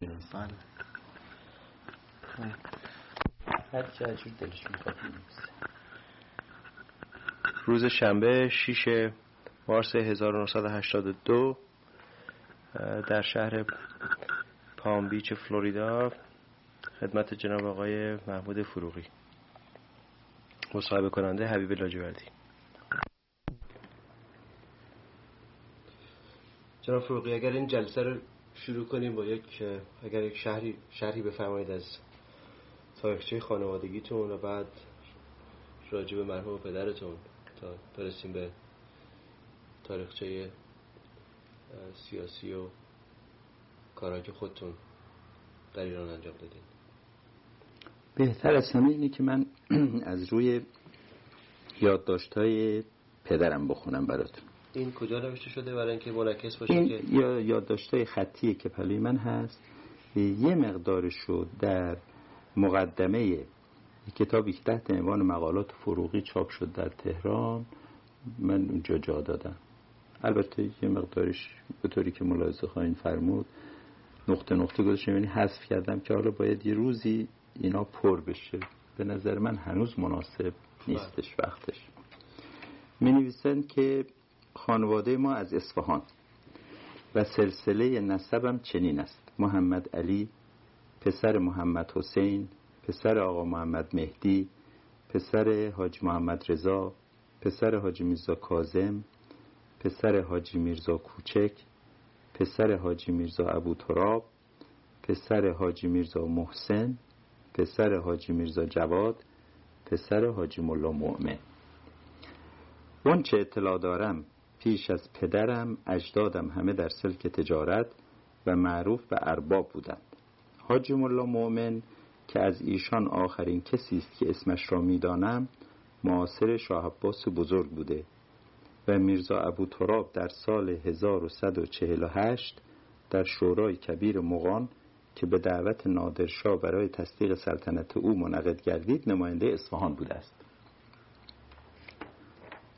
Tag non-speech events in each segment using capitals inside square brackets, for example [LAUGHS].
بله. هر چه عجور دلش می‌خواد روز شنبه 6 مارس 1982 در شهر پام بیچ فلوریدا خدمت جناب آقای محمود فروغی. مصاحبه کننده حبیب لاجوردی. جناب فروغی اگر این جلسه رو شروع کنیم با یک اگر یک شهری شهری بفرمایید از تاریخچه خانوادگیتون و بعد راجع به مرحوم پدرتون تا برسیم به تاریخچه سیاسی و کارهایی که خودتون در ایران انجام دادین. بهتر از همه اینه که من [CLEARS THROAT] از روی یادداشت‌های پدرم بخونم براتون. این کجا نوشته شده برای اینکه منعکس باشه این که یا یادداشت‌های خطی که پلوی من هست یه مقدارش شد در مقدمه کتابی که تحت عنوان مقالات فروغی چاپ شد در تهران من اونجا جا دادم. البته یه مقدارش به طوری که ملاحظه خواهین فرمود نقطه نقطه گذاشتم یعنی حذف کردم که حالا باید یه روزی اینا پر بشه. به نظر من هنوز مناسب نیستش وقتش. می نویسن که خانواده ما از اصفهان. و سلسله نسبم چنین است. محمد علی پسر محمد حسین پسر آقا محمد مهدی پسر حاج محمد رضا پسر حاجی میرزا کازم پسر حاجی میرزا کوچک پسر حاجی میرزا ابو تراب پسر حاجی میرزا محسن پسر حاجی میرزا جواد پسر حاجی ملا مؤمن. اون چه اطلاع دارم پیش از پدرم اجدادم همه در سلک تجارت و معروف به ارباب بودند. حاجی ملا مؤمن که از ایشان آخرین کسی است که اسمش را می‌دانم معاصر شاه عباس بزرگ بوده و میرزا ابو تراب در سال 1148 در شورای کبیر مغان که به دعوت نادرشاه برای تصدیق سلطنت او منعقد گردید نماینده اصفهان بوده است.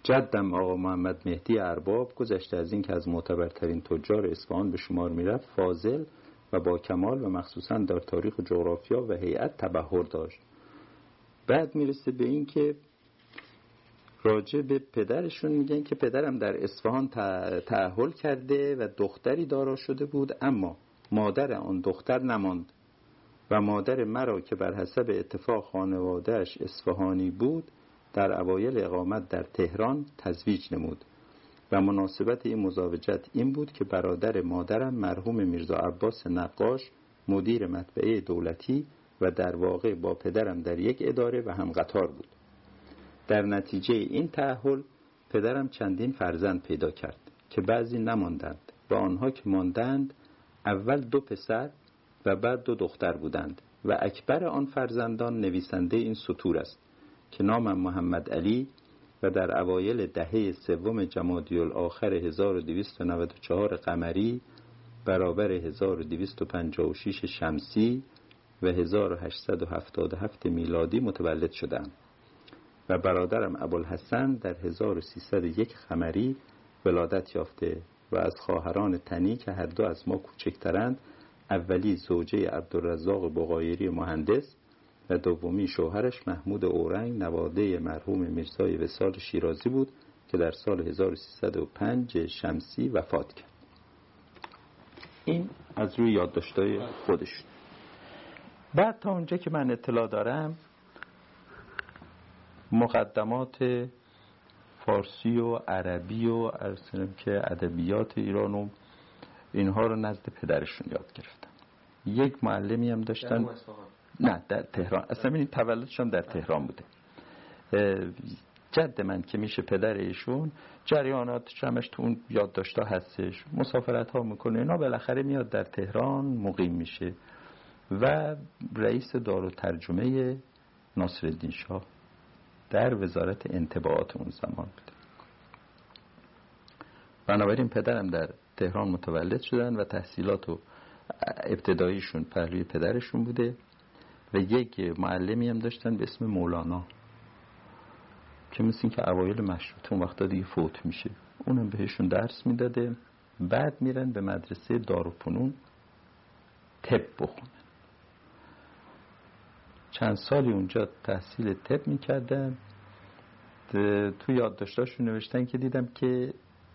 جدم آقا محمد مهدی ارباب گذشته از اینکه از معتبرترین تجار اصفهان به شمار می‌رفت فاضل و با کمال و مخصوصا در تاریخ و جغرافیا و هیئت تبهر داشت. بعد می‌رسه به اینکه راجع به پدرشون میگن که پدرم در اصفهان تعهل کرده و دختری دارا شده بود اما مادر آن دختر نماند و مادر مرا که بر حسب اتفاق خانوادهش اصفهانی بود در اوایل اقامت در تهران تزویج نمود و مناسبت این مزاوجت این بود که برادر مادرم مرحوم میرزا عباس نقاش مدیر مطبعه دولتی و در واقع با پدرم در یک اداره و هم قطار بود. در نتیجه این تعهل پدرم چندین فرزند پیدا کرد که بعضی نماندند و آنها که ماندند اول دو پسر و بعد دو دختر بودند و اکبر آن فرزندان نویسنده این سطور است. که نامم محمد علی و در اوایل دهه سوم جمادی الاخر 1294 قمری برابر 1256 شمسی و 1877 میلادی متولد شدم و برادرم ابوالحسن در 1301 خمری ولادت یافته و از خواهران تنی که هر دو از ما کوچکترند اولی زوجه عبدالرزاق بغایری مهندس و دومی شوهرش محمود اورنگ نواده مرحوم میرزای وسال شیرازی بود که در سال 1305 شمسی وفات کرد. این از روی یادداشت‌های خودش بعد تا اونجا که من اطلاع دارم مقدمات فارسی و عربی و ارسنم که ادبیات ایران و اینها رو نزد پدرشون یاد گرفتن یک معلمی هم داشتن. نه در تهران. اصلا این تولدش هم در تهران بوده. جد من که میشه پدر ایشون جریانات چمش تو اون یادداشتا هستش. مسافرت ها می‌کنه اینا بالاخره میاد در تهران مقیم میشه. و رئیس دار و ترجمه ناصرالدین شاه در وزارت انتباعات اون زمان بوده. بنابراین پدرم در تهران متولد شدن و تحصیلات و ابتداییشون پهلوی پدرشون بوده. و یک معلمی هم داشتن به اسم مولانا. که مثل که اوایل مشروط اون وقتا دیگه فوت میشه. اونم بهشون درس می‌داده. بعد میرن به مدرسه داروپنون تب بخونن. چند سالی اونجا تحصیل تب می‌کردن. تو یادداشتاشون نوشتن که دیدم که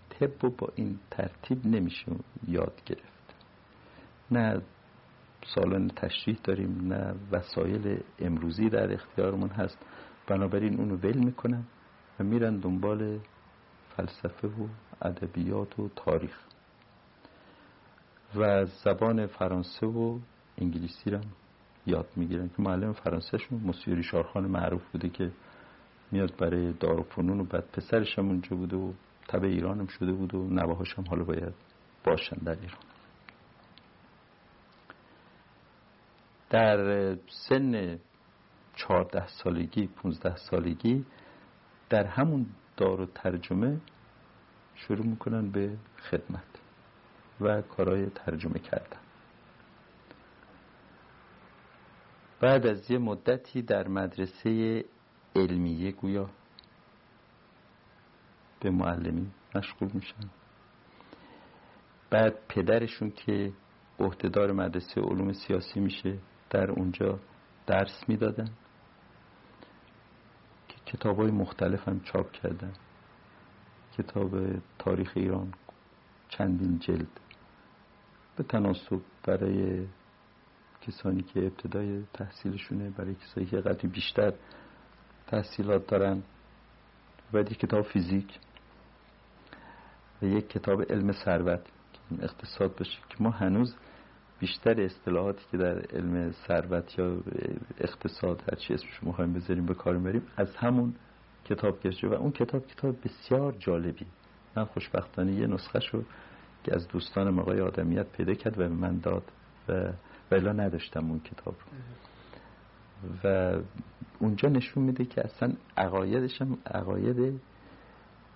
تب با این ترتیب نمیشه یاد گرفت. نه سالن تشریح داریم نه وسایل امروزی در اختیارمون هست. بنابراین اونو ول می‌کنن و میرن دنبال فلسفه و ادبیات و تاریخ. و زبان فرانسه و انگلیسی رو یاد می‌گیرن که معلم فرانسهشون مسیوری شارخان معروف بوده که میاد برای دار و فنون و بعد پسرش هم اونجا بوده و تبع ایران هم شده بود و نواهاش هم حالا باید باشن در ایران. در سن چهارده سالگی پونزده سالگی در همون دار و ترجمه شروع می‌کنن به خدمت و کارهای ترجمه کردن. بعد از یه مدتی در مدرسه علمیه گویا به معلمی مشغول میشن. بعد پدرشون که عهدهدار مدرسه علوم سیاسی میشه در اونجا درس می‌دادن که کتاب های مختلف هم چاپ کردن. کتاب تاریخ ایران چندین جلد. به تناسب برای کسانی که ابتدای تحصیلشونه برای کسانی که قدری بیشتر تحصیلات دارن. و یک کتاب فیزیک و یک کتاب علم ثروت اقتصاد باشه که ما هنوز بیشتر اصطلاحاتی که در علم ثروت یا اقتصاد هر چی اسمش می‌خوایم بذاریم به کار بریم از همون کتاب گرفته و اون کتاب کتاب بسیار جالبی. من خوشبختانه یه نسخه شو که از دوستان مقای آدمیت پیدا کرد و من داد و ولی نداشتم اون کتاب رو. و اونجا نشون میده که اصلا عقایدش هم عقاید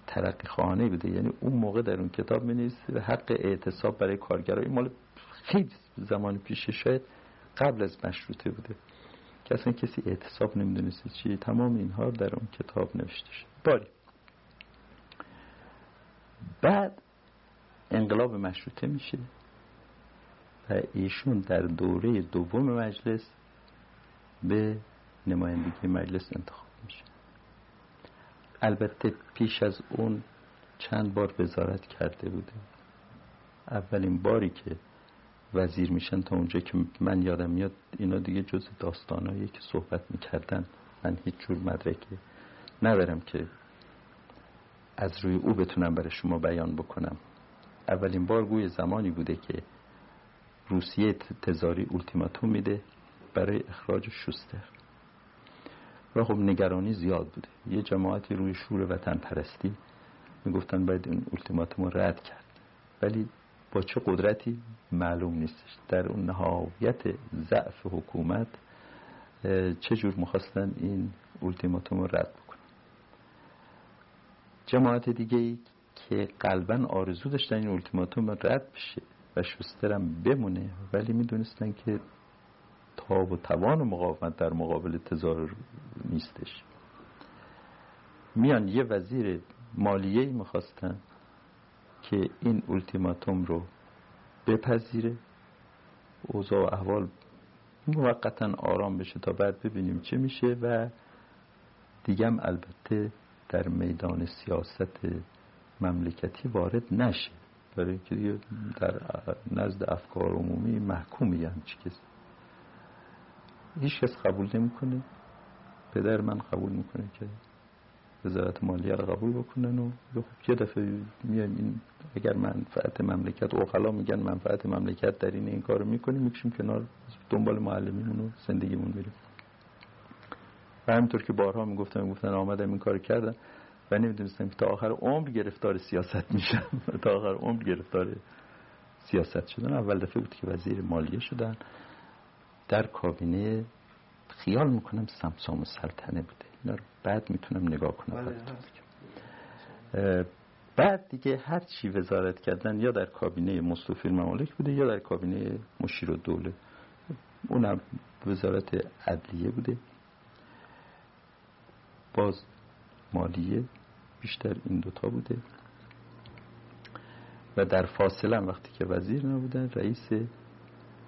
ترقی خواهانه بوده. یعنی اون موقع در اون کتاب می حق اعتصاب برای کارگرای مال خیلی زمان پیشه شاید قبل از مشروطه بوده. که اصلا کسی اعتصاب نمی‌دونسته چی. تمام اینها در اون کتاب نوشته شد. باری. بعد انقلاب مشروطه میشه و ایشون در دوره دوم مجلس به نمایندگی مجلس انتخاب میشه. البته پیش از اون چند بار وزارت کرده بوده. اولین باری که وزیر میشن تا اونجا که من یادم میاد اینا دیگه جز داستانایی که صحبت می‌کردن من هیچ جور مدرکی ندارم که از روی او بتونم برای شما بیان بکنم. اولین بار گوی زمانی بوده که روسیه تزاری اولتیماتوم میده برای اخراج شوستر. و خب نگرانی زیاد بوده. یه جماعتی روی شور وطن پرستی می‌گفتن باید این اولتیماتوم رو رد کرد. ولی با چه قدرتی؟ معلوم نیستش. در اون نهایت ضعف حکومت چجور می‌خواستن این اولتیماتوم رو رد بکنن؟ جماعت دیگه ای که قلبا آرزو داشتن این اولتیماتوم رد بشه و شسترم بمونه ولی می‌دونستن که تاب و توان و مقاومت در مقابل تزار نیستش. میان یه وزیر مالیه می‌خواستن. که این اولتیماتوم رو بپذیره. اوضاع و احوال موقتا آرام بشه تا بعد ببینیم چه میشه و دیگم البته در میدان سیاست مملکتی وارد نشه. برای اینکه در نزد افکار عمومی محکومی همچی کسی هیچ کس قبول نمی‌کنه. پدر من قبول می‌کنه که وزارت مالیه رو قبول بکنن و یه دفعه میایم این اگر منفعت مملکت اوقلا میگن منفعت مملکت در این این کارو می‌کنیم می‌کشیم کنار دنبال معلمینمون و زندگیمون میریم و همینطور که بارها می‌گفتن می‌گفتن آمدم این کار کردن و نمی‌دونستم که تا آخر عمر گرفتار سیاست میشن [LAUGHS] تا آخر عمر گرفتار سیاست شدن. اول دفعه بود که وزیر مالیه شدن. در کابینه خیال می‌کنم سمسام سلطنه بوده. اینا رو بعد می‌تونم نگاه کنم. بله، بعد دیگه هر چی وزارت کردن یا در کابینه مصطفی ممالک بوده یا در کابینه مشیر و دوله اونم وزارت عدلیه بوده. باز مالیه بیشتر این دوتا بوده. و در فاصله وقتی که وزیر نبودن رئیس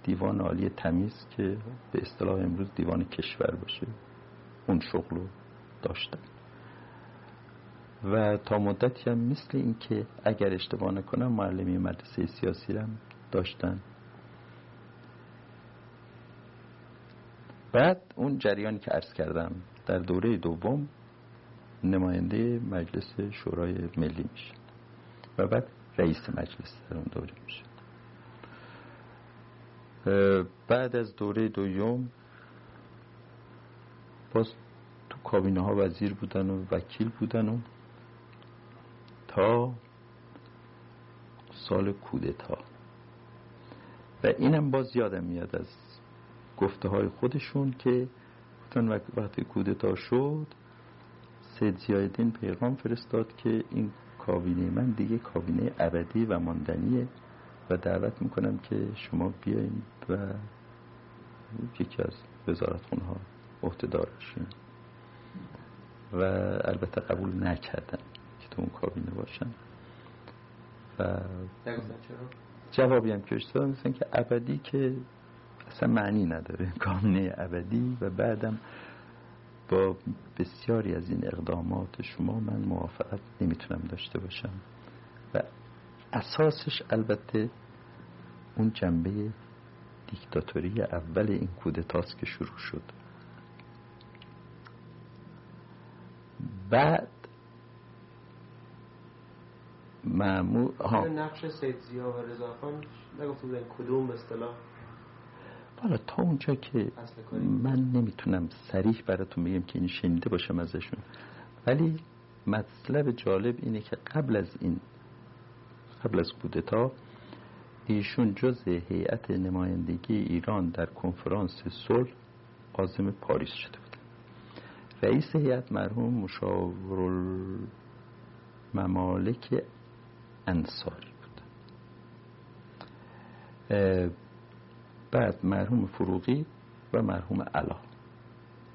دیوان عالی تمیز که به اصطلاح امروز دیوان کشور باشه. اون شغل رو داشتن. و تا مدتی هم مثل این که اگر اشتباه نکنم معلمی مدرسه سیاسی هم داشتن. بعد اون جریانی که عرض کردم در دوره دوم نماینده مجلس شورای ملی میشه. و بعد رئیس مجلس در اون دوره میشه. بعد از دوره دوم باز تو کابینه ها وزیر بودن و وکیل بودن و تا سال کودتا. و اینم باز یادم میاد از گفته های خودشون که گفتن وقتی کودتا شد سید زیادین پیغام فرستاد که این کابینه من دیگه کابینه ابدی و ماندنیه و دعوت می‌کنم که شما بیاین و یکی از وزارت ها عهدهدار بشین و البته قبول نکردن که تو اون کابینه باشن. و جوابی هم که مثلا که ابدی که اصلا معنی نداره. [LAUGHS] کابینه ابدی و بعدم با بسیاری از این اقدامات شما من موافقت نمی‌تونم داشته باشم. و اساسش البته اون جنبه دیکتاتوری اول این کودتاست که شروع شد. بعد معمول ها نقش سید زیا و رضاخان نگفته بودن کدوم به اصطلاح؟ حالا تا اونجا که من نمی‌تونم سریح براتون بگم که این شنیده باشم ازشون. ولی مطلب جالب اینه که قبل از این قبل از کودتا ایشون جز هیئت نمایندگی ایران در کنفرانس صلح عازم پاریس شده بود. رئیس هیئت مرحوم مشاور ممالک انصاری بود. بعد مرحوم فروغی و مرحوم علا.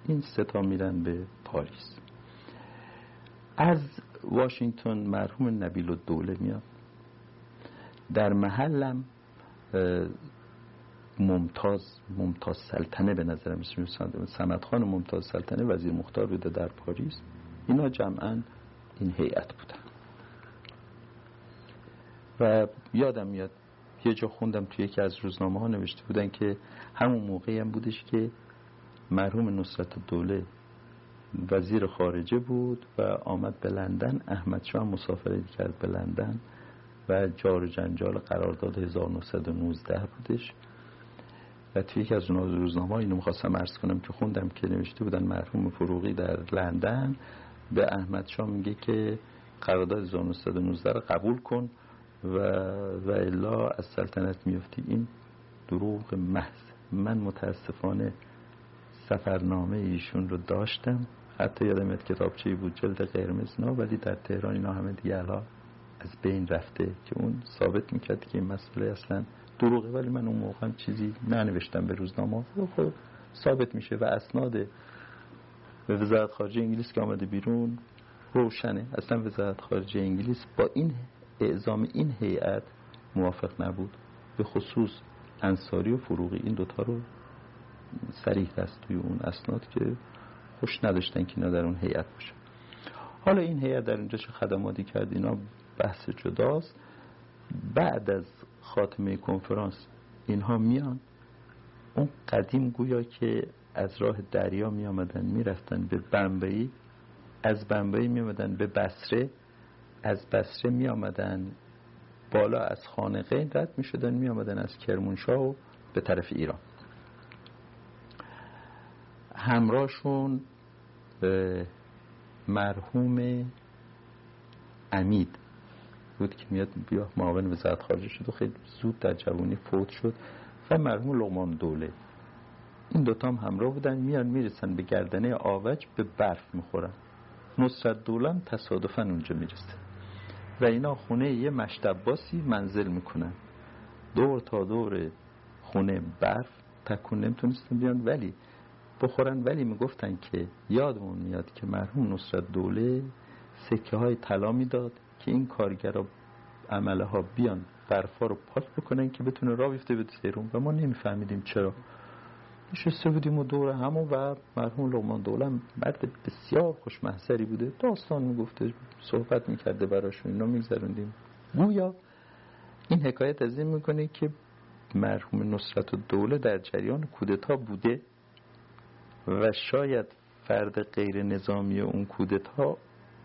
این ستا میرن به پاریس. از واشنگتن مرحوم نبیل الدوله میاد. در محلم ممتاز ممتاز سلطنه به نظر میسه سمت خان ممتاز سلطنه وزیر مختار بوده در پاریس. اینا جمعا این هیئت بودن. و یادم میاد یه جا خوندم توی یکی از روزنامه ها نوشته بودن که همون موقعی هم بودش که مرحوم نصرت دوله وزیر خارجه بود و آمد به لندن. احمد شاه مسافرت کرد به لندن. و جار جنجال قرارداد 1919 بودش. و توی یکی از روزنامه اینو می‌خواستم ارز کنم که خوندم که نوشته بودن مرحوم فروغی در لندن. به احمد شاه میگه که قرارداد 1919 رو قبول کن و و الا از سلطنت میفتی این دروغ محض. من متاسفانه سفرنامه ایشون رو داشتم. حتی یادم میاد کتابچه بود جلد قرمز نه ولی در تهران اینا همه دیگه الان از بین رفته که اون ثابت می‌کرد که این مسئله اصلا دروغه ولی من اون موقع چیزی ننوشتم به روزنامه. خب ثابت میشه و اسناد به وزارت خارجه انگلیس که آمده بیرون روشنه. اصلا وزارت خارجه انگلیس با این اعزام این هیئت موافق نبود. به خصوص انصاری و فروغی این دوتا رو سریح دست توی اون اسناد که خوش نداشتن که اینا در اون هیئت باشه. حالا این هیئت در اینجا چه خدماتی کرد؟ اینا بحث جداست. بعد از خاتمه کنفرانس اینها میان. اون قدیم گویا که از راه دریا می آمدن می رفتن به بمبئی. از بمبئی می آمدن به بسره از بسره می آمدن بالا از خانقه. رد می شدن می آمدن از کرمونشاه و به طرف ایران. همراهشون مرحوم امید. بود که میاد بیا معاون وزارت خارجه شد و خیلی زود در جوانی فوت شد و مرحوم لغمان دوله. این دوتا هم همراه بودن میان می‌رسن به گردنه آوج به برف می‌خورن. نصرت دولم تصادفا اونجا می‌رسه. و اینا خونه یه مشتباسی منزل می‌کنن. دور تا دور خونه برف تکون نمی‌تونستن بیان ولی بخورن. ولی می‌گفتن که یادمون میاد که مرحوم نصرت دوله سکه های طلا می‌داد. که این کارگرا عمله ها بیان برفا رو پاک بکنن که بتونه را بیفته به سیرون و ما نمیفهمیدیم چرا. نشسته بودیم و دور همون و مرحوم لغمان دولم مرد بسیار خوشمحضری بوده. داستان می‌گفته صحبت می‌کرده براشون اینا میگذروندیم. گویا این حکایت از این می‌کنه که مرحوم نصرت و دوله در جریان کودتا بوده و شاید فرد غیر نظامی اون کودتا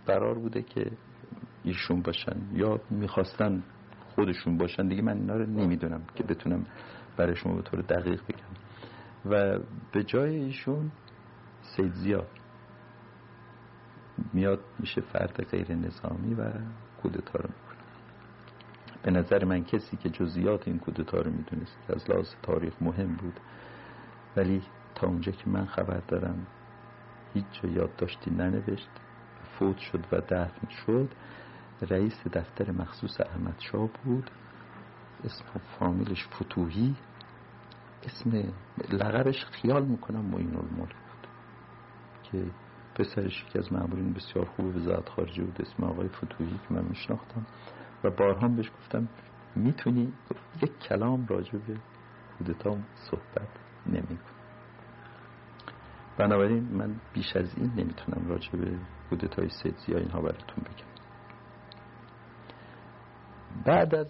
قرار بوده که ایشون باشن یا می‌خواستن خودشون باشن دیگه من اینا رو نمی‌دونم که بتونم برای شما به طور دقیق بگم. و به جای ایشون سید زیاد میاد میشه فرد غیر نظامی و کودتا رو می‌کنه. به نظر من کسی که جزئیات این کودتا رو می‌دونست از لحاظ تاریخ مهم بود. ولی تا اونجا که من خبر دارم هیچ جا یادداشتی ننوشت فوت شد و دفن شد. رئیس دفتر مخصوص احمد شاه بود. اسم فامیلش فتوهی. اسم لغرش خیال می‌کنم معین الملک بود. که پسرش یکی از معمولین بسیار خوب وزارت خارجه بود اسم آقای فتوهی که من میشناختم. و بارها بهش گفتم می‌تونی یک کلام راجع به کودتا صحبت نمی بنابراین من بیش از این نمی‌تونم راجع به کودتای سیدزی اینها براتون بگم. بعد از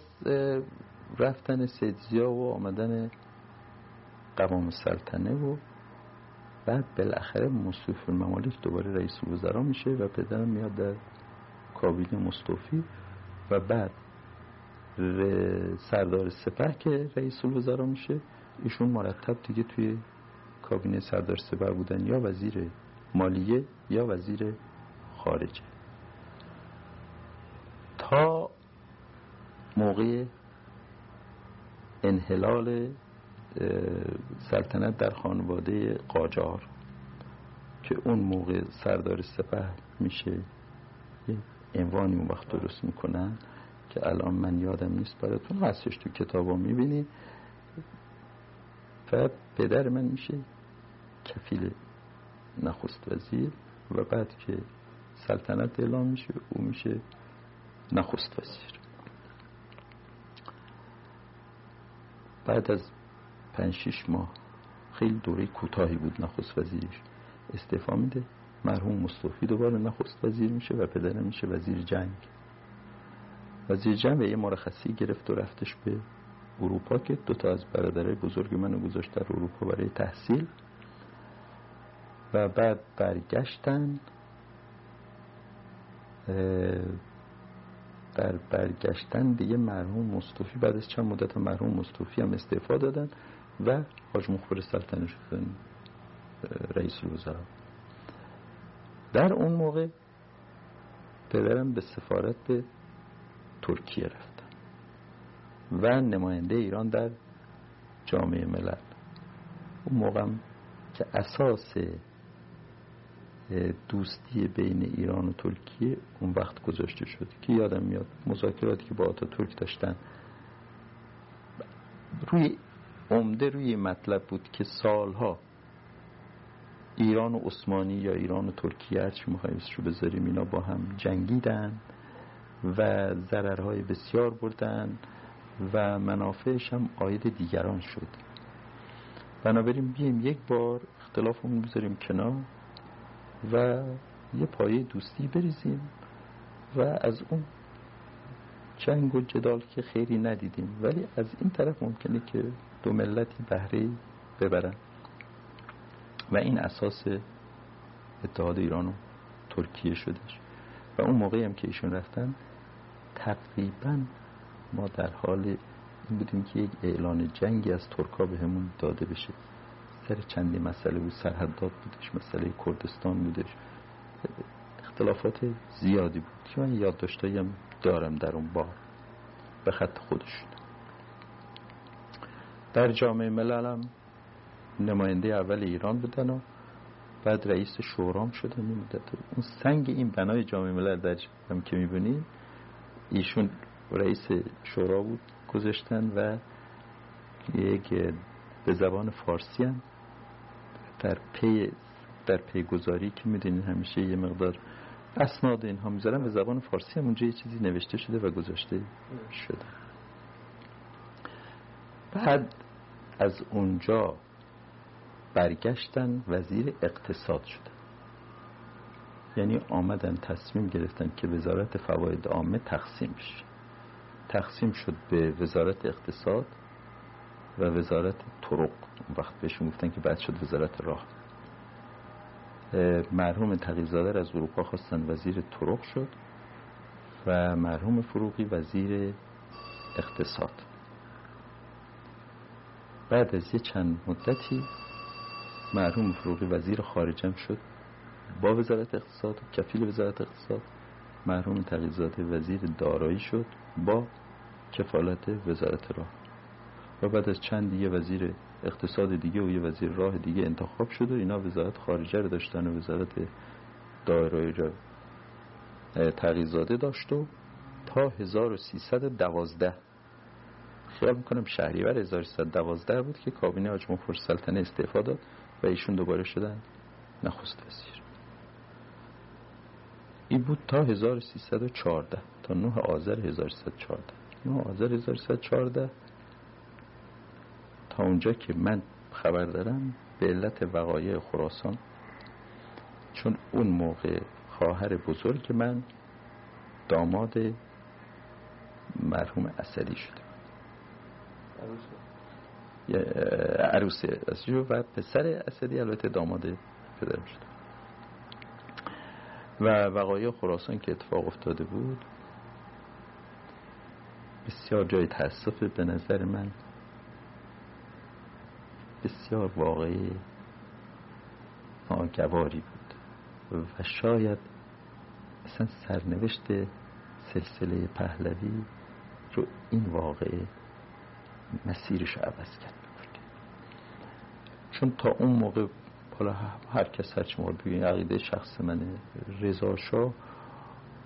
رفتن سیدزیا و آمدن قوام سلطنه و بعد بالاخره مصطفی الممالک دوباره رئیس الوزراء میشه و پدرم میاد در کابینه مصطفی و بعد سردار سپه که رئیس الوزراء میشه ایشون مرتب دیگه توی کابینه سردار سپه بودن یا وزیر مالیه یا وزیر خارجه. تا موقع انحلال سلطنت در خانواده قاجار که اون موقع سردار سپه میشه یه عنوانی اون وقت درست می‌کنن که الان من یادم نیست براتون. هستش تو کتابا می‌بینی. و پدر من میشه کفیل نخست وزیر و بعد که سلطنت اعلام میشه او میشه نخست وزیر. بعد از پنج شیش ماه خیلی دوره کوتاهی بود نخست وزیرش. استعفا میده مرحوم مصطفی دوباره نخست وزیر میشه و پدرم میشه وزیر جنگ. وزیر جنگ یه مرخصی گرفت و رفتش به اروپا که دوتا از برادرای بزرگ منو گذاشت در اروپا برای تحصیل. و بعد برگشتن در برگشتن دیگه مرحوم مصطفی بعد از چند مدت مرحوم مصطفی هم استعفا دادن و حاج مخبر سلطنه شدن رئیس الوزراء در اون موقع پدرم به سفارت به ترکیه رفتن و نماینده ایران در جامعه ملل. اون موقع که اساس دوستی بین ایران و ترکیه اون وقت گذاشته شد که یادم میاد مذاکراتی که با آتا ترک داشتن. روی عمده روی مطلب بود که سالها ایران و عثمانی یا ایران و ترکیه هرچی مخواهیمش رو بذاریم اینا با هم جنگیدن و ضررهای بسیار بردن و منافعش هم آید دیگران شد. بنابراین بیم یک بار اختلافمون بذاریم کنار. و یه پایه دوستی بریزیم و از اون جنگ و جدال که خیلی ندیدیم. ولی از این طرف ممکنه که دو ملتی بهره ببرن. و این اساس اتحاد ایران و ترکیه شدش و اون موقعی هم که ایشون رفتن تقریبا ما در حال این بودیم که یک اعلان جنگی از ترکا به همون داده بشه. سر چندی مسئله بود؟ سرحدات بودش مسئله کردستان بودش. اختلافات زیادی بود. که من یادداشتایی هم دارم در اون بار به خط خودشون. در جامعه ملل نماینده اول ایران بودن و بعد رئیس شورام شدن این مدت. اون سنگ این بنای جامعه ملل در هم که می‌بینید ایشون رئیس شورا بود گذاشتن و یک به زبان فارسی هم در پی در پیگذاری که می‌دونین همیشه یه مقدار اسناد اینها می‌ذارم به زبان فارسی هم اونجا یه چیزی نوشته شده و گذاشته شده. بعد از اونجا برگشتن وزیر اقتصاد شده یعنی آمدن تصمیم گرفتن که وزارت فواید عامه تقسیم بشه. تقسیم شد به وزارت اقتصاد و وزارت طرق. وقت بهشون گفتن که بعد شد وزارت راه. مرحوم تقیزاده از اروپا خواستن وزیر طرق شد و مرحوم فروغی وزیر اقتصاد. بعد از یه چند مدتی مرحوم فروغی وزیر خارجم شد. با وزارت اقتصاد کفیل وزارت اقتصاد مرحوم تقیزاده وزیر دارایی شد با کفالت وزارت راه. و بعد از چند دیگه وزیر اقتصاد دیگه و یه وزیر راه دیگه انتخاب شد و اینا وزارت خارجه رو داشتن و وزارت دارایی را تقیزاده داشت و تا 1312 خیال می‌کنم شهریور 1312 بود که کابینه حاج مفر سلطنه استعفا داد و ایشون دوباره شدن نخست وزیر. این بود تا 1314 تا 9 آذر 1314 9 آذر 1314 تا اونجا که من خبر دارم به علت وقایع خراسان چون اون موقع خواهر بزرگ من داماد مرحوم اصلی شده عروس اصلی و پسر اصلی البته داماد پدرم شده و وقایع خراسان که اتفاق افتاده بود بسیار جای تاسف به نظر من بسیار واقعی ناگواری بود و شاید اصلا سرنوشت سلسله پهلوی رو این واقعه مسیرش عوض کرد. چون تا اون موقع حالا هر کس هر چه بگین عقیده شخص منه رضا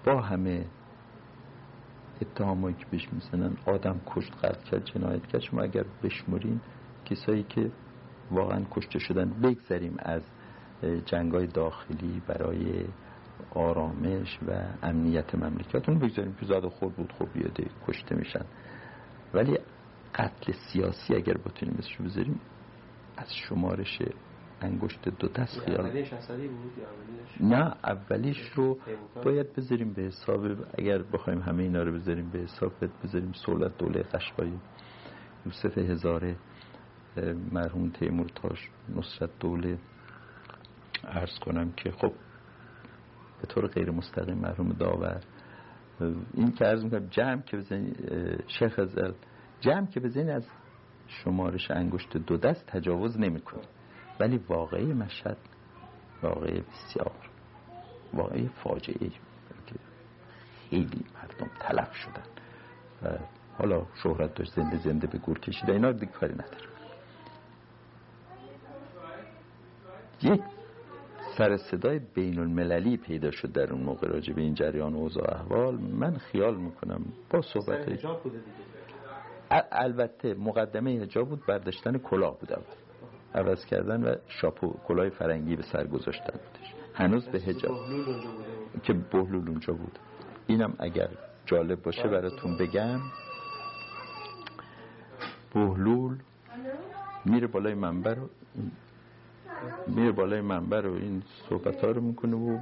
با همه اتهامایی که بهش می‌زنن آدم کشت قتل کرد جنایت کرد شما اگر بشمرین کسایی که واقعا کشته شدن بگذریم از جنگای داخلی برای آرامش و امنیت مملکت اون بگذاریم که زاد خود بود خوب بیاده کشته میشن. ولی قتل سیاسی اگر بتونیم مثلشو بذاریم از شمارش انگشت دو دست خیال نه اولیش رو باید بذاریم به حساب اگر بخوایم همه اینا رو بذاریم به حساب بذاریم سولت دوله قشقایی. یوسف هزاره مرحوم تیمور تاش نصرت دوله ارز کنم که خب به طور غیر مستقیم مرحوم داور این که ارز می‌کنم جمع که بزنی شیخ ازل جمع که بزنی از شمارش انگشت دو دست تجاوز نمی‌کنه ولی واقعی مشهد واقعی بسیار واقعی فاجعه که خیلی مردم تلف شدن. حالا شهرت داشت زنده زنده به گور کشیده اینا دیگه کاری نداره یک سر صدای بین المللی پیدا شد در اون موقع راجع به این جریان اوضاع احوال. من خیال می‌کنم با صحبت البته مقدمه حجاب بود برداشتن کلاه بود اول. عوض کردن و شاپو کلاه فرنگی به سر گذاشتن بودش. هنوز به حجاب. که بهلول اونجا بود. اینم اگر جالب باشه براتون بگم. بهلول میره بالای منبر میره بالای منبر و این صحبت ها رو می‌کنه و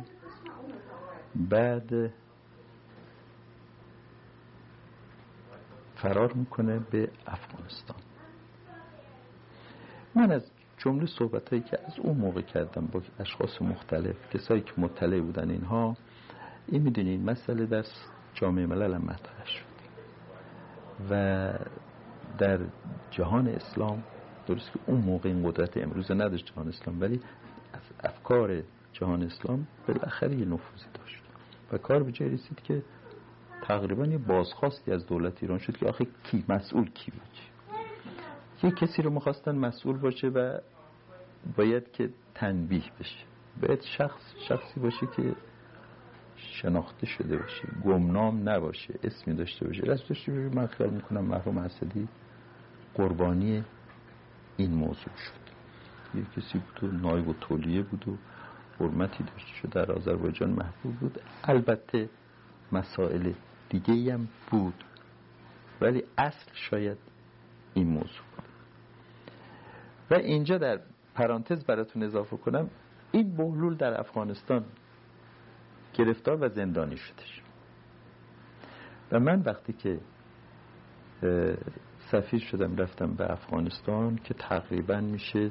بعد فرار می‌کنه به افغانستان. من از جمله صحبت هایی که از اون موقع کردم با اشخاص مختلف کسایی که مطلع بودن اینها این می‌دونید مسئله در جامعه ملل هم مطرح شد و در جهان اسلام درست که اون موقع این قدرت امروز نداشت جهان اسلام ولی از افکار جهان اسلام بالاخره یه نفوذی داشت. و کار به جای رسید که تقریبا یه بازخواستی از دولت ایران شد که آخه کی؟ مسئول کی بود؟ یه کسی رو می‌خواستن مسئول باشه و باید که تنبیه بشه. باید شخص شخصی باشه که شناخته شده باشه. گمنام نباشه اسمی داشته باشه. رسم داشته باشه من خیال می‌کنم مرحوم اسدی قربانی این موضوع شد. یه کسی بود و نایب و تولیه بود و حرمتی داشت در آذربایجان محبوب بود. البته مسائل دیگه هم بود ولی اصل شاید این موضوع و اینجا در پرانتز براتون اضافه کنم این بهلول در افغانستان گرفتار و زندانی شدش و من وقتی که سفیر شدم رفتم به افغانستان که تقریبا میشه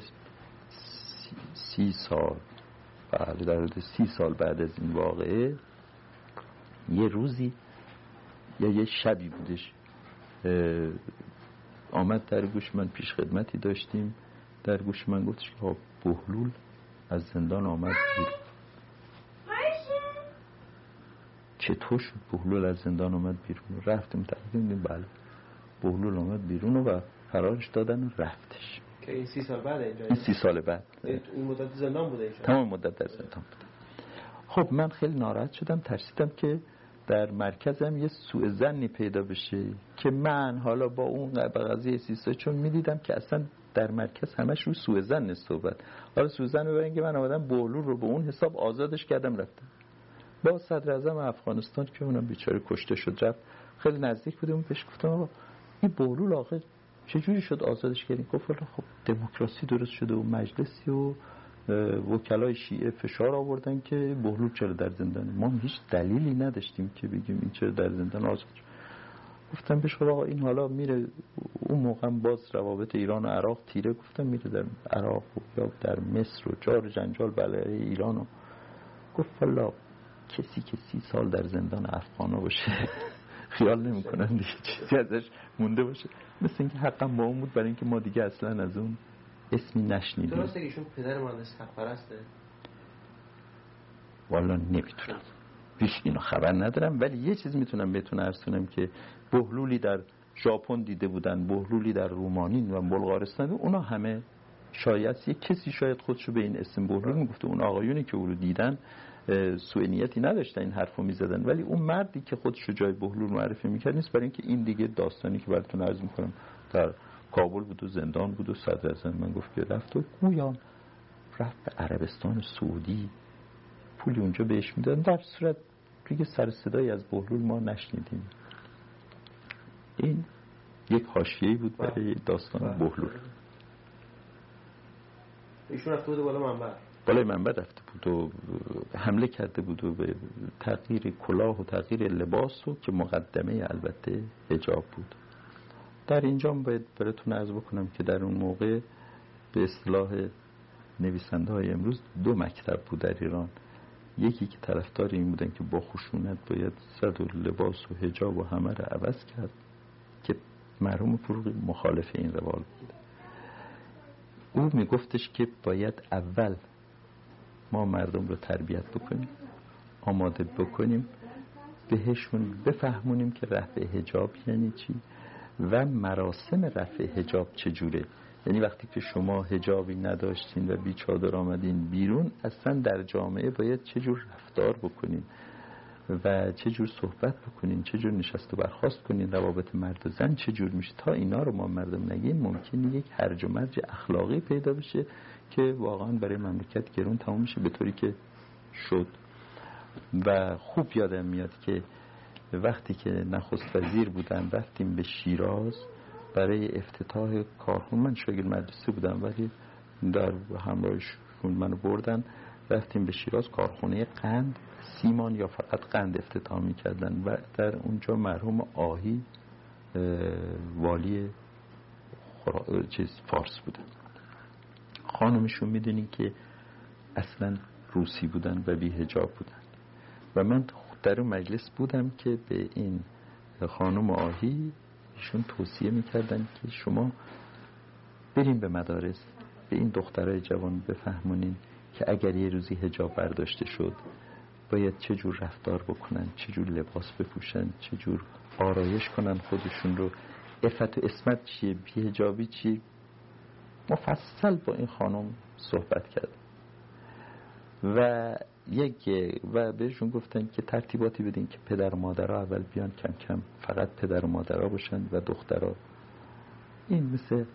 سی سال. بله در حدود سی سال بعد از این واقعه. یه روزی یا یه شبی بودش آمد در گوش من پیش خدمتی داشتیم. در گوش من گفتش که بهلول از زندان آمد بیرون. چطور شد بهلول از زندان آمد بیرون؟ رفتیم تقدیم بله. بهلول آمد بیرون و فرارش دادن و رفتش. که این سی سال بعد اینجا این سی سال بعد. این مدت زندان بوده اینجا تمام مدت در زندان بوده. خب من خیلی ناراحت شدم ترسیدم که در مرکزم یه سوء زنی پیدا بشه که من حالا با اون قضیه سیسا چون می‌دیدم که اصلا در مرکز همش رو سوء زن صحبت. حالا سوء زن ببرین که من آمدم بولور رو به اون حساب آزادش کردم رفتم. با صدر اعظم افغانستان که اونم بیچاره کشته شد رفت. خیلی نزدیک بودم بهش گفتم آقا این بولور آخه چجوری شد آزادش کردیم گفت خب دموکراسی درست شده و مجلسی و وکلای شیعه فشار آوردن که بهلول چرا در زندان؟ ما هیچ دلیلی نداشتیم که بگیم این چرا در زندان آزاد شد. گفتم بهش آقا این حالا میره اون موقع باز روابط ایران و عراق تیره گفتم میره در عراق و یا در مصر و جار جنجال بله ایران و. گفت والا کسی که سی سال در زندان افغانا باشه. خیال نمی‌کنن دیگه چیزی ازش مونده باشه. مثل اینکه حقا با اون بود برای اینکه ما دیگه اصلا از اون اسمی نشنیدیم. درسته که ایشون پدر مهندس حق پرسته والا نمی‌تونم. هیچ اینو خبر ندارم ولی یه چیز می‌تونم بهتون کنم که بهلولی در ژاپن دیده بودن بهلولی در رومانین و بلغارستان اونا همه شاید یه کسی شاید خودشو به این اسم بهلول می‌گفته اون آقایونی که او رو دیدن سوء نیتی نداشتن این حرفو می‌زدن. ولی اون مردی که خودشو جای بهلول معرفی می‌کرد نیست. برای اینکه این دیگه داستانی که براتون عرض می‌کنم در کابل بود و زندان بود و صدر اعظم من گفت که رفت و گویان رفت به عربستان سعودی. پولی اونجا بهش می‌دادن. در صورت دیگه سر صدایی از بهلول ما نشنیدیم. این یک حاشیه‌ای بود برای داستان بهلول. ایشون رفته بود بالا منبر بالای منبر رفته بود و حمله کرده بود و به تغییر کلاه و تغییر لباس و که مقدمه البته حجاب بود. در اینجا باید براتون عرض بکنم که در اون موقع به اصطلاح نویسنده های امروز دو مکتب بود در ایران. یکی که طرفدار این بودن که با خشونت باید صد و لباس و حجاب و همه رو عوض کرد که مرحوم فروغی مخالف این روال بود. او میگفتش که باید اول ما مردم رو تربیت بکنیم آماده بکنیم بهشون بفهمونیم که رفع حجاب یعنی چی و مراسم رفع حجاب چجوره. یعنی وقتی که شما حجابی نداشتین و بیچادر آمدین بیرون اصلا در جامعه باید چجور رفتار بکنین و چجور صحبت بکنین چجور نشست و برخواست کنین روابط مرد و زن چجور میشه. تا اینا رو ما مردم نگیم ممکنه یک هرج و مرج اخلاقی پیدا بشه که واقعا برای مملکت گرون تمام میشه به طوری که شد. و خوب یادم میاد که وقتی که نخست وزیر بودن رفتیم به شیراز برای افتتاح کارخون. من شاگرد مدرسه بودم ولی در همراهشون منو بردن. رفتیم به شیراز کارخونه قند سیمان یا فقط قند افتتاح می‌کردن. و در اونجا مرحوم آهی والی چیز فارس بودن. خانمشون می‌دونین که اصلا روسی بودن و بی هجاب بودن. و من در مجلس بودم که به این خانم آهی ایشون توصیه می‌کردن که شما بریم به مدارس به این دخترای جوان بفهمونین که اگر یه روزی هجاب برداشته شد باید چه جور رفتار بکنن چه جور لباس بپوشن چه جور آرایش کنن خودشون رو. افت و اسمت چیه؟ بیهجابی چی مفصل با این خانم صحبت کرد. و یک و بهشون گفتن که ترتیباتی بدین که پدر و مادرها اول بیان کم کم فقط پدر و مادرها باشن و دخترها. این مثل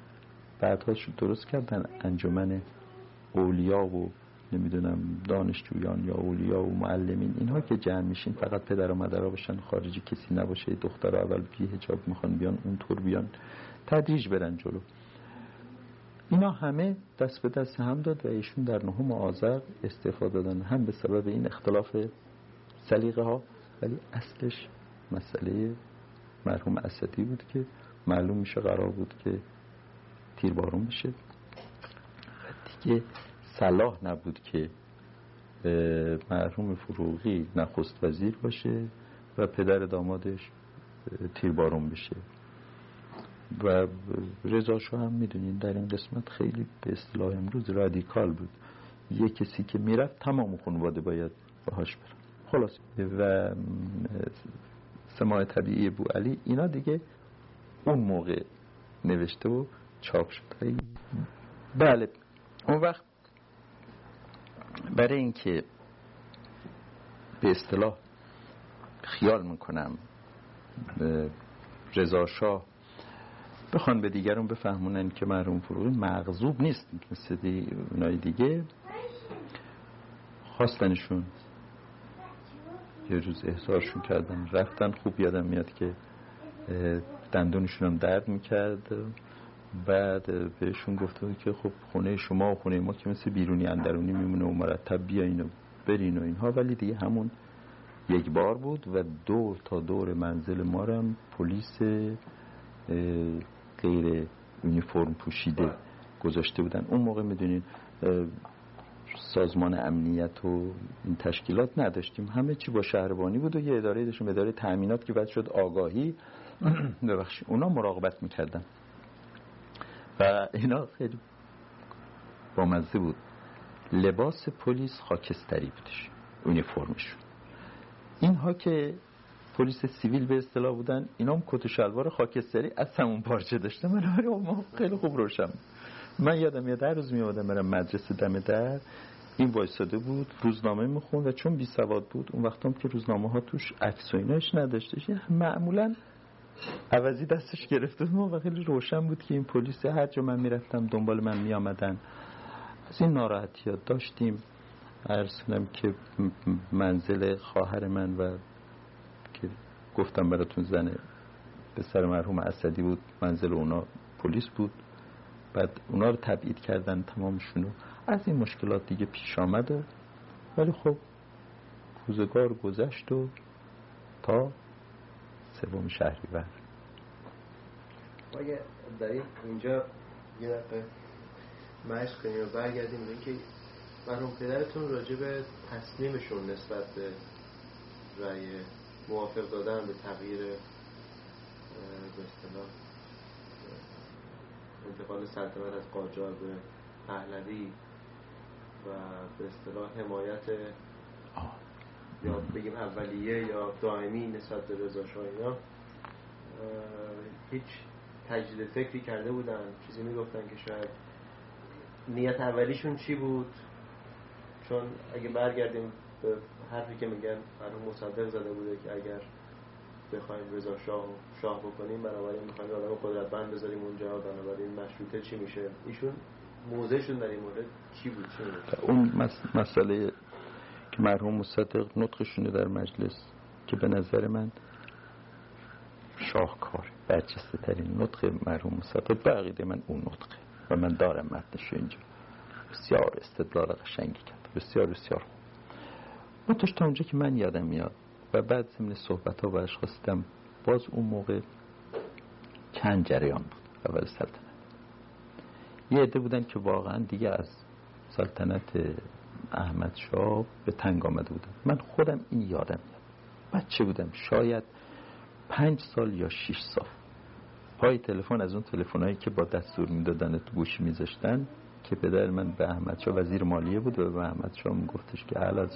بعدها درست کردن. انجمن اولیا و نمی‌دونم دانشجویان یا اولیا و معلمین اینها که جمع میشین فقط پدر و مادر باشن خارجی کسی نباشه دختر اول بی هجاب می‌خوان بیان اونطور بیان. تدریج برن جلو. اینا همه دست به دست هم داد و ایشون در نهم آذر استفاده دادن. هم به سبب این اختلاف سلیقه ها ولی اصلش مسئله مرحوم اسدی بود که معلوم میشه قرار بود که تیربارون بشه. دیگه صلاح نبود که مرحوم فروغی نخست وزیر باشه و پدر دامادش تیربارون بشه. و رضا هم می‌دونین در این قسمت خیلی به اصطلاح امروز رادیکال بود. یه کسی که می‌رفت تمام خانواده باید باهاش برن. خلاص. و سماع طبیعی بو علی اینا دیگه اون موقع نوشته و چاپ شد بله. اون وقت برای اینکه به اصطلاح خیال می‌کنم رضا شاه بخوان به دیگرون بفهمونن که مرحوم فروغی مغضوب نیست مثل دی اونای دیگه. خواستنشون. یه روز احضارشون کردن. رفتن خوب یادم میاد که دندونشون هم درد می‌کرد. بعد بهشون گفته که خب خونه شما و خونه ما که مثل بیرونی اندرونی میمونه و مرتب بیاین و برین و اینها. ولی دیگه همون یک بار بود و دور تا دور منزل ما هم پلیس غیر یونیفرم پوشیده گذاشته بودن. اون موقع می‌دونین سازمان امنیت و این تشکیلات نداشتیم. همه چی با شهربانی بود و یه اداره داشتیم اداره تأمینات که بعد شد آگاهی. [COUGHS] ببخشید اونا مراقبت می‌کردن. و اینا خیلی بامزه بود. لباس پلیس خاکستری بودش یونیفرمشون. اینها که پلیس سیویل به اصطلاح بودن. اینا هم کت و شلوار خاکستری از همون پارچه داشته من ما خیلی خوب روشم من یادم یاد در روز می آمدم برم مدرسه دم در. این وایساده بود روزنامه میخون و چون بی سواد بود اون وقت هم که روزنامه ها توش عکس و ایناش نداشته معمولا عوضی دستش گرفته بود. و خیلی روشن بود که این پلیس هر جا من می‌رفتم دنبال من میامدن از این ناراحتی ها داشتیم ارسنم که منزل خواهر من و گفتم براتون زنه به سر مرحوم اسدی بود منزل اونا پلیس بود. بعد اونا رو تبعید کردن تمامشونو. از این مشکلات دیگه پیش آمده. ولی خب روزگار گذشت و تا سوم شهری بر اگه در اینجا یه دقیقه مشق کنیم برگردیم به اینکه مرحوم پدرتون راجع به تصمیمشون نسبت به رأی موافق دادن به تغییر به اصطلاح انتقال سلطنت از قاجار به پهلوی و به اصطلاح حمایت یا بگیم اولیه یا دائمی نسبت به رضا اینا هیچ تجدید فکری کرده بودن. چیزی می‌گفتن که شاید نیت اولیشون چی بود؟ چون اگه برگردیم به حرفی که میگن مرحوم مصدق زده بوده که اگر بخوایم رضا شاه شاه بکنیم بنابراین می‌خوایم آدم قدرتمند بذاریم اونجا بنابراین مشروطه چی میشه؟ ایشون موضعشون در این مورد چی بود؟ چی اون مسئله که مرحوم مصدق نطقشونه در مجلس که به نظر من شاهکار برجسته ترین نطق مرحوم مصدق. به عقیده من اون نطقه و من دارم متنشو اینجا. بسیار استدلال قشنگی کرد. بسیار بسیار خوب. تا اونجا که من یادم میاد. و بعد ضمن صحبت ها باش خواستم باز اون موقع چند جریان بود. اول سلطنت. یه عده بودن که واقعا دیگه از سلطنت احمد شاه به تنگ آمده بودم من خودم این یادم میاد. بچه بودم؟ شاید پنج سال یا شیش سال. پای تلفن از اون تلفنایی که با دستور می‌دادن تو گوشی میذاشتن که پدر من به احمد شاه وزیر مالیه بود و به احمد شاه میگفتش که اعلی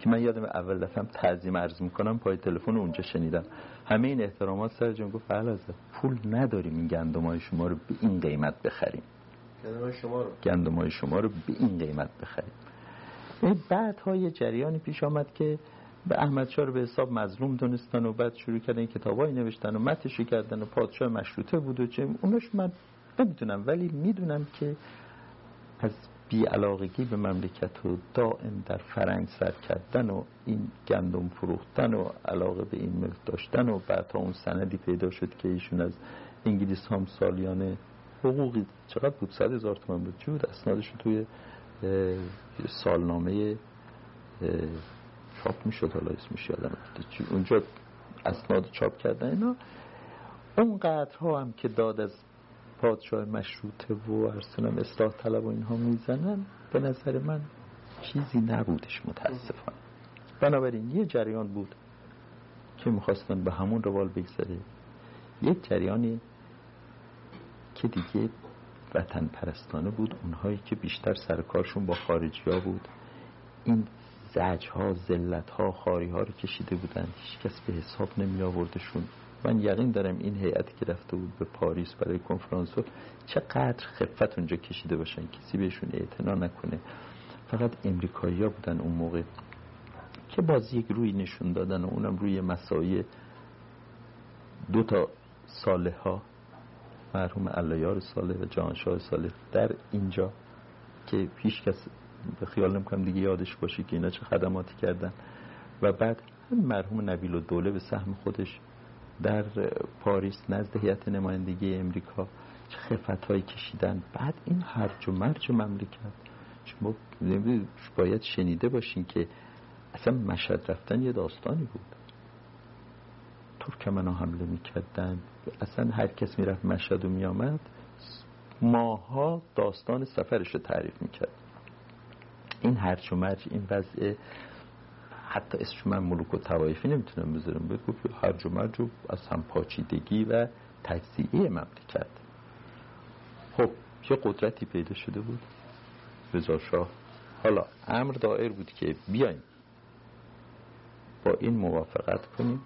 که من یادم اول دفعه تعظیم عرض می‌کنم پای تلفن اونجا شنیدم. همه این احترامات سر جان گفت اعلی پول نداریم این گندمای شما رو به این قیمت بخریم. گندمای شما رو. گندمای شما رو به این قیمت بخریم. بعد های جریانی پیش آمد که به احمد رو به حساب مظلوم دونستن و بعد شروع کردن کتابایی نوشتن و متشی کردن و پادشاه مشروطه بود و چه اونش من نمی‌دونم ولی می‌دونم که از بیعلاقگی به مملکت و دائم در فرنگ سر کردن و این گندم فروختن و علاقه به این ملک داشتن و بعد اون سندی پیدا شد که ایشون از انگلیس هم سالیانه حقوقی چقدر بود؟ صد هزار تومن بود؟ بود اسنادش توی سالنامه چاپ می‌شد حالا اسمش یادم اونجا اسناد چاپ کردن اینا. اون قدرها هم که داد از پادشاه مشروطه و ارسنم اصلاح طلب و اینها می‌زنن به نظر من چیزی نبودش متاسفانه. بنابراین یه جریان بود که می‌خواستن به همون روال بگذره. یک جریانی که دیگه وطن پرستانه بود اونهایی که بیشتر سرکارشون با خارجی ها بود. این زج ها زلت ها خاری ها رو کشیده بودن. هیچ کس به حساب نمی آوردشون من یقین دارم این هیئتی که رفته بود به پاریس برای کنفرانس چقدر خفت اونجا کشیده باشن کسی بهشون اعتنا نکنه. فقط امریکایی ها بودن اون موقع که باز یک روی نشون دادن و اونم روی مسایی دو تا ساله ها مرحوم علایار ساله و جانشاه ساله در اینجا که پیش کس به خیال نمی‌کنم دیگه یادش باشه که اینا چه خدماتی کردن. و بعد مرحوم نبیل و دوله به سهم خودش در پاریس نزد هیئت نمایندگی امریکا چه خفت هایی کشیدن. بعد این هرج و مرج مملکت. شما باید شنیده باشین که اصلا مشهد رفتن یه داستانی بود. ترکمن ها حمله می‌کردن. اصلا هر کس می‌رفت مشهد و میامد ماها داستان سفرش رو تعریف می‌کرد. این هرچ و مرج این وضع حتی اسمش من ملوک و توایفی نمی‌تونم بذارم بگو هرج و مرج از هم پاچیدگی و تجزیه مملکت. خب یه قدرتی پیدا شده بود. رضا شاه. حالا امر دائر بود که بیایم. با این موافقت کنیم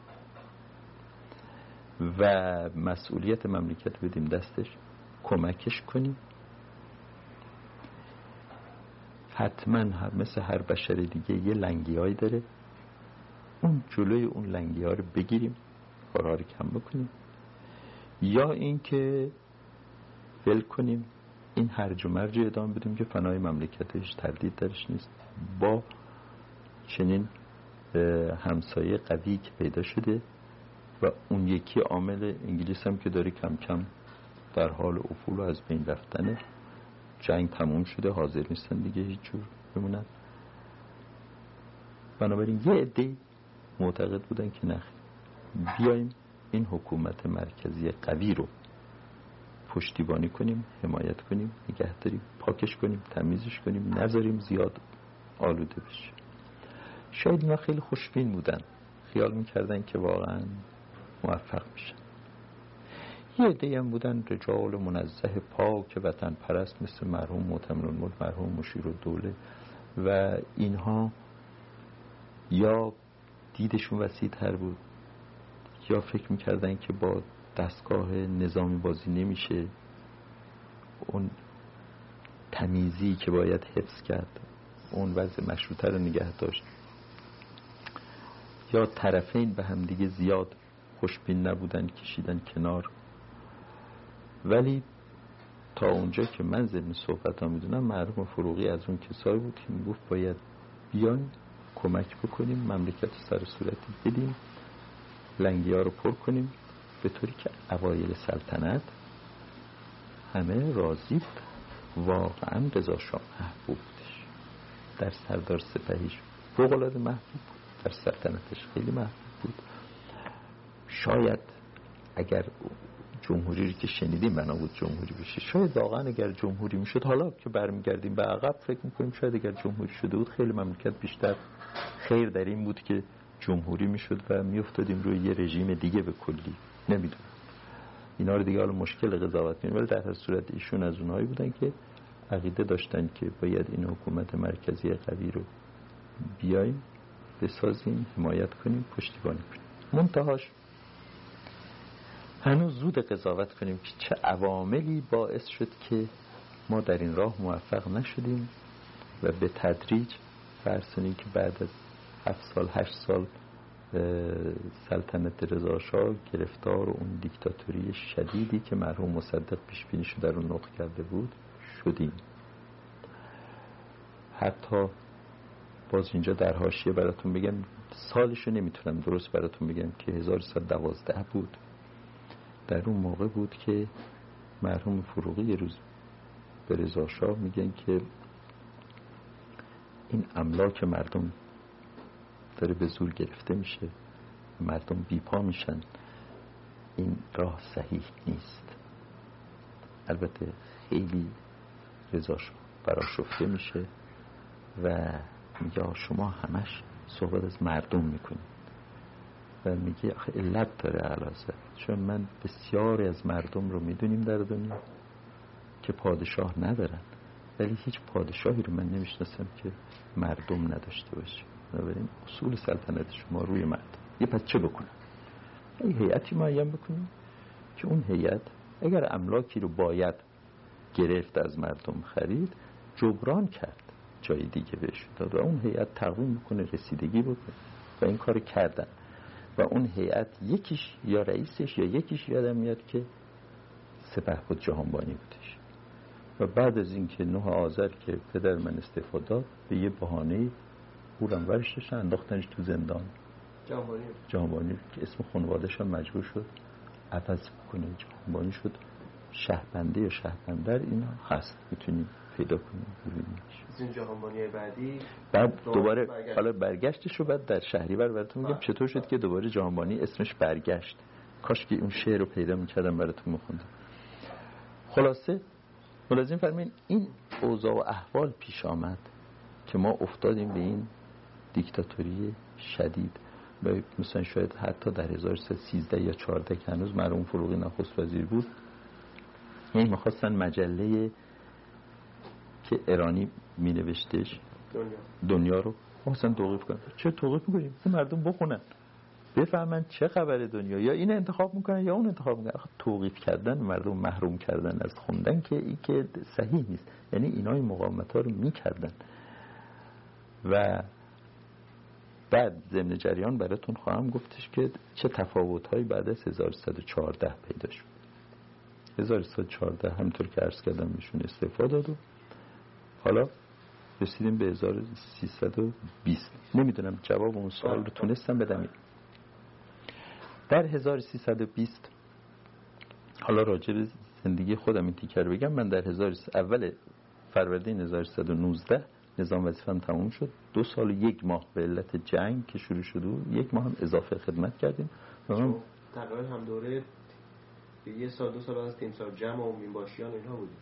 و مسئولیت مملکت بدیم دستش کمکش کنیم. حتما مثل هر بشر دیگه یه لنگی هایی داره. اون جلوی اون لنگی ها رو بگیریم کارها رو کم بکنیم. یا اینکه ول کنیم این هرج و مرج ادامه بدیم که فنای مملکتش تردید درش نیست. با چنین همسایه قوی که پیدا شده و اون یکی عامل انگلیس هم که داره کم کم در حال افول و از بین رفتنه جنگ تموم شده حاضر نیستن دیگه هیچ جور بمونن. بنابراین یه عده معتقد بودن که نخ بیایم این حکومت مرکزی قوی رو پشتیبانی کنیم حمایت کنیم نگه داریم پاکش کنیم تمیزش کنیم نذاریم زیاد آلوده بشه. شاید اینا خیلی خوشبین بودن. خیال می‌کردن که واقعا موفق میشن. یه هم بودن رجال منزه پاک وطن پرست مثل مرحوم معتمر الملک مرحوم مشیر دوله و اینها یا دیدشون وسیع تر بود یا فکر می‌کردن که با دستگاه نظامی بازی نمیشه اون تمیزی که باید حفظ کرد اون وضع مشروطه رو نگه داشت. یا طرفین به هم دیگه زیاد خوشبین نبودن کشیدن کنار. ولی تا اونجا که من ضمن صحبت ها می‌دونم مرحوم فروغی از اون کسایی بود که می‌گفت باید بیان کمک بکنیم مملکت سر صورتی بدیم لنگی ها رو پر کنیم. به طوری که اوایل سلطنت همه راضی بود. واقعا رضا شاه محبوب بودش. در سردار سپهیش فوق العاده محبوب بود. در سلطنتش خیلی محبوب بود. شاید اگر جمهوری که شنیدیم بنا بود جمهوری بشه. شاید واقعا اگر جمهوری می‌شد حالا که برمیگردیم به عقب فکر می‌کنیم شاید اگر جمهوری شده بود خیلی مملکت بیشتر خیر در این بود که جمهوری می‌شد و میافتادیم روی یه رژیم دیگه به کلی. نمی‌دونم. اینا رو دیگه حالا مشکل قضاوت ولی در هر صورت ایشون از اونهایی بودن که عقیده داشتن که باید این حکومت مرکزی قوی رو بیایم بسازیم حمایت کنیم پشتیبانی کنیم. منتهاش هنوز زود قضاوت کنیم که چه عواملی باعث شد که ما در این راه موفق نشدیم و به تدریج فرسونی که بعد از هفت سال هشت سال سلطنت رضاشاه گرفتار و اون دیکتاتوری شدیدی که مرحوم مصدق پیش بینی در اون نقل کرده بود شدیم. حتی باز اینجا در حاشیه براتون بگم سالشو نمی‌تونم درست براتون بگم که 1112 بود. در اون موقع بود که مرحوم فروغی یه روز به رضا شاه میگن که این املاک مردم داره به زور گرفته میشه مردم بیپا میشن. این راه صحیح نیست. البته خیلی رضا براشفته میشه و میگه شما همش صحبت از مردم می‌کنید. و میگه آخه علت داره علازه چون من بسیاری از مردم رو می‌دونیم در دنیا که پادشاه ندارن. ولی هیچ پادشاهی رو من نمی‌شناسم که مردم نداشته باشه. بنابراین اصول سلطنت شما روی مردم یه پس چه بکنم؟ یه هیئتی معین بکنیم که اون هیئت اگر املاکی رو باید گرفت از مردم خرید جبران کرد جای دیگه بهش داد و اون هیئت تقویم می‌کنه رسیدگی بکنه. و این کار کردن. و اون هیئت یکیش یا رئیسش یا یکیش یادم میاد که سپه بود جهانبانی بودش. و بعد از اینکه نه آذر که پدر من استفاده داد به یه بهانه بورم ورشش انداختنش تو زندان. جهانبانی جهانبانی که اسم خانوادش هم مجبور شد عوض کنه جهانبانی شد شهربنده یا شهربندر اینا هست. می‌تونیم پیدا کنیم. بعدی. بعد دوباره حالا برگشتش رو بعد در شهریور براتون میگم. چطور شد که دوباره جهانبانی اسمش برگشت؟ کاش که اون شعر رو پیدا می‌کردم براتون میخوندم. خلاصه ملازم فرمین این اوضاع و احوال پیش آمد که ما افتادیم به این دیکتاتوری شدید. و مثلا شاید حتی در 1313 یا 14 که هنوز مرحوم فروغی نخست وزیر بود یعنی می‌خواستن مجله که ایرانی می نوشتش دنیا, دنیا رو؟ حسن توقیف کنن چه توقیف می‌کنیم این مردم بخونن. بفهمن چه خبر دنیا. یا این انتخاب می‌کنن یا اون انتخاب می‌کنن. توقیف کردن مردم محروم کردن از خوندن که این که صحیح نیست. یعنی اینا این مقاومت ها رو می‌کردن. و بعد ضمن جریان براتون خواهم گفتش که چه تفاوت هایی بعد از 1114 پیدا شد. 1114 همطور که عرض کردم میشون استفاده داد حالا رسیدیم به 1320 نمی‌دونم جواب اون سوال رو تونستم بدم. در 1320 حالا راجع به زندگی خودم این تیکر بگم. من در هزار اول فروردین 1319 نظام وظیفم تموم شد. دو سال و یک ماه به علت جنگ که شروع شد و یک ماه هم اضافه خدمت کردیم. من تقریبا هم دوره یه سال دو سال از تیم سال جمع و مینباشیان اینها بودیم.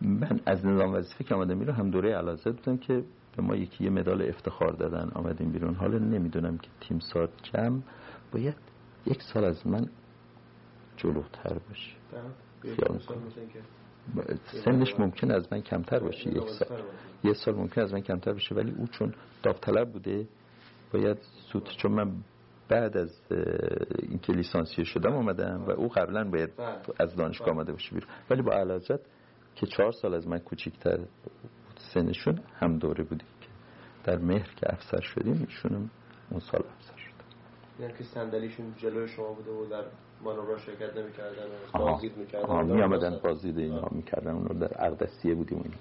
من از نظام وظیفه که آمدم بیرون هم دوره علازه بودم که به ما یکی یه مدال افتخار دادن. آمدیم بیرون. حالا نمی‌دونم که تیم سال جمع باید یک سال از من جلوتر باشه سنش ممکن از من کمتر باشه یک سال یه سال ممکن از من کمتر باشه ولی او چون داوطلب بوده باید سوت چون من بعد از اینکه لیسانسیه شدم آمدم و او قبلا باید از دانشگاه آمده باشه بیرون. ولی با علاجت که چهار سال از من کوچیکتر سنشون هم دوره بودیم که در مهر که افسر شدیم ایشونم اون سال افسر شد. یعنی که صندلیشون جلوی شما بوده و در مانورا شرکت نمی‌کردن بازدید می‌کردن. می آمدن بازدید اینا می‌کردن اون رو در اقدسیه بودیم اینا.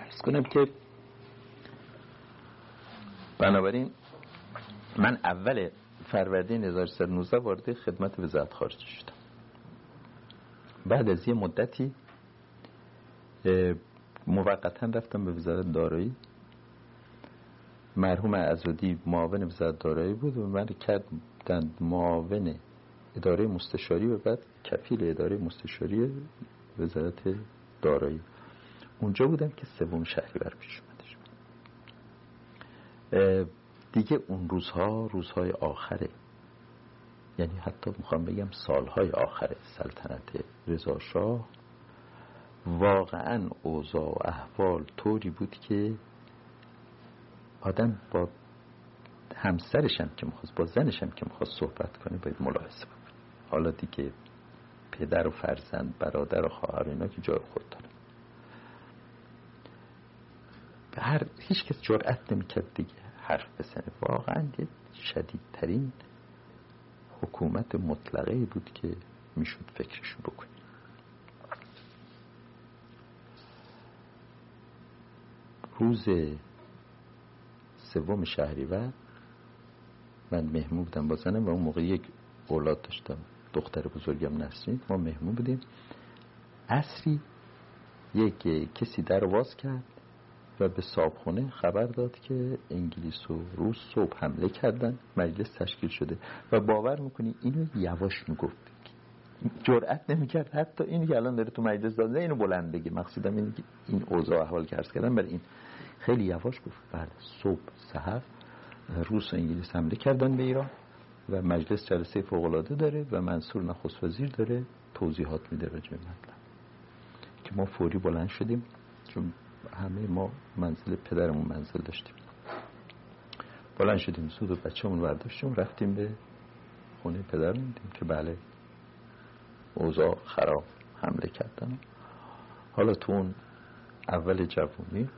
عرض کنم که بنابراین من اول فروردین 1319 وارد خدمت وزارت خارجه شدم. بعد از یه مدتی موقتا رفتم به وزارت دارایی. مرحوم ازودی معاون وزارت دارایی بود و من کردن معاون اداره مستشاری و بعد کفیل اداره مستشاری وزارت دارایی. اونجا بودم که سوم شهری بر پیش اومدش دیگه اون روزها روزهای آخره یعنی حتی می‌خوام بگم سالهای آخر سلطنت رضا شاه واقعا اوضاع و احوال طوری بود که آدم با همسرش هم که می‌خواست با زنش هم که می‌خواست صحبت کنه باید ملاحظه بکنه. حالا دیگه پدر و فرزند برادر و خواهر اینا که جای خود داره هر هیچ کس جرأت نمی‌کرد دیگه حرف بزنه. واقعا یه شدیدترین حکومت مطلقه بود که می‌شد فکرش بکنیم روز سوم شهریور من مهمون بودم با زنم و اون موقع یک اولاد داشتم. دختر بزرگم نسرین. ما مهمون بودیم. عصری یک کسی در واز کرد. و به صابخونه خبر داد که انگلیس و روس صبح حمله کردن مجلس تشکیل شده و باور می‌کنی اینو یواش می‌گفت. جرأت نمی‌کرد. حتی این که الان داره تو مجلس داده اینو بلند بگی مقصودم اینه که این اوضاع احوال که کردن برای این. خیلی یواش گفت. بعد صبح سحر روس و انگلیس حمله کردن به ایران و مجلس جلسه فوق داره و منصور نخست وزیر داره توضیحات میده راجع به مطلب. که ما فوری بلند شدیم چون همه ما منزل پدرمون منزل داشتیم. بلند شدیم سود و بچه‌مون برداشتیم رفتیم به خونه پدرمون دیدیم که بله اوضاع خراب حمله کردن. حالا تو اون اول جوونی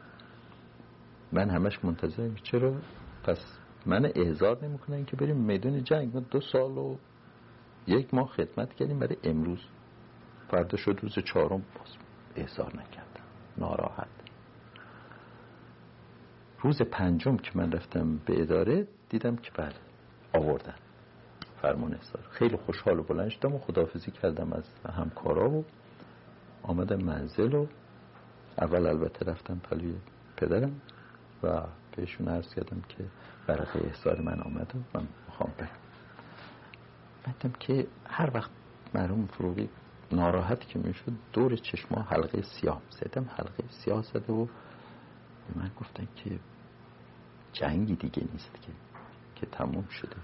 من همش منتظرم چرا؟ پس من احضار نمی‌کنن که بریم میدون جنگ. ما دو سال و یک ماه خدمت کردیم برای امروز فردا شد روز چهارم باز احضار نکردم. ناراحت. روز پنجم که من رفتم به اداره دیدم که بله آوردن. فرمان احضار. خیلی خوشحال و بلند شدم و خداحافظی کردم از همکارا و آمدم منزل و اول البته رفتم پلوی پدرم و بهشون عرض کردم که برقه احضار من آمده و من می‌خوام برم. بعدم که هر وقت مرحوم فروغی ناراحت که می‌شد دور چشما حلقه سیاه زدم حلقه سیاه زده و من گفتن که جنگی دیگه نیست که که تموم شده.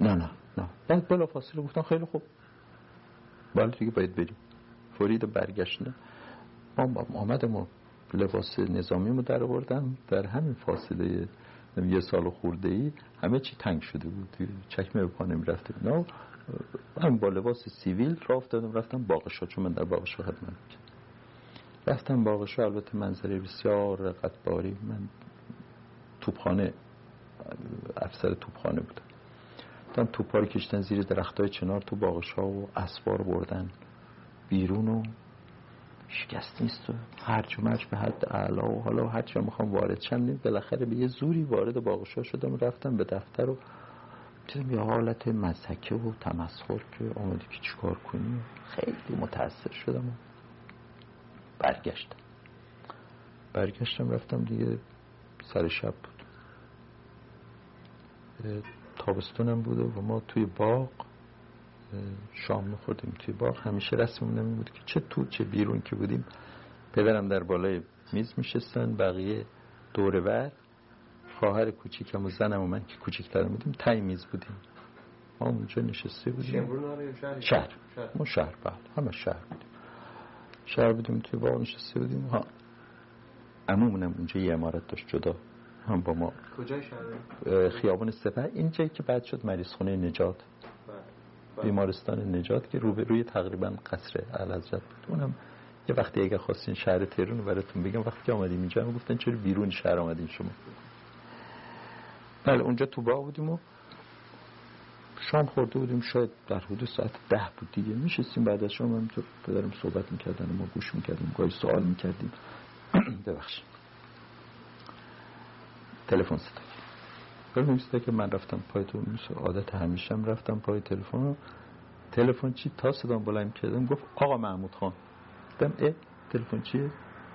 نه نه نه. بعد بلا فاصله گفتن خیلی خوب. بله دیگه باید بریم. فرید برگشتن. ما آمدم و لباس نظامی رو در آوردم در همین فاصله یه سال خورده ای همه چی تنگ شده بود. چکمه به پا نمی‌رفته نه من با لباس سیویل را افتادم رفتم باقشا چون من در باقشا خدمت رفتم باقشا البته منظره بسیار رقتباری من توپخانه افسر توپخانه بودم دم توپا رو کشتن زیر درختای چنار تو باغشا و اسوار بردن بیرون و شکست نیست و هرچ و به حد اعلا و حالا هرچی می‌خوام وارد شم. بالاخره به یه زوری وارد باغشا شدم و رفتم به دفتر و دیدم یه حالت مزهکه و تمسخر که آمدی که چیکار کنی؟ خیلی متاثر شدم و برگشتم برگشتم رفتم دیگه سر شب بود. تابستونم بوده و ما توی باغ شام میخوردیم توی باغ. همیشه رسممون نمی بود که چه تو چه بیرون که بودیم. پدرم در بالای میز میشستن بقیه دور ور خواهر کوچیکم و زنم و من که کوچیکتر بودیم تای میز بودیم. ما اونجا نشسته بودیم. شهر. ما شهر بعد همه شهر بودیم. شهر بودیم توی باغ نشسته بودیم. ها. امومونم اونجا یه امارت داشت جدا هم با ما. کجای شهر؟ خیابان سپه. این جایی که بعد شد مریض خونه نجات بیمارستان نجات که روی تقریبا قصر حضرت بود. اونم یه وقتی اگه خواستین شهر تهران رو براتون بگم وقتی که آمدیم اینجا گفتن چرا بیرون شهر آمدین شما؟ بله اونجا تو با بودیم و شام خورده بودیم شاید در حدود ساعت ده بود دیگه. میشستیم بعد از شام همینطور پدرم صحبت می‌کردن ما گوش می‌کردیم گاهی سوال می‌کردیم. [CLEARS THROAT] ببخشید. تلفن صدا. ببینیم که من رفتم پای تو عادت همیشم رفتم پای تلفن تلفن چی؟ تا صدام بلند کردم گفت آقا محمود خان. گفتم اه تلفن چیه؟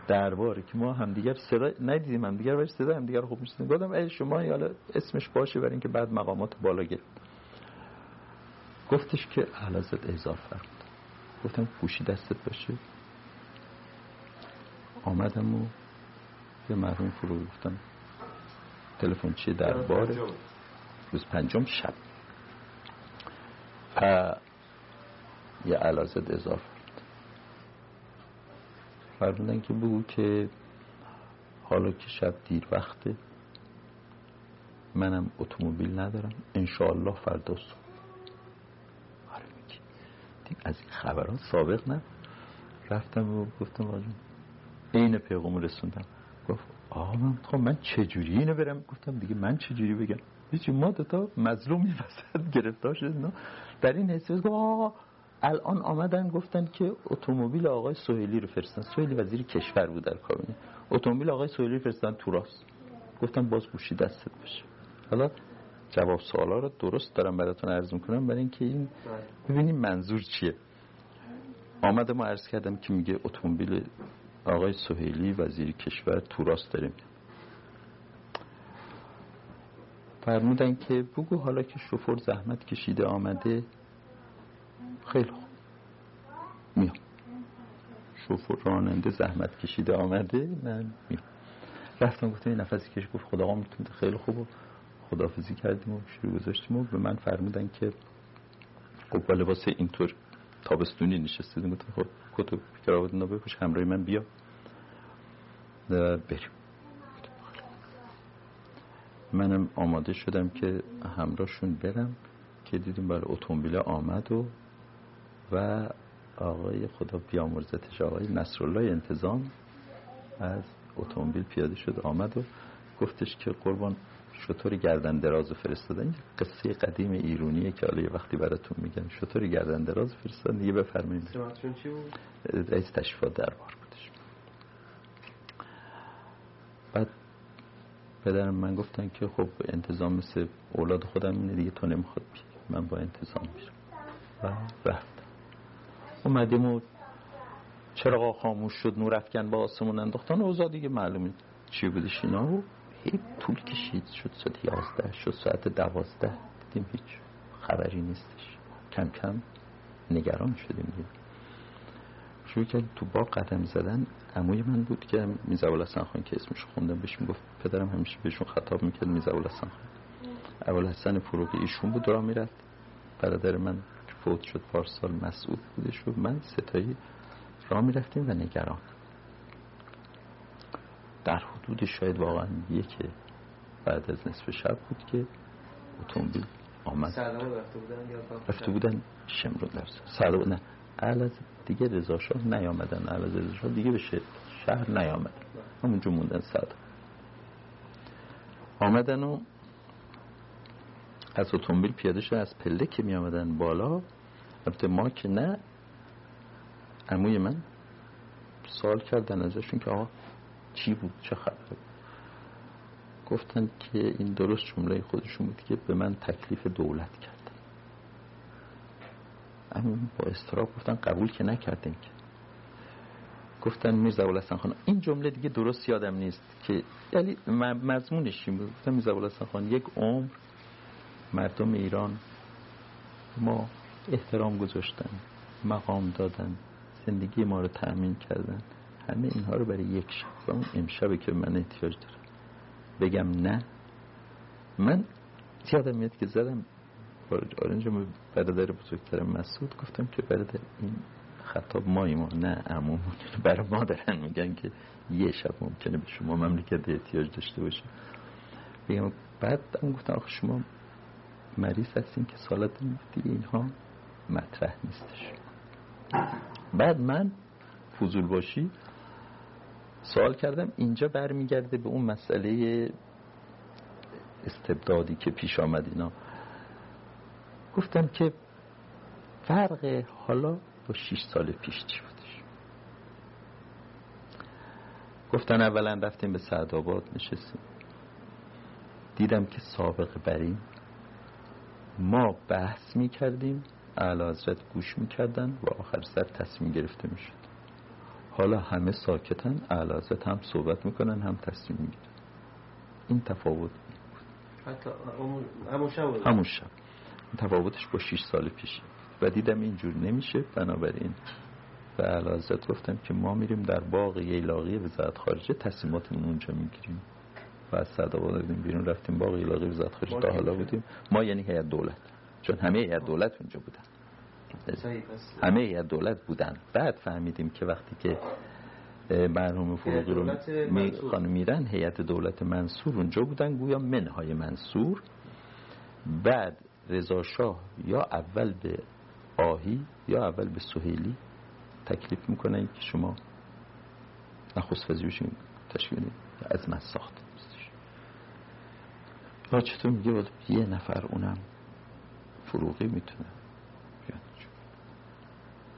درباره که ما همدیگر صدا ندیدیم همدیگر ولی صدا همدیگر خوب میشنیم گفتم ای شما حالا اسمش باشه برای اینکه بعد مقامات بالا گرفت گفتش که علازت احضار فرمود. گفتم گوشی دستت باشه. آمدم و یه مرحوم فرو گفتم تلفن چیه درباره روز پنجم شب. یه علازت اضافه فرمودن که بگو که حالا که شب دیر وقته منم اتومبیل ندارم. انشاءالله فردا صبح. از این خبرات سابق نه رفتم و گفتم واجون این پیغام رسوندم. گفت آقا من خب من چجوری اینو برم؟ گفتم دیگه من چجوری بگم؟ هیچی ما دوتا مظلومی وسط گرفتار شد در این حسیت گفت آقا الان آمدن گفتن که اتومبیل آقای سهیلی رو فرستن. سهیلی وزیر کشور بود در کابینه. اتومبیل آقای سهیلی فرستن تو راست. گفتم باز گوشی دستت باشه حالا جواب سوالا رو درست دارم براتون عرض می‌کنم برای اینکه این ببینیم منظور چیه؟ آمده ما عرض کردم که میگه اتومبیل آقای سهیلی وزیر کشور تو راست داریم. فرمودن که بگو حالا که شفر زحمت کشیده آمده. خیلی خوب. میام. شفر راننده زحمت کشیده آمده. من میام. رفتم گفتم این نفسی کش گفت خدا می‌تونه خیلی خوب و خدافزی کردیم و شروع گذاشتیم و به من فرمودن که خب با لباس اینطور تابستونی نشسته گفتم خب کتو کراوات اینا بپوش همراه من بیا. بریم. منم آماده شدم که همراهشون برم که دیدیم برای اتومبیل آمد و و آقای خدا بیامرزتش آقای نصرالله انتظام از اتومبیل پیاده شد آمد و گفتش که قربان شطور گردن دراز فرستادن؟ این قصه قدیم ایرونیه که حالا یه وقتی براتون میگن. شطور گردن دراز فرستادن. دیگه بفرمایید. چی بود؟ رئیس تشریفات دربار بودش. بعد پدرم من گفتن که خب انتظام مثل اولاد خودم اینه دیگه تو نمی‌خواد بی من با انتظام میرم. و رفتم. اومدیم و چراغا خاموش شد. نور افکن با آسمون انداختن. اوضاع دیگه معلومه چی بودش اینا. و هی طول کشید. شد ساعت یازده شد ساعت دوازده. دیدیم هیچ خبری نیستش. کم کم نگران شدیم دیدیم شروع کرد تو با قدم زدن. عموی من بود که میزاول حسن خان که اسمش خوندم بهش می‌گفت پدرم همیشه بهشون خطاب می‌کرد میزاول حسن خان. اول حسن فروغی ایشون بود را می‌رفت. برادر من فوت شد پارسال مسعود بودش و من ستایی را می‌رفتیم و نگران. در حدود شاید واقعا یک بعد از نصف شب بود که اتومبیل آمد. رفته بودن شمرون در سر. نه. اهل دیگه رضا شاه نیامدن. اهل از رضا شاه دیگه به شهر نیامدن. همونجا موندن صد آمدن و از اتومبیل پیاده شد از پله که می آمدن بالا. البته ما که نه عموی من سوال کردن ازشون که آقا چی بود؟ چه خبر گفتن که این درست جمله خودشون بود که به من تکلیف دولت کرد. اما با استراب گفتن قبول که نکردیم که. گفتن میرزا ابوالحسن خان این جمله دیگه درست یادم نیست که یعنی مضمونش این بود. گفتن میرزا ابوالحسن خان یک عمر مردم ایران ما احترام گذاشتن مقام دادن زندگی ما رو تأمین کردن. همه اینها رو برای یک شب. و اون امشبه که من احتیاج دارم. بگم نه. من یادم میاد که زدم آرنج برادر بزرگتر مسعود. گفتم که برادر این خطاب ماییم نه عموم برای ما دارن میگن که یه شب ممکنه به شما مملکت احتیاج داشته باشه. بگم بعد هم گفتم آخه شما مریض هستین که سالت دیگه اینها مطرح نیستش. بعد من فضول باشی سوال کردم. اینجا برمیگرده به اون مسئله استبدادی که پیش آمد اینا. گفتم که فرق حالا با 6 سال پیش چی بودش؟ گفتن اولا رفتیم به سعدآباد نشستیم. دیدم که سابقه بریم. ما بحث می کردیم اعلی حضرت گوش می کردن و آخر سر تصمیم گرفته می شد حالا همه ساکتن اعلی حضرت هم صحبت می‌کنن هم تصمیم می‌گیرن. این تفاوت حتی همون شب همون شب. تفاوتش با 6 سال پیش و دیدم اینجور نمیشه. بنابراین و علازت گفتم که ما میریم در باغ ییلاقی وزارت خارجه تصمیماتمون اونجا می‌گیریم. و از صدا دیدیم بیرون رفتیم باغ ییلاقی وزارت خارجه. تا حالا بودیم. ما یعنی هیئت دولت. چون همه هیئت دولت اونجا بودن. همه هیئت دولت بودن. بعد فهمیدیم که وقتی که مرحوم فروغی رو میرن هیئت دولت منصور اونجا بودن گویا منهای منصور. بعد رضا شاه یا اول به آهی یا اول به سهیلی تکلیف می‌کنن که شما نخست وزیرشون تشکیل از من ساخت. یا چطور میگه یه نفر اونم فروغی می‌تونه.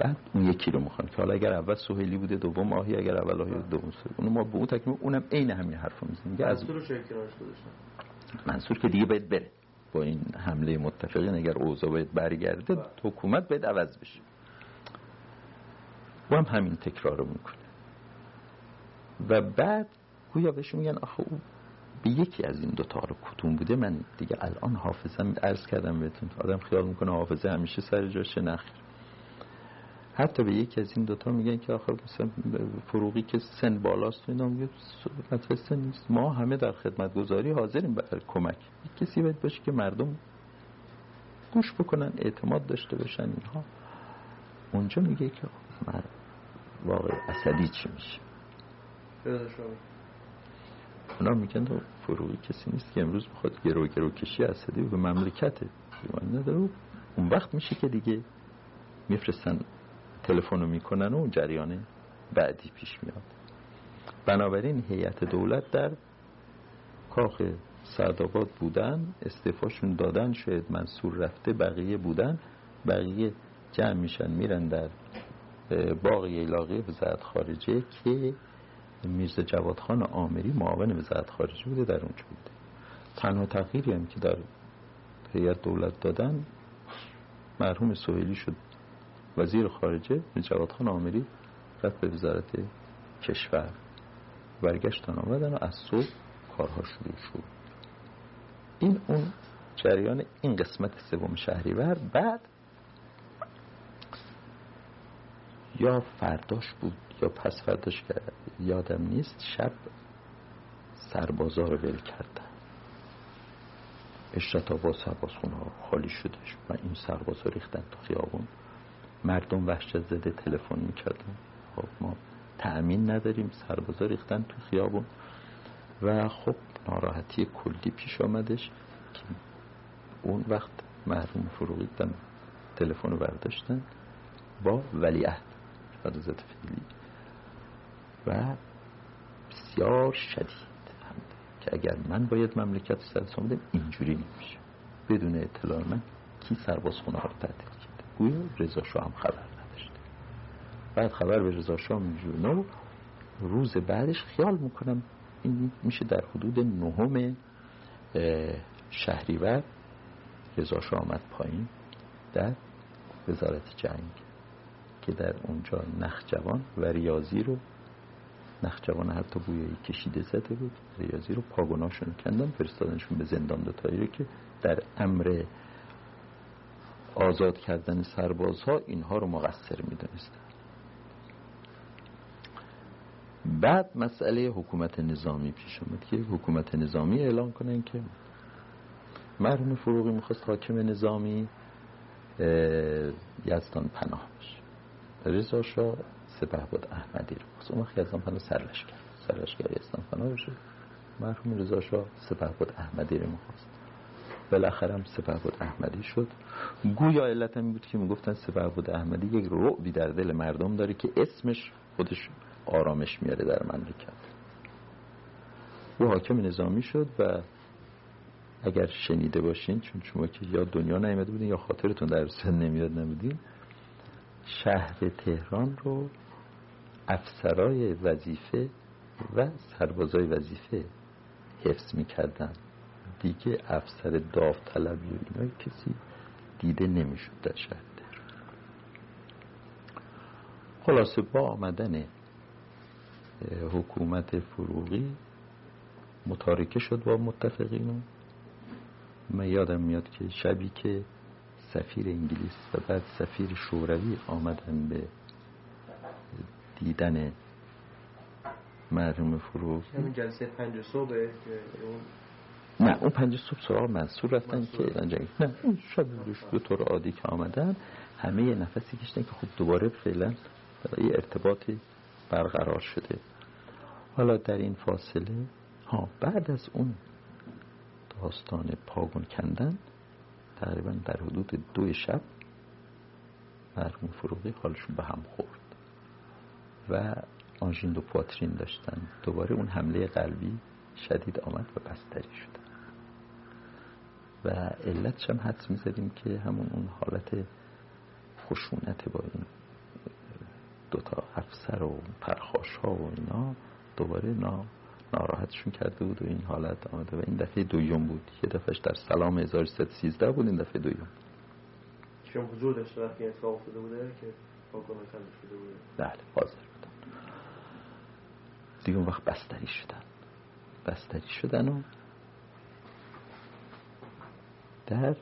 بعد اون یکی رو می‌خوان. که حالا اگر اول سهیلی بوده دوم آهی اگر اول آهی دوم سهیلی. اونو ما به اون تکمیل اونم عین همین حرفو می‌زنیم. از منصور رو منصور که دیگه باید بره. با این حمله متفقین اگر اوضاع باید برگرده بله. حکومت باید عوض بشه. او هم همین تکرار رو می‌کنه. و بعد گویا بهش میگن آخه او به یکی از این دوتا رو کتون بوده؟ من دیگه الان حافظم عرض کردم بهتون. آدم خیال می‌کنه حافظه همیشه سر جاشه نخیر حتی به یکی از این دوتا میگن که آخر مثلا فروغی که سن بالاست اینا میگه سن نیست. ما همه در خدمت گذاری حاضریم برای کمک. کسی باید باشه که مردم گوش بکنن اعتماد داشته باشن اینها. اونجا میگه که من واقع اصلی چی میشه؟ اونا میگن فروغی کسی نیست که امروز بخواد گرو گرو کشی اصلی به مملکته. نداره. اون وقت میشه که دیگه میفرستن تلفن می‌کنن و اون جریان بعدی پیش میاد. بنابراین هیئت دولت در کاخ سعدآباد بودن استعفاشون دادن شاید منصور رفته بقیه بودن. بقیه جمع میشن میرن در باغ ییلاقی وزارت خارجه که میرزا جواد خان آمری معاون وزارت خارجه بوده در اونجا بوده. تنها تغییری هم که در هیئت دولت دادن مرحوم سوهیلی شد وزیر خارجه جواد خان آمری رفت به وزارت کشور. برگشتن آمدن و از صبح کارها شروع شد. این اون جریان این قسمت سوم شهریور بعد یا فرداش بود یا پس فرداش که یادم نیست شب سربازا رو ول کردن. اشرت آباد سربازخونه ها خالی شدش و این سربازا ریختن تو خیابون. مردم وحشت زده تلفن می‌کردن. خب ما تأمین نداریم سربازا ریختن تو خیابون. و خب ناراحتی کلی پیش آمدش که اون وقت محروم فروغی تلفن رو برداشتن با ولیعهد فرزت فیلی. و بسیار شدید که اگر من باید مملکت سرسان بدم اینجوری نمیشه. بدون اطلاع من کی سرباز خونه رو کرده گویا رضا شاه هم خبر نداشته بعد خبر به رضا شاه میجونه روز بعدش خیال می‌کنم این میشه در حدود نهم شهریور رضا شاه آمد پایین در وزارت جنگ که در اونجا نخجوان و ریاضی رو نخجوان حتی بویایی کشیده زده بود ریاضی رو پاگوناشون کندن فرستادنشون به زندان دوتایی که در امر آزاد کردن سربازها اینها رو مقصر می‌دونستن. بعد مسئله حکومت نظامی پیش آمد که حکومت نظامی اعلان کنن که مرحوم فروغی می‌خواست حاکم نظامی یزدان پناه بشه رضا شاه سپه بود احمدی رو خواست اون وقتی یزدان پناه سرلش کرد سرلش کرد یزدان پناه بشه مرحوم رضا شاه سپه بود احمدی رو می‌خواست. بالاخره هم سپه بود احمدی شد. گویا علت هم بود که می‌گفتن سپه بود احمدی یک رعبی در دل مردم داره که اسمش خودش آرامش میاره در مملکت او حاکم نظامی شد و اگر شنیده باشین چون شما که یا دنیا نیامده بودین یا خاطرتون در سن نمیاد نبودین شهر تهران رو افسرای وظیفه و سربازای وظیفه حفظ می‌کردن. دیگه افسر داوطلبی و اینا کسی دیده نمی‌شد در شهر خلاصه با آمدن حکومت فروغی متارکه شد با متفقین من یادم میاد که شبی که سفیر انگلیس و بعد سفیر شوروی آمدن به دیدن مرحوم فروغ. همین جلسه پنج صبح نه. اون پنج صبح سراغ منصور رفتن که جنگ نه اون شب به طور عادی که آمدن. همه یه نفسی کشتن که خب دوباره فعلا برای ارتباطی برقرار شده. حالا در این فاصله ها بعد از اون داستان پاگون کندن تقریبا در حدود دو شب مرحوم فروغی حالشون به هم خورد و آنژین دو پواترین داشتن. دوباره اون حمله قلبی شدید آمد و بستری شد. و علتش هم حدس می‌زدیم که همون اون حالت خشونت با این دوتا افسر و پرخاش ها و اینا دوباره نا ناراحتشون کرده بود و این حالت آمده و این دفعه دویم بود. یه دفعهش در سلام 1313 بود این دفعه دویم. شما حضور داشته وقتی اتفاق افتاده بوده که واکنش شده بوده. بله حاضر بودن دیگه اون وقت بستری شدن. بستری شدن و در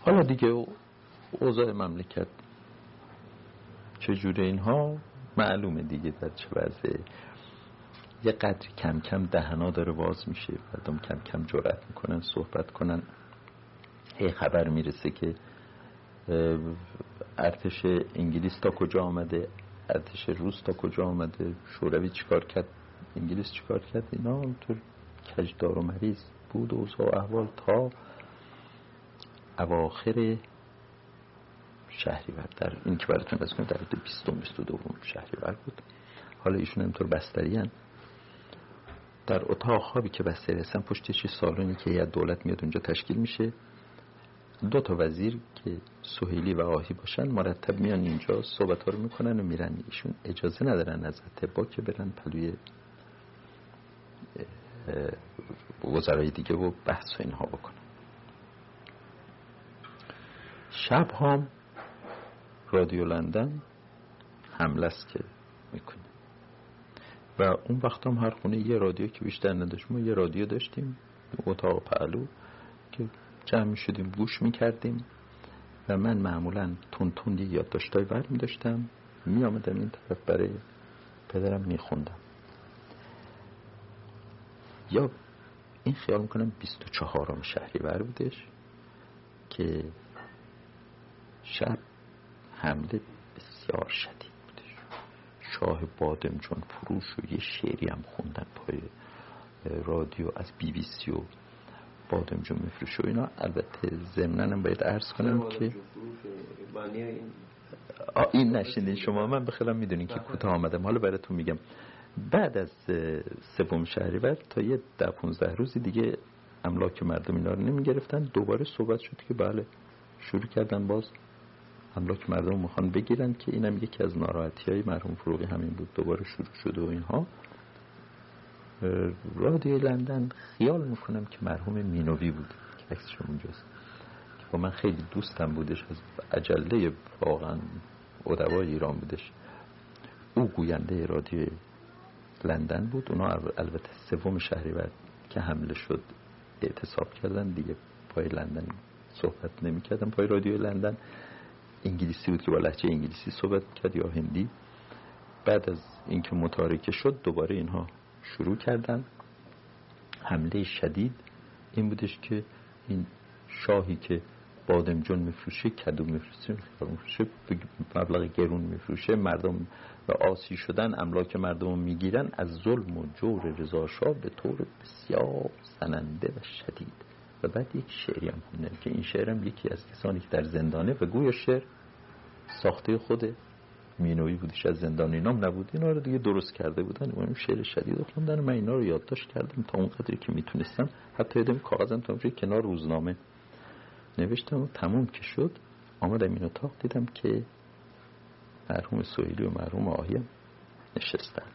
حالا دیگه اوضاع مملکت چجوره اینها؟ معلومه دیگه در چه وضعه. یه قدری کم کم دهنا داره باز میشه. مردم کم کم جرأت می‌کنن صحبت کنن. هی خبر می‌رسه که ارتش انگلیس تا کجا آمده؟ ارتش روس تا کجا آمده؟ شوروی چیکار کرد؟ انگلیس چیکار کرد؟ اینا اونطور کجدار و مریض بود و احوال تا اواخر شهریور. در این که براتون از در حد 20 22 شهریور بود. حالا ایشون اینطور بستری هن. در اتاق خوابی که بستری هستن پشتش سالونی که یه دولت میاد اونجا تشکیل میشه. دو تا وزیر که سهیلی و آهی باشن مرتب میان اینجا صحبت ها رو می‌کنن و میرن. ایشون اجازه ندارن از با که برن پلوی وزرای دیگه و بحث و اینها بکنن. شب هم رادیو لندن حمله است که می‌کنه. و اون وقت هم هر خونه یه رادیو که بیشتر نداشت ما یه رادیو داشتیم اتاق پهلو که جمع شدیم گوش می‌کردیم و من معمولا تون تون یه یادداشتای ور می داشتم می آمدم این طرف برای پدرم می خوندم یا این خیال می‌کنم 24 شهری بر بودش که شب حمله بسیار شدید بودش. شاه بادمجان فروش و یه شعری هم خوندن پای رادیو از بی بی سی و بادمجان میفروش و اینا. البته ضمنن هم باید عرض کنم که این نشینید شما من بخیرم می‌دونین که کوتاه آمدم. حالا براتون میگم. بعد از سوم شهریور تا یه ده پونزده روزی دیگه املاک مردم اینا رو نمی گرفتن دوباره صحبت شد که بله شروع کردن باز. املاک مردم می‌خوان بگیرن که اینم یکی از ناراحتی های مرحوم فروغی همین بود. دوباره شروع شده و اینها. رادیو لندن. خیال می‌کنم که مرحوم مینوی بود که عکسش اونجاست. که با من خیلی دوستم بودش از عجله واقعا ادوای ایران بودش. او گوینده رادیو لندن بود. اونا البته سوم شهریور که حمله شد اعتصاب کردن. دیگه پای لندن صحبت نمی کردن پای رادیو لندن انگلیسی بود که با لحجه انگلیسی صحبت کرد یا هندی. بعد از اینکه متارکه شد دوباره اینها شروع کردن. حمله شدید این بودش که این شاهی که بادمجان میفروشه کدو میفروشه مبلغ گرون میفروشه مردم و آسی شدن املاک مردم می‌گیرن از ظلم و جور رضاشاه به طور بسیار زننده و شدید. و بعد یک شعری هم که این شعر هم یکی از کسانی که در زندانه و گویا شعر ساخته خود مینوی بودش از زندان اینام نبود. اینا رو دیگه درست کرده بودن. و این شعر شدید خوندن. من اینا رو یادداشت کردم. تا اون قدری که می‌تونستم. حتی یادم کاغذم تا کنار روزنامه نوشتم. و تموم که شد. آمدم این اتاق. دیدم که مرحوم سویلی و مرحوم آهیم نشستن.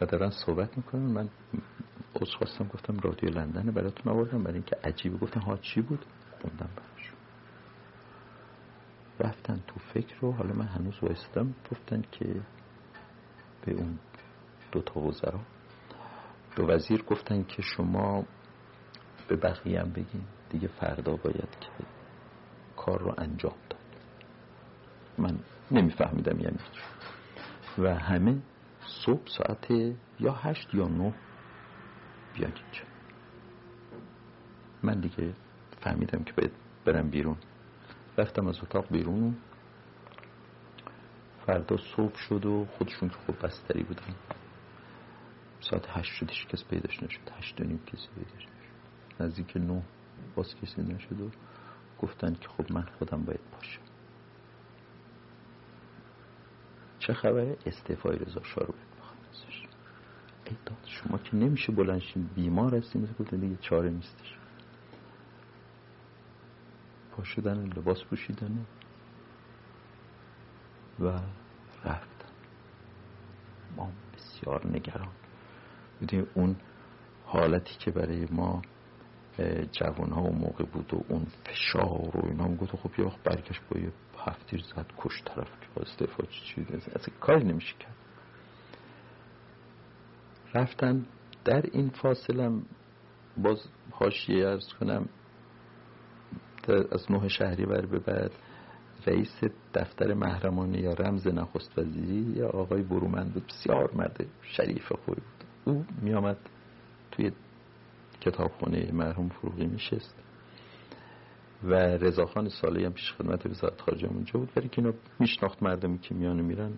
و دارن صحبت می‌کنن. من از خواستم گفتم رادیو لندن براتون آوردم. برای اینکه عجیبه. گفتن ها چی بود؟ خوندم. رفتن تو فکر رو. حالا من هنوز وایستم. گفتن که به اون دو تا وزرا دو وزیر گفتن که شما به بقیه هم بگین. دیگه فردا باید که کار رو انجام داد. من نمیفهمیدم یعنی و همه صبح ساعت یا هشت یا نه بیان اینجا. من دیگه فهمیدم که باید برم بیرون. رفتم از اتاق بیرون. فردا صبح شد و خودشون که خوب بستری بودن. ساعت هشت شدش کس پیداش نشد. هشت و نیم کسی پیداش نشد. نزدیک نه باز کسی نشد و گفتن که خب من خودم باید پاشم چه خبره؟ استعفای رضا شاه رو ای داد شما که نمیشه بلنشین بیمار هستیم. مثل دیگه چاره نیستش. پا شدن لباس پوشیدن و رفتن ما بسیار نگران بودیم. اون حالتی که برای ما جوان ها و موقع بود و اون فشار و اینا هم گفت خب یه وقت برگشت با یه هفتیر زد کش طرف که استعفا چی اصلا کاری نمیشه کرد. رفتن در این فاصله باز حاشیه ارز کنم از نه شهری بر به بعد رئیس دفتر محرمانه یا رمز نخست وزیری یا آقای برومند بود بسیار مرد شریف خوبی بود. او می آمد توی کتابخانه مرحوم فروغی میشست و رضاخان سالی هم پیش خدمت وزارت خارجه اونجا بود. برای که اینا میشناخت مردمی که میان میرن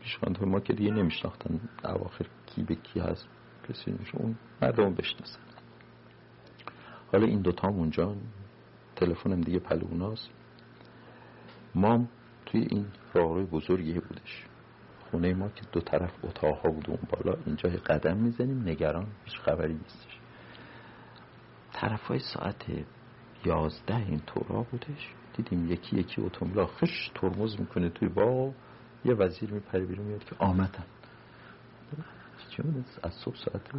پیشخانده ما که دیگه نمیشناختن اواخر کی به کی هست کسی اون مردم بشناسن. حالا این دوتا اونجا تلفنم دیگه پلوناست ما توی این راهروی بزرگی بودش. خونه ما که دو طرف اتاقها بود اون بالا اینجا قدم می‌زنیم نگران هیچ خبری نیستش. طرف های ساعت یازده این طورا بودش. دیدیم یکی یکی اتومبیلا خش ترمز می‌کنه توی با یه وزیر میپره بیرون میاد که آمدن. از صبح ساعت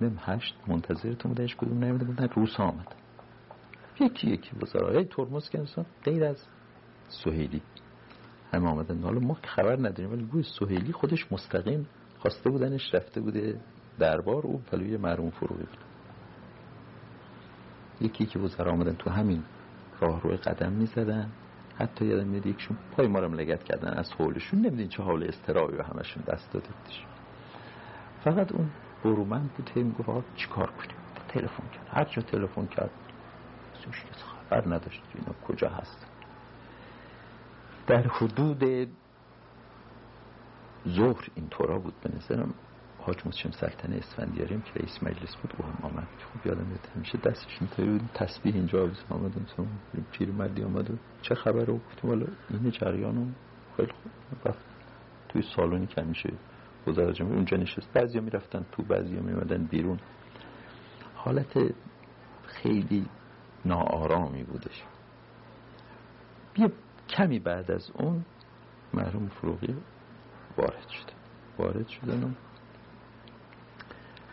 نم هشت منتظرتون بودنش کدوم نمیده بودن روس آمد یکی یکی ای ترمز که انسان غیر از سوهیلی همه آمدن. حالا ما خبر نداریم ولی گوی سوهیلی خودش مستقیم خواسته بودنش رفته بوده دربار او پلوی مرمون فروغی بود. یکی که وزرا آمدن تو همین راه روی قدم می‌زدن. حتی یادم میاد یکشون پای ما رو لگت کردن. از حولشون نمیدین چه حال استرابی و همشون دست داده بودش. فقط اون برومن بود هی می‌گفت چی کار کنیم؟ تلفن کرد. هر جا تلفن کرد خبر نداشت اینا کجا هست. در حدود ظهر این طورا بود. به نظرم حاج مسلم سلطنه اسفندیاریم که رئیس مجلس بود او هم آمد خوب یادم میاد همیشه دستش اینطوری تسبیح اینجا آویز آمد پیر مردی آمد چه خبر رو گفتیم. والا این خیلی خوب. رفت توی سالونی که همیشه وزارت جمهوری اونجا نشست. بعضی ها می‌رفتن تو بعضی ها میمدن بیرون. حالت خیلی ناآرامی بودش. یه کمی بعد از اون مرحوم فروغی وارد شده. وارد شدن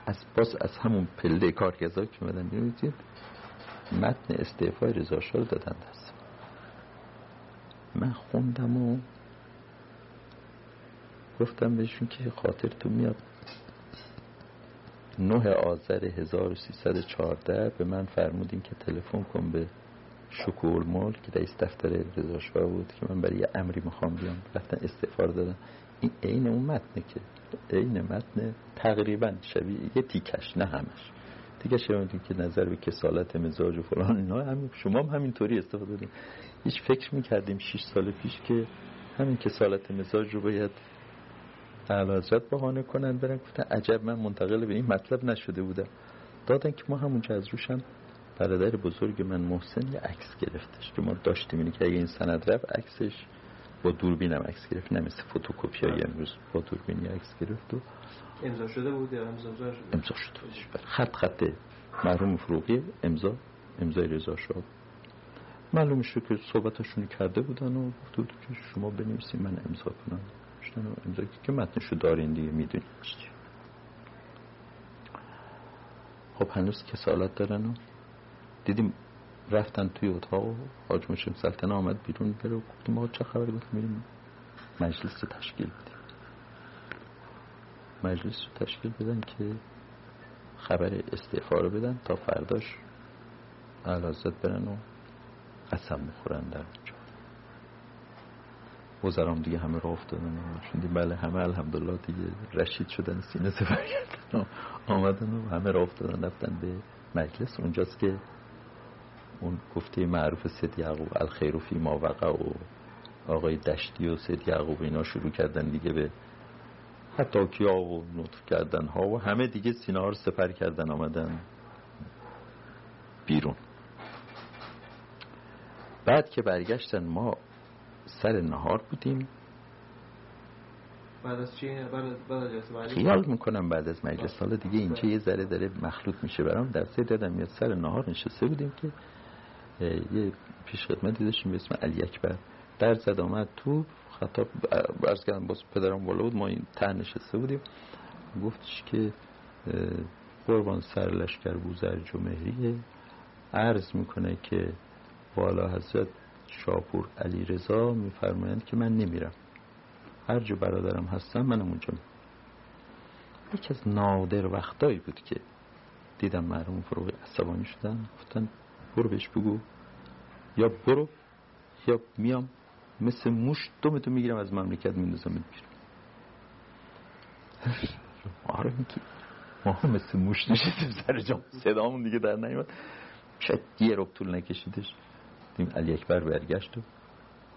از باز از همون پله کارگزار که مدن می‌دید متن استعفای رضا شاه دادن دست. من خوندم و گفتم بهشون که خاطرتون میاد نه آذر 1314 به من فرمودین که تلفن کن به شکول مول که رئیس دفتر رضا شاه بود که من برای یه امری می‌خوام بیام. رفتن استعفار دادن. این عین اون متنه که عین متن تقریبا شبیه یه تیکش نه همش. دیگه شنیدین که نظر به کسالت مزاج و فلان اینا همین شما هم همینطوری استفاده دادین. هیچ فکر می‌کردیم 6 سال پیش که همین کسالت مزاج رو باید اعلی حضرت بهانه کنن برن گفتن عجب من منتقل به این مطلب نشده بودم. دادن که ما همونجا از روشم برادر بزرگ من محسن یه عکس گرفتش که ما داشتیم. اینه که اگه این سند رفت عکسش با دوربین هم عکس گرفت نه مثل فتوکپی های امروز با دوربینی عکس گرفت و امضا شده بود یا امضا شده امضا شده بود خط خط مرحوم فروغی امضا امضای رضا شاه. معلوم شد که صحبتشون کرده بودن و گفته که شما بنویسید من امضا کنم. شدن و امضا که متنشو دارین دیگه می‌دونید خب هنوز کسالت دارن و دیدیم رفتن توی اتاق و حاج مشم سلطنه آمد بیرون بره و گفتیم ما چه خبری گفت میریم. مجلس رو تشکیل بدیم. مجلس رو تشکیل بدن که خبر استعفا رو بدن تا فرداش علازت برن و قسم بخورن در وزرام دیگه همه را افتادن. و بله همه الحمدلله دیگه رشید شدن سینه سفر کردن آمدن و همه را افتادن رفتن به مجلس. اونجاست که اون گفته معروف سید یعقوب الخیر فی ما وقع و آقای دشتی و سید یعقوب اینا شروع کردن دیگه به حتی کیا و نطف کردن ها و همه دیگه سینه ها رو سپر کردن آمدن بیرون. بعد که برگشتن ما سر نهار بودیم. بعد از چی؟ بعد خیال می‌کنم بعد از مجلس. حالا دیگه اینجا یه ذره داره مخلوط میشه برام. در سه دادم یه سر نهار نشسته بودیم که یه پیش خدمتی داشتیم به اسم علی اکبر. در زد آمد تو خطاب برز کردم باز پدرم بالا بود ما این ته نشسته بودیم. گفتش که قربان سر لشکر بوزرج و مهریه. عرض می‌کنه که والا حضرت شاپور علی رضا میفرمایند که من نمیرم. هر جو برادرم هستم منم اونجا یکی از نادر وقتایی بود که دیدم مرحوم فروغی عصبانی شدن. گفتن برو بهش بگو. یا برو یا میام. مثل موش دومتو می‌گیرم از مملکت میندازم بیرون. [LAUGHS] آره میگی ما هم مثل موش نشستیم سر جام. صدامون دیگه در نیومد. شاید یه رب طول نکشیدش. دیم علی اکبر برگشت و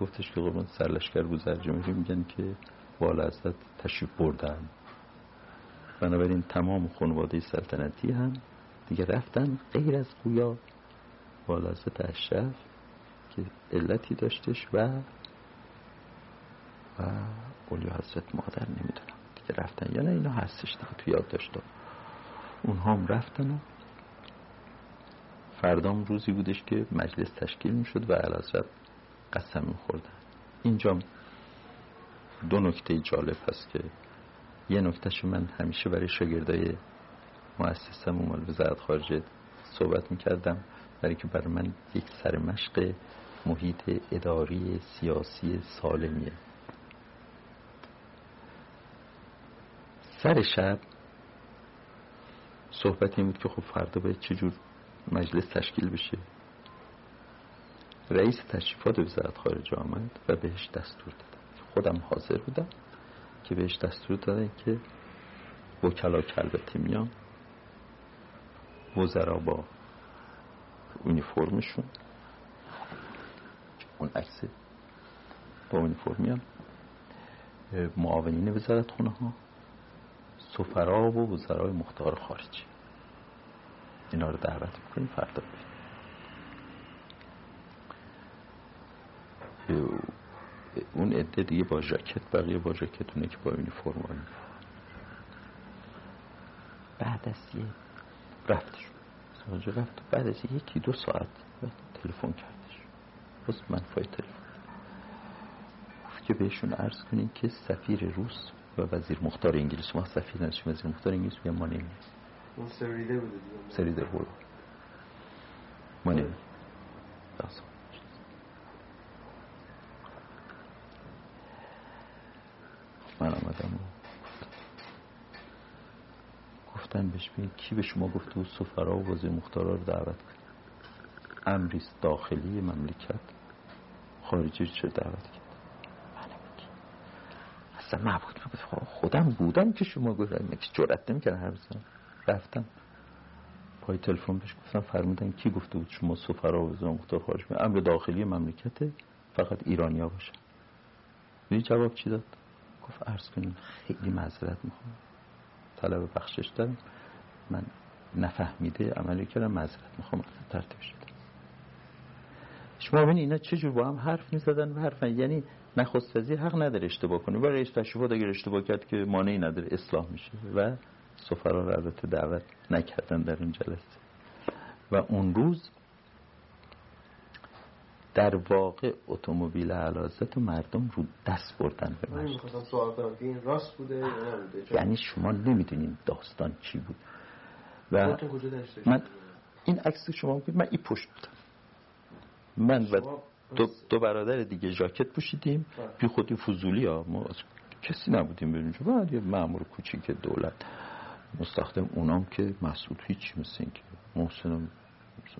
گفتش که قربان سرلشکر بوزر جمهوری میگن که والا ازت تشریف بردن. بنابراین تمام خانواده سلطنتی هم دیگه رفتن غیر از قویا والا ازت اشرف که علتی داشتش و و اولیا حضرت مادر نمی‌دونم دیگه رفتن. یا نه اینا هستش دیگه تو یاد داشته اونها هم رفتن و فردام روزی بودش که مجلس تشکیل می‌شد و علازت قسم میخوردن. اینجا دو نکته جالب هست که یه نکتهش من همیشه برای شاگردای مؤسسم اومال وزارت خارجه صحبت می‌کردم برای که برای من یک سر مشق محیط اداری سیاسی سالمیه. سر شب صحبت این بود که خب فردا باید چجور مجلس تشکیل بشه. رئیس تشریفات وزارت خارجه آمد و بهش دستور داد. خودم حاضر بودم که بهش دستور دادن که وکلا کلبتی میان وزرا با اونیفرمشون اون عکس با اونیفرم میان معاونین وزارت خونه ها سفرا و وزرای مختار خارجی. اینا رو دعوت می‌کنیم فردا اون عده دیگه با ژاکت بقیه با ژاکتونه که با اونیفرم بعد از یه رفتش. رفت. بعد از یکی دو ساعت تلفن کردش. بس من فای تلفن. گفت که بهشون عرض کنین که سفیر روس و وزیر مختار انگلیس ما سفیر نداشتیم وزیر مختار انگلیس میگم ما اون سریده بوده سریده بود ما نمیم من آمدم. گفتن بهش کی به شما گفته بود سفرا و وزیر مختارا رو دعوت کنید امریست داخلی مملکت. خارجی چه دعوت کرد؟ اصلا نبود خودم بودم که شما گفتم. که جرأت نمی‌کردم هر بزنم رفتم. پای تلفن بهش گفتم فرمودن کی گفته بود شما سفرا و مختار خارج امر داخلی مملکت فقط ایرانیا باشن. می جواب چی داد؟ گفت عرض کنیم خیلی معذرت می‌خوام. طلب بخشش دارم. من نفهمیده عملی کردم معذرت می‌خوام. ترتیب شد. شما ببین اینا چجور با هم حرف می‌زدن و حرف یعنی نخست وزیر حق نداره اشتباه کنه. و رئیس تشریفات اگر اشتباه کرد که مانعی نداره اصلاح میشه. و سفرا رو البته دعوت نکردن در اون جلسه. و اون روز در واقع اتومبیل علازت و مردم رو دست بردن به این راست بوده یعنی شما نمی‌دونین داستان چی بود. و من این عکس شما بود من ای پشت بودم. من و دو, دو برادر دیگه ژاکت پوشیدیم. بی خودی فضولی ها ما کسی نبودیم بریم بعد یه مأمور کوچیک دولت مستخدم اونام که مسئول هیچ مثل این که محسنم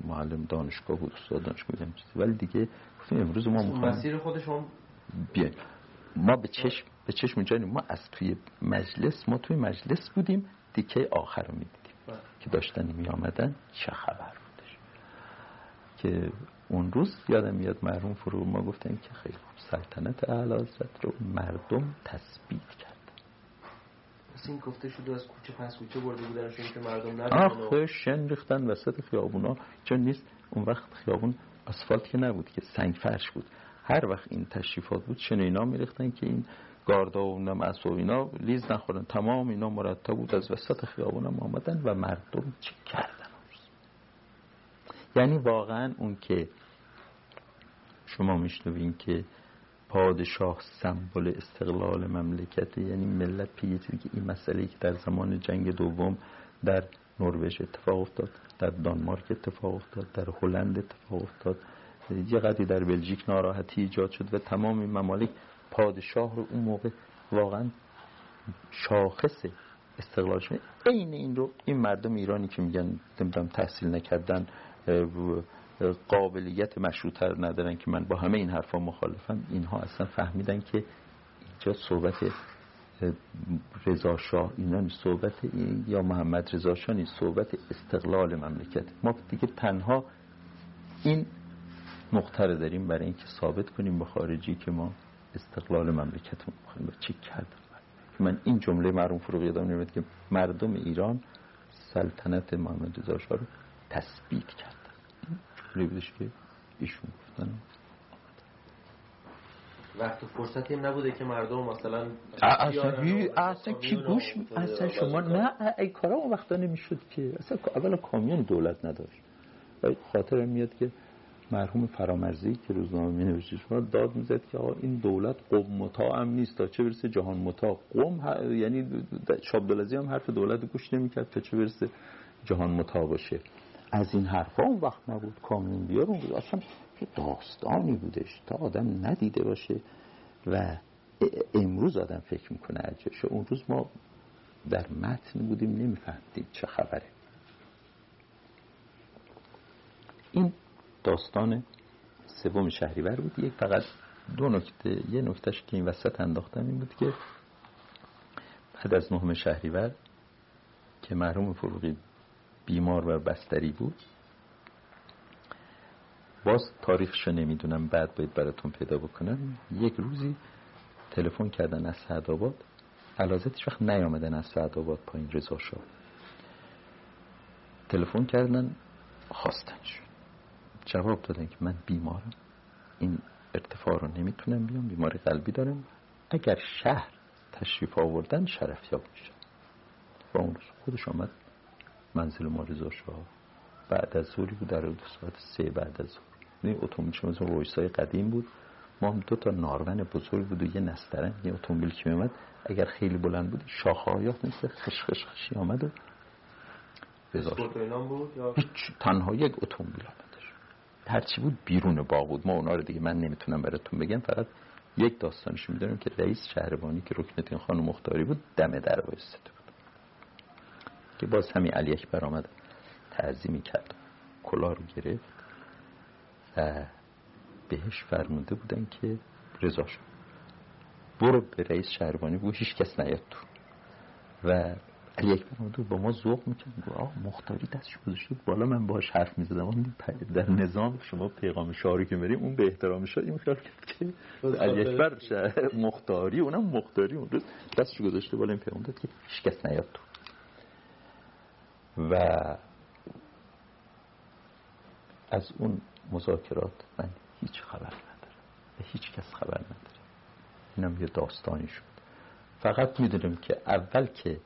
معلم دانشگاه بود استاد دانشگاه بودم ولی دیگه گفتیم امروز ما مخواهیم مسیر خودشون بیایم ما به چشم به چشم جانیم ما از توی مجلس ما توی مجلس بودیم دیگه آخر رو می‌دیدیم. بله. که داشتن می آمدن چه خبر بودش. که اون روز یادم میاد مرحوم فرو ما گفتن که خیلی خوب سلطنت اعلی رو مردم تثبیت کرد. این گفته شده از کوچه پس کوچه برده بودنشون که مردم ندارن آخه شن ریختن وسط خیابونا. چون نیست اون وقت خیابون اسفالت که نبود که سنگ فرش بود. هر وقت این تشریفات بود شن اینا میریختن که این گاردا و نم و اینا لیز نخورن. تمام اینا مرتب بود از وسط خیابونم آمدن و مردم چه کردن؟ یعنی واقعا اون که شما میشنوین که پادشاه سمبل استقلال مملکت یعنی ملت پیچید که این مسئله که در زمان جنگ دوم در نروژ اتفاق افتاد در دانمارک اتفاق افتاد در هلند اتفاق افتاد یه قدری در بلژیک ناراحتی ایجاد شد و تمام این ممالک پادشاه رو اون موقع واقعا شاخص استقلالشون عین این رو این مردم ایرانی که میگن نمی‌دونم تحصیل نکردن قابلیت مشروطه ندارن که من با همه این حرفا مخالفم. اینها اصلا فهمیدن که اینجا صحبت رضا شاه اینا صحبت یا محمد رضا شاه نیست. صحبت استقلال مملکت. ما دیگه تنها این نقطه داریم برای اینکه ثابت کنیم به خارجی که ما استقلال مملکتمون می‌خوایم. و چی کردم؟ من این جمله مرحوم فروغی یادم نمیاد که مردم ایران سلطنت محمد رضا شاه رو تثبیت کردن جمله بودش که ایشون گفتن. وقت فرصتی هم نبوده که مردم مثلا اصلا اصلا کی گوش اصلا شما نه ای کارا اون وقتا نمی‌شد که. اصلا اولا کامیون دولت نداشت. خاطر میاد که مرحوم فرامرزی که روزنامه می نوشته شما داد می‌زد که آقا این دولت قوم مطاع هم نیست. تا چه برسه جهان مطاع؟ قوم ه... یعنی شابدالعزی هم حرف دولت گوش نمی‌کرد تا چه برسه جهان مطاع باشه. از این حرفا اون وقت نبود. کامیون بیار اون بود اصلا داستانی بودش. تا آدم ندیده باشه و امروز آدم فکر می‌کنه عجبشه اون روز ما در متن بودیم نمیفهمدیم چه خبره. این داستان سوم شهریور بود. یک فقط دو نکته یه نکتهش که این وسط انداختم این بود که بعد از نهم شهریور که مرحوم فروغی بیمار و بستری بود. باز تاریخشو نمی‌دونم بعد باید براتون پیدا بکنم. یک روزی تلفن کردن از سعدآباد. علازتش وقت نیامدن از سعدآباد پایین رضا شاه. تلفن کردن خواستنش جواب دادن که من بیمارم. این ارتفاع رو نمی‌تونم بیام بیماری قلبی دارم. اگر شهر تشریف آوردن شرفیاب میشه و اون روز خودش آمد. منزل ما رضا شاه بعد از ظهری بود در ساعت سه بعد از ظهر. این اتومبیل شما مثل رویسای قدیم بود. ما هم دو تا نارون بزرگ بود و یه نسترن یه اتومبیل که میومد اگر خیلی بلند بود شاخه هایات مثل خش خش خشی آمد و بود هیچ تنها یک اتومبیل آمدش هرچی بود بیرون باغ بود. ما اونا رو دیگه من نمی‌تونم براتون بگم. فقط یک داستانش می‌دونم که رئیس شهربانی که رکنتین خانم مختاری بود دم در وایساده بود که باز همین علی اکبر آمد تعظیمی کرد. کلا رو گرفت و بهش فرموده بودن که رضا شد. برو به رئیس شهربانی بگو هیچ کس نیاد تو. و علی اکبر با ما ذوق می‌کرد. آه مختاری دستش گذاشته بالا من باهاش حرف می‌زدم. در نظام شما پیغام شاری که بریم اون به احترام شد این خیال کرد که علی اکبر مختاری اونم مختاری. اون روز دستش گذاشته بالا این پیغام داد که هیچ کس نیاد تو. و از اون مذاکرات من هیچ خبر ندارم و هیچ کس خبر نداره. اینم یه داستانی شد. فقط می‌دونم که اول که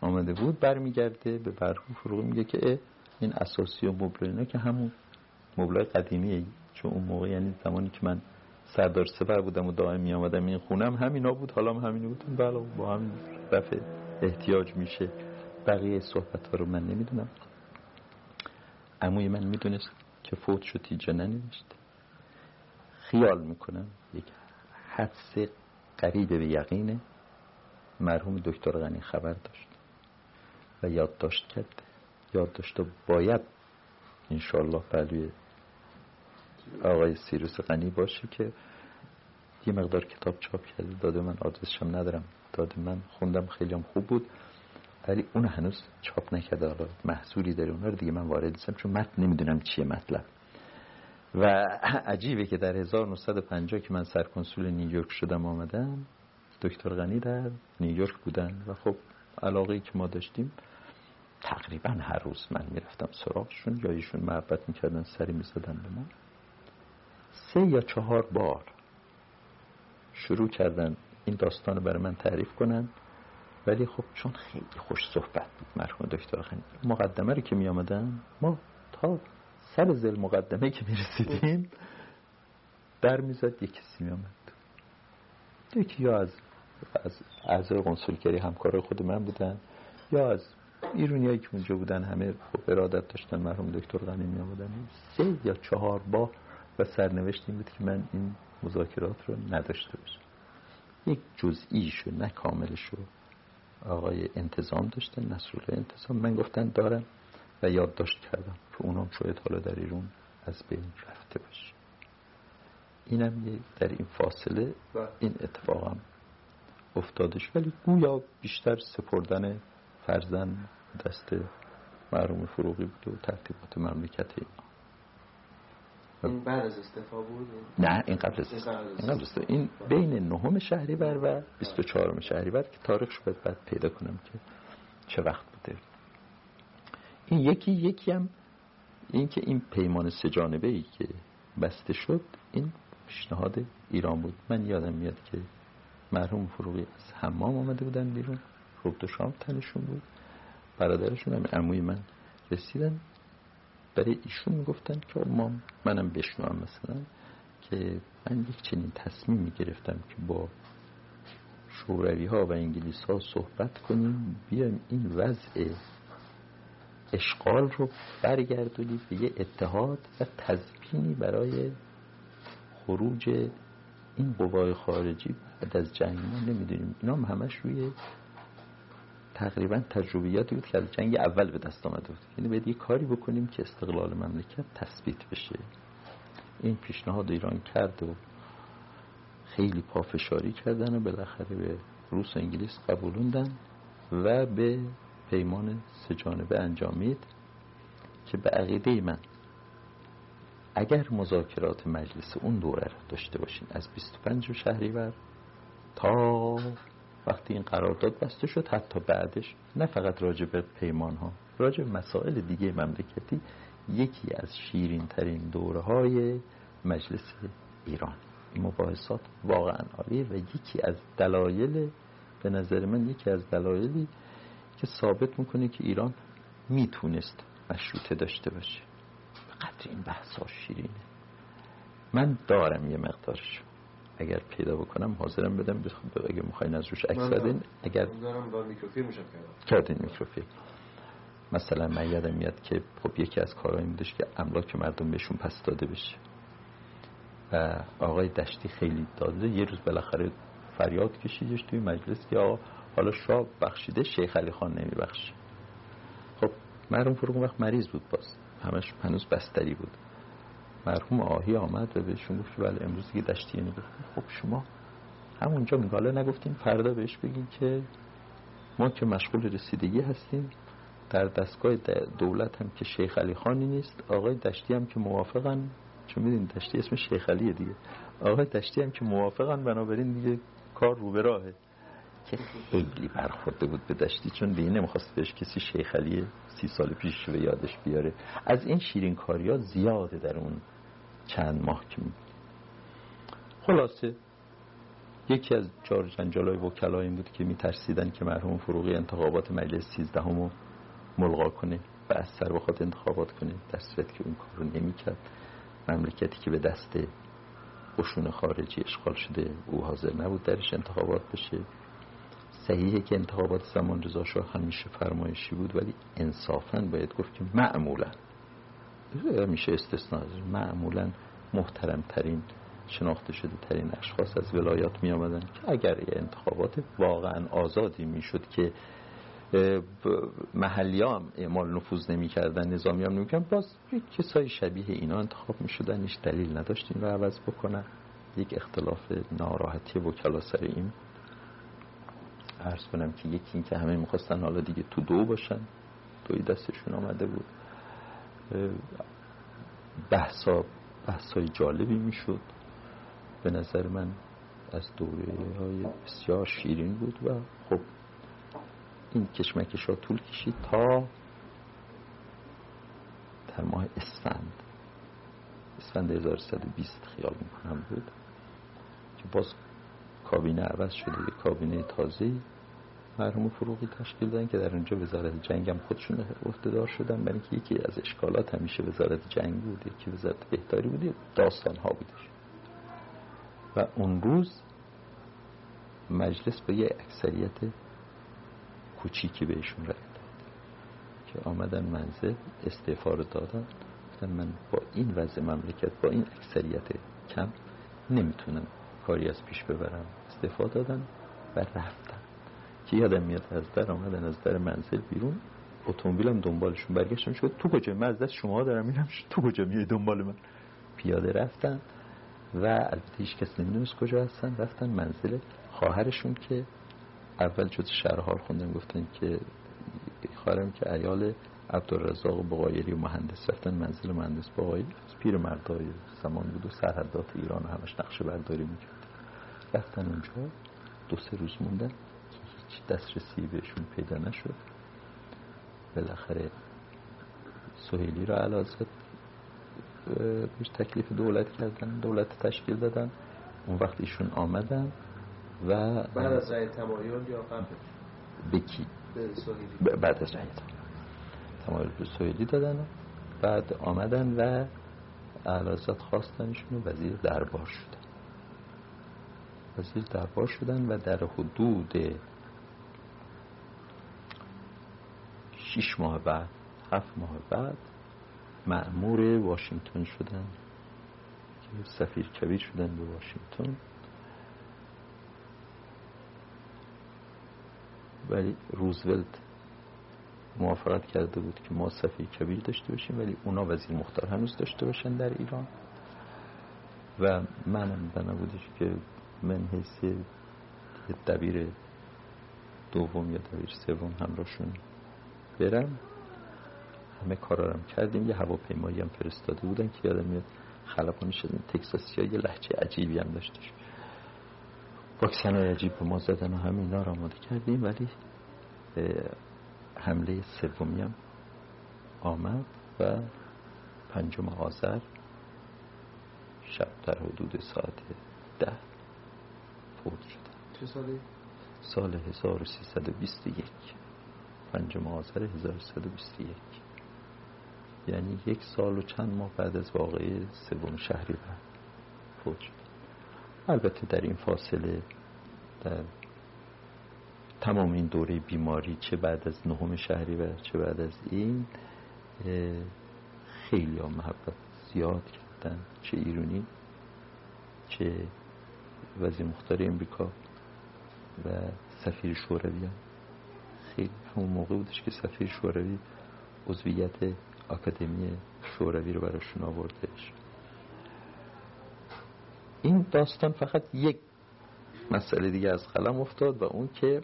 آمده بود برمیگرده به برخو فروغ میگه که این اساسی و مبل که همون مبلای قدیمیه چون اون موقع یعنی زمانی که من سردار سپر بودم و دائم می آمدم این خونم همینا بود حالا هم همینو بود. بله با هم رفع احتیاج میشه. بقیه صحبت ها رو من نمی‌دونم. عموی من می‌دونست که فوت شد تیجه ننوشت. خیال می‌کنم یک حدس قریب به یقینه مرحوم دکتر غنی خبر داشت و یادداشت کرد. یادداشت باید انشالله پلوی آقای سیروس غنی باشه که یه مقدار کتاب چاپ کرده. داده من آدرسشم ندارم. داده من خوندم خیلی هم خوب بود. ولی اون هنوز چاپ نکرده. حالا محصولی داره اون رو دیگه من وارد نیستم چون متن نمی‌دونم چیه مطلب. و [CLEARS THROAT] عجیبه که در 1950 که من سرکنسول نیویورک شدم آمدم دکتر غنی در نیویورک بودن و خب علاقه که ما داشتیم تقریبا هر روز من می‌رفتم سراغشون یا ایشون محبت می‌کردن سری می‌زدن به من سه یا چهار بار شروع کردن این داستان رو برای من تعریف کنن. ولی خب چون خیلی خوش صحبت بود مرحوم دکتر خانی مقدمه رو که می آمدن ما تا سر زل مقدمه که می رسیدیم در می‌زد یک کسی می آمد. یکی یا از از اعضای قنسولگری همکار خود من بودن یا از ایرونیایی که اونجا بودن همه خب ارادت داشتن مرحوم دکتر غنی می آمدن. سه یا چهار با و سرنوشت این بود که من این مذاکرات رو نداشته باشم. یک جزئیشو نه کاملشو. آقای انتظام داشتن نصرالله انتظام. من گفتن دارم و یادداشت کردم که اونام شاید حالا در ایرون از بین رفته باشه. اینم در این فاصله بله. این اتفاقم افتادش. ولی گویا بیشتر سپردن فرزن دست معروم فروغی بود و ترتیبات مملکت اینا این بعد از استفا بود؟ نه این قبل از این قبل از این بین نهم شهریور و 24 شهریور که تاریخش باید بعد پیدا کنم که چه وقت بوده. این یکی یکی هم این که این پیمان سجانبه ای که بسته شد این پیشنهاد ایران بود. من یادم میاد که مرحوم فروغی از حمام آمده بودن بیرون. رب دو شام تنشون بود. برادرشون هم عموی من رسیدن. برای ایشون می‌گفتن که امام منم بشنوم مثلا که من یک چنین تصمیمی گرفتم که با شوروی ها و انگلیس ها صحبت کنیم بیایم این وضع اشغال رو برگردونیم به یه اتحاد و تزبینی برای خروج این قوای خارجی بعد از جنگ. ما نمی‌دونیم. اینا هم همش روی تقریبا تجربیاتی بود که از جنگ اول به دست آمده بود. یعنی باید یه کاری بکنیم که استقلال مملکت تثبیت بشه. این پیشنهاد ایران کرد و خیلی پافشاری کردن و بالاخره به روس و انگلیس قبولوندن و به پیمان سجانبه انجامید که به عقیده من اگر مذاکرات مجلس اون دوره رو داشته باشین از 25 شهریور تا وقتی این قرارداد بسته شد حتی بعدش نه فقط راجع به پیمان ها راجع به مسائل دیگه مملکتی یکی از شیرین ترین دوره های مجلس ایران. این مباحثات واقعا عالیه و یکی از دلایل به نظر من یکی از دلایلی که ثابت می‌کنه که ایران می‌تونست مشروطه داشته باشه. قدر این بحثا شیرینه. من دارم یه مقدارش اگر پیدا بکنم حاضرم بدم. اگه می‌خواین از روش عکس بدین اگر با میکروفیلم کردین میکروفیلم مثلا من یادم میاد که خب یکی از کارهایی بودش که املاک مردم بهشون پس داده بشه. و آقای دشتی خیلی داده. یه روز بالاخره فریاد کشیدش توی مجلس که آقا حالا شاه بخشیده شیخ علی خان نمیبخشه. خب مرحوم فروغ وقت مریض بود باز. همش هنوز بستری بود. مرحوم آهی آمد و بهشون گفت بله امروز که دشتی نگفت خب شما همونجا میگاله نگفتیم فردا بهش بگیم که ما که مشغول رسیدگی هستیم در دستگاه دولت هم که شیخ علی خانی نیست آقای دشتی هم که موافقن. چون میدین دشتی اسم شیخ علیه دیگه. آقای دشتی هم که موافقن بنابراین دیگه کار رو به راهه. که خیلی برخورده بود به دشتی چون این نمی‌خواست بهش کسی شیخ علی سی سال پیش به یادش بیاره. از این شیرین کاری ها زیاده در اون چند ماه که خلاصه یکی از جار جنجالای وکلا این بود که میترسیدن که مرحوم فروغی انتخابات مجلس سیزدهم ملغا کنه و از سر بخواد انتخابات کنه. در صورت که اون کار رو نمی‌کرد مملکتی که به دست قشون خارجی اشغال شده او حاضر نبود درش انتخابات بشه. صحیحه که انتخابات زمان رضا شاه همیشه فرمایشی بود ولی انصافا باید گفت که معمولا میشه استثناء. معمولا محترم ترین شناخته شده ترین اشخاص از ولایات می آمدن که اگر یه انتخابات واقعا آزادی می شد که محلی هم اعمال نفوذ نمی کردن نظامی هم نمی کردن باز کسای شبیه اینا انتخاب می شدن هیچ دلیل نداشت این رو عوض بکنن. یک اختلاف ناراحتی وکلا سر این. عرض کنم که یکی این که همه می‌خواستن حالا دیگه تو دو باشن. دوی دستشون آمده بود. بحثا بحثای جالبی می‌شد. به نظر من از دوره های بسیار شیرین بود و خب این کشمکش ها طول کشید تا در ماه اسفند. اسفند 1120 خیال می‌کنم بود که باز کابینه عوض شده یه کابینه تازه مرحوم فروغی تشکیل دادن که در اونجا وزارت جنگ هم خودشون عهدهدار شدن برای اینکه یکی از اشکالات همیشه وزارت جنگ بود یکی وزارت بهداری بود داستان ها بودش. و اون روز مجلس با یه اکثریت کوچیکی بهشون رای داد که آمدن منزل استعفا رو دادن من با این وضع مملکت با این اکثریت کم نمی‌تونم کاری از پیش ببرم. استعفا دادن و رفتن که یادم میاد از در آمدن از در منزل بیرون. اتومبیلم دنبالشون برگشتم. شد تو کجا؟ من از دست شما دارم میرم. تو کجا میای دنبال من؟ پیاده رفتن و البته هیچ کس نمی‌دونست کجا هستن. رفتن منزل خواهرشون که اول جز شهرحال خوندن گفتن که خواهرم که ایال عبدالرزاق بقایری و مهندس. رفتن منزل مهندس بقایری از پیر مردای زمان بود و سرحدات ایران همش نقشه برداری می‌کرد. رفتن اونجا. دو سه روز موندن. دسترسی بهشون پیدا نشد. بالاخره سهیلی را علازت بهش تکلیف دولت کردن دولت تشکیل دادن. اون وقت ایشون آمدن و بعد از رای تمایل یا قبل به کی؟ به بعد از رای تمایل. به سویلی دادن. بعد آمدن و اعلازت خواستنشون و وزیر دربار شدن. وزیر دربار شدن و در حدود شیش ماه بعد هفت ماه بعد معمور واشنگتن شدن. سفیر کبیر شدن به واشنگتن. ولی روزولت موافقت کرده بود که ما سفیر کبیر داشته باشیم ولی اونا وزیر مختار هنوز داشته باشن در ایران. و منم بنا بودش که من حیث دبیر دوم یا دبیر سوم همراهشون برم. همه کارارم کردیم. یه هواپیمایی هم فرستاده بودن که یادم میاد خلبانی شدن. تکساسی ها یه لحچه عجیبی هم داشتش واکسن های عجیب به ما زدن و همه اینا را آماده کردیم ولی حمله سومی هم آمد و پنجم آذر شب در حدود ساعت ده فوت شد چه سالی؟ سال 1321 پنجم آذر 1321 یعنی یک سال و چند ماه بعد از واقعه سوم شهری بعد فوت البته در این فاصله در تمام این دوره بیماری چه بعد از نهم شهری و چه بعد از این خیلی ها محبت زیاد کردن. چه ایرونی چه وزیر مختار امریکا و سفیر شوروی هم. خیلی همون موقع بودش که سفیر شوروی عضویت اکادمی شوروی رو براشون آوردهش. این داستان فقط یک مسئله دیگه از قلم افتاد و اون که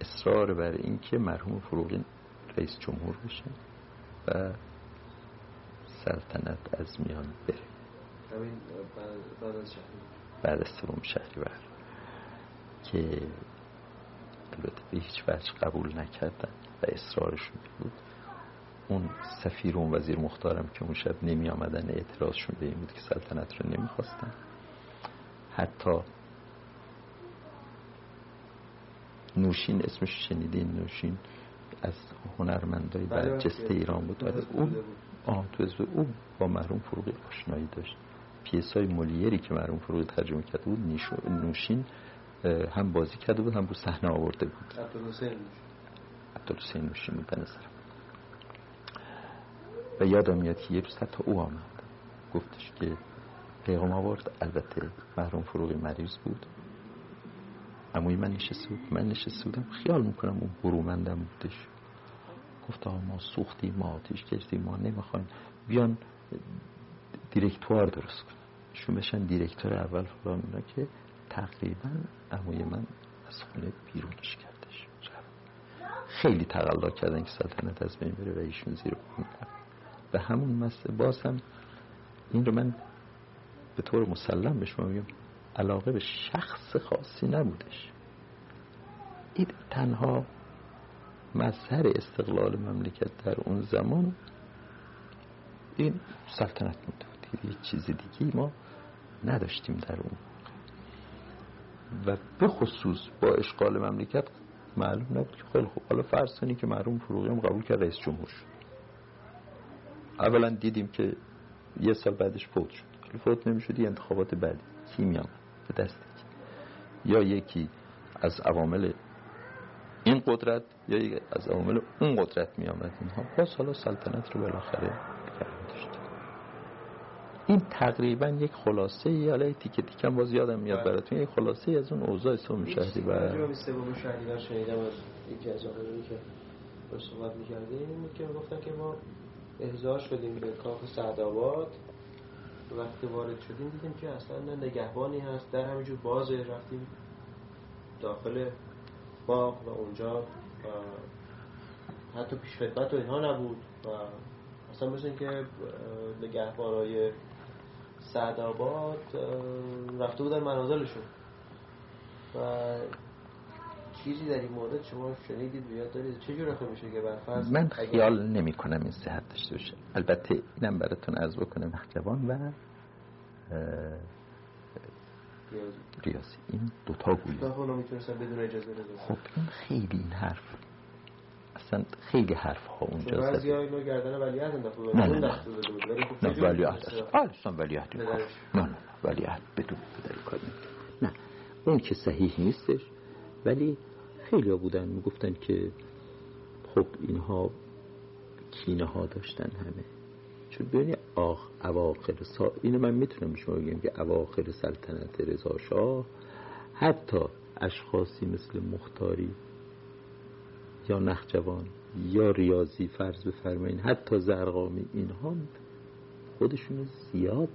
اصرار بر این که مرحوم فروغی رئیس جمهور بشه و سلطنت از میان بره. بعد از شهری. بعد از سوم شهری بر که البته به هیچ وجه قبول نکردن و اصرارشون بود. اون سفیر و اون وزیر مختارم که اون شب نمی آمدن اعتراضشون به این بود که سلطنت رو نمی خواستن. حتی نوشین اسمش شنیدین؟ نوشین از هنرمندای برجسته بله، ایران بود. آره اون آه تو او با مرحوم فروغی آشنایی داشت. پیسای مولیری که مرحوم فروغی ترجمه کرده بود نوشین هم بازی کرده بود هم رو صحنه آورده بود. عبدالحسین نوشین به و یادم میاد که یه روز حتی او آمد. گفتش که پیغام آورد. البته محروم فروغی مریض بود. اموی من نشسته بود. من نشسته بودم. خیال می‌کنم اون برومندم بودش. گفت ما سوختیم ما آتیش کشتیم ما نمی‌خوایم. بیان دیرکتوار درست کنن. شون بشن دیرکتور اول فلان اینا که تقریبا اموی من از خونه بیرونش کردش خیلی تقلا کردن که سلطنت از بین بره و ایشون زیر به همون مسئله باز هم این رو من به طور مسلم به شما میگم علاقه به شخص خاصی نبودش. این تنها مظهر استقلال مملکت در اون زمان این سلطنت بود. یه چیز دیگه ما نداشتیم در اون و به خصوص با اشغال مملکت معلوم نبود که خیلی خوب. حالا فرض که مرحوم هم قبول کرد رئیس جمهور شد. اولا دیدیم که یه سال بعدش فوت شد. فوت نمی‌شد انتخابات بعدی. کی می به دست یا یکی از عوامل این قدرت یا از عوامل اون قدرت می آمد اینها. باز حالا سلطنت رو بالاخره این تقریبا یک خلاصه ای حالا تیکه تیکم باز یادم میاد بله. براتون. یک خلاصه ای از اون اوضاع سوم شهری و سوم شهری شنیدم از یکی از آقایونی که با صحبت می‌کردیم که گفتن که ما احضار شدیم به کاخ سعدآباد. وقتی وارد شدیم دیدیم که اصلا نگهبانی هست در همینجور بازه. رفتیم داخل باغ و اونجا حتی پیش خدمت و اینها نبود. و اصلا مثل که نگهبانای سعدآباد رفته بودن منازلشون. و چیزی در این مورد شما شنیدید بیاد دارید؟ چه جور میشه که برفرض من خیال نمی کنم این صحت داشته باشه. البته اینم براتون عرض بکنم مخجبان و ریاضی. این دوتا گویی. خب این خیلی این حرف اصلا خیلی حرف ها اونجا زده بعضی اینو گردن ولیعت انداخته نه نه نه. نه ولیعت اصلا ولیعت نه نه. ولیعت بدون پدری کاری نه اون که صحیح نیستش ولی خیلی ها بودن می‌گفتن که خب اینها کینه ها داشتن همه. چون ببینی آخ اواخر سا... اینو من می‌تونم شما بگم که اواخر سلطنت رضا شاه حتی اشخاصی مثل مختاری یا نخجوان یا ریاضی فرض بفرمایین حتی زرقامی اینها خودشون زیاد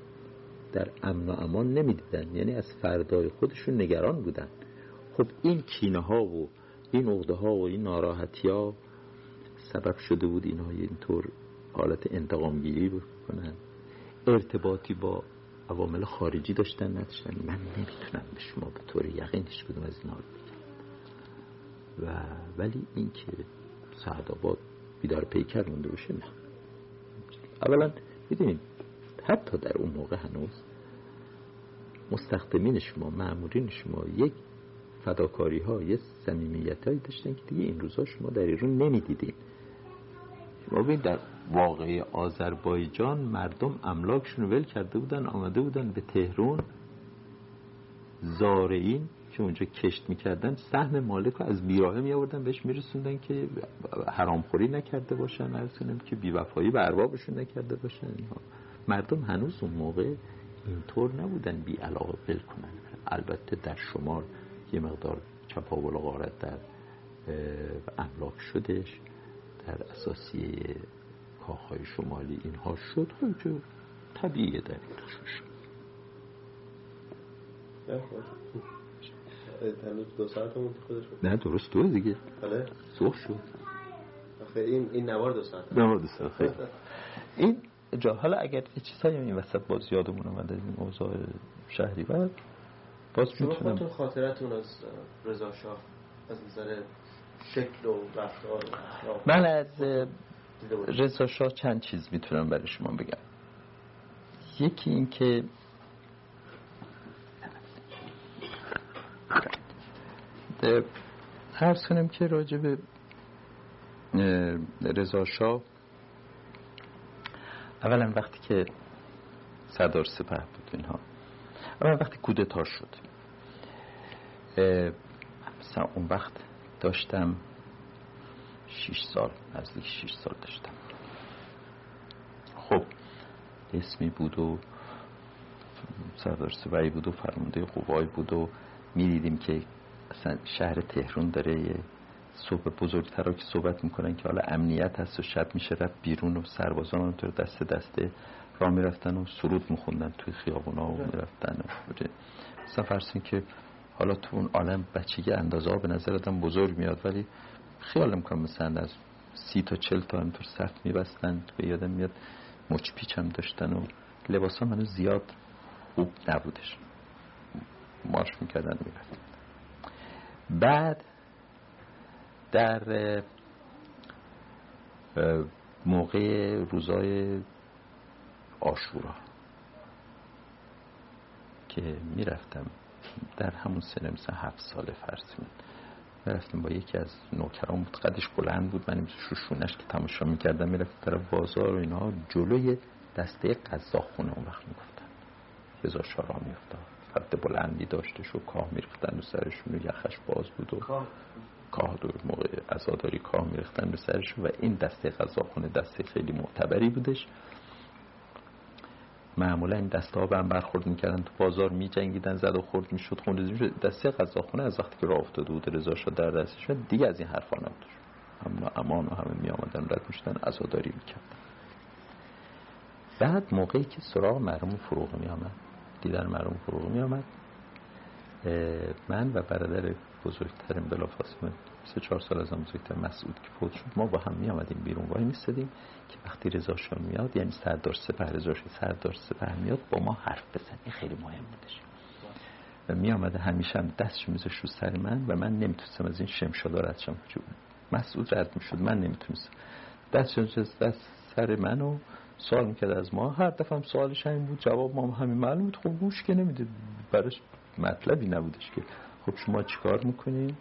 در امن و امان نمی‌دیدن یعنی از فردای خودشون نگران بودن. خب این کینه ها و این عقده ها و این ناراحتی ها سبب شده بود اینها اینطور حالت انتقامگیری بکنن. ارتباطی با عوامل خارجی داشتن نداشتن. من نمی‌تونم به شما به طور یقین هیچ کدوم از اینا و ولی اینکه سعد آباد بیدار پیکر مونده باشه نه. اولا می‌دونید حتی در اون موقع هنوز مستخدمین شما معمورین شما یک فداکاری ها یه سمیمیت هایی داشتن که دیگه این روزها شما در ایران نمی‌دیدین. شما ببین در واقعی آذربایجان مردم املاکشون ول کرده بودن آمده بودن به تهرون زارعین که اونجا کشت می‌کردن سهم مالک رو از بیراهه می آوردن بهش میرسوندن که حرامخوری نکرده باشن ارسونم که بیوفایی به اربابشون نکرده باشن. مردم هنوز اون موقع اینطور نبودن بی علاقه بل کنن. البته در شمال یه مقدار چپاول غارت در املاک شدش در اساسی کاخهای شمالی اینها شد. خب طبیعیه در این دو ساعت خودش نه درست دو دیگه. بله سوخ شد. این این نوار دو ساعت. نوار دو ساعت خیلی. [LAUGHS] این جا حالا اگر یه چیزایی این وسط باز یادمون اومده این اوضاع شهری بعد باز شما خودتون خاطرتون از رضا شاه از نظر شکل و رفتار من از رضا شاه چند چیز می‌تونم برای شما بگم. یکی این که هر کنم که راجع به رضا شاه. اولا وقتی که سردار سپه بود اینها اولا وقتی کودتا شد. مثلا اون وقت داشتم شیش سال نزدیک شیش سال داشتم. خب اسمی بود و سردار سپهی بود و فرمانده قوای بود و می‌دیدیم که اصلا شهر تهرون داره یه صبح بزرگتر که صحبت می‌کنن که حالا امنیت هست و شب میشه رفت بیرون و سربازان اونطور دست دسته را می‌رفتن و سرود میخوندن توی خیابونا و می‌رفتن مثلا فرسین که حالا تو اون عالم بچگی اندازه ها به نظر آدم بزرگ میاد ولی خیال می‌کنم مثلا از سی تا چل تا اینطور صف میبستن به یادم میاد مچ پیچ هم داشتن و لباس ها منو زیاد خوب نبودش. مارش می‌کردن می‌رفتن. بعد در موقع روزای آشورا که می‌رفتم در همون سنه مثلا هفت ساله فرسیم رفتیم با یکی از نوکران بود قدش بلند بود من شوشونش که تماشا می‌کردم می‌رفت طرف بازار و اینها جلوی دسته قضا خونه اون وقت می‌گفتن. رضا شارا میفتن فرد بلندی داشته و کاه میریختن و سرشون و یخش باز بود و کاه. دور موقع ازاداری کاه میریختن رو سرشون و این دسته خونه دسته خیلی معتبری بودش. معمولا این دسته ها به هم برخورد می‌کردن تو بازار میجنگیدن زد و خورد می‌شد خون می‌شد. دسته خونه از وقتی که راه افتاده بود رضا شد در دستش دیگه از این حرفا نبود. همون امان و همه میآمدن رد می‌شدن عزاداری می‌کردن. بعد موقعی که سراغ مرمون فروغ میآمد دیدن مرمون فروغ میآمد من و برادر بزرگترین بلافاصله سه چهار سال از بزرگتر مسعود که فوت شد ما با هم می آمدیم بیرون وای میستدیم که وقتی رضا میاد یعنی سردار سپه رضا سردار سپه میاد با ما حرف بزن این خیلی مهم بودش. و می آمده همیشه هم دستش میذاشت رو سر من و من نمی‌تونستم از این شمشادا رد شم. مسعود رد می‌شد من نمی‌تونستم. دستش دست سر منو سوال می‌کرد از ما. هر دفعه هم سوالش همین بود. جواب ما همین معلوم بود. خب گوش که نمیده برش مطلبی نبودش که. خب شما چیکار می‌کنین؟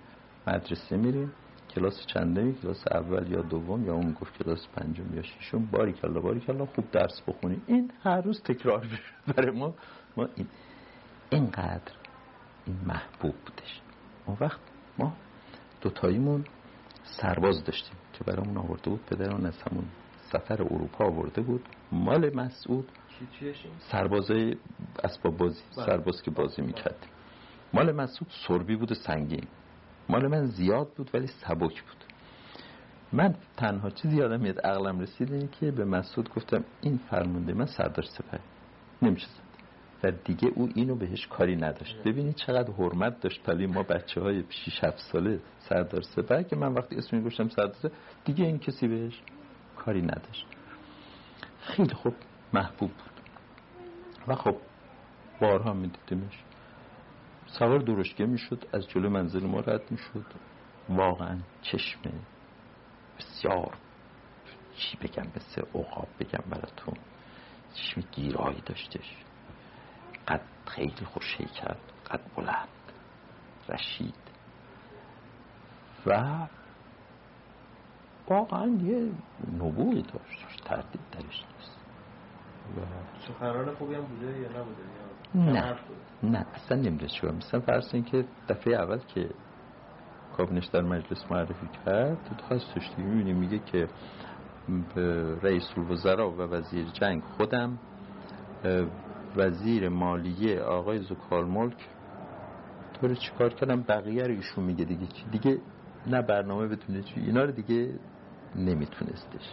مدرسه میریم کلاس چنده کلاس اول یا دوم یا اون گفت کلاس پنجم یا ششم؟ باری کلا باری کلا خوب درس بخونیم این هر روز تکرار برای ما ما این اینقدر این محبوب بودش. اون وقت ما دوتاییمون سرباز داشتیم که برامون آورده بود پدرمون از همون سفر اروپا آورده بود. مال مسعود. سربازای اسباب بازی. بله. سرباز که بازی می‌کردیم مال مسعود سربی بود سنگین. مال من زیاد بود ولی سبک بود. من تنها چیزی یادم میاد عقلم رسید این که به مسعود گفتم این فرمونده من سردار سپه نمیشه و دیگه او اینو بهش کاری نداشت. ببینید چقدر حرمت داشت. ولی ما بچه های 6 7 ساله سردار سپه که من وقتی اسمی گوشتم سردار دیگه این کسی بهش کاری نداشت. خیلی خوب محبوب بود. و خب بارها میدیدیمش. سوار درشگه می‌شد از جلو منزل ما رد می‌شد. واقعا چشم بسیار چی بگم مثل عقاب بگم براتون. چشم گیرایی داشتش. قد خیلی خوش کرد قد بلند رشید. و واقعا یه نبوی داشت تردید درش نیست. سخنران خوبی هم بوده یا نبوده؟ نه. نه اصلا نمیده شو مثلا فرض که دفعه اول که کابینش در مجلس معرفی کرد تو خواستش می‌بینی میگه که رئیس الوزراء و وزیر جنگ خودم وزیر مالیه آقای زکال ملک تو رو چیکار کردم؟ بقیه رو ایشون میگه دیگه. چی؟ دیگه نه برنامه بتونه چی؟ اینا رو دیگه نمیتونستش.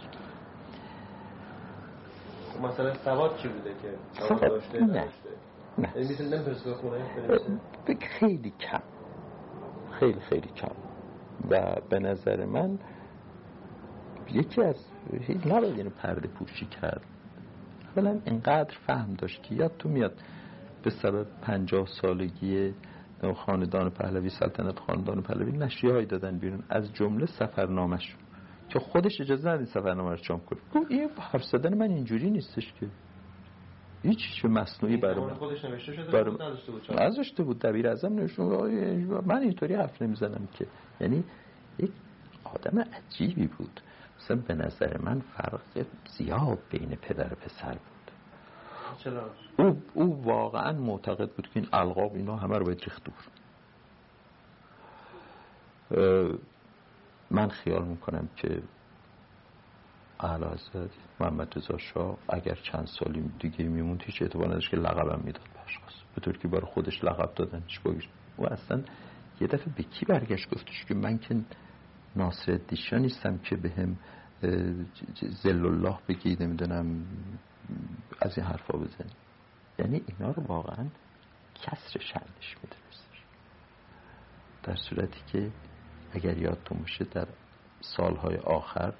مثلا سواد چی بوده که داشته؟ نه. نه. خیلی کم. خیلی خیلی کم. و به نظر من یکی از نباید اینو پرده پوشی کرد. اولا اینقدر فهم داشت که یاد تو میاد به سبب پنجاه سالگی خاندان پهلوی سلطنت خاندان پهلوی نشریه هایی دادن بیرون. از جمله سفرنامش که خودش اجازه ندید سفرنامه رو چاپ کنه. این حرف زدن من اینجوری نیستش که. هیچ چیز مصنوعی برای من خودش نوشته شده بود نذاشته بود دبیر اعظم نوشته من اینطوری حرف نمی‌زنم که. یعنی یک آدم عجیبی بود. مثلا به نظر من فرق زیاد بین پدر و پسر بود. چرا؟ او, او واقعا معتقد بود که این القاب اینا همه رو باید ریخت دور. من خیال می‌کنم که اعلی حضرت محمد رضا شاه اگر چند سالی دیگه میموند هیچ اعتبار نداشت که لقبم می‌داد به اشخاص به طور که برای خودش لقب دادن هیچ و اصلا یه دفعه به کی برگشت گفتش که من که ناصر دیشا نیستم که به هم زل الله بگی نمی‌دونم از این حرفا بزنی. یعنی اینا رو واقعا کسر شنش میدونستش در صورتی که اگر یادتون باشه در سالهای آخر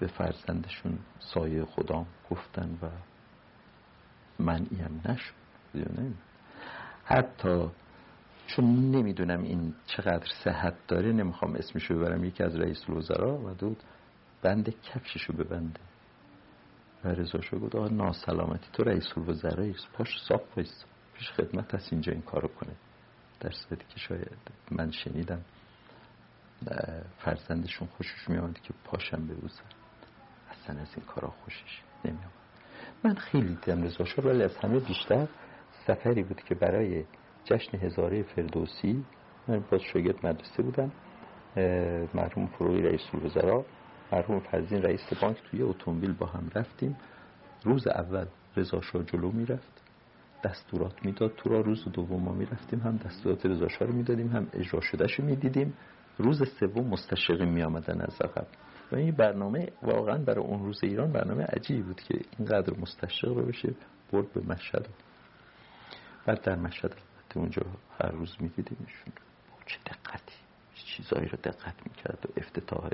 به فرزندشون سایه خدا گفتن و منعیم نشد حتی چون نمی‌دونم این چقدر صحت داره نمی‌خوام اسمشو ببرم یکی از رئیس الوزراء و دود بند کفششو ببنده. و رضا شو گفت آقا ناسلامتی تو رئیس الوزراء پاش صاف پیش خدمت هست اینجا این کارو کنه. در صورتی که شاید من شنیدم. فرزندشون خوشش میامد که پاشم ببوزن اصلا از این کارا خوشش نمیامد من خیلی دیدم رضا ولی از همه بیشتر سفری بود که برای جشن هزاره فردوسی من باز شاگرد مدرسه بودم. مرحوم فروغی رئیس الوزراء مرحوم فرزین رئیس بانک توی اتومبیل با هم رفتیم. روز اول رضا شاه جلو می‌رفت. دستورات می‌داد. تو را روز دوم ما می‌رفتیم هم دستورات رضا رو می‌دادیم هم اجرا شدهش رو می‌دیدیم. روز سوم مستشقی می آمدن از عقب. و این برنامه واقعا برای اون روز ایران برنامه عجیبی بود که اینقدر مستشق رو بشه برد به مشهد. بعد در مشهد اونجا هر روز میدیدیمشون. چه دقتی چیزایی رو دقت می‌کرد و افتتاح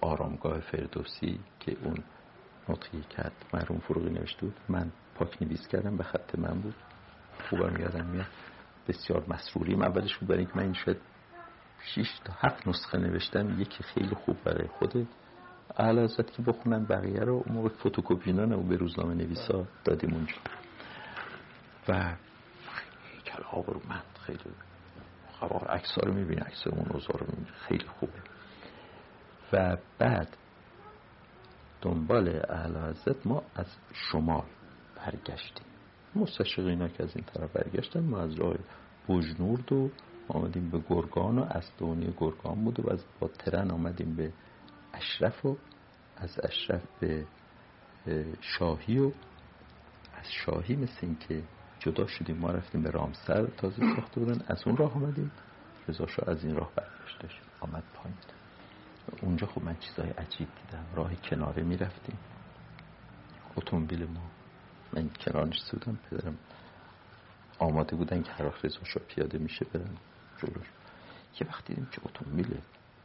آرامگاه فردوسی که اون نطقی کرد مرحوم فروغی نوشته بود من پاک نویس کردم به خط من بود. خوبم یادم میاد. بسیار مسروریم. اولش بود برای اینکه من این شاید 6 تا 7 نسخه نوشتم. یکی خیلی خوب برای خود اعلی که بخونن بقیه رو اون موقع فتوکپینا و به روزنامه نویسا دادیم اونجا. و کل من خیلی خبر عکس رو می‌بینی عکس اون رو می‌بینی. خیلی خوبه. و بعد دنبال اهل حضرت ما از شمال برگشتیم. مستشقینا که از این طرف برگشتن ما از راه بجنورد و آمدیم به گرگان و دونی گرگان بود و از با ترن آمدیم به اشرف و از اشرف به شاهی و از شاهی مثل این که جدا شدیم ما رفتیم به رامسر تازه ساخته بودن از اون راه آمدیم. رضا از این راه برگشتش آمد پایین. اونجا خب من چیزای عجیب دیدم. راه کناره می‌رفتیم. اتومبیل ما. من کنارش سودم پدرم آماده بودن که هر رضا پیاده میشه برن جلوش. یه وقت دیدیم که اتومبیل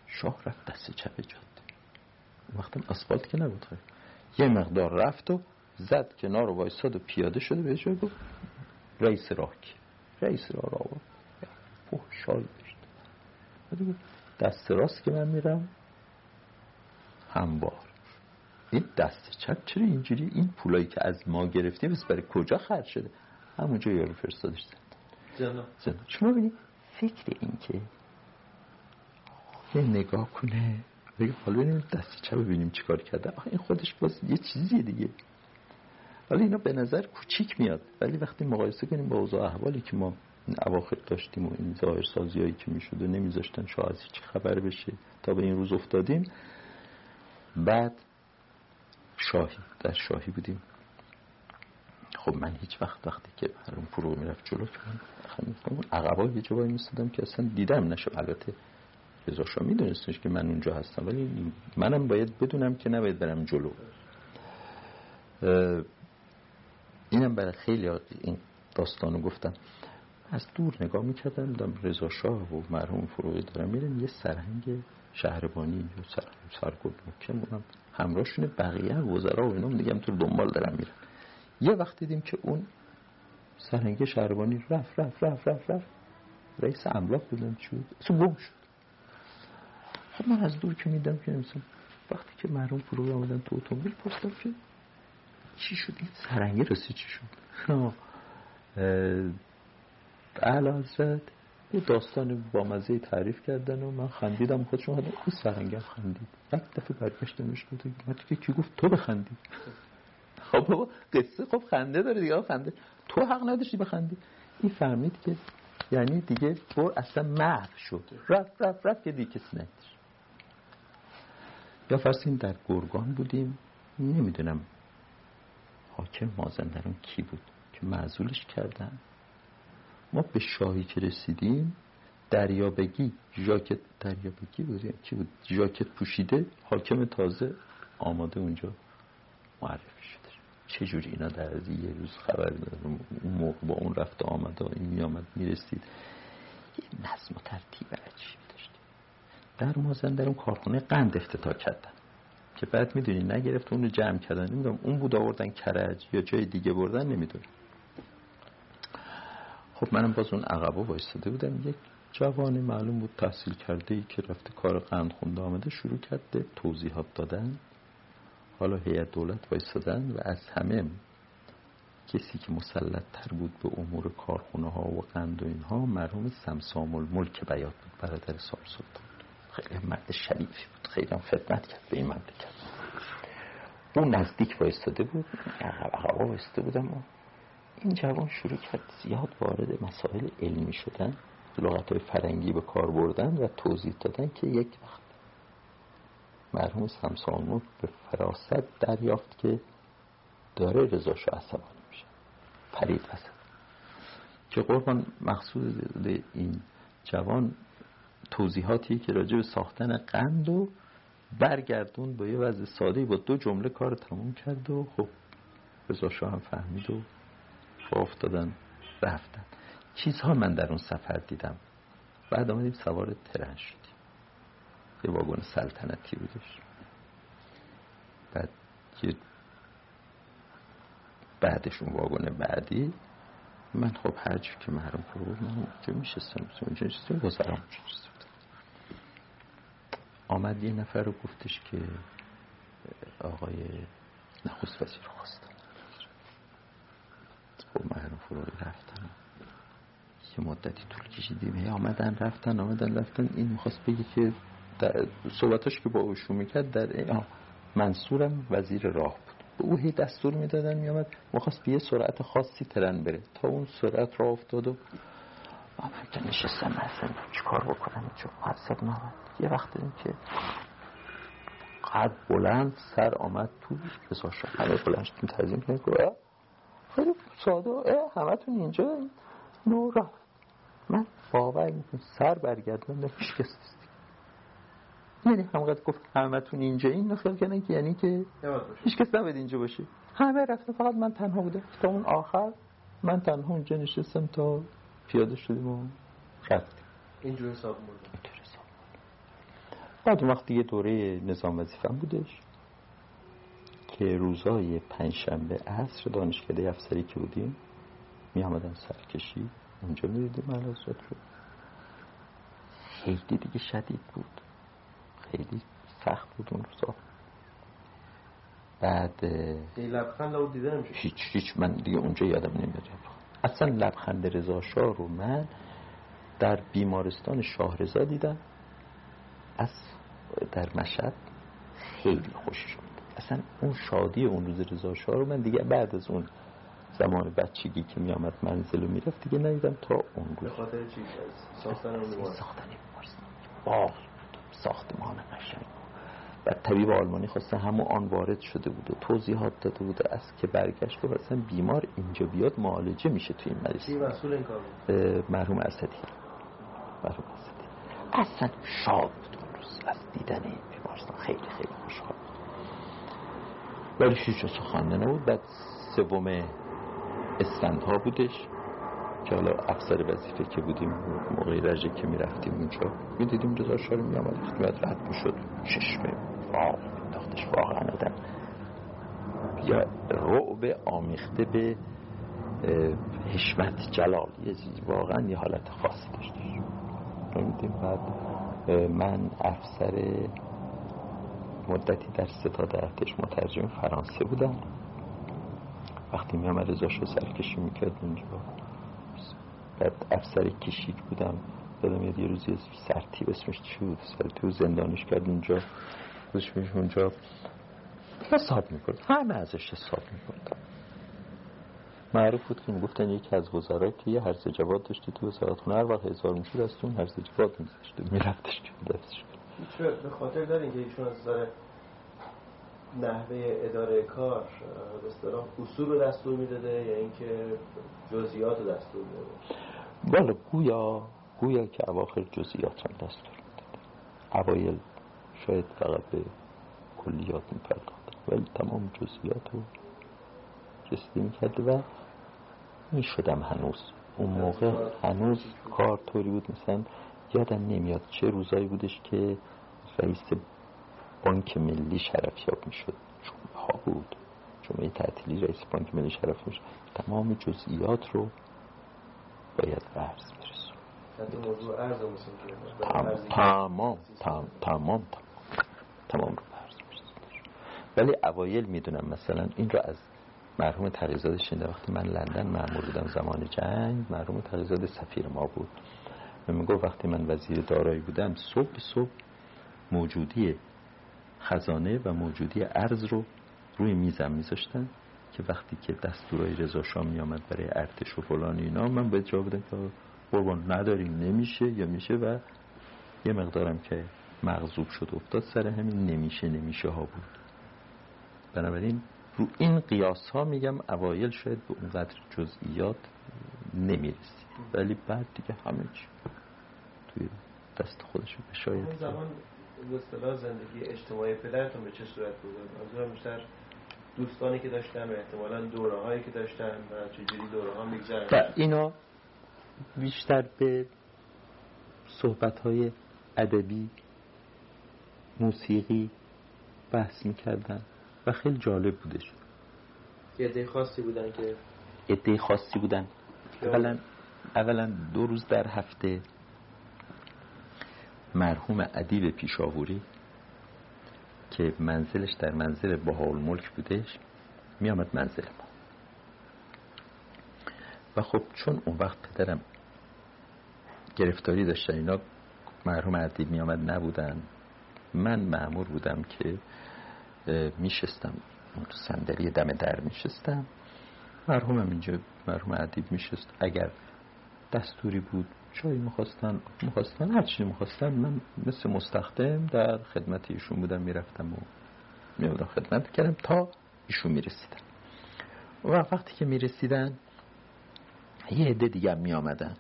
شاه رفت دست چپ جاده. وقتم اسفالت که نبود خیلی یه مقدار رفت و زد کنار و وایساد و پیاده شده به جای گفت رئیس راه رئیس راه را آورد. شال داشت. دست راست که من میرم هموار. این دست چپ چرا اینجوری این پولایی که از ما گرفتیم بس برای کجا خرج شده؟ همونجا یارو فرستادش زندان زندان شما ببینید فکر این که یه نگاه کنه بگه حالا ببینیم دست چپ ببینیم چیکار کرده. آخه این خودش باز یه چیزیه دیگه. حالا اینا به نظر کوچیک میاد. ولی وقتی مقایسه کنیم با اوضاع احوالی که ما اواخر داشتیم و این ظاهر سازی هایی که می‌شد و نمیذاشتن شاه از هیچ خبر بشه تا به این روز افتادیم بعد شاهی در شاهی بودیم. خب من هیچ وقت وقتی که اون فرو می‌رفت جلو من اون عقبا یه جوایی میستدم که اصلا دیدم نشو البته رضا شاه میدونستش که من اونجا هستم ولی منم باید بدونم که نباید برم جلو. اینم برای خیلی این داستانو گفتم. از دور نگاه می‌کردم دیدم رضا شاه و مرحوم فروغی دارم میرن یه سرهنگ شهربانی یا سر سرکرد مکم اونم همراهشونه بقیه وزرا و اینا دیگه تو دنبال دارم میرن. یه وقت دیدیم که اون سرهنگ شهربانی رفت رفت رفت رفت رفت. رئیس املاک بودن چی بود؟ گم شد. خب من از دور که میدم که مثلا وقتی که مرحوم فروغی آمدن تو اتومبیل پستم که چی شد؟ این سرنگی رسی چی شد؟ [LAUGHS] اهل حضرت یه داستان با مزه تعریف کردن و من خندیدم. خودشون حالا این سرنگم خندید. یک دفعه برگشتم گفت من که کی گفت؟ تو بخندی. خب بابا قصه خب خنده داره دیگه. خنده. تو حق نداشتی بخندی. این فهمید که یعنی دیگه بر اصلا محو شد. رفت رفت رفت که دیگه کسی نداشت. یا فرسین در گرگان بودیم. نمی‌دونم حاکم مازندران کی بود که معذولش کردن. ما به شاهی که رسیدیم دریابگی ژاکت دریابگی بود؟ کی بود؟ ژاکت پوشیده حاکم تازه آماده اونجا معرفی شده. چجوری اینا در از یه روز خبر دارم اون با اون رفت آمده این می آمد می رسید یه نظم و ترتیب عجیبی داشتیم در مازندران اون کارخونه قند افتتاح کردن. که بعد می‌دونی نگرفت اونو جمع کردن. نمی‌دونم اون بود آوردن کرج یا جای دیگه بردن؟ نمی‌دونم. خب منم باز اون عقبا وایستاده بودم. یک جوانی معلوم بود تحصیل کرده ای که رفته کار قند خونده آمده شروع کرده توضیحات دادن. حالا هیئت دولت وایستادن و از همه کسی که مسلط تر بود به امور کارخونه ها و قند و اینها مرحوم سمسام الملک بیاد بود برادر سال سلطان خیلی مرد شریفی بود. خیلی هم خدمت کرد به این مملکت. اون نزدیک بایستاده بود. عقب بایسته بودم این جوان شروع کرد زیاد وارد مسائل علمی شدن لغت های فرنگی به کار بردن و توضیح دادن که یک وقت مرحوم سمسامون به فراست دریافت که داره رضا عصبانی میشه. فرید وسط. که قربان مقصود این جوان توضیحاتی که راجع به ساختن قند و برگردون با یه وضع ساده با دو جمله کار تموم کرد و خب رضا هم فهمید و افتادن رفتن. چیزها من در اون سفر دیدم. بعد آمدیم سوار ترن شدیم. یه واگن سلطنتی بودش بعد بعدش اون واگن بعدی من خب هر که محرم بود من اونجا میشستم؟ اونجا نشستم گذرام آمد یه نفر رو گفتش که آقای نخست وزیر رو خواستم خب محرم فروغی رفتن. یه مدتی طول کشیدیم. هی آمدن رفتن آمدن رفتن. این می‌خواست بگه که صحبتاش که با اوشو می‌کرد در منصورم وزیر راه بود. به او هی دستور می‌دادن میامد می‌خواست به یه سرعت خاصی ترن بره. تا اون سرعت را افتاد و من که نشستم اصلا چیکار بکنم؟ چون حسب نامد یه وقت دیدیم که قد بلند سر آمد تو رسا شد همه بلند شدیم تزیم خیلی ساده. همه تون اینجا نو رفت من باور می‌کنم سر برگردم هیچ کس یعنی همقدر گفت همتون اینجا این نخیال کردن که یعنی که هیچ کس نباید اینجا باشه. همه رفتن فقط من تنها بودم. تا اون آخر من تنها اونجا نشستم تا پیاده شدیم و رفتیم. اینجور حساب بعد اون وقت یه دوره نظام وظیفم بودش. که روزای پنجشنبه عصر دانشکده افسری که بودیم می آمدن سرکشی. اونجا می دیدیم رو. خیلی دیگه شدید بود. خیلی سخت بود اون روزا. بعد لبخند رو دیده هیچ هیچ من دیگه اونجا یادم نمیاد. اصلا لبخند رضا شاه رو من در بیمارستان شاهرضا دیدم. از در مشهد خیلی خوش شد اصلا اون شادی اون روز رضا شاه رو من دیگه بعد از اون زمان بچگی که می آمد منزل و می‌رفت دیگه ندیدم تا اون روز. به خاطر چی؟ ساختن باغ ساختمان قشنگ. و طبیب آلمانی خواسته همون آن وارد شده بود و توضیحات داده بوده از که برگشت و اصلا بیمار اینجا بیاد معالجه میشه توی این مریض مسئول این کار مرحوم اسدی. مرحوم اسدی. اصلا شاد بود اون روز از دیدن این بیمارستان. خیلی خیلی خوشحال ولی هیچ سخن نبود. بعد سوم ها بودش که حالا افسر وظیفه که بودیم موقعی رجه که می‌رفتیم اونجا می‌دیدیم رضا شاه می آمد خدمت رد می‌شد. چشم واقع داختش واقعا آدم یا رعب آمیخته به حشمت جلال. یه واقعا یه حالت خاصی داشتش بعد من افسر مدتی در ستاد ارتش مترجم فرانسه بودم. وقتی می آمد رضا سرکشی می‌کرد اونجا. بعد افسر کشیک بودم. دادم یاد یه روزی سرتیب اسمش چی بود؟ سرتیب زندانش کرد اونجا. اسمش اونجا. حساب می‌کرد. همه ازش حساب می‌کرد معروف بود که می‌گفتن یکی از وزرای که یه هرز جواد داشته تو وزارت هر وقت هزار می‌شد از اون هرز جواد میذاشته. میرفتش که دستش. به خاطر دارین که ایشون از نظر نحوه اداره کار به اصطلاح اصول رو دستور می‌داده یا اینکه جزئیات رو دستور می‌داده؟ بله گویا گویا که اواخر جزئیات رو دستور می‌داده. اوایل شاید فقط به کلیات میپرداخت. ولی تمام جزئیات رو رسیده می‌کرده و می‌شدم هنوز. اون موقع هنوز کار طوری بود مثلا یادم نمیاد چه روزایی بودش که رئیس بانک ملی شرفیاب می‌شد. جمعه ها بود. جمعه تعطیلی رئیس بانک ملی شرف می‌شد. تمام جزئیات رو باید ورز برسون تمام تمام تمام تمام رو ورز ولی اوایل می‌دونم مثلا این رو از مرحوم تقیزاده شنیده وقتی من لندن معمول بودم زمان جنگ مرحوم تقیزاده سفیر ما بود. و میگو وقتی من وزیر دارایی بودم صبح صبح موجودی خزانه و موجودی ارز رو روی میزم میذاشتن که وقتی که دستورای رضا شاه می آمد برای ارتش و فلان اینا من باید جواب بدم که قربان نداریم نمیشه یا میشه و یه مقدارم که مغضوب شد افتاد سر همین نمیشه نمیشه ها بود. بنابراین رو این قیاس ها میگم اوایل شاید به اونقدر جزئیات نمی‌رسی ولی بعد دیگه همه چی. توی دست خودش به شاید. اون زمان اصطلاح زندگی اجتماعی پدرتون به چه صورت بود؟ منظورم بیشتر دوستانی که داشتن احتمالا دوره هایی که داشتن و چجوری دوره ها میگذرن اینا بیشتر به صحبت های ادبی موسیقی بحث می‌کردن و خیلی جالب بودش. عده خاصی بودن که عده خاصی بودن. اولا اولا دو روز در هفته مرحوم ادیب پیشاوری که منزلش در منزل بهال ملک بودش می آمد منزل ما. و خب چون اون وقت پدرم گرفتاری داشتن اینا مرحوم ادیب می آمد نبودن من معمور بودم که میشستم صندلی دم در میشستم. مرحومم اینجا مرحوم ادیب میشست. اگر دستوری بود چای می‌خواستن می‌خواستن هر چی می‌خواستن. من مثل مستخدم در خدمت ایشون بودم می‌رفتم و میبودم خدمت کردم تا ایشون می‌رسیدن. و وقتی که می‌رسیدن یه عده دیگه میامدن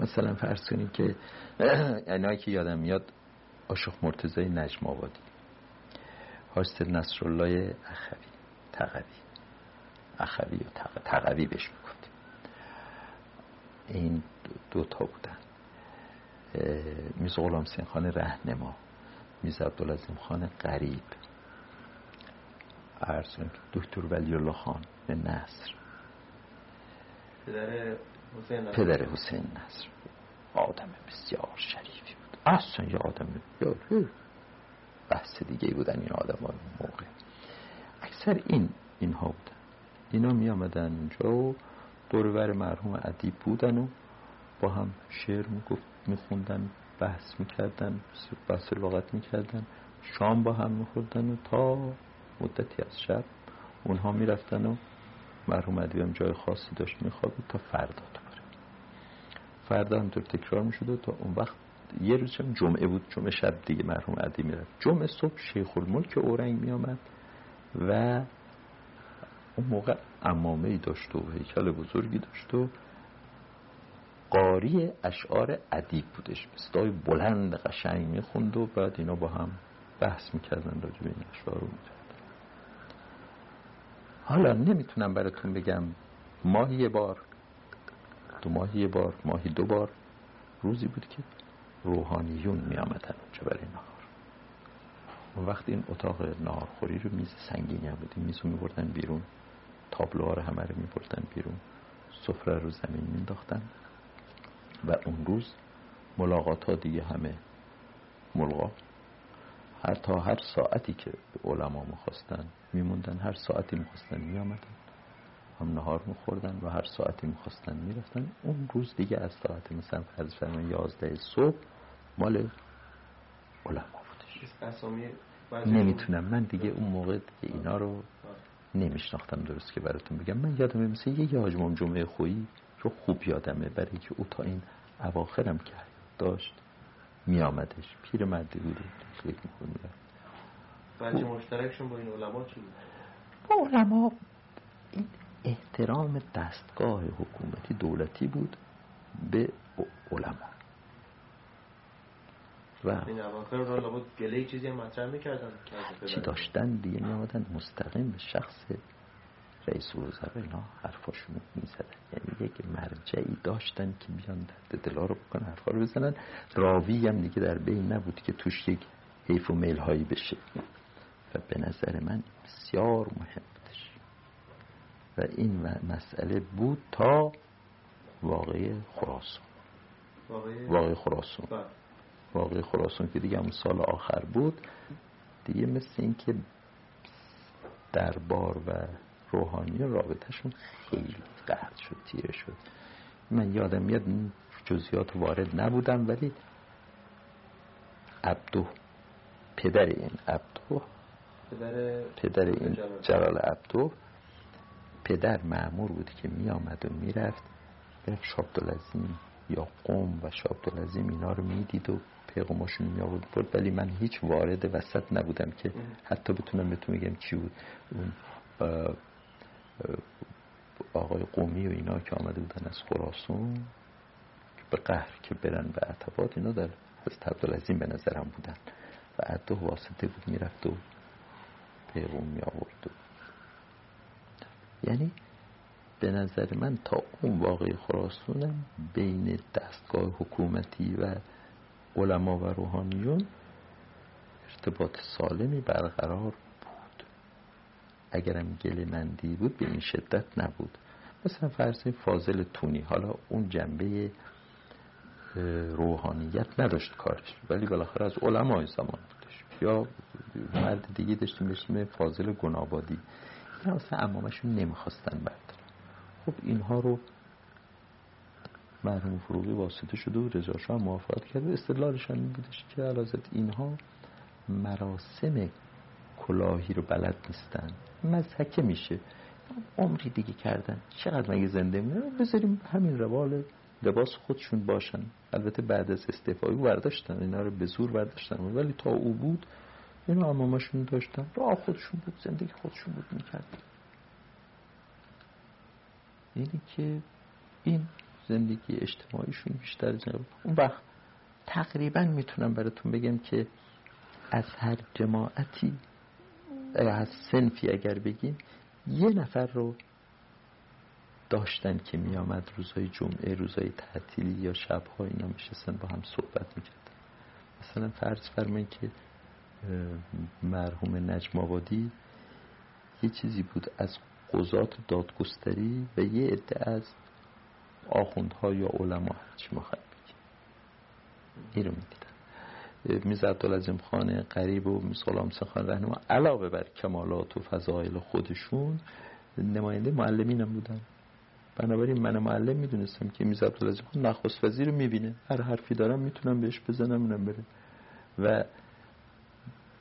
مثلا فرض کنید که [CLEARS THROAT] اینایی که یادم میاد آشق مرتضی نجم آبادی حاجت نصرالله اخوی تقوی. اخوی و تقوی بهش می‌گفتیم این دو تا بودن میز غلام خان رهنما میز عبدالعظیم خان قریب ارسون دکتر ولی الله خان نصر. پدر حسین نصر. پدر حسین نصر. آدم بسیار شریفی بود. اصلا یه آدم بحث دیگه بودن این آدم ها موقع. اکثر این اینها بودن. اینا می آمدن اونجا و دورور مرحوم ادیب بودن و با هم شعر می خوندن بحث می‌کردن بحث لغت می‌کردن شام با هم میخوردن و تا مدتی از شب اونها می‌رفتن و مرحوم ادیب جای خاصی داشت میخوابید تا فردا دوباره. فردا همطور تکرار می‌شد و تا اون وقت یه روز هم جمعه بود جمعه شب دیگه مرحوم عدی می‌رفت. جمعه صبح شیخ الملک اورنگ میامد و اون موقع امامه ای داشت و هیکل بزرگی داشت و قاری اشعار ادیب بودش. صدای بلند قشنگ می‌خوند و بعد اینا با هم بحث می‌کردن راجع به این اشعار رو حالا نمی‌تونم براتون بگم ماهی یه بار دو ماهی یه بار ماهی دو بار روزی بود که روحانیون می آمدن اونجا برای نهار. اون وقت این اتاق نهارخوری رو میز سنگینی هم بودیم میز رو می بردن بیرون تابلوها رو همه رو می بردن بیرون سفره رو زمین می داختن و اون روز ملاقات ها دیگه همه ملغا. هر تا هر ساعتی که علما می‌خواستن میموندن هر ساعتی می‌خواستن میامدن هم نهار میخوردن و هر ساعتی می‌خواستن می‌رفتن. اون روز دیگه از ساعت مثلا فرض فرمان یازده صبح مال علما بودش. نمی‌تونم. من دیگه اون موقع دیگه اینا رو نمیشناختم درست که براتون بگم. من یادمه مثل یه حاجمام جمعه خویی رو خوب یادمه برای که او تا این اواخرم که داشت میامدش پیر مردی بود فکر می‌کنم بچه مشترکشون با این علما چی بود؟ با علما این احترام دستگاه حکومتی دولتی بود به علما. و این اواخر را لابد گله چیزی هم مطرح می‌کردن چی داشتن؟ دیگه میامدن مستقیم به شخص رئیس الوزراء اینا حرفاشونو می‌زدن. یعنی یک مرجعی داشتن که بیان در دلا رو بکنن حرفا رو بزنن. راوی هم دیگه در بین نبود که توش یک حیف و میل هایی بشه. و به نظر من بسیار مهم بودش. و این مسئله بود تا واقعی خراسان. واقعی خراسان. بله. واقعی خراسان که دیگه همون سال آخر بود. دیگه مثل این که دربار و روحانی رابطهشون خیلی قهد شد تیره شد. من یادم میاد جزیات وارد نبودم ولی عبدو پدر این عبدو پدر, پدر این جلال عبدو. پدر معمور بود که می آمد و می رفت شابدالعظیم یا قوم و شابدالعظیم اینا رو می‌دید و پیغماشون می آورد بود ولی من هیچ وارد وسط نبودم که حتی بتونم بهتون میگم چی بود. اون آقای قومی و اینا که آمده بودن از خراسون به قهر که برن به عطبات اینا در از عبدالعظیم به نظرم بودن. و عدو واسطه بود می‌رفت و پیغم می آورد. یعنی به نظر من تا اون واقعی خراسونم بین دستگاه حکومتی و علما و روحانیون ارتباط سالمی برقرار اگرم گل مندی بود به این شدت نبود. مثلا فرض فاضل تونی حالا اون جنبه روحانیت نداشت کارش ولی بالاخره از علمای زمان بودش. یا مرد دیگه داشتیم بشیم فاضل گنابادی. اینا اصلا امامشون نمی‌خواستن بردارن. خب اینها رو مرحوم فروغی واسطه شده و رضا شاه موافقت کرده استدلالشان این بودش که علازت اینها مراسم کلاهی رو بلد نیستن. مزحکه میشه. عمری دیگه کردن. چقدر مگه زنده میمونه؟ بذاریم همین روال لباس خودشون باشن. البته بعد از استعفایی برداشتن. اینا رو به زور برداشتن. ولی تا او بود اینا امامشون داشتن. راه خودشون بود. زندگی خودشون بود می‌کرد یعنی که این زندگی اجتماعیشون بیشتر جنب اون وقت تقریبا می‌تونم براتون بگم که از هر جماعتی از سنفی اگر بگیم یه نفر رو داشتن که می آمد روزهای جمعه روزهای تعطیلی یا شبها اینا میشستن با هم صحبت می‌کردن. مثلا فرض فرمایید که مرحوم نجم آبادی یه چیزی بود از قضات دادگستری و یه عده از آخوندها یا علما چی مخواهد بگیم. این رو می‌دیدن میز عبدالعظیم خان قریب و میز غلام خان رهنما علاوه بر کمالات و فضایل خودشون نماینده معلمین هم بودن. بنابراین من معلم می‌دونستم که میز عبدالعظیم خان نخست وزیر رو می‌بینه. هر حرفی دارم می‌تونم بهش بزنم اونم بره. و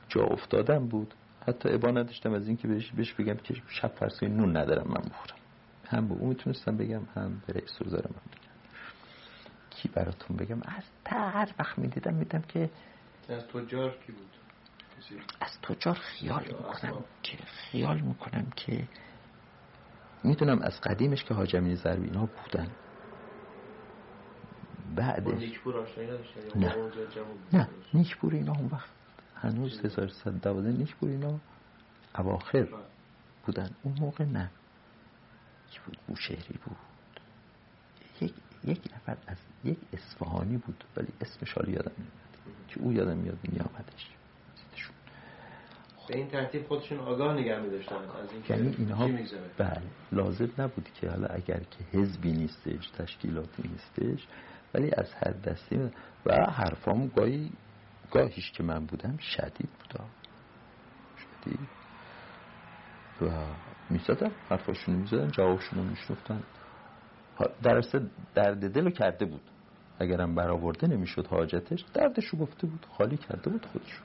جا افتادم بود. حتی ابا نداشتم از اینکه بهش بهش بگم که شب فرسای نون ندارم من بخورم. هم به اون می‌تونستم بگم هم به رئیس کی براتون بگم؟ از تا هر وقت می‌دیدم میدم که از تجار کی بود؟ از تجار خیال می‌کنم که خیال می‌کنم که می‌تونم از قدیمش که حاجمی زربی اینا بودن. بعدش نه. نه. نیکپور اینا اون وقت. هنوز 1312 نیکپور اینا اواخر بودن. اون موقع نه. کی بود؟ بوشهری بود. یک, نفر از یک اصفهانی بود ولی اسمش حالی یادم میاد که او یادم میاد میامدش به این ترتیب خودشون آگاه نگه می داشتن از این یعنی اینها بله لازم نبود که حالا اگر که حزبی نیستش تشکیلاتی نیستش ولی از هر دستی و حرفام گاهی گاهیش که من بودم شدید بودا شدید. و می‌زدم حرفاشونو می‌زدن جوابشونو میشنفتن در درد دلو کرده بود. اگرم برآورده نمی‌شد حاجتش دردشو گفته بود خالی کرده بود خودشون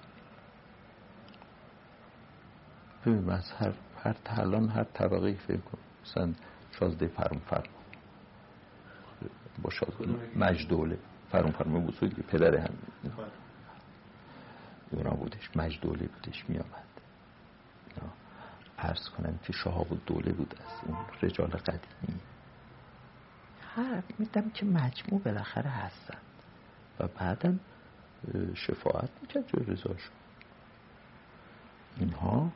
ببین از هر هر تلان هر طبقه فکر کن. مثلا شازده فرم فرم با شازده مجدوله. فرم فرم بزرگی پدر هم اونا بودش. مجدوله بودش می آمد عرض کنم که شهاب دوله بود از اون رجال قدیمی. هر میدم که مجموع بالاخره هستن. و بعدم شفاعت می‌کرد جای رضا اینها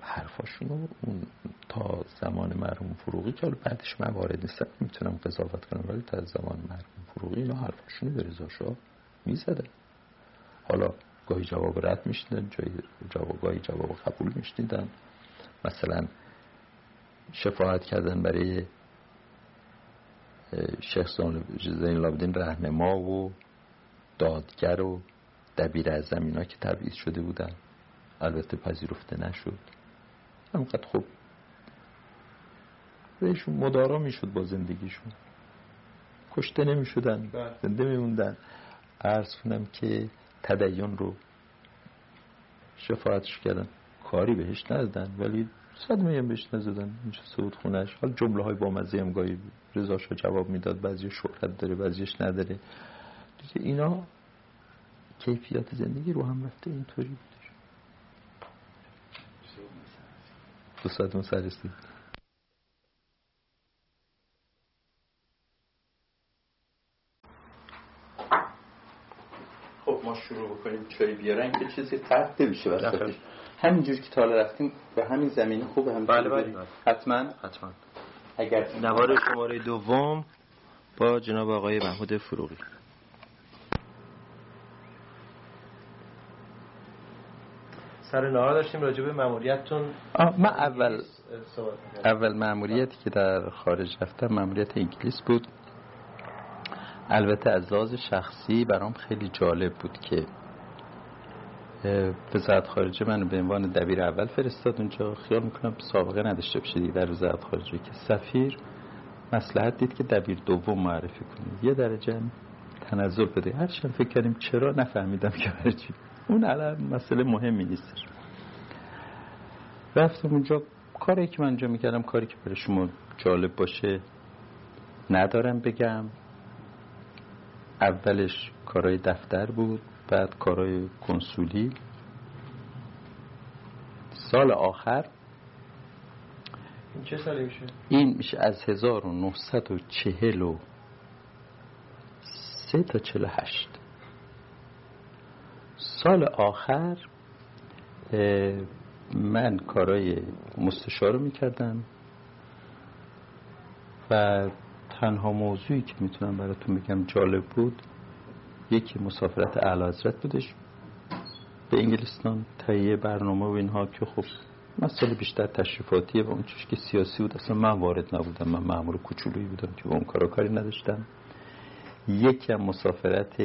حرفاشونو اون تا زمان مرحوم فروغی که بعدش من وارد نیستم می‌تونم قضاوت کنم ولی تا زمان مرحوم فروغی اینا حرفاشونو به رضا شاه می‌زدن. حالا گاهی جواب رد میشنن جای جواب گاهی جواب قبول میشنیدن. مثلا شفاعت کردن برای شیخ زین العابدین رهنما و دادگر و دبیر از اینا که تبعیض شده بودن. البته پذیرفته نشد. همقدر خوب. بهشون مدارا می‌شد با زندگیشون. کشته نمی‌شدن بله. زنده میموندن. عرض کنم که تدین رو شفاعتش کردن. کاری بهش ندادن ولی صدمه هم بهش نزدن اینجا سعود خونش. حال جمله های با مزه هم گاهی رضاشا جواب می‌داد بعضی شهرت داره بعضیش نداره. دیگه اینا کیفیت زندگی رو هم رفته اینطوری بودش دو ساعت سر خب ما شروع بکنیم چای بیارن که چیزی ترک نمیشه وسطش. همینجور که تاله رفتیم به همین زمینه خوبه هم بله بله حتما. حتما. اگر نوار شماره دوم با جناب آقای محمود فروغی. سر نهار داشتیم راجع به ماموریتتون من اول اول ماموریتی که در خارج رفتم ماموریت انگلیس بود. البته از لحاظ شخصی برام خیلی جالب بود که وزارت خارجه من به عنوان دبیر اول فرستاد. اونجا خیال می‌کنم سابقه نداشته باشه در وزارت خارجه که سفیر مسلحت دید که دبیر دوم معرفی کنید یه درجه تنظر بده. هرچند فکر کردیم چرا نفهمیدم که برچی اون الان مسئله مهمی نیستش رفتم اونجا. کاری که من اونجا می‌کردم کاری که برای شما جالب باشه ندارم بگم. اولش کارهای دفتر بود. بعد کارهای کنسولی. سال آخر. این چه سالی میشه؟ این میشه از 1943 تا 48 سال آخر من کارای مستشار رو می‌کردم و تنها موضوعی که می‌تونم براتون بگم جالب بود یکی مسافرت اعلی حضرت بودش. به انگلستان تهیه برنامه و اینها که خب مسئله بیشتر تشریفاتیه و اون چیش که سیاسی بود. اصلا من وارد نبودم. من معمول کوچولویی بودم که با اون کارا کاری نداشتم. یکی هم مسافرت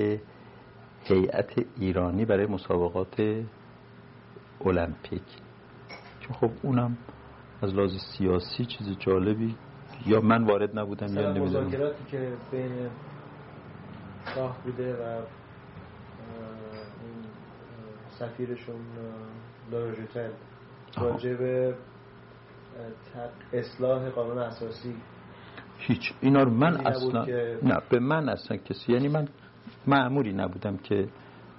هیئت ایرانی برای مسابقات المپیک. که خب اونم از لحاظ سیاسی چیز جالبی یا من وارد نبودم یا نمی‌دونم. مذاکراتی که بین شاه بوده و سفیرشون لاروژتل راجع به اصلاح قانون اساسی. هیچ. اینا رو من اصلا که... نه به من اصلا کسی یعنی من معمولی نبودم که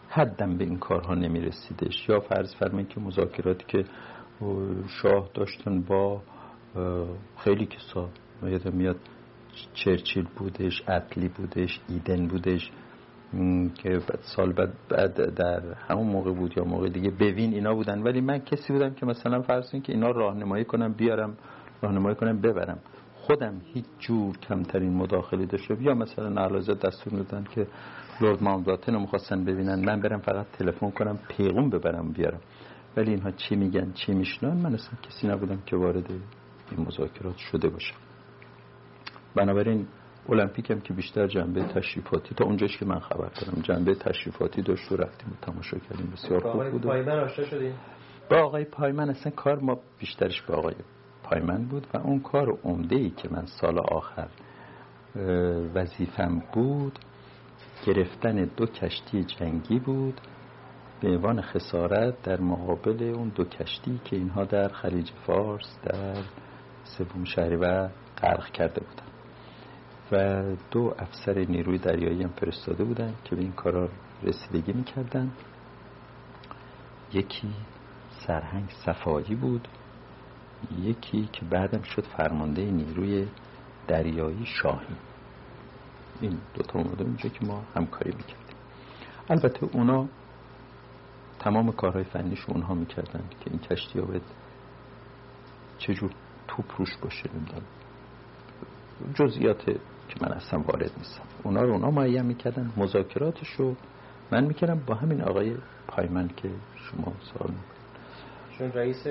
حدم به این کارها نمی رسیدش یا فرض فرمین که مذاکراتی که شاه داشتن با خیلی کسا یادم میاد چرچیل بودش اتلی بودش ایدن بودش که سال بعد, بعد در همون موقع بود یا موقع دیگه ببین اینا بودن. ولی من کسی بودم که مثلا فرض که اینا راهنمایی کنم بیارم راهنمایی کنم ببرم. خودم هیچ جور کمترین مداخلی داشته یا مثلا نعلازه دستور میدن که لورد ماونتباتن رو می‌خواستن ببینن من برم فقط تلفن کنم پیغون ببرم بیارم. ولی اینها چی میگن چی میشنن من اصلا کسی نبودم که وارد این مذاکرات شده باشم. بنابراین المپیک هم که بیشتر جنبه تشریفاتی تا اونجاش که من خبر دارم جنبه تشریفاتی داشت و رفتیم و تماشا کردیم. بسیار خوب بود. پایمن آشنا شدیم با آقای پایمن اصلا کار ما بیشترش با آقای پایمن بود و اون کار عمده ای که من سال آخر وظیفم بود گرفتن دو کشتی جنگی بود به عنوان خسارت در مقابل اون دو کشتی که اینها در خلیج فارس در سوم و غرق کرده بودن. و دو افسر نیروی دریایی هم فرستاده بودن که به این کارا رسیدگی می‌کردن. یکی سرهنگ صفایی بود یکی که بعدم شد فرمانده نیروی دریایی شاهین این دوتا اومده اونجا که ما همکاری می‌کردیم. البته اونا تمام کارهای فنیش اونها می‌کردن که این کشتی ها باید چجور توپ روش باشه نمی‌دونم. جزئیات که من اصلا وارد نیستم. اونا رو اونا معین می‌کردن مذاکراتش رو من می‌کردم با همین آقای پایمن که شما سوال چون رئیس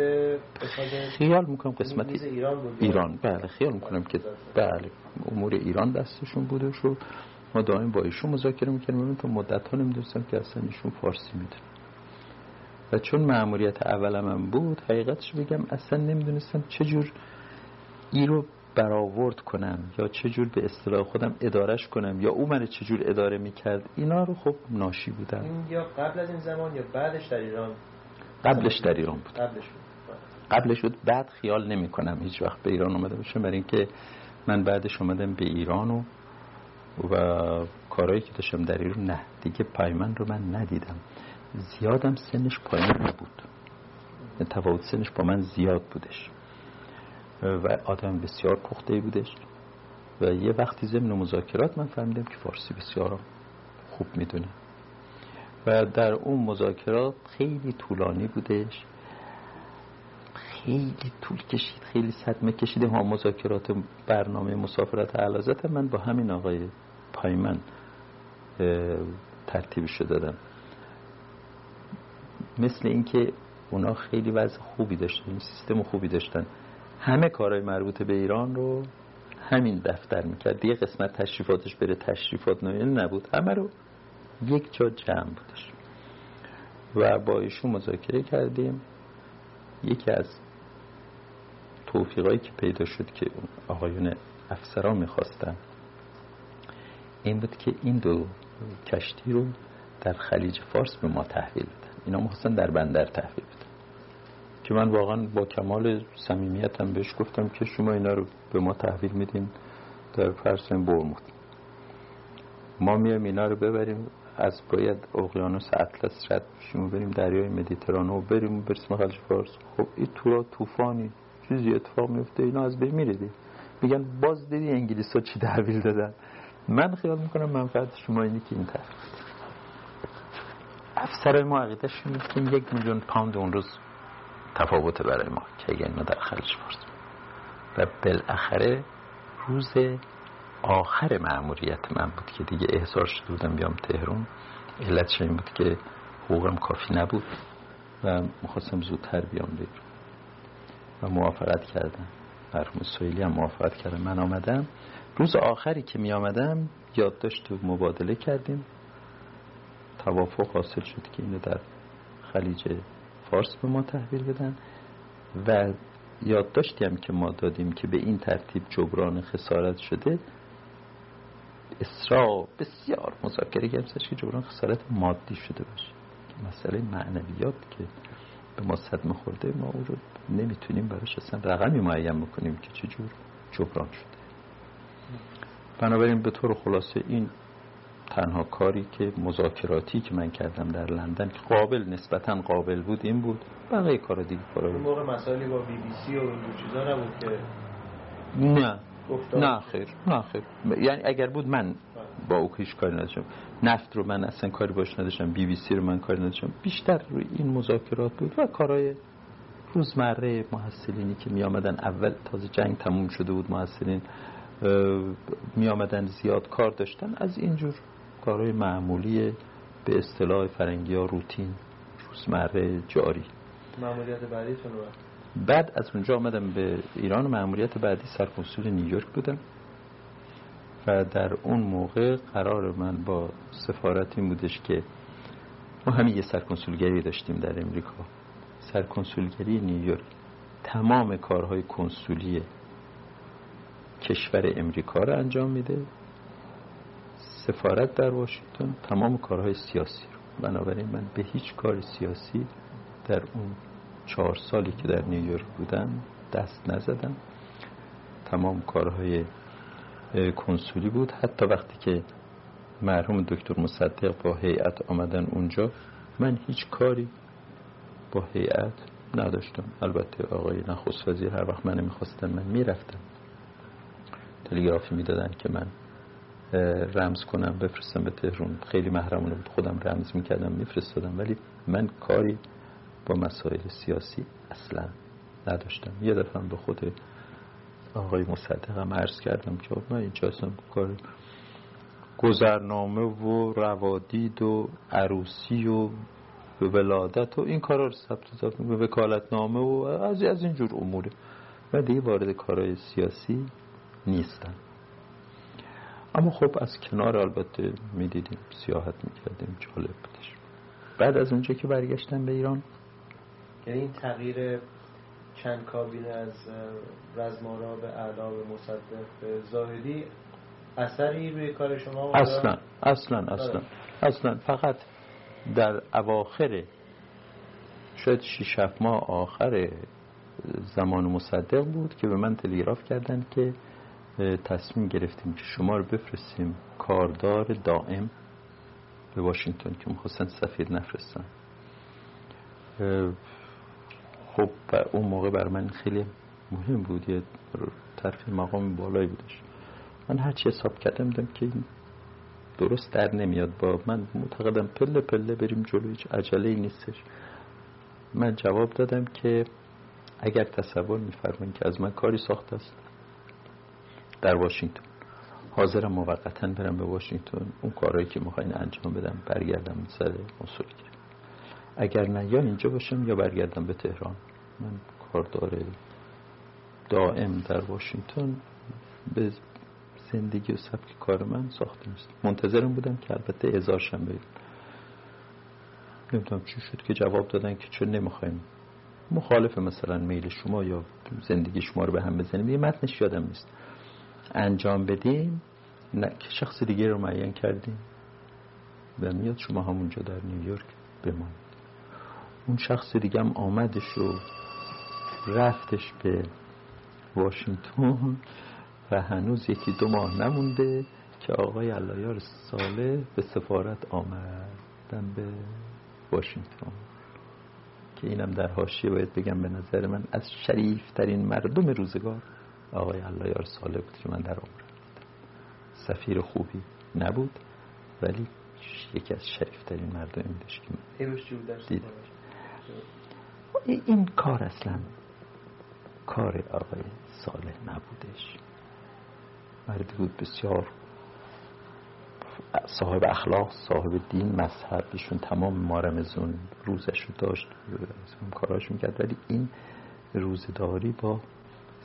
خیال می‌کنم قسمت ایران بود. ایران. بله خیال می‌کنم که بله امور ایران دستشون بوده و ما دائم با ایشون مذاکره می‌کردیم. من تا مدت ها نمی‌دونستم که اصلا ایشون فارسی می‌دونم و چون معمولیت اولم هم بود حقیقتش بگم اصلا نمی‌دونستم چجور ای رو برآورد کنم یا چجور به اصطلاح خودم ادارش کنم یا او من چجور اداره می‌کرد اینا رو خب ناشی بودم این یا قبل از این زمان یا بعدش در ایران؟ قبلش در ایران بود. قبلش بود. قبلش بود. بعد خیال نمی کنم هیچ وقت به ایران اومده باشم برای اینکه من بعدش اومدم به ایران و و کارهایی که داشتم در ایران نه. دیگه پایمن رو من ندیدم. زیادم سنش پایین نبود. تفاوت سنش با من زیاد بودش. و آدم بسیار پخته بودش. و یه وقتی ضمن مذاکرات من فهمیدم که فارسی بسیار خوب می‌دونه. و در اون مذاکرات خیلی طولانی بودش. خیلی طول کشید خیلی صدمه کشیده ها مذاکرات برنامه مسافرت علازت من با همین آقای پایمن ترتیبش دادم مثل اینکه اونا خیلی وضع خوبی داشتن سیستم خوبی داشتن. همه کارهای مربوط به ایران رو همین دفتر می‌کرد. دیگه قسمت تشریفاتش بره تشریفات نبود. همه رو یک جا جمع بودش. و با ایشون مذاکره کردیم. یکی از توفیقایی که پیدا شد که آقایون افسران می‌خواستن این بود که این دو کشتی رو در خلیج فارس به ما تحویل بدن. اینا می‌خواستن در بندر تحویل که من واقعا با کمال صمیمیتم بهش گفتم که شما اینا رو به ما تحویل میدین در فرسن برمود ما میایم اینا رو ببریم از باید اقیانوس اطلس رد بشیم و بریم دریای مدیترانه و بریم و برسیم خلیج فارس. خب این تورا طوفانی چیزی اتفاق میفته اینا از بین میریدی میگن باز دیدی انگلیس ها چی تحویل دادن. من خیال می‌کنم منفعت شما اینی که این تحویل. افسر ما عقیدش که یک میلیون پوند اون روز تفاوت برای ما. که اگر ما در خلیج فارس و بالاخره روز آخر معمولیت من بود که دیگه احضار شده بودم بیام تهران. علتش این بود که حقوقم کافی نبود و می‌خواستم زودتر بیام بیرون. و موافقت کردم. مرحوم سویلی هم موافقت کردم. من آمدم. روز آخری که می آمدم یادداشت مبادله کردیم. توافق حاصل شد که اینو در خلیج فارس به ما تحویل بدن و یادداشتی هم که ما دادیم که به این ترتیب جبران خسارت شده اسرا بسیار مذاکره کردیم که جبران خسارت مادی شده باشه. مسئله معنویات که به ما صدمه خورده ما او رو نمی‌تونیم براش اصلا رقمی معین بکنیم که چجور جبران شده. بنابراین به طور خلاصه این تنها کاری که مذاکراتی که من کردم در لندن که قابل نسبتا قابل بود این بود. بقیه کار دیگه کار بود. موقع مسائلی با بی بی سی و این چیزا نبود که نه. نه خیر نه خیر. یعنی اگر بود من با او هیچ کاری نداشتم. نفت رو من اصلا کاری باش نداشتم بی بی سی رو من کاری نداشتم. بیشتر روی این مذاکرات بود و کارهای روزمره محصلینی که می آمدن اول تازه جنگ تموم شده بود محصلین می آمدن زیاد کار داشتن. از اینجور کارهای معمولی به اصطلاح فرنگی ها روتین روزمره جاری. معمولیت رو بعد از اونجا آمدم به ایران معمولیت بعدی سرکنسول نیویورک بودم. و در اون موقع قرار من با سفارت این بودش که ما همین یه سرکنسولگری داشتیم در امریکا. سرکنسولگری نیویورک. تمام کارهای کنسولی کشور امریکا رو انجام میده. سفارت در واشنگتن تمام کارهای سیاسی رو. بنابراین من به هیچ کار سیاسی در اون چهار سالی که در نیویورک بودم دست نزدم. تمام کارهای کنسولی بود. حتی وقتی که مرحوم دکتر مصدق با هیئت آمدن اونجا من هیچ کاری با هیئت نداشتم. البته آقای نخست وزیر هر وقت من می‌خواستن من می‌رفتم. تلگرافی می‌دادن که من رمز کنم بفرستم به تهران. خیلی محرمانه بود. خودم رمز می‌کردم میفرستادم. ولی من کاری با مسائل سیاسی اصلا نداشتم. یه دفعه به خود آقای مصدقم عرض کردم که من اینجا اصلا کار گذرنامه و روادید و عروسی و ولادت و این کارا رو ثبت به وکالتنامه و از از اینجور اموره. و دیگه وارد کارهای سیاسی نیستم. اما خب از کنار البته می‌دیدیم سیاحت می‌کردیم جالب بودش. بعد از اونجا که برگشتم به ایران؟ یعنی این تغییر چند کابینه از رزمارا به اعلا به مصدق به زاهدی اثری روی کار شما اصلا اصلا اصلا اصلا. فقط در اواخر شاید شیش ماه آخر زمان مصدق بود که به من تلگراف کردن که تصمیم گرفتیم که شما رو بفرستیم کاردار دائم به واشنگتن که می‌خواستن سفیر نفرستن. خب اون موقع بر من خیلی مهم بود یه طرف مقام بالایی بودش. من هرچی حساب کردم دیدم که درست در نمیاد. با من معتقدم پله پله بریم جلو هیچ عجله نیستش. من جواب دادم که اگر تصور میفرمایید که از من کاری ساخت است در واشنگتن. حاضرم موقتا برم به واشنگتن. اون کارهایی که می‌خواین انجام بدم برگردم سر مسئول اگر نه یا اینجا باشم یا برگردم به تهران. من کاردار دائم در واشنگتن. به زندگی و سبک کار من ساخته نیست. منتظرم بودم که البته ازارشم بریم نمی‌دونم چی شد که جواب دادن که چون نمی‌خوایم. مخالف مثلا میل شما یا زندگی شما رو به هم بزنیم. یه متنش یادم نیست. انجام بدیم نه شخص دیگه رو معین کردیم. و میاد شما همونجا در نیویورک بمانید اون شخص دیگه هم آمدش و رفتش به واشنگتن و هنوز یکی دو ماه نمونده که آقای علایار ساله به سفارت آمدن به واشنگتن. که اینم در حاشیه باید بگم به نظر من از شریفترین مردم روزگار. آقای علایار ساله بود که من در عمرم سفیر خوبی نبود ولی یکی از شریفترین مردم بودش که من این کار اصلا کار آقای صالح نبودش. مردی بود بسیار صاحب اخلاق صاحب دین مذهب ایشون تمام مارمزون روزش رو داشت کاراش می‌کرد. ولی این روزداری با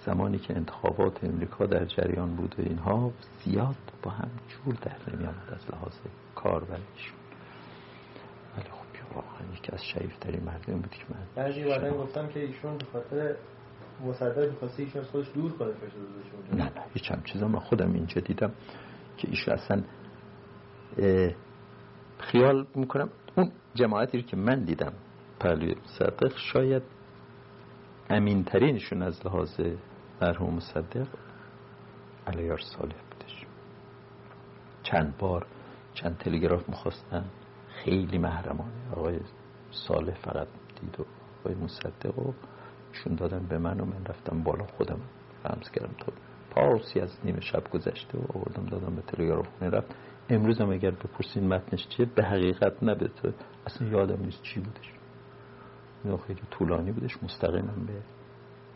زمانی که انتخابات امریکا در جریان بود و اینها زیاد با هم جور در نمی آمد از لحاظ کار ولی خب واقعا یکی از شریفترین مردم بود که من بعضی بعدا گفتم که ایشون به خاطر مصدق می‌خواسته ایشون از خودش دور کنه نه نه هیچ هم چیزا من خودم اینجا دیدم که ایشون اصلا خیال می‌کنم اون جماعتی که من دیدم پهلوی مصدق شاید امین ترینشون از لحاظ مرحوم مصدق علیار صالح بودش. چند بار چند تلگراف می‌خواستن. خیلی محرمانه. آقای صالح فقط دید و آقای مصدق و شون دادن به من و من رفتم بالا خودم. رمز کردم تو پارسی از نیمه شب گذشته و آوردم دادم به تلگراف خونه رفت. امروز هم اگر بپرسین متنش چیه؟ به حقیقت نه اصلا یادم نیست چی بودش. خیلی طولانی بودش. مستقیما به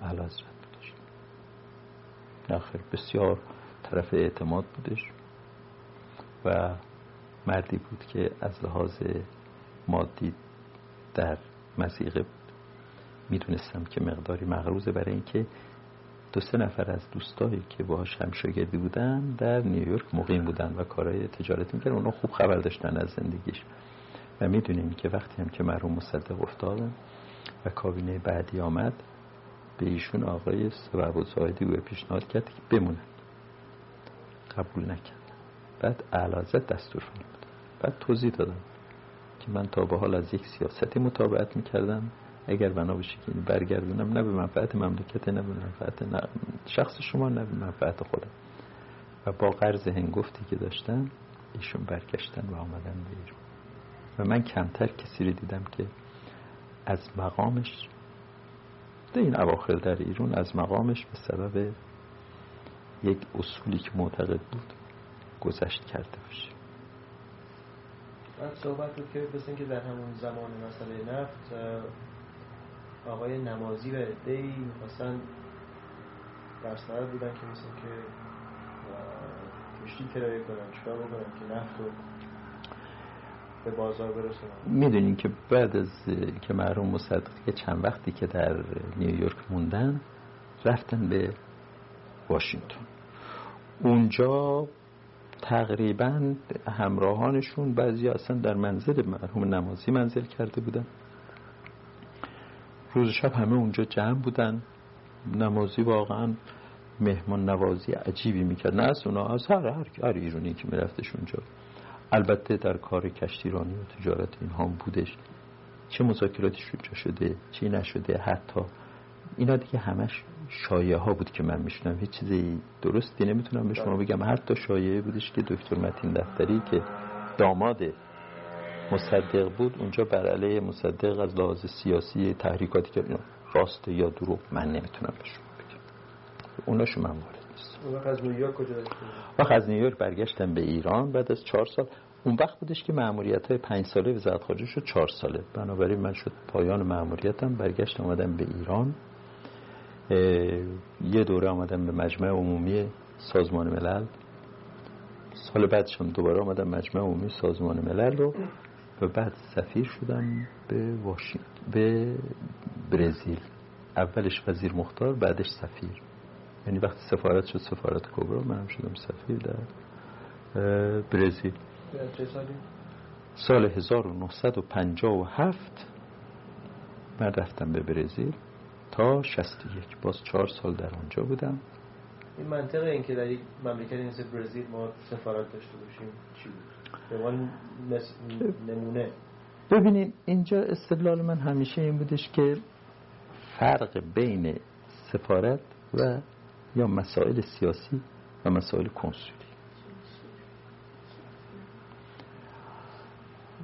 بودش نخیر بسیار طرف اعتماد بودش و مردی بود که از لحاظ مادی در مزیقه بود می‌دونستم که مقداری مغروزه برای اینکه دو سه نفر از دوستایی که باهاش همشاگردی بودن در نیویورک مقیم بودن و کارهای تجارتی می‌کردن. اونا خوب خبر داشتن از زندگیش. و می‌دونیم که وقتی هم که مرحوم مصدق افتادن و کابینه بعدی آمد به ایشون آقای سبب زاهدی و پیشنهاد کرد که بمونن. قبول نکرد بعد اعلازت دستور فرمود بعد توضیح دادم که من تا به حال از یک سیاستی مطابقت می‌کردم. اگر بنا بشه که برگردونم نه به منفعت مملکت نه به منفعت شخص شما نه به منفعت خودم. و با قرض هنگفتی که داشتن ایشون برگشتن و آمدن بیرون و من کمتر کسی رو دیدم که از مقامش در این اواخر در ایران از مقامش به سبب یک اصولی که معتقد بود گذشت کرده باشه. من صحبت بود که بسید که در همون زمان مسئله نفت آقای نمازی و ادهی می‌خواستن در سرد بودن که مثل که کشتی کرایه کنن چکار بکنن که نفت رو به بازار برسونن می‌دونین که بعد از که محروم مصدقی چند وقتی که در نیویورک موندن رفتن به واشنگتن. اونجا تقریبا همراهانشون بعضی اصلا در منزل مرحوم نمازی منزل کرده بودن. روز شب همه اونجا جمع بودن. نمازی واقعا مهمان نوازی عجیبی می‌کرد. نه از اونا از هر, هر, هر ایرونی که میرفتش اونجا. البته در کار کشتیرانی و تجارت این هم بودش. چه مذاکراتی اونجا شده چی نشده حتی اینا دیگه همش شایعه ها بود که من میشنم هیچ چیزی درستی نمی‌تونم به شما بگم. حتی شایعه بودش که دکتر متین دفتری که داماد مصدق بود اونجا بر علیه مصدق از لحاظ سیاسی تحریکاتی که راست یا دروغ من نمی‌تونم به شما بگم. اوناشو من وارد نیست. وقت از نیویورک کجا وقت از نیویورک برگشتم به ایران بعد از چهار سال. اون وقت بودش که معمولیت های پنج ساله وزارت خارجه شد چهار ساله. بنابراین من شد پایان معمولیتم برگشت آمدم به ایران. یه دوره آمدم به مجمع عمومی سازمان ملل. سال بعدشم دوباره آمدم مجمع عمومی سازمان ملل رو. و بعد سفیر شدم به واشنگتن به برزیل. اولش وزیر مختار بعدش سفیر. یعنی وقتی سفارت شد سفارت کبرا منم شدم سفیر در برزیل؟ سال 1957 من رفتم به برزیل تا 61 باز چهار سال در آنجا بودم. این منطقه این که در یک مملکتی مثل برزیل ما سفارت داشته باشیم چی بود؟ نمونه. ببینید اینجا استدلال من همیشه این بودش که فرق بین سفارت و یا مسائل سیاسی و مسائل کنسولی.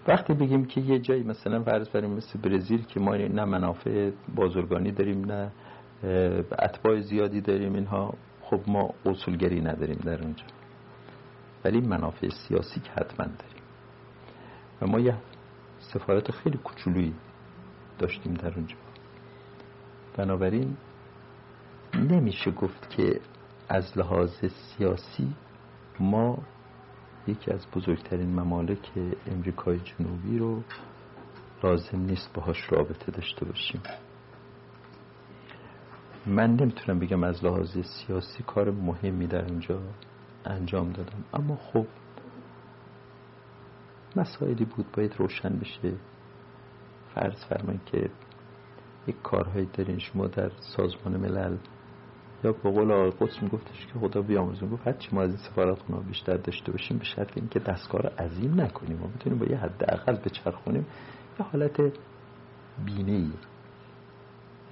وقتی بگیم که یه جایی مثلا فرض بریم مثل برزیل که ما نه منافع بازرگانی داریم نه اتباع زیادی داریم اینها خب ما اصولگری نداریم در اونجا. ولی منافع سیاسی که حتما داریم. و ما یه سفارت خیلی کوچولویی داشتیم در اونجا. بنابراین نمیشه گفت که از لحاظ سیاسی ما یکی از بزرگترین ممالک امریکای جنوبی رو لازم نیست باهاش رابطه داشته باشیم. من نمی‌تونم بگم از لحاظ سیاسی کار مهمی در اونجا انجام دادم اما خب مسائلی بود باید روشن بشه. فرض فرمایید که یک کارهایی دارین شما در سازمان ملل یا به قول آقای قدس میگفتش که خدا بیامرزون گفت هرچی ما از این سفارت خونه بیشتر داشته باشیم به شرط اینکه دستکار عظیم نکنیم ما می‌تونیم با یه حد به بچرخونیم یه حالت بینه ای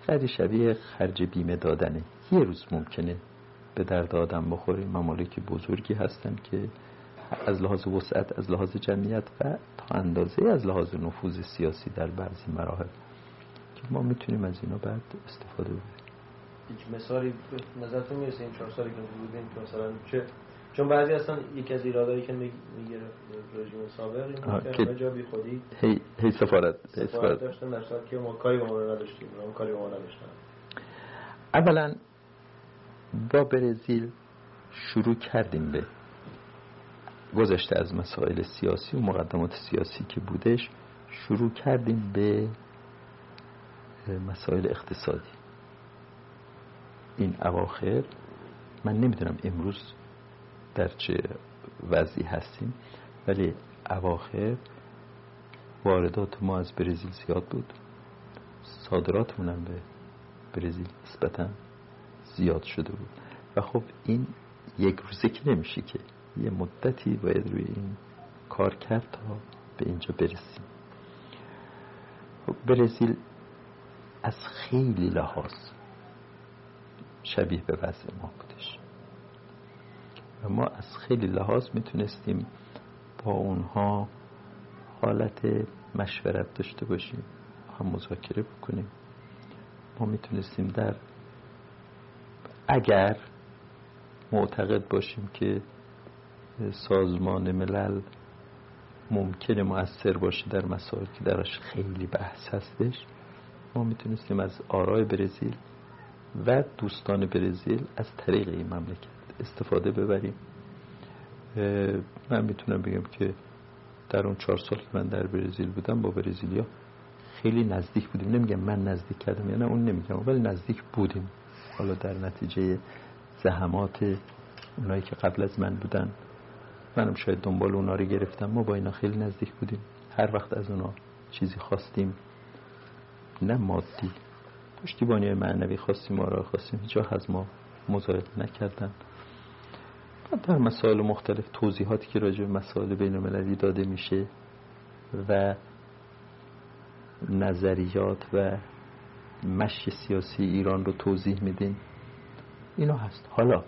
خیلی شبیه خرج بیمه دادنه. یه روز ممکنه به درد آدم بخوره. ممالک بزرگی هستن که از لحاظ وسعت از لحاظ جمعیت و تا اندازه از لحاظ نفوذ سیاسی در بعضی مراحل. که ما می‌تونیم از اینا بعد استفاده بکنیم. هیچ مثالی نظرتون می‌رسه این چهار سالی که بودیم که مثلا چه چون بعضی اصلا یکی از ایرادایی که میگه رژیم سابق این که جا بی خودی هی هی سفارت سفارت داشتن در که ما کاری با ما نداشتیم ما کاری با ما نداشتن. اولا با برزیل شروع کردیم به گذشته از مسائل سیاسی و مقدمات سیاسی که بودش شروع کردیم به مسائل اقتصادی. این اواخر من نمی‌دونم امروز در چه وضعی هستیم ولی اواخر واردات ما از برزیل زیاد بود. صادراتمون به برزیل نسبتا زیاد شده بود. و خب این یک روزه که نمیشه که یه مدتی باید روی این کار کرد تا به اینجا برسیم. خب برزیل از خیلی لحاظ شبیه به وضع ما بودش. و ما از خیلی لحاظ می‌تونستیم با اونها حالت مشورت داشته باشیم هم مذاکره بکنیم. ما می‌تونستیم در اگر معتقد باشیم که سازمان ملل ممکنه مؤثر باشه در مسائل که درش خیلی بحث هستش ما می‌تونستیم از آرای برزیل و دوستان برزیل از طریق این مملکت استفاده ببریم. من می‌تونم بگم که در اون چهار سال که من در برزیل بودم با برزیلیا خیلی نزدیک بودیم. نمیگم من نزدیک کردم یا نه اون نمیگم ولی نزدیک بودیم. حالا در نتیجه زحمات اونایی که قبل از من بودن منم شاید دنبال اونا رو گرفتم ما با اینا خیلی نزدیک بودیم. هر وقت از اونا چیزی خواستیم نه مادی پشتیبانی معنوی خواستیم ما را خواستیم هیچ از ما مزاحم نکردن. در مسائل مختلف توضیحاتی که راجع به مسائل بین المللی داده میشه و نظریات و مشی سیاسی ایران رو توضیح میدین اینا هست. حالا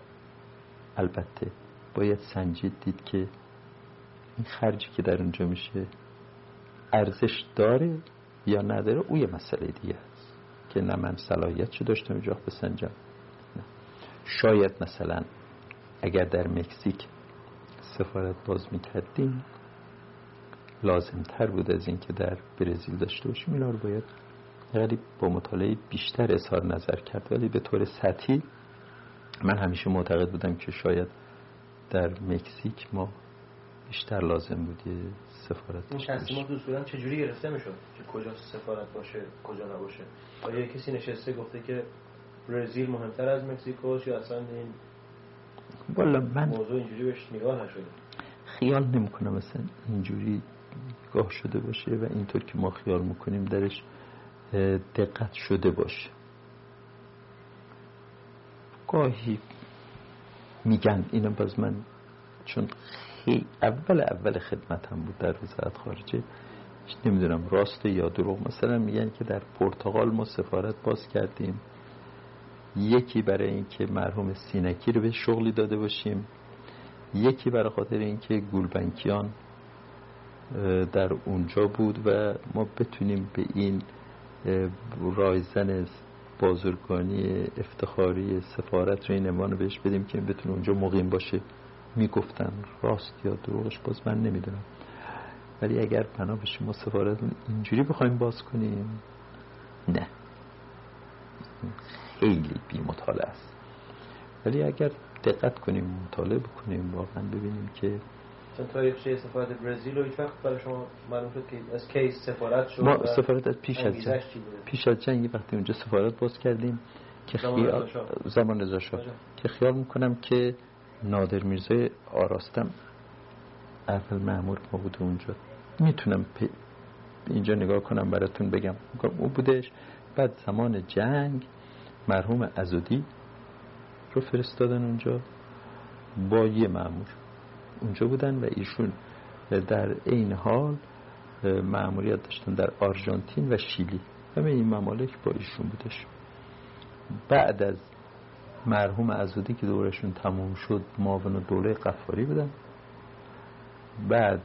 البته باید سنجید دید که این خرجی که در اونجا میشه ارزش داره یا نداره او یه مسئله دیگه. که نه من صلاحیت چه داشتم اینجا بسنجم شاید مثلا اگر در مکزیک سفارت باز می‌کردیم لازم تر بود از این که در برزیل داشته باشیم. اینا رو باید خیلی با مطالعه بیشتر اظهار نظر کرد. ولی به طور سطحی من همیشه معتقد بودم که شاید در مکزیک ما بیشتر لازم بود سفارت این تصمیمات اصولا چجوری گرفته می‌شد که کجا سفارت باشه کجا نباشه؟ آیا کسی نشسته گفته که برزیل مهمتر از مکزیکوست یا اصلا این والا من موضوع اینجوری بهش نگاه نشده؟ خیال نمی‌کنم مثلا اینجوری نگاه شده باشه و اینطور که ما خیال می‌کنیم درش دقت شده باشه. گاهی میگن اینم باز من چون خیلی اول اول خدمتم بود در وزارت خارجه نمی‌دونم راست یا دروغ. مثلا میگن که در پرتغال ما سفارت باز کردیم. یکی برای اینکه مرحوم سینکی رو به شغلی داده باشیم. یکی برای خاطر اینکه گولبنکیان در اونجا بود و ما بتونیم به این رایزن بازرگانی افتخاری سفارت رو این امان بهش بدیم که بتونه اونجا مقیم باشه. می‌گفتن راست یا دروغش باز من نمی‌دونم. ولی اگر بنا بشه ما سفارت اینجوری بخوایم باز کنیم نه. خیلی بی مطالعه است. ولی اگر دقت کنیم مطالعه بکنیم واقعا ببینیم که تاریخچه سفارت برزیل رو هیچ وقت برای شما معلوم شد که از کی سفارت شد ما سفارت از پیش از جنگ. پیش از جنگ وقتی اونجا سفارت باز کردیم که خیال زمان رضا شاه. که خیال می‌کنم که نادر میرزای آراستم اول معمور ما بود اونجا. می‌تونم اینجا نگاه کنم براتون بگم. او بودش. بعد زمان جنگ مرحوم ازودی رو فرستادن اونجا با یه معمور اونجا بودن و ایشون در این حال معمولیت داشتن در آرژانتین و شیلی. همه این ممالک با ایشون بودش. بعد از مرحوم ازودی که دورشون تموم شد معاون دوله قفاری بودن. بعد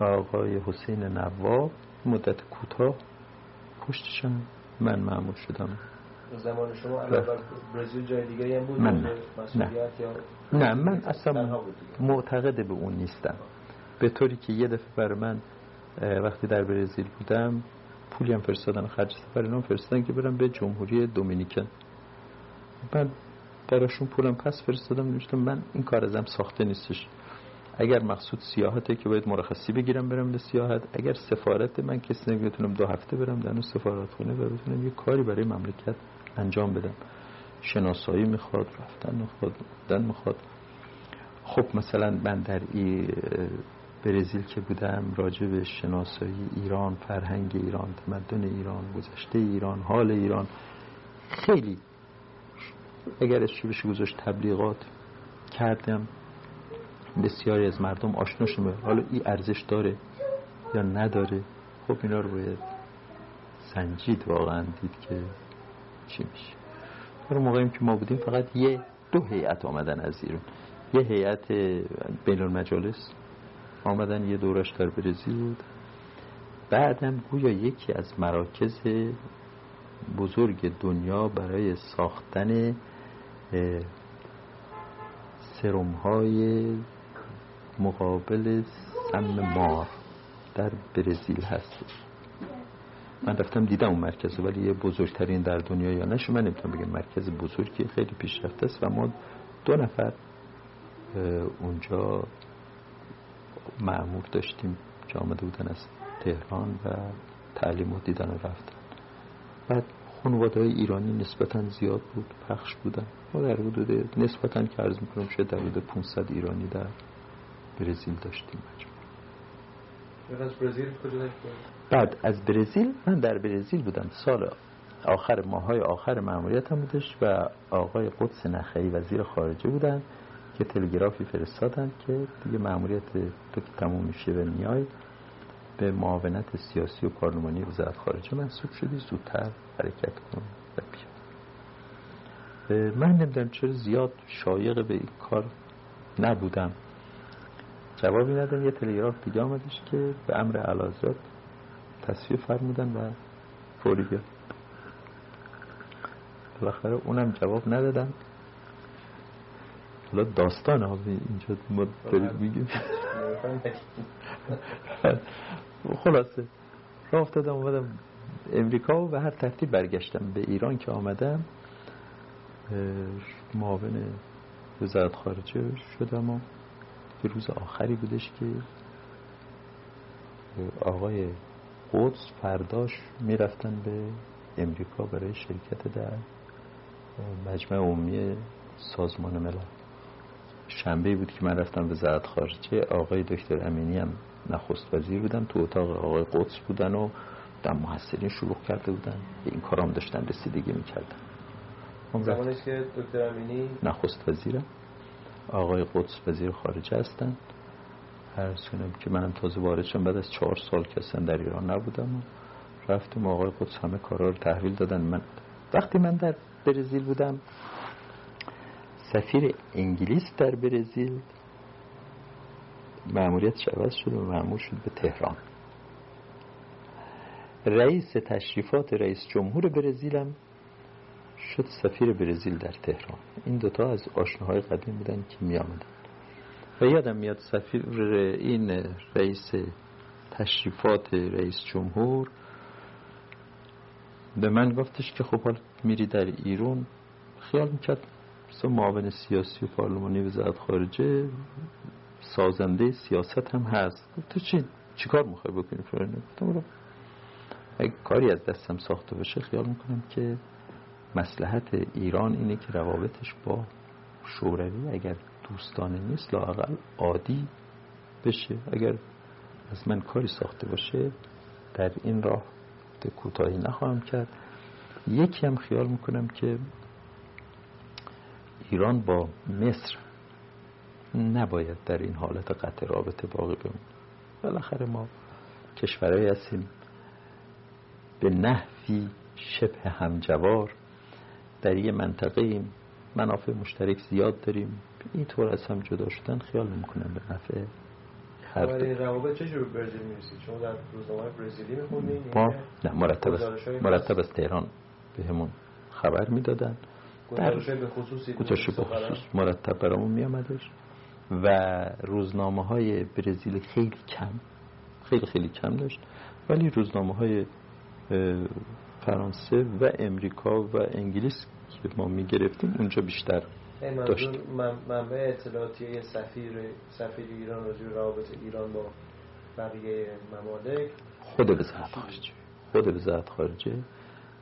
آقای حسین نواب مدت کوتاه پشتشم من معمول شدم. زمان شما برزیل جای دیگری هم بود؟ من نه نه. نه من اصلا معتقد به اون نیستم. به طوری که یه دفعه بر من وقتی در برزیل بودم پولی هم فرستادن خرج سفر اینا فرستادن که برم به جمهوری دومینیکن. من براشون پولم پس فرستادم نوشتم من این کار ازم ساخته نیستش. اگر مقصود سیاحته که باید مرخصی بگیرم برم به سیاحت. اگر سفارت من کسی نمی‌تونم دو هفته برم در اون سفارت خونه و بتونم یه کاری برای مملکت انجام بدم. شناسایی می‌خواد رفتن می‌خواد بودن می‌خواد. خب مثلا من در ای برزیل که بودم راجع به شناسایی ایران فرهنگ ایران تمدن ایران گذشته ایران حال ایران خیلی اگر چی بشه گذاشت تبلیغات کردم. بسیاری از مردم آشنا شده حالا این ارزش داره یا نداره؟ خب اینا رو باید سنجید واقعا دید که چی میشه. در موقعیم که ما بودیم فقط یه دو هیئت آمدن از ایران. یه هیئت بین المجالس آمدن یه دورش در برزیل بود. بعدم گویا یکی از مراکز بزرگ دنیا برای ساختن سرم های مقابل سم مار در برزیل هست. من رفتم دیدم اون مرکز ولی یه بزرگترین در دنیا یا نشه من نمی‌تونم بگم مرکز بزرگی خیلی پیشرفته است و ما دو نفر اونجا معمور داشتیم که آمده بودن از تهران و تعلیم و دیدن رفتن. بعد خانواده های ایرانی نسبتا زیاد بود پخش بودن. ما در حدود نسبتا که عرض می‌کنم شده در حدود 500 ایرانی در برزیل داشتیم از برزیل کجا بعد از برزیل من در برزیل بودم. سال آخر ماهای آخر معمولیت هم بودش و آقای قدس نخعی وزیر خارجه بودن که تلگرافی فرستادن که دیگه معمولیت تو که تموم میشه و میای به معاونت سیاسی و پارلمانی وزارت خارجه منصوب شدی. زودتر حرکت کن و بیا. من نمی‌دونم چرا زیاد شایق به این کار نبودم. جوابی ندارم یه تلگراف دیگه آمدش که به امر علازات تصویه فرمودن و فوری بیاد. بالاخره اونم جواب ندادم حالا داستان ها اینجا ما داریم میگیم. خلاصه راه افتادم اومدم امریکا و هر ترتیب برگشتم. به ایران که آمدم معاون وزارت خارجه شدم و به روز آخری بودش که آقای قدس فرداش می‌رفتن به امریکا برای شرکت در مجمع عمومی سازمان ملل. شنبه بود که من رفتم وزارت خارجه آقای دکتر امینی هم نخست وزیر بودن. تو اتاق آقای قدس بودن و در محصلین شروع کرده بودن. به این کارام داشتن رسیدگی می‌کردن. زمانش که دکتر امینی نخست وزیرم آقای قدس وزیر خارجه هستن هر کنم که منم تازه وارد شدم بعد از چهار سال که اصلا در ایران نبودم و رفتم آقای قدس همه کارا رو تحویل دادن. من وقتی من در برزیل بودم سفیر انگلیس در برزیل معمولیت عوض شد و معمول شد به تهران. رئیس تشریفات رئیس جمهور برزیل هم شد سفیر برزیل در تهران. این دوتا از آشناهای قدیم بودن که می آمدن. و یادم میاد سفیر این رئیس تشریفات رئیس جمهور به من گفتش که خب حال میری در ایران خیال می‌کرد مثل معاون سیاسی و پارلمانی وزارت خارجه سازنده سیاست هم هست. تو چی چیکار می‌خوای بکنی فرانه گفتم اگه کاری از دستم ساخته باشه خیال می‌کنم که مسلحت ایران اینه که روابطش با شوروی اگر دوستانه نیست لاقل عادی بشه. اگر از من کاری ساخته باشه در این راه کوتاهی نخواهم کرد. یکی هم خیال می‌کنم که ایران با مصر نباید در این حالت قطع رابطه باقی بمون بالاخره ما کشورهایی هستیم به نحوی شبه همجوار. در یه منطقه ایم منافع مشترک زیاد داریم. این طور از هم جدا شدن خیال نمی‌کنم به نفع هر روابط چه جور برزیل می‌رسید شما در روزنامه برزیلی میخوندین ما نه مرتب از مرتب از تهران به همون خبر می‌دادن. گزارش به خصوصی گزارش به خصوص مرتب برامون میامدش. و روزنامه های برزیل خیلی کم خیلی خیلی کم داشت. ولی روزنامه های فرانسه و امریکا و انگلیس که ما می‌گرفتیم اونجا بیشتر داشت. منبع اطلاعاتی سفیر سفیر ایران راجع روابط ایران با بقیه ممالک. خود وزارت خارجه. خود وزارت خارجه.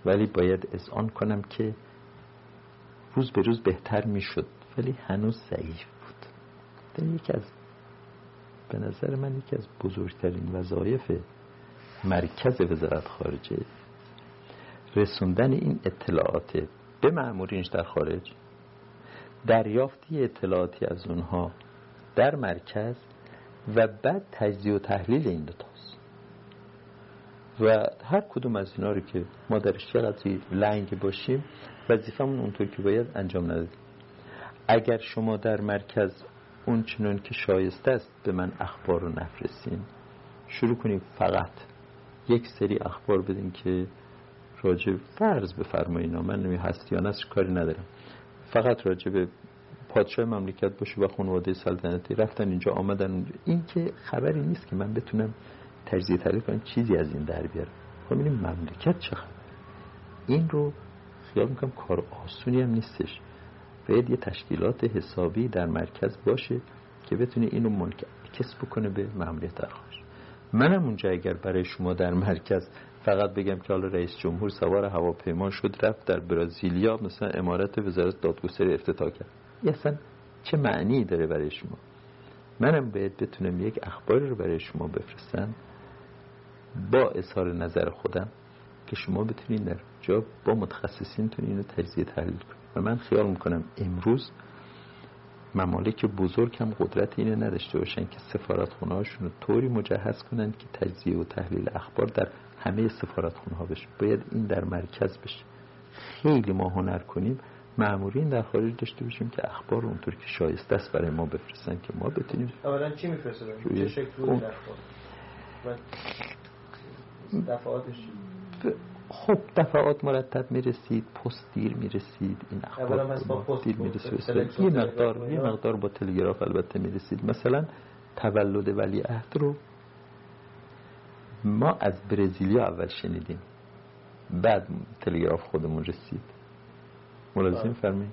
ولی باید اذعان کنم که روز به روز بهتر می‌شد ولی هنوز ضعیف بود. در یکی از به نظر من یکی از بزرگترین وظایف مرکز وزارت خارجه رسوندن این اطلاعات به مأمورینش در خارج دریافتی اطلاعاتی از اونها در مرکز و بعد تجزیه و تحلیل این دوتاست و هر کدوم از اینا رو که ما درش چقدر لنگ باشیم وظیفمون اونطور که باید انجام ندادیم. اگر شما در مرکز اون چنون که شایسته است به من اخبار رو نفرستین شروع کنیم فقط یک سری اخبار بدین که راجع فرض بفرمایین من نمی هستیانه کاری ندارم. فقط راجع به پادشاه مملکت باشه و خانواده سلطنتی رفتن اینجا آمدن. اونجا این که خبری نیست که من بتونم تجزیه تحلیل کنم چیزی از این در بیارم. خب مملکت چه خبر این رو خیال می‌کنم کار آسونی هم نیستش. باید یه تشکیلات حسابی در مرکز باشه که بتونه اینو منعکس بکنه به مملکت در خارج منم اونجا اگر برای شما در مرکز فقط بگم که حالا رئیس جمهور سوار هواپیما شد رفت در برازیلیا مثلا امارت وزارت دادگستری افتتاح کرد. اصلا چه معنی داره برای شما؟ منم باید بتونم یک اخباری رو برای شما بفرستم با اظهار نظر خودم که شما بتونید در جا با متخصصینتون اینو تجزیه تحلیل کنید و من خیال می‌کنم امروز ممالک بزرگ هم قدرت اینه نداشته باشن که سفارت رو طوری مجهز کنن که تجزیه و تحلیل اخبار در همه سفارت خونه ها بشه. باید این در مرکز بشه. خیلی ما هنر کنیم معمورین در خارج داشته باشیم که اخبار اونطور که شایسته است برای ما بفرستن که ما بتونیم اولا چی میفرستن؟ چه شکل اون... دفعاتش خب دفعات مرتب می‌رسید پست دیر می‌رسید این اخبار دیر می‌رسید یه مقدار یه مقدار با تلگراف البته می‌رسید. مثلا تولد ولی عهد رو ما از برزیلیا اول شنیدیم. بعد تلگراف خودمون رسید. ملازم بله. فرمایید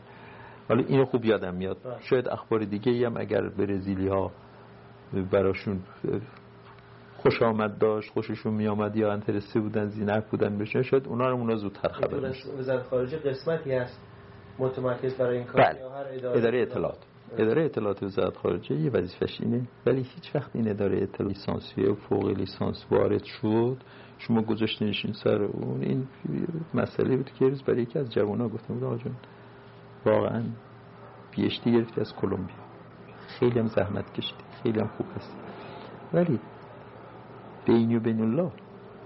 حالا اینو خوب یادم میاد. بله. شاید اخبار دیگه ای هم اگر برزیلی ها براشون خوش آمد داشت خوششون می آمد یا انترسه بودن زینک بودن بشه شاید اونا رو اونا زودتر خبر وزارت خارجه قسمتی هست متمرکز برای این کار بله. اداره, اداره اطلاعات. اداره اطلاعات وزارت خارجه یه وظیفش اینه. ولی هیچ وقت این اداره اطلاعات لیسانسیه و فوق لیسانس وارد شد. شما گذاشتینش این سر اون. این مسئله بود که روز برای یکی از جوان‌ها گفتم بود آقا جون واقعا پیشتی گرفتی از کلمبیا. خیلی هم زحمت کشیدی. خیلی هم خوب هست ولی بینی و بین الله.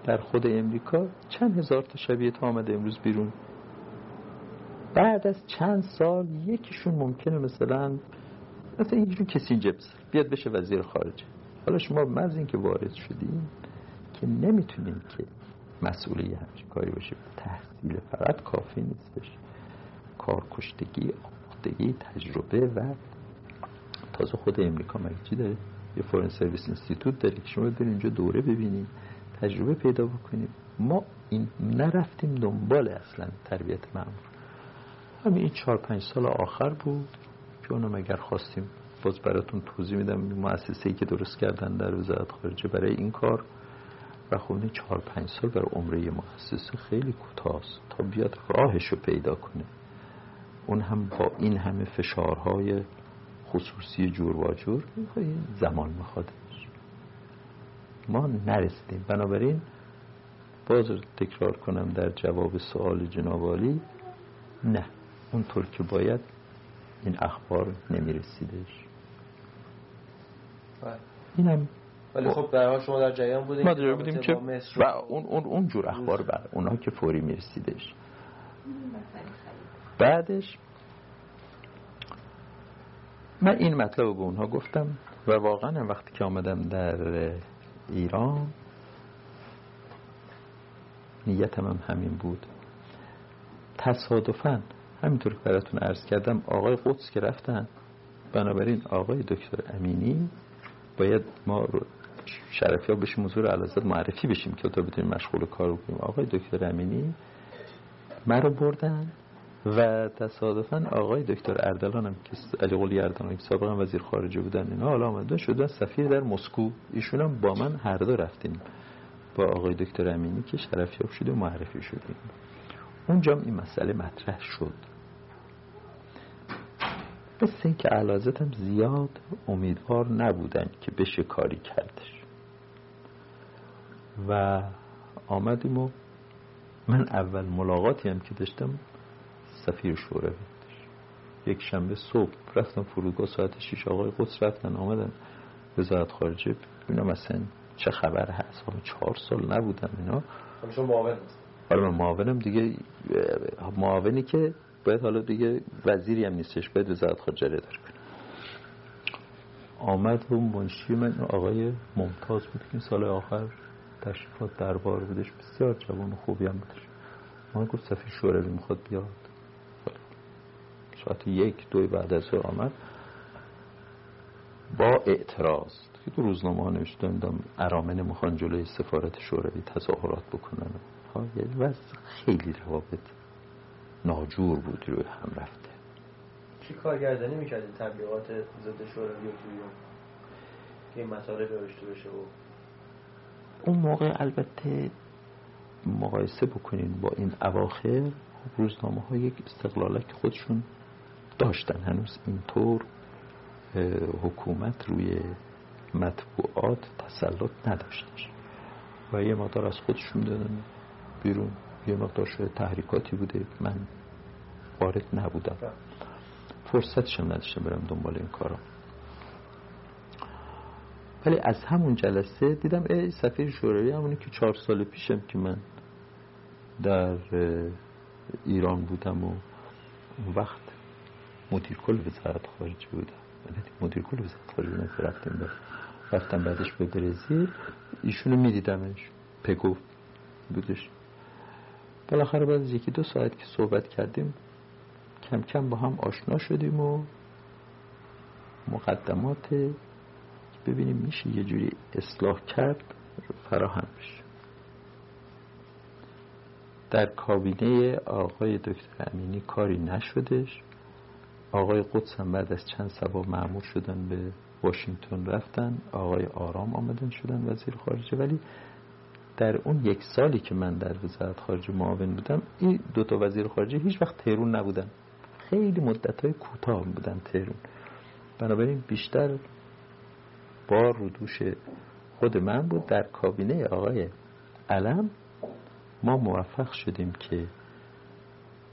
در خود امریکا چند هزار تا شبیه تا آمده امروز بیرون. بعد از چند سال یکیشون ممکنه مثلا مثلا اینجور کسی جبز بیاد بشه وزیر خارجه. حالا شما من که وارد شدیم که نمی‌تونیم که مسئولی همچین کاری باشه. تحصیل فقط کافی نیستش. کارکشتگی آموختگی تجربه و تازه خود امریکا مگه چی داره؟ یه فورن سرویس اینستیتوت داره که شما برید اینجا دوره ببینید تجربه پیدا بکنید. ما این نرفتیم دنبال اصلا تربیت مامور همین این چهار پنج سال آخر بود. که اونم اگر خواستیم باز براتون توضیح میدم مؤسسه‌ای که درست کردن در وزارت خارجه برای این کار. و خب این چهار پنج سال برای عمره مؤسسه خیلی کوتاه تا بیاد راهش رو پیدا کنه. اون هم با این همه فشارهای خصوصی جور و جور زمان می‌خواد ما نرسیدیم. بنابراین باز تکرار کنم در جواب سوال جنابالی نه اونطور که باید این اخبار نمیرسیدش. بله. این هم ولی خب در شما در جریان بودیم ما در بودیم که و اون, اون, اون جور اخبار بر اونها که فوری میرسیدش. بعدش من این مطلب رو به اونها گفتم و واقعا وقتی که آمدم در ایران نیتم هم همین بود. تصادفا همینطور که براتون عرض کردم آقای قدس که رفتن بنابراین آقای دکتر امینی باید ما رو شرفی ها بشیم حضور علازت معرفی بشیم که تا بتونیم مشغول کار کنیم. آقای دکتر امینی من رو بردن. و تصادفا آقای دکتر اردلان هم که علی قلی اردلان که سابقا وزیر خارجه بودن اینا حالا آمده شدن سفیر در مسکو. ایشون هم با من هر دو رفتیم. با آقای دکتر امینی که شرفیاب شده و معرفی شدیم. اونجا این مسئله مطرح شد. مثل این که علازت هم زیاد امیدوار نبودن که بشه کاری کردش. و آمدیم و من اول ملاقاتی هم که داشتم سفیر شوره یک شنبه صبح رفتم فرودگاه ساعت 6 آقای قدس رفتن آمدن وزارت خارجه. ببینم مثلا چه خبر هست؟ همه چهار سال نبودم اینا. شما معاون آره من معاونم دیگه. معاونی که باید حالا دیگه وزیری هم نیستش باید وزارت خارجه اداره کنه. آمد و منشی من آقای ممتاز بود که سال آخر تشریفات دربار بودش. بسیار جوان و خوبی هم بودش. ما گفت سفیر شوروی می‌خواد بیاد. ساعت یک دوی بعد از آمد. با اعتراض که تو روزنامه ها نوشتن ارامن می‌خوان جلوی سفارت شوروی تظاهرات بکنن. ها یعنی خیلی روابط ناجور بود روی هم رفته. چی کارگردانی می‌کردین؟ تبلیغات ضد شوروی توی که این مطالب نوشته بشه و اون موقع البته مقایسه بکنین با این اواخر روزنامه ها یک استقلالک خودشون داشتن. هنوز اینطور حکومت روی مطبوعات تسلط نداشتش و یه مادار از خودشون دادن بیرون. یه مقدار شده تحریکاتی بوده. من وارد نبودم. فرصتشم نداشتم برم دنبال این کارا. ولی از همون جلسه دیدم ای سفیر شوروی همونی که چهار سال پیشم که من در ایران بودم و اون وقت مدیر کل وزارت خارجه بودم مدیر کل وزارت خارجه رفتیم رفتم بعدش به برزیل. ایشونو میدیدمش. پگو بودش. بالاخره بعد از یکی دو ساعت که صحبت کردیم کم کم با هم آشنا شدیم و مقدمات ببینیم میشه یه جوری اصلاح کرد فراهم بشه. در کابینه آقای دکتر امینی کاری نشدش. آقای قدس هم بعد از چند سبا معمول شدن به واشنگتن رفتن آقای آرام آمدن شدن وزیر خارجه. ولی در اون یک سالی که من در وزارت خارجه معاون بودم این دو تا وزیر خارجه هیچ وقت تهرون نبودن. خیلی مدت های کوتاه بودن تهرون. بنابراین بیشتر بار رو دوش خود من بود. در کابینه آقای علم ما موفق شدیم که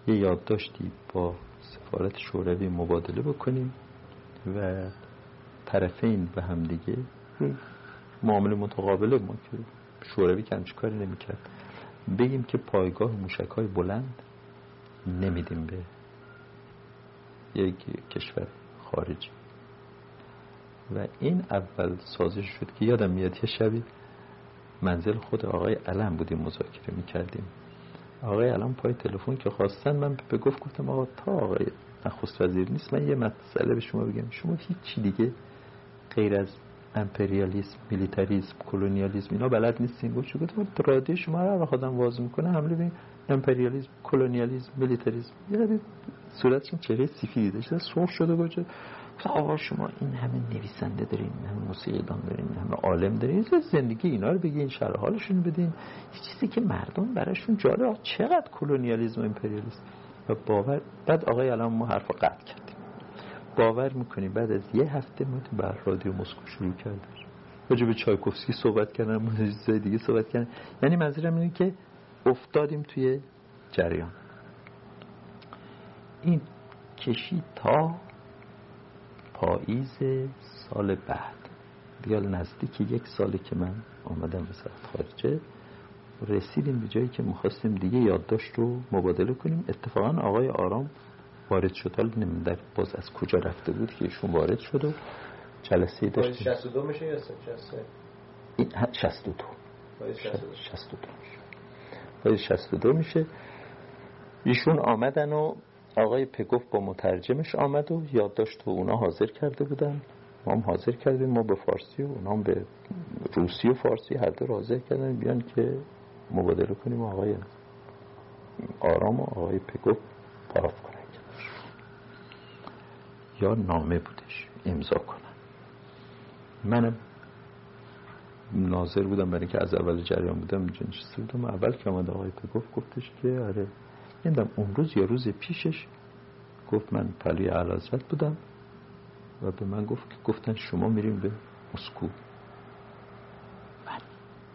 یه یادداشتی با سفارت شوروی مبادله بکنیم و طرفین به هم دیگه معامله متقابله ما که شوروی که همچه کاری نمی‌کرد. بگیم که پایگاه موشک های بلند نمیدیم به یک کشور خارجی. و این اول سازش شد که یادم میاد یه شبی منزل خود آقای علم بودیم مذاکره می‌کردیم. آقای علم پای تلفن که خواستن من به گفت گفتم آقا تا آقای نخست وزیر نیست من یه مسئله به شما بگم. شما هیچ دیگه غیر از امپریالیسم میلیتاریسم کلونیالیسم اینا بلد نیستین. گفت گفتم رادیو شما رو خودم واز می‌کنه. حمله به امپریالیسم کلونیالیسم میلیتاریسم. یه صورتشون چهره سفیدی داشته سرخ شده گفت آقا شما این همه نویسنده دارین همه موسیقیدان دارین همه عالم دارین زندگی اینا رو بگین شرح حالشون بدین. یه چیزی که مردم براشون جالب چقدر کلونیالیسم و امپریالیسم؟ و باور بعد آقای الان ما حرف قطع کردیم. باور می‌کنیم بعد از یه هفته ما بر رادیو مسکو شروع کردیم. راجع به چایکوفسکی صحبت کردن ما چیزای دیگه صحبت کردن. یعنی منظورم اینه که افتادیم توی جریان. این کشی تا پاییز سال بعد. بیا نزدیک یک سالی که من آمدم وزارت خارجه رسیدیم به جایی که می‌خواستیم دیگه یادداشت رو مبادله کنیم. اتفاقا آقای آرام وارد شد. حالا در باز از کجا رفته بود که ایشون وارد شد و جلسه داشتیم 62 میشه یا 62 62 62 میشه. ایشون آمدن و آقای پگوف با مترجمش آمد و یادداشت و اونا حاضر کرده بودن. ما هم حاضر کردیم ما به فارسی و اونا هم به روسی و فارسی هر دو حاضر کردن. بیان که مبادله کنیم آقای آرام و آقای پگوف پاراف کنن. یا نامه بودش امضا کنن. منم ناظر بودم برای که از اول جریان بودم نشسته بودم. اول که آمد آقای پگوف گفتش که آره نمی‌دونم اون روز یا روز پیشش گفت من پلی علازت بودم و به من گفت که گفتن شما میریم به مسکو. من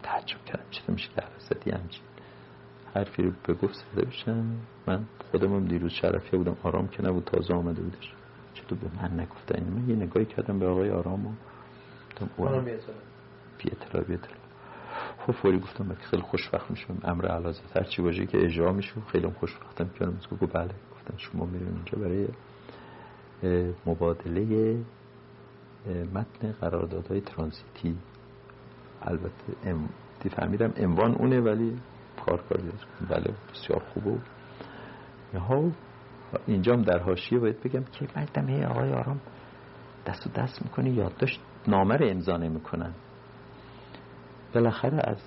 تعجب کردم چطور میشه که علازتی همچین حرفی رو به گفت زده بشن. من خودمم دیروز شرفیه بودم آرام که نبود تازه آمده بودش. چطور به من نگفتن؟ من یه نگاهی کردم به آقای آرام و آرام بی اطلاع بی اطلاع خب فوری گفتم من خیلی خوشبخت میشم امر علازت هر چی باشه که اجرا میشه خیلی خوشبختم که گفت بله گفتن شما میرین اینجا برای مبادله متن قراردادهای ترانزیتی. البته ام فهمیدم عنوان اونه ولی کار کار بله بسیار خوبه ها اینجا هم در حاشیه باید بگم که مردم هی آقای آرام دست و دست می‌کنه یادداشت نامه رو امضا نمی‌کنن. بالاخره از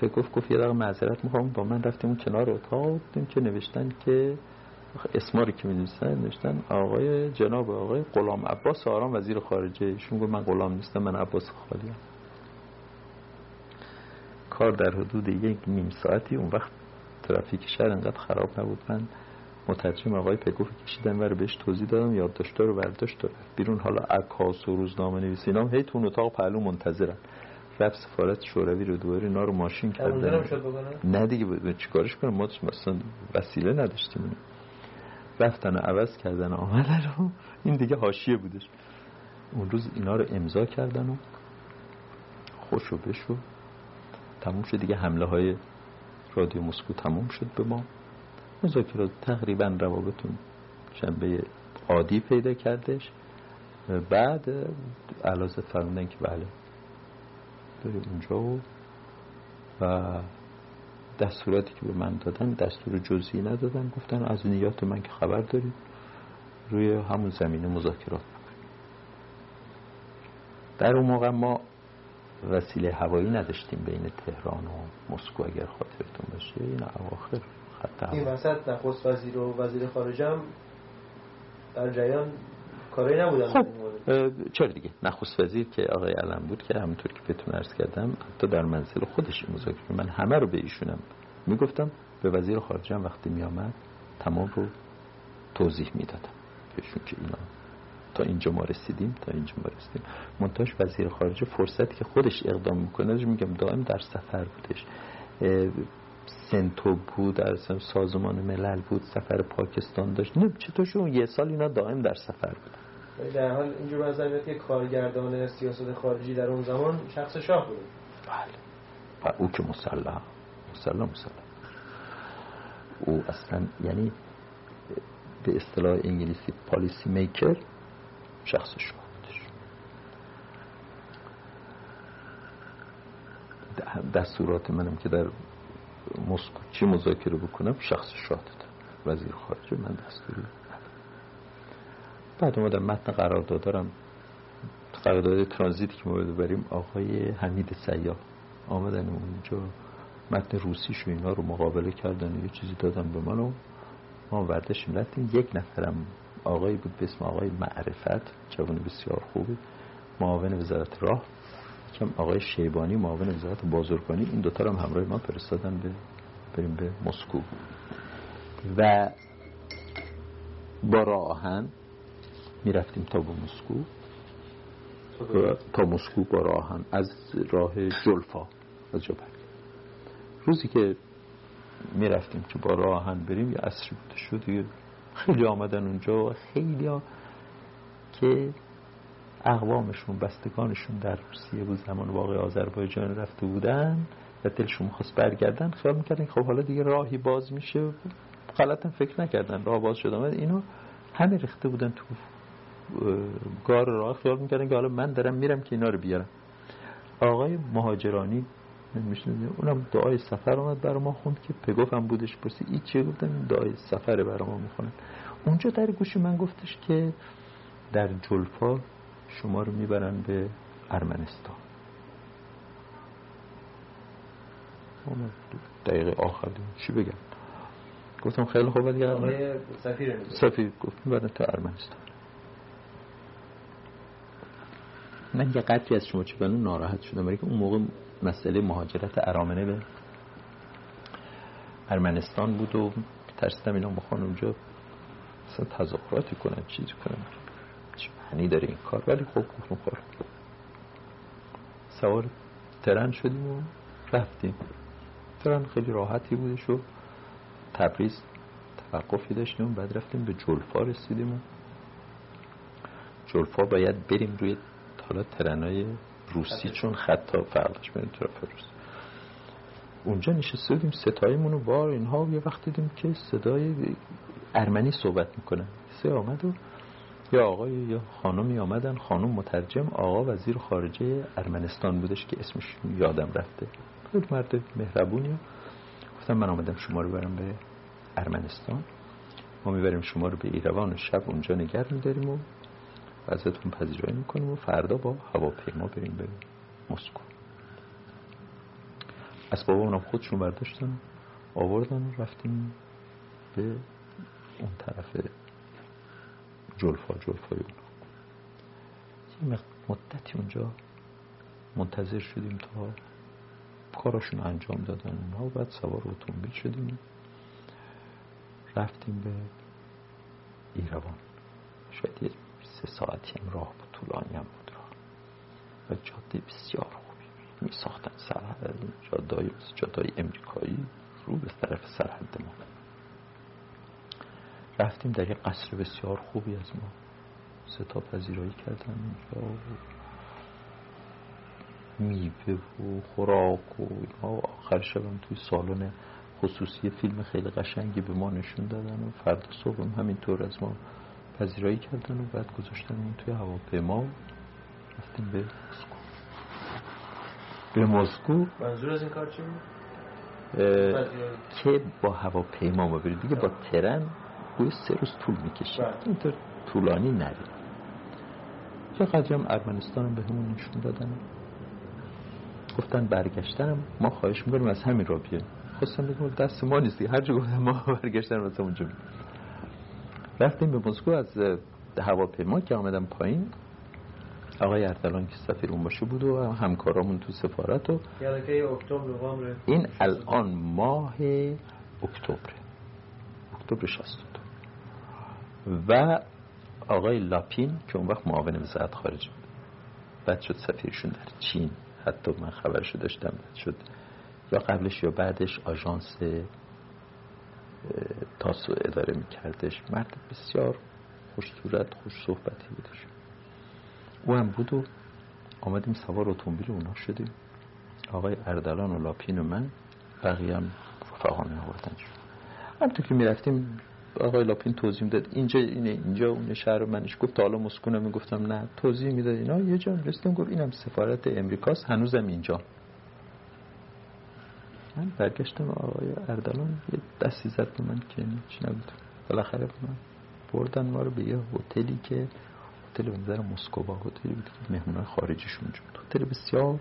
به گفت گفت یه دقیقه معذرت می‌خوام. با من رفتیم اون کنار اتاق دیدیم که نوشتن که اسماری که می نوشتن آقای جناب آقای غلام عباس آرام وزیر خارجه. ایشون گفت من غلام نیستم من عباس خالیم کار در حدود یک نیم ساعتی. اون وقت ترافیک شهر انقدر خراب نبود. من مترجم آقای پگوف کشیدم و بهش توضیح دادم یادداشت‌ها رو برداشت بیرون. حالا عکاس و روزنامه نویسینا هی تو اتاق پهلو منتظرن. رفت سفارت شوروی رو دوباره اینا رو ماشین کردن نه؟ دیگه چیکارش کنم؟ ما مثلا وسیله نداشتیم. رفتن و عوض کردن آمدن رو این دیگه حاشیه بودش. اون روز اینا رو امضا کردن و خوش و بشو تموم شد دیگه. حمله های رادیو مسکو تموم شد به ما. مذاکرات تقریبا روابطون شنبه عادی پیدا کردش. بعد علاوه فرمودن که بله بریم اونجا و و دستوراتی که به من دادن دستور جزئی ندادن. گفتن از نیات من که خبر دارید روی همون زمینه مذاکرات در اون موقع ما وسیله هوایی نداشتیم بین تهران و مسکو اگر خاطرتون باشه. این اواخر خط این وسط نخست وزیر و وزیر خارجه هم در جریان کاری نبودن. خب چرا دیگه؟ نخست وزیر که آقای علم بود که همونطور که بهتون عرض کردم حتی در منزل خودش مذاکره من همه رو به ایشونم می‌گفتم به وزیر خارجه هم وقتی میامد تمام رو توضیح می‌دادم. بهشون که اینا تا اینجا ما رسیدیم تا اینجا ما رسیدیم. منتاش وزیر خارجه فرصتی که خودش اقدام می‌کنه میگم دائم در سفر بودش. سنتو بود در سازمان ملل بود سفر پاکستان داشت. نه چطور شون یه سال اینا دائم در سفر بود در حال اینجور نظر که کارگردان سیاست خارجی در اون زمان شخص شاه بود بله. او که مسلح. مسلح مسلح. او اصلا یعنی به اصطلاح انگلیسی پالیسی میکر شخص شاه بودش. دستورات منم که در مسکو چی مذاکره بکنم شخص شاه دادم. وزیر خارجه من دستوری بعد اومدم متن قرارداد دارم قرارداد ترانزیتی که ما ببریم آقای حمید سیاه آمدن اونجا متن روسی شو اینا رو مقابله کردن یه چیزی دادن به من و ما وردشیم رفتیم. یک نفرم آقایی بود به اسم آقای معرفت جوان بسیار خوبی معاون وزارت راه کم آقای شیبانی معاون وزارت بازرگانی این دوتا هم همراه ما فرستادن به بریم به مسکو. و با راه آهن می‌رفتیم تا به مسکو تا مسکو با راه آهن از راه جلفا از جبل روزی که می‌رفتیم که با راه آهن بریم یه عصری بوده شد خیلی آمدن اونجا خیلی ها که اقوامشون بستگانشون در روسیه بود زمان واقع آذربایجان رفته بودن و دلشون خواست برگردن. خیال می‌کردن خب حالا دیگه راهی باز میشه. غلطا فکر نکردن راه باز شد. آمد اینو همه ریخته بودن تو گار راه خیال می‌کردن که حالا من دارم میرم که اینا رو بیارم. آقای مهاجرانی اونم دعای سفر آمد برای ما خوند که پگوفم بودش پرسی. ای چیه گفتم دعای سفر برای ما می‌خونن اونجا در گوش من گفتش که در جلفا شما رو می‌برن به ارمنستان. دقیقه آخر چی بگم؟ گفتم خیلی خوب. دیگه سفیر سفیر گفت می‌برن تو ارمنستان. من یه قدری از شما چه ناراحت شدم برای که اون موقع مسئله مهاجرت ارامنه به ارمنستان بود و ترسیدم اینا بخوان اونجا مثلا تظاهراتی کنن چیزی کنن. چه معنی داره این کار؟ ولی خب گفتم خور سوار ترن شدیم و رفتیم. ترن خیلی راحتی بودش و تبریز توقفی داشتیم بعد رفتیم به جلفا رسیدیم و جلفا باید بریم روی حالا ترنای روسی چون خطا فرقش بین طرف روسی اونجا نشسته بودیم ستایمون و بار اینها و یه وقت دیدیم که صدای ارمنی صحبت می‌کنن سه آمد و یا آقای یا خانمی آمدن خانم مترجم آقا وزیر خارجه ارمنستان بودش که اسمش یادم رفته. خیلی مرد مهربونی. گفتم من آمدم شما رو برم به ارمنستان. ما می‌بریم شما رو به ایروان و شب اونجا نگر میداریم و ازتون پذیرایی می‌کنیم و فردا با هواپیما بریم به مسکو. اسباب اونم خودشون برداشتن آوردن و رفتیم به اون طرف جلفا جلفای اون یه مدتی اونجا منتظر شدیم تا کاراشون انجام دادن. اونها و بعد سوار اتومبیل شدیم. رفتیم به ایروان. شاید سه ساعتی هم راه بود طولانی هم بود راه. و جاده بسیار خوبی می ساختن سرحد جادای جادای امریکایی رو به طرف سرحد ما. رفتیم در یک قصر بسیار خوبی از ما. ستا پذیرایی کردن اونجا میوه و خوراک و آخر شبم توی سالن خصوصی فیلم خیلی قشنگی به ما نشون دادن و فردا صبح همینطور از ما پذیرایی کردن و بعد گذاشتن اون توی هواپیما رفتیم به مسکو. به مسکو؟ منظور از این کار چی بود؟ که با هواپیما ما برید دیگه با ترن گوی سه روز طول می‌کشه. بله. اینطور طولانی نرید یه قدری هم ارمنستان به همون نشون دادن. گفتن برگشتنم ما خواهش می‌کنیم از همین را بیایم خواستم بگم دست ما نیستی هر جا گفتم ما برگشتن از اونجا رفتیم به مسکو از هواپیما که آمدم پایین. آقای اردلان که سفیر اون باشه بود و همکارامون تو سفارت و این الان ماه اکتبر. اکتبر 62 و آقای لاپین که اون وقت معاون وزارت خارجه بود. بعد شد سفیرشون در چین. حتی من خبرشو داشتم بعد شد. یا قبلش یا بعدش آژانس تاسو اداره میکردش مرد بسیار خوش صورت خوش صحبتی بودش. او هم بود و آمدیم سوار اتومبیل اونا شدیم. آقای اردلان و لاپین و من بقیه هم فهانه آوردن همطور که می‌رفتیم آقای لاپین توضیح داد اینجا اینه اینجا اون شهر منش. گفت حالا مسکونم می‌گفتم نه. توضیح می‌داد اینا یه جا رسیدم گفت اینم سفارت امریکاست هنوزم اینجا. من برگشتم آقای اردلان یه دستی زد به من که چی نبود. بالاخره من بردن ما رو به یه هتلی که هتل به نظر مسکوبا هتلی بود که مهمونای خارجیشون بود هتل بسیار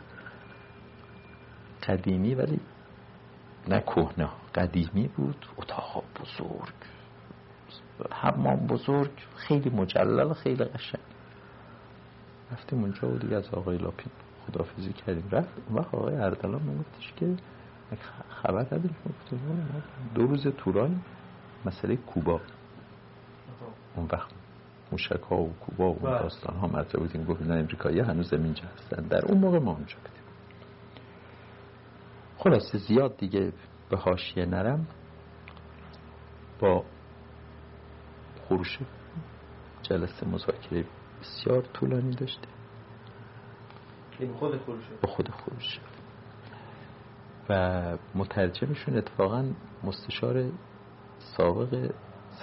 قدیمی ولی نه کهنه قدیمی بود اتاق بزرگ. حمام بزرگ خیلی مجلل خیلی قشنگ. رفتیم اونجا و دیگه از آقای لاپین خدافزی کردیم. رفت اون وقت آقای اردلان میگفتش که خبر نداریم. دو روز تورای مسئله کوبا. اون وقت موشک ها و کوبا و بله. داستان ها مطرح بودیم. گفت نه امریکایی هنوز اینجا هستن. در اون موقع ما اونجا بودیم. خلاصه زیاد دیگه به حاشیه نرم. با خروش جلسه مذاکره بسیار طولانی داشته خود خروشه با خود خروشه و مترجمشون اتفاقا مستشار سابق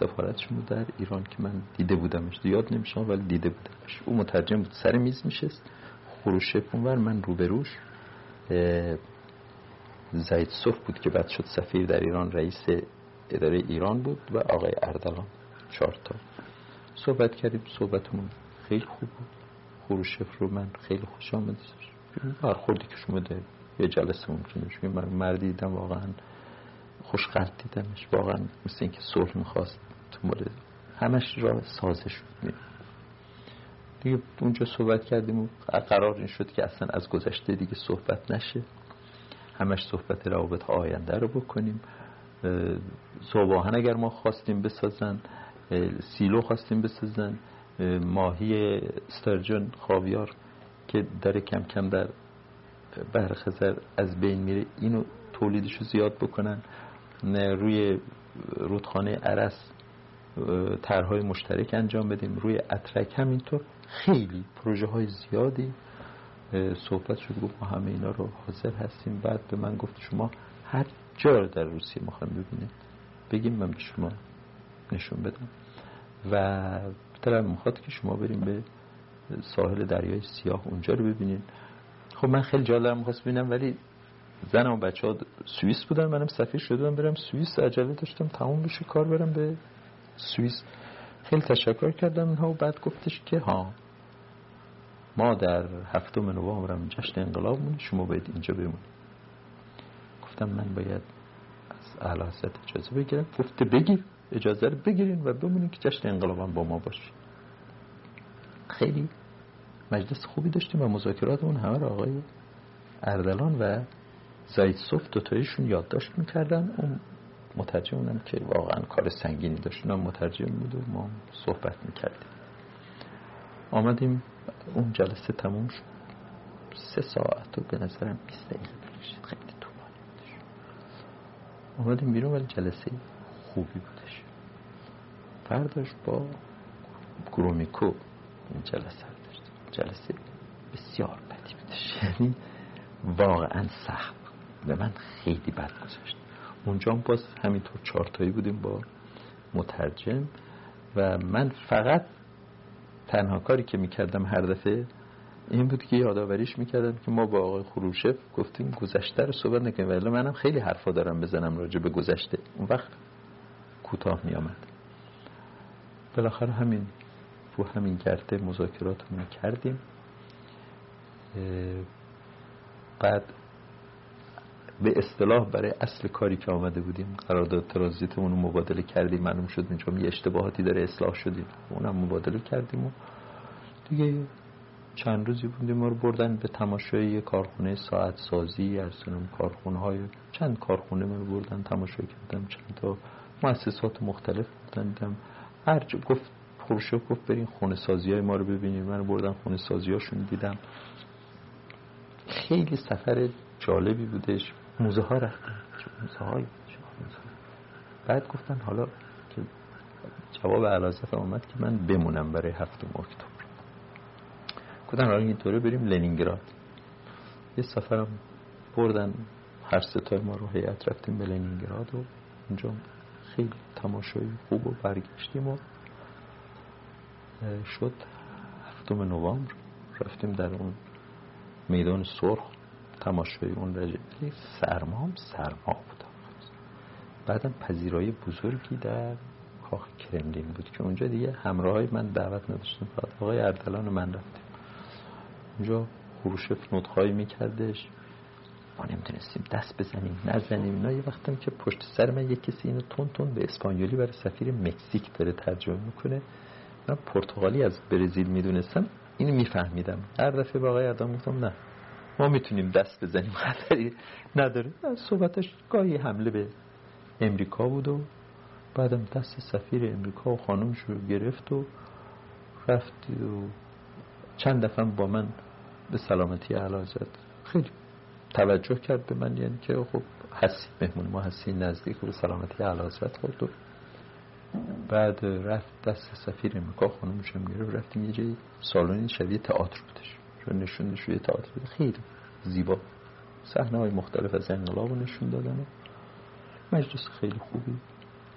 سفارتشون بود در ایران که من دیده بودمش. یاد نمیشه ولی دیده بودمش. او مترجم بود. سر میز میشست. خروشه اونور من روبروش. زید صف بود که بعد شد سفیر در ایران. رئیس اداره ایران بود و آقای اردلان. چهار تا. صحبت کردیم. صحبتمون خیلی خوب بود. خروشف رو من خیلی خوش آمد برخوردی که شما ده یه جلسه ممکنه من مردی دیدم واقعا خوش قلب دیدمش. واقعا مثل اینکه صلح می‌خواست تو مورد همش را سازه شد دیگه اونجا صحبت کردیم و قرار این شد که اصلا از گذشته دیگه صحبت نشه. همش صحبت روابط آینده رو بکنیم. صبحان اگر ما خواستیم بسازن سیلو خواستیم بسازن ماهی استرجن خاویار که داره کم کم در بحر خزر از بین میره. اینو تولیدش رو زیاد بکنن. روی رودخانه عرس طرحهای مشترک انجام بدیم. روی اترک همینطور. خیلی پروژه های زیادی صحبت شد گفت ما همه اینا رو حاضر هستیم. بعد به من گفت شما هر جا در روسیه می‌خوایم ببینید. بگیم من شما نشون بدم. و دلم می‌خواد که شما بریم به ساحل دریای سیاه اونجا رو ببینید. خب من خیلی جا دارم می‌خواست ببینم ولی زن و بچه ها سوئیس بودن منم سفیر شدم برم سوئیس عجله داشتم تموم بشه کار برم به سوئیس. خیلی تشکر کردم اینها و بعد گفتش که ها ما در هفتم نوامبر جشن انقلاب مونی شما باید اینجا بمونید. گفتم من باید از اعلی اجازه بگیرم. گفته بگیر اجازه رو بگیرین و بمونین که جشن انقلاب با ما باشه. خیلی مجلس خوبی داشتیم و مذاکرات اون همه رو آقای اردلان و زاید صف دوتایشون یادداشت می‌کردن. اون مترجم اونم که واقعا کار سنگینی داشت. اونم مترجم بود و ما صحبت می‌کردیم. آمدیم. اون جلسه تموم شد. سه ساعت و به نظرم 20 دقیقه بکشید خیلی طولانی بودش. اومدیم بیرون ولی جلسه خوبی بودش. فرداش با گرومیکو این جلسه جلسه بسیار بدی بودش یعنی واقعا سخت به من خیلی بد گذاشت اونجا باز همینطور چارتایی بودیم با مترجم و من فقط تنها کاری که می‌کردم هر دفعه این بود که یادآوریش می‌کردم که ما با آقای خروشف گفتیم گذشته رو صحبت نکنیم. ولی منم خیلی حرفا دارم بزنم راجع به گذشته. اون وقت کوتاه میامد بالاخره همین رو همین گرده مذاکراتمون کردیم. بعد به اصطلاح برای اصل کاری که آمده بودیم قرارداد ترانزیتمون رو مبادله کردیم معلوم شد اینجا یه اشتباهاتی داره اصلاح شدیم. اونم مبادله کردیم و دیگه چند روزی بودیم ما رو بردن به تماشای کارخونه ساعت سازی از کارخونه های چند کارخونه ما رو بردن تماشا کردم چند تا مؤسسات مختلف بردن دیدم. هر گفت خورشو گفت برین خونه سازی های ما رو ببینیم. من رو بردن خونه سازی هاشون دیدم خیلی سفر جالبی بودش. موزه ها موزه های بعد گفتن حالا که جواب علازف آمد که من بمونم برای هفتم اکتبر. گفتن حالا اینطوره بریم لنینگراد. یه سفرم بردن هر ستای ما رو هیئت رفتیم به لنینگراد و اونجا خیلی تماشایی خوب و برگشتیم و شد. هفتم نوامبر. رفتیم در اون میدان سرخ. تماشای اون رجه ولی سرما هم سرما بود. بعدم پذیرای بزرگی در کاخ کرملین بود که اونجا دیگه همراه من دعوت نداشتیم فقط آقای اردلان من رفتیم. اونجا خروشف نطخایی میکردش. ما نمی‌تونستیم دست بزنیم نزنیم. اینا یه وقتم که پشت سر من یه کسی اینو تون تون به اسپانیولی برای سفیر مکزیک داره ترجمه می‌کنه. من پرتغالی از برزیل می‌دونستم اینو میفهمیدم. هر دفعه با آقای اردلان گفتم نه ما می‌تونیم دست بزنیم خطری نداره. صحبتش گاهی حمله به امریکا بود و بعدم دست سفیر امریکا و خانمش رو گرفت و رفت و چند دفعه با من به سلامتی علازت خیلی توجه کرد به من یعنی که خب حسی مهمون ما حسی نزدیک و سلامتی علازت خورد و بعد رفت دست سفیر امریکا خانمش هم گرفت رفتیم یه جایی سالونی شبیه تئاتر بودش. چون نشون یه تئاتر بود. خیلی زیبا. صحنه های مختلف از انقلاب رو نشون دادن. مجلس خیلی خوبی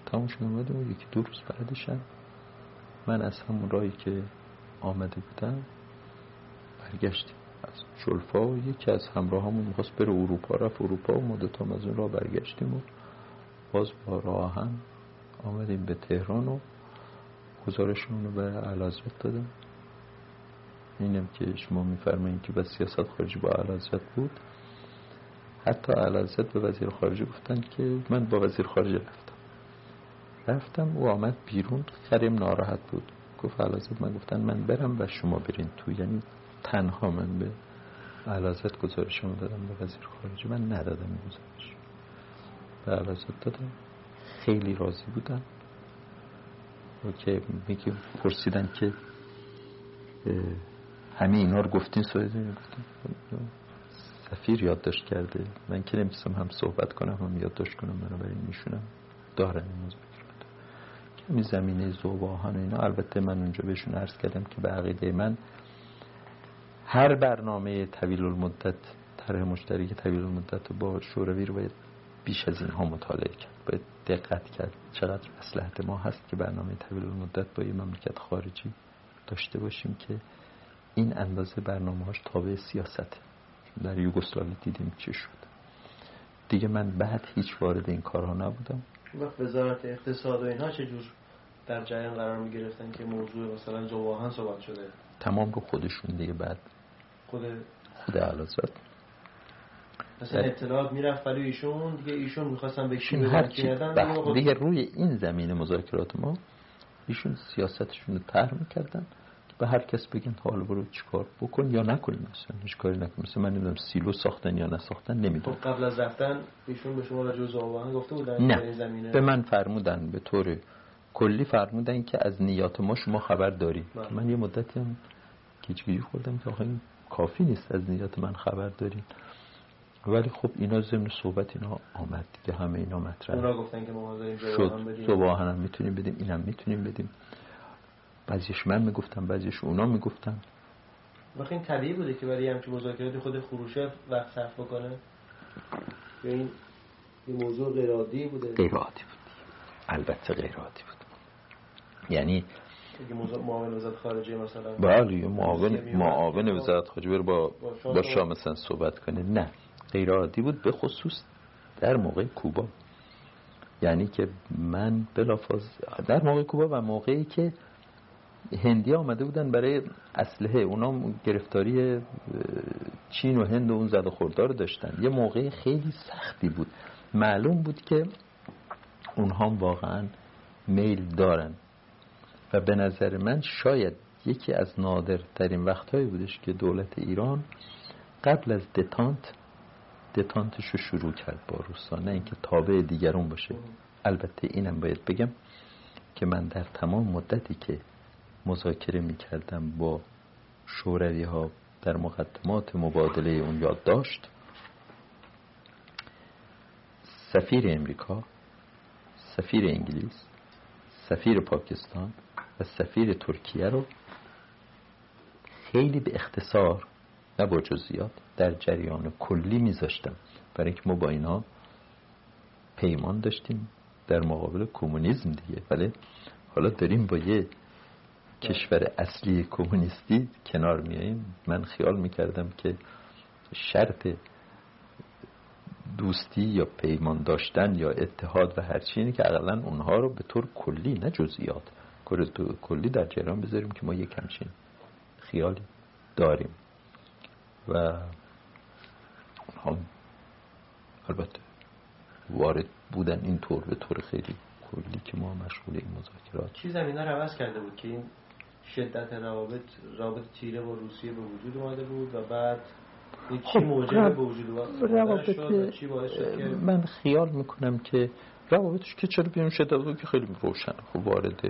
تموم شد اومده و یکی دو روز بعدشم من از همون راهی که آمده بودم برگشتیم. از شلفا و یکی از همراه همون می‌خواست بره اروپا. رفت اروپا و ما هم از اون راه برگشتیم و باز با راه هم آمدیم به تهران و گزارشمون رو به علازت دادم اینم که شما میفرمایید که به سیاست خارجی با علازت بود. حتی علازت به وزیر خارجه گفتن که من با وزیر خارجه رفتم. رفتم و آمد بیرون خریم ناراحت بود. گفت علازت من گفتن من برم و شما برین تو. یعنی تنها من به علازت گزارشمو دادم به وزیر خارجه. من ندادم گزارش. به علازت دادم. خیلی راضی بودن. و که میگه پرسیدن که همه اینا رو گفتین سویدین سفیر یادداشت کرده. من که نمیستم هم صحبت کنم هم یادداشت کنم برای میشونم. دارن این مذاکرات کمی زمینه زوباهان و اینا. البته من اونجا بهشون عرض کردم که به عقیده من هر برنامه طویل المدت طرح مشترک طویل المدت با شوروی رو باید بیش از اینها مطالعه کرد. باید دقت کرد چقدر مسلحت ما هست که برنامه طویل المدت با یه مملکت خارجی داشته باشیم که این اندازه برنامه هاش تابع سیاست. در یوگسلاوی دیدیم چه شد. دیگه من بعد هیچ وارد این کارها نبودم. وقت وزارت اقتصاد و اینها چجور در جریان قرار می گرفتن که موضوع مثلا جواهن صحبت شده؟ تمام رو خودشون دیگه بعد خود خود علازت مثلا اطلاعات می‌رفت ولی ایشون دیگه ایشون می‌خواستن به کی هر دیگه, دیگه روی این زمین مذاکرات ما ایشون سیاستشون رو طرح می‌کردن به هر کس بگن حال برو چیکار بکن یا نکنیم مثلا هیچ کاری نکن مثلا من نمی‌دونم سیلو ساختن یا نساختن نمی‌دونم. خب قبل از رفتن ایشون به شما راجع به گفته بودن نه زمینه به من فرمودن به طور کلی فرمودن که از نیات ما شما خبر داری بله. من یه مدتی هم گیجگیجی خوردم که آخه کافی نیست از نیت من خبر دارین ولی خب اینا ضمن صحبت اینا آمد دیگه همه اینا مطرح. اونا گفتن که ما شد. هم می‌تونیم بدیم اینم می‌تونیم بدیم. بعضیش من می‌گفتم بعضیش اونا می‌گفتن. وقتی این طبیعی بوده که برای همچین مذاکرات خود خروشف وقت صرف بکنه؟ یا این موضوع غیر عادی بوده؟ غیر عادی بود. البته غیر عادی بود. یعنی معاون وزارت خارجه مثلا بله معاون معاون وزارت خارجه با با شاه مثلا صحبت کنه. نه. غیر عادی بود به خصوص در موقع کوبا. یعنی که من بلافاظ در موقع کوبا و موقعی که هندی آمده بودن برای اسلحه اونا گرفتاری چین و هند و اون زد خوردار داشتن. یه موقع خیلی سختی بود. معلوم بود که اونها واقعا میل دارن. و به نظر من شاید یکی از نادرترین وقتهایی بودش که دولت ایران قبل از دتانت دتانتش رو شروع کرد با روسا. نه اینکه تابع دیگرون باشه. البته اینم باید بگم که من در تمام مدتی که مذاکره می کردم با شوروی ها در مقدمات مبادله اون یاد داشت سفیر امریکا سفیر انگلیس سفیر پاکستان و سفیر ترکیه رو خیلی به اختصار نه با جزئیات در جریان کلی میذاشتم. برای اینکه ما با اینا پیمان داشتیم در مقابل کمونیسم دیگه. ولی حالا داریم با یه کشور اصلی کمونیستی کنار میاییم من خیال می‌کردم که شرط دوستی یا پیمان داشتن یا اتحاد و هرچی اینه که اقلا اونها رو به طور کلی نه جزئیات کلی در جریان بذاریم که ما یک همچین خیالی داریم. و اونها البته وارد بودن این طور به طور خیلی کلی که ما مشغول این مذاکرات. چی زمینه رو عوض کرده بود که این شدت روابط رابط تیره با روسیه به وجود اومده بود و بعد چی موجب به وجود روابط من خیال می‌کنم که روابطش که چرا بیون شدت که خیلی روشن. خب وارد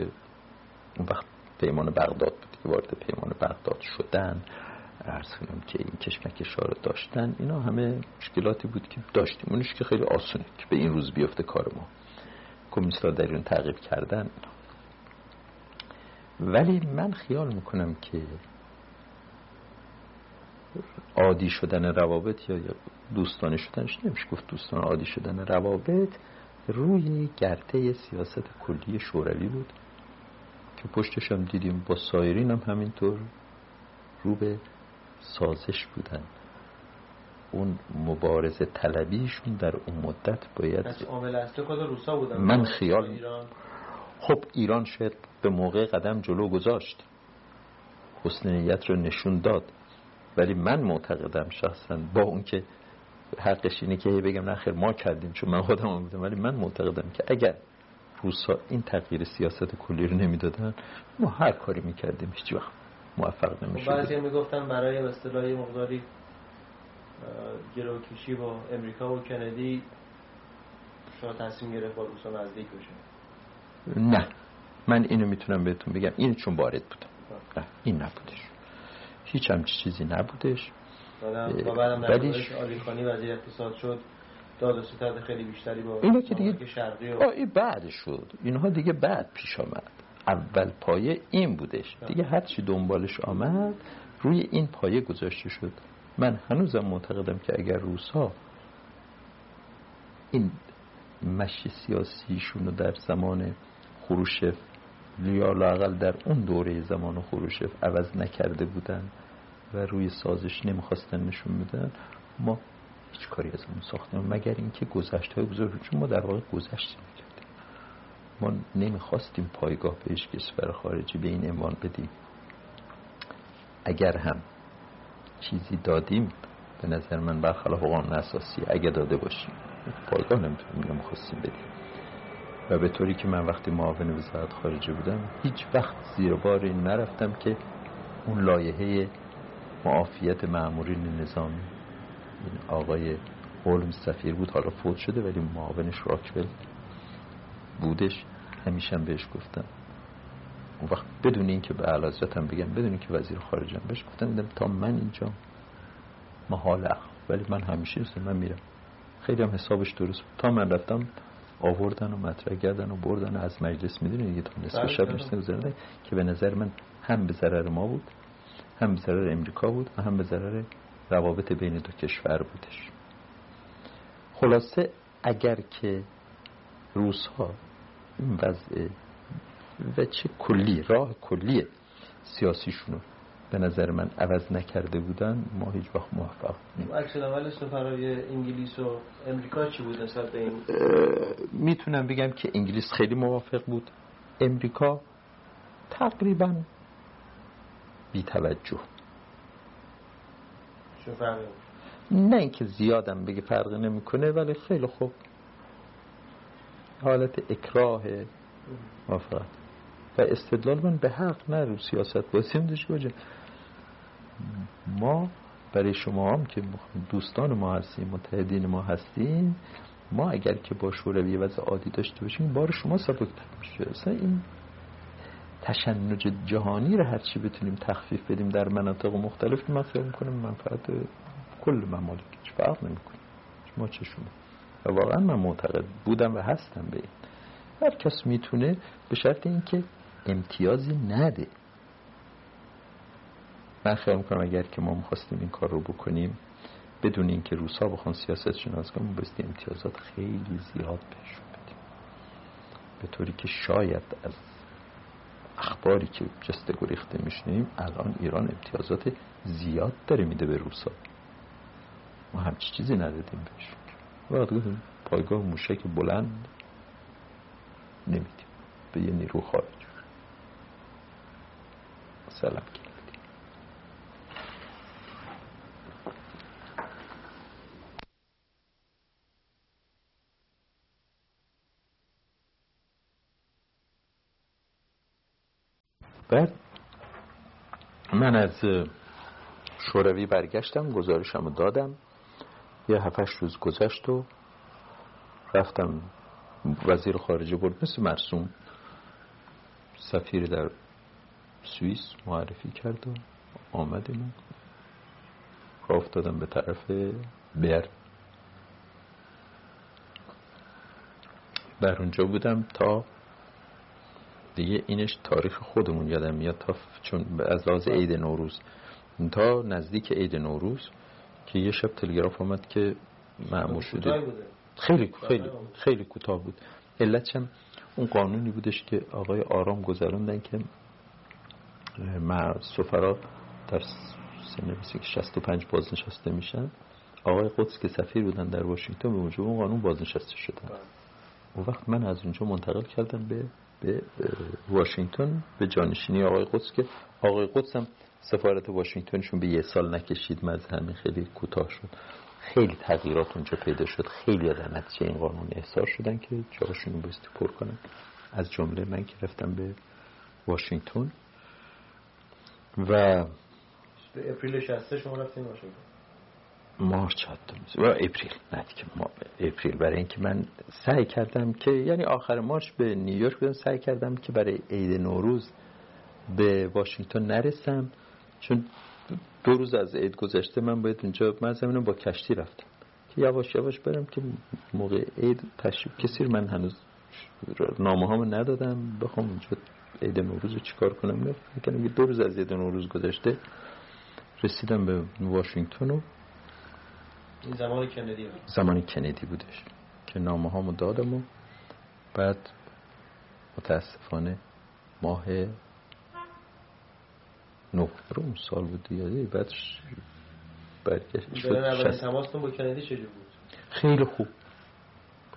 اون وقت پیمان بغداد بود که وارد پیمان بغداد شدن. ارز کنم که این کشمکش رو داشتن اینا همه مشکلاتی بود که داشتیم. اونش که خیلی آسونه که به این روز بیفته کار ما. کمیونیست در اون تعقیب کردن. ولی من خیال می‌کنم که عادی شدن روابط یا دوستانه شدنش نمیشه گفت دوستان عادی شدن روابط روی گرته سیاست کلی شوروی بود. که پشتش هم دیدیم با سایرین هم همینطور رو به سازش بودن. اون مبارزه طلبیشون در اون مدت باید من خیال خب ایران شاید به موقع قدم جلو گذاشت. حسن نیت رو نشون داد. ولی من معتقدم شخصا با اون که حقش اینه که بگم نخیر ما کردیم چون من خودم بودم. ولی من معتقدم که اگر روسا این تغییر سیاست کلی رو نمی‌دادن ما هر کاری می‌کردیم هیچ وقت. موفق نمی‌شدیم بعضی می‌گفتن برای اصطلاحی مقداری گروکشی با امریکا و کندی شما تصمیم گرفت با روسا نزدیک بشه. نه. من اینو می‌تونم بهتون بگم. این چون وارد بودم نه این نبودش. هیچ هم چیزی نبودش. و بعدم در آلی خانی وزیر اقتصاد شد. داد و ستاد خیلی بیشتری با اینا که دیگه شرقی و... این بعد شد. اینها دیگه بعد پیش آمد. اول پایه این بودش. دیگه هر چی دنبالش آمد روی این پایه گذاشته شد. من هنوزم معتقدم که اگر روسا این مشی سیاسیشون رو در زمان خروشف یا لاقل در اون دوره زمان خروشف عوض نکرده بودن و روی سازش نمی‌خواستن نشون میدن ما هیچ کاری از اون ساختیم مگر اینکه گذشت های بزرگ چون ما در واقع گذشت ما نمی‌خواستیم پایگاه به هیچ کشور خارجی به این عنوان بدیم. اگر هم چیزی دادیم به نظر من برخلاف قانون اساسی اگه داده باشیم پایگاه نمی‌خواستیم بدیم. و به طوری که من وقتی معاون وزارت خارجه بودم هیچ وقت زیر بار این نرفتم که اون لایحه معافیت معمورین نظامی این آقای هولم سفیر بود حالا فوت شده ولی معاونش راکول بودش همیشه بهش گفتم. اون وقت بدون اینکه به علازتم بگم بدون اینکه وزیر خارجم بهش گفتم تا من اینجا محال ولی من همیشه من میرم. خیلی هم حسابش درست بود. تا من رفتم آوردن و مطرح کردن و بردن و از مجلس می‌دونی دیگه تا نصف بله، شب بله. نشته که به نظر من هم به ضرر ما بود هم به ضرر امریکا بود و هم به ضرر روابط بین دو کشور بودش. خلاصه اگر که روس ها این وضع و چه کلی راه کلی سیاسیشونو به نظر من عوض نکرده بودن ما هیچ وقت موفق نیم عکس العمل سفرهای انگلیس و امریکا چی بود نسبت به این؟ می‌تونم بگم که انگلیس خیلی موافق بود. امریکا تقریبا بی توجه نه اینکه زیادم بگه فرق نمی‌کنه ولی خیلی خوب حالت اکراه موافقت و استدلال من به حق نه رو سیاست. بازی داشته باشه ما برای شما هم که دوستان ما هستیم متحدین ما هستیم ما اگر که با شوروی وضع عادی داشته باشیم بار شما سبکتر میشه اصلا این تشنج جهانی رو هرچی بتونیم تخفیف بدیم در مناطق مختلف من خیال می‌کنم منفعت کل ممالک. فرق نمی‌کنه ما چه شما؟ و واقعا من معتقد بودم و هستم به این. هر کس می‌تونه به شرط اینکه امتیازی نده. من خیال می‌کنم اگر که ما می‌خواستیم این کار رو بکنیم بدون اینکه روسا بخوان سیاست شناس کنیم بایستی امتیازات خیلی زیاد بهشون بدیم. به طوری که شاید از اخباری که جسته گریخته میشنیم الان ایران امتیازات زیاد داره میده به روسا ما همچی چیزی ندادیم بهشون. وقت گفتیم پایگاه موشک بلند نمیدیم به یه نیرو خارج سلام کردیم بعد من از شوروی برگشتم گزارشم دادم. یه هفتش روز گذشت و رفتم وزیر خارجه برد. مثل مرسوم. سفیر در سوئیس معرفی کرد و آمدیم. راه افتادم به طرف بر بر اونجا بودم تا دیگه اینش تاریخ خودمون یادم میاد تا چون از لحاظ عید نوروز. تا نزدیک عید نوروز که یه شب تلگراف آمد که معمول شده. خیلی خیلی خیلی کوتاه بود. علتش هم اون قانونی بودش که آقای آرام گذراندن که سفرا در که 65 بازنشسته میشن. آقای قدس که سفیر بودن در واشنگتن به موجب اون قانون بازنشسته شدن. اون وقت من از اونجا منتقل کردم به به واشنگتن به جانشینی آقای قدس که آقای قدس هم سفارت واشنگتنشون به یه سال نکشید همین خیلی کوتاه شد. خیلی تغییرات اونجا پیدا شد. خیلی در نتیجه این قانون احساس شدن که جاشون رو بایستی پر کنن. از جمله من که رفتم به واشنگتن. و April 60 شما رفتین واشنگتن. March حتی و April. نه که ما April. برای اینکه من سعی کردم که یعنی آخر March به نیویورک بودم سعی کردم که برای عید نوروز به واشنگتن نرسم. چون دو روز از عید گذشته من باید اونجا من زمینم با کشتی رفتم. که یواش یواش برم که موقع عید تشریف کسی من هنوز نامه هامو ندادم. بخوام اونجا عید نوروز رو چیکار کنم؟ نکنم دو روز از عید نوروز گذشته رسیدم به واشنگتن و این زمان کندی بود. زمان کندی بودش که نامه هامو دادم و بعد متاسفانه ماه نوامبر اون سال بود یادی بعد برگشت شد تماستون با کندی چجور بود؟ خیلی خوب.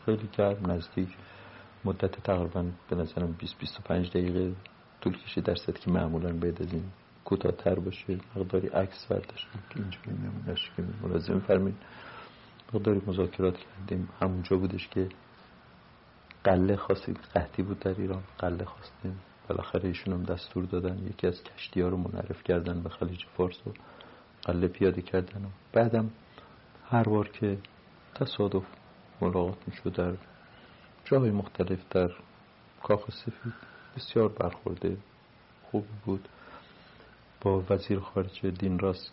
خیلی گرم نزدیک. مدت تقریبا به نظرم 20 25 دقیقه طول کشید در که معمولا باید از این کوتاه‌تر باشه مقداری عکس برداشتیم که اینجا میمونش که ملازم فرمین مقداری مذاکرات کردیم. همونجا بودش که قله خواستیم قحطی بود در ایران قله خواستیم. بالاخره ایشون هم دستور دادن یکی از کشتی ها رو منعرف کردن به خلیج فارس و قله پیاده کردن. و بعدم هر بار که تصادف ملاقات می‌شد در جاهای مختلف در کاخ سفید بسیار برخورده خوب بود. با وزیر خارجه دین راست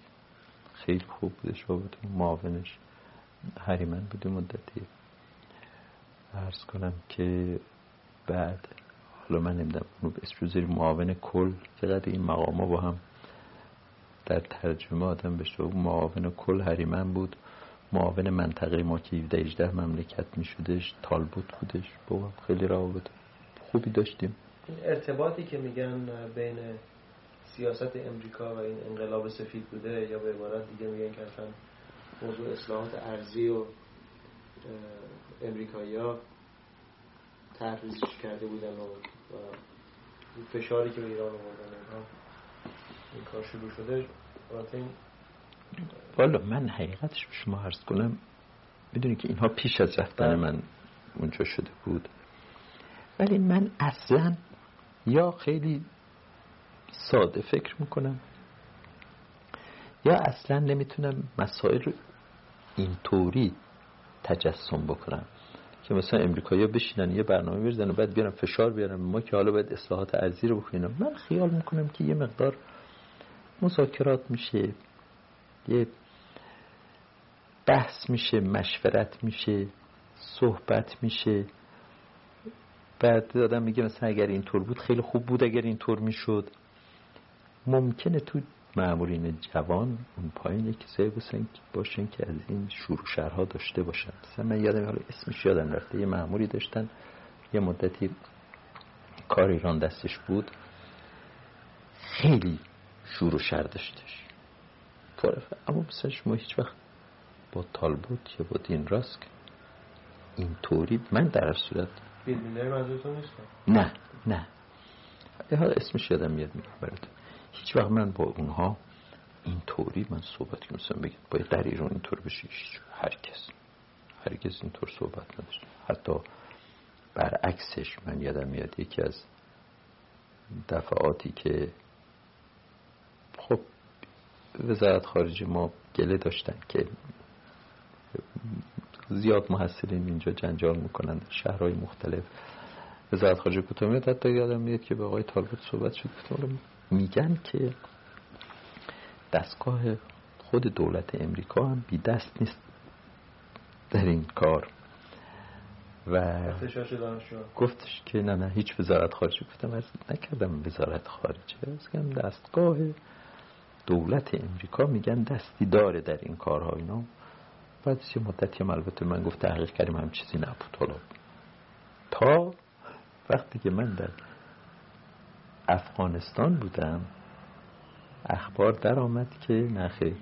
خیلی خوب بودش با بود معاونش هریمن بوده مدتی. ارز کنم که بعد حالا من نمیدم اونو به معاون کل چقدر این مقام با هم در ترجمه آدم بشه. معاون کل هریمن بود معاون منطقه ما که 17 مملکت می شدش تالبوت بودش. با خیلی روابط خوبی داشتیم. ارتباطی که میگن بین سیاست امریکا و این انقلاب سفید بوده یا به عبارت دیگه میگن که اصلا موضوع اصلاحات ارزی و امریکایی ها کرده بودن و فشاری که به ایران آوردن این کار شروع شده. والا من حقیقتش به شما عرض کنم می‌دونی که اینها پیش از رفتن بله. من اونجا شده بود. ولی من اصلا یا خیلی ساده فکر می‌کنم. یا اصلا نمی‌تونم مسائل رو اینطوری تجسم بکنم که مثلا امریکایی بشینن یه برنامه بریزن و بعد بیارن فشار بیارن. ما که حالا باید اصلاحات ارزی رو بکنیم من خیال می‌کنم که یه مقدار مذاکرات میشه یه بحث میشه مشورت میشه صحبت میشه. بعد آدم میگه مثلا اگر اینطور بود خیلی خوب بود اگر اینطور می‌شد. ممکنه تو معمولین جوان اون پایین کسایی باشن باشن که از این شروع شرها داشته باشن. مثلا من یادم حالا اسمش یادم رفته. یه معمولی داشتن. یه مدتی کار ایران دستش بود. خیلی شور و شر داشتش. اما مثلا شما هیچ وقت با تالبوت یا با دین راسک اینطوری من در صورت نه نه. حالا اسمش یادم میاد میگم براتون. هیچ وقت من با اونها اینطوری من صحبت که مثلا بگید باید در ایران اینطور بشه. هر کس هر کس اینطور صحبت نداشت. حتی برعکسش من یادم میاد یکی از دفعاتی که خب وزارت خارجه ما گله داشتن که زیاد محصلین اینجا جنجال می‌کنن. شهرهای مختلف. وزارت خارجه میاد حتی یادم میاد که به آقای طالبات صحبت شد. میگن که دستگاه خود دولت امریکا هم بی دست نیست در این کار. و گفتش که نه نه هیچ وزارت خارجه گفتم از نکردم وزارت خارجه از دستگاه دولت امریکا میگن دستی داره در این کارها اینا. بعد یه مدتی هم البته من گفت تحقیق کردیم هم چیزی نبود. حالا تا وقتی که من در افغانستان بودم اخبار در آمد که نخیر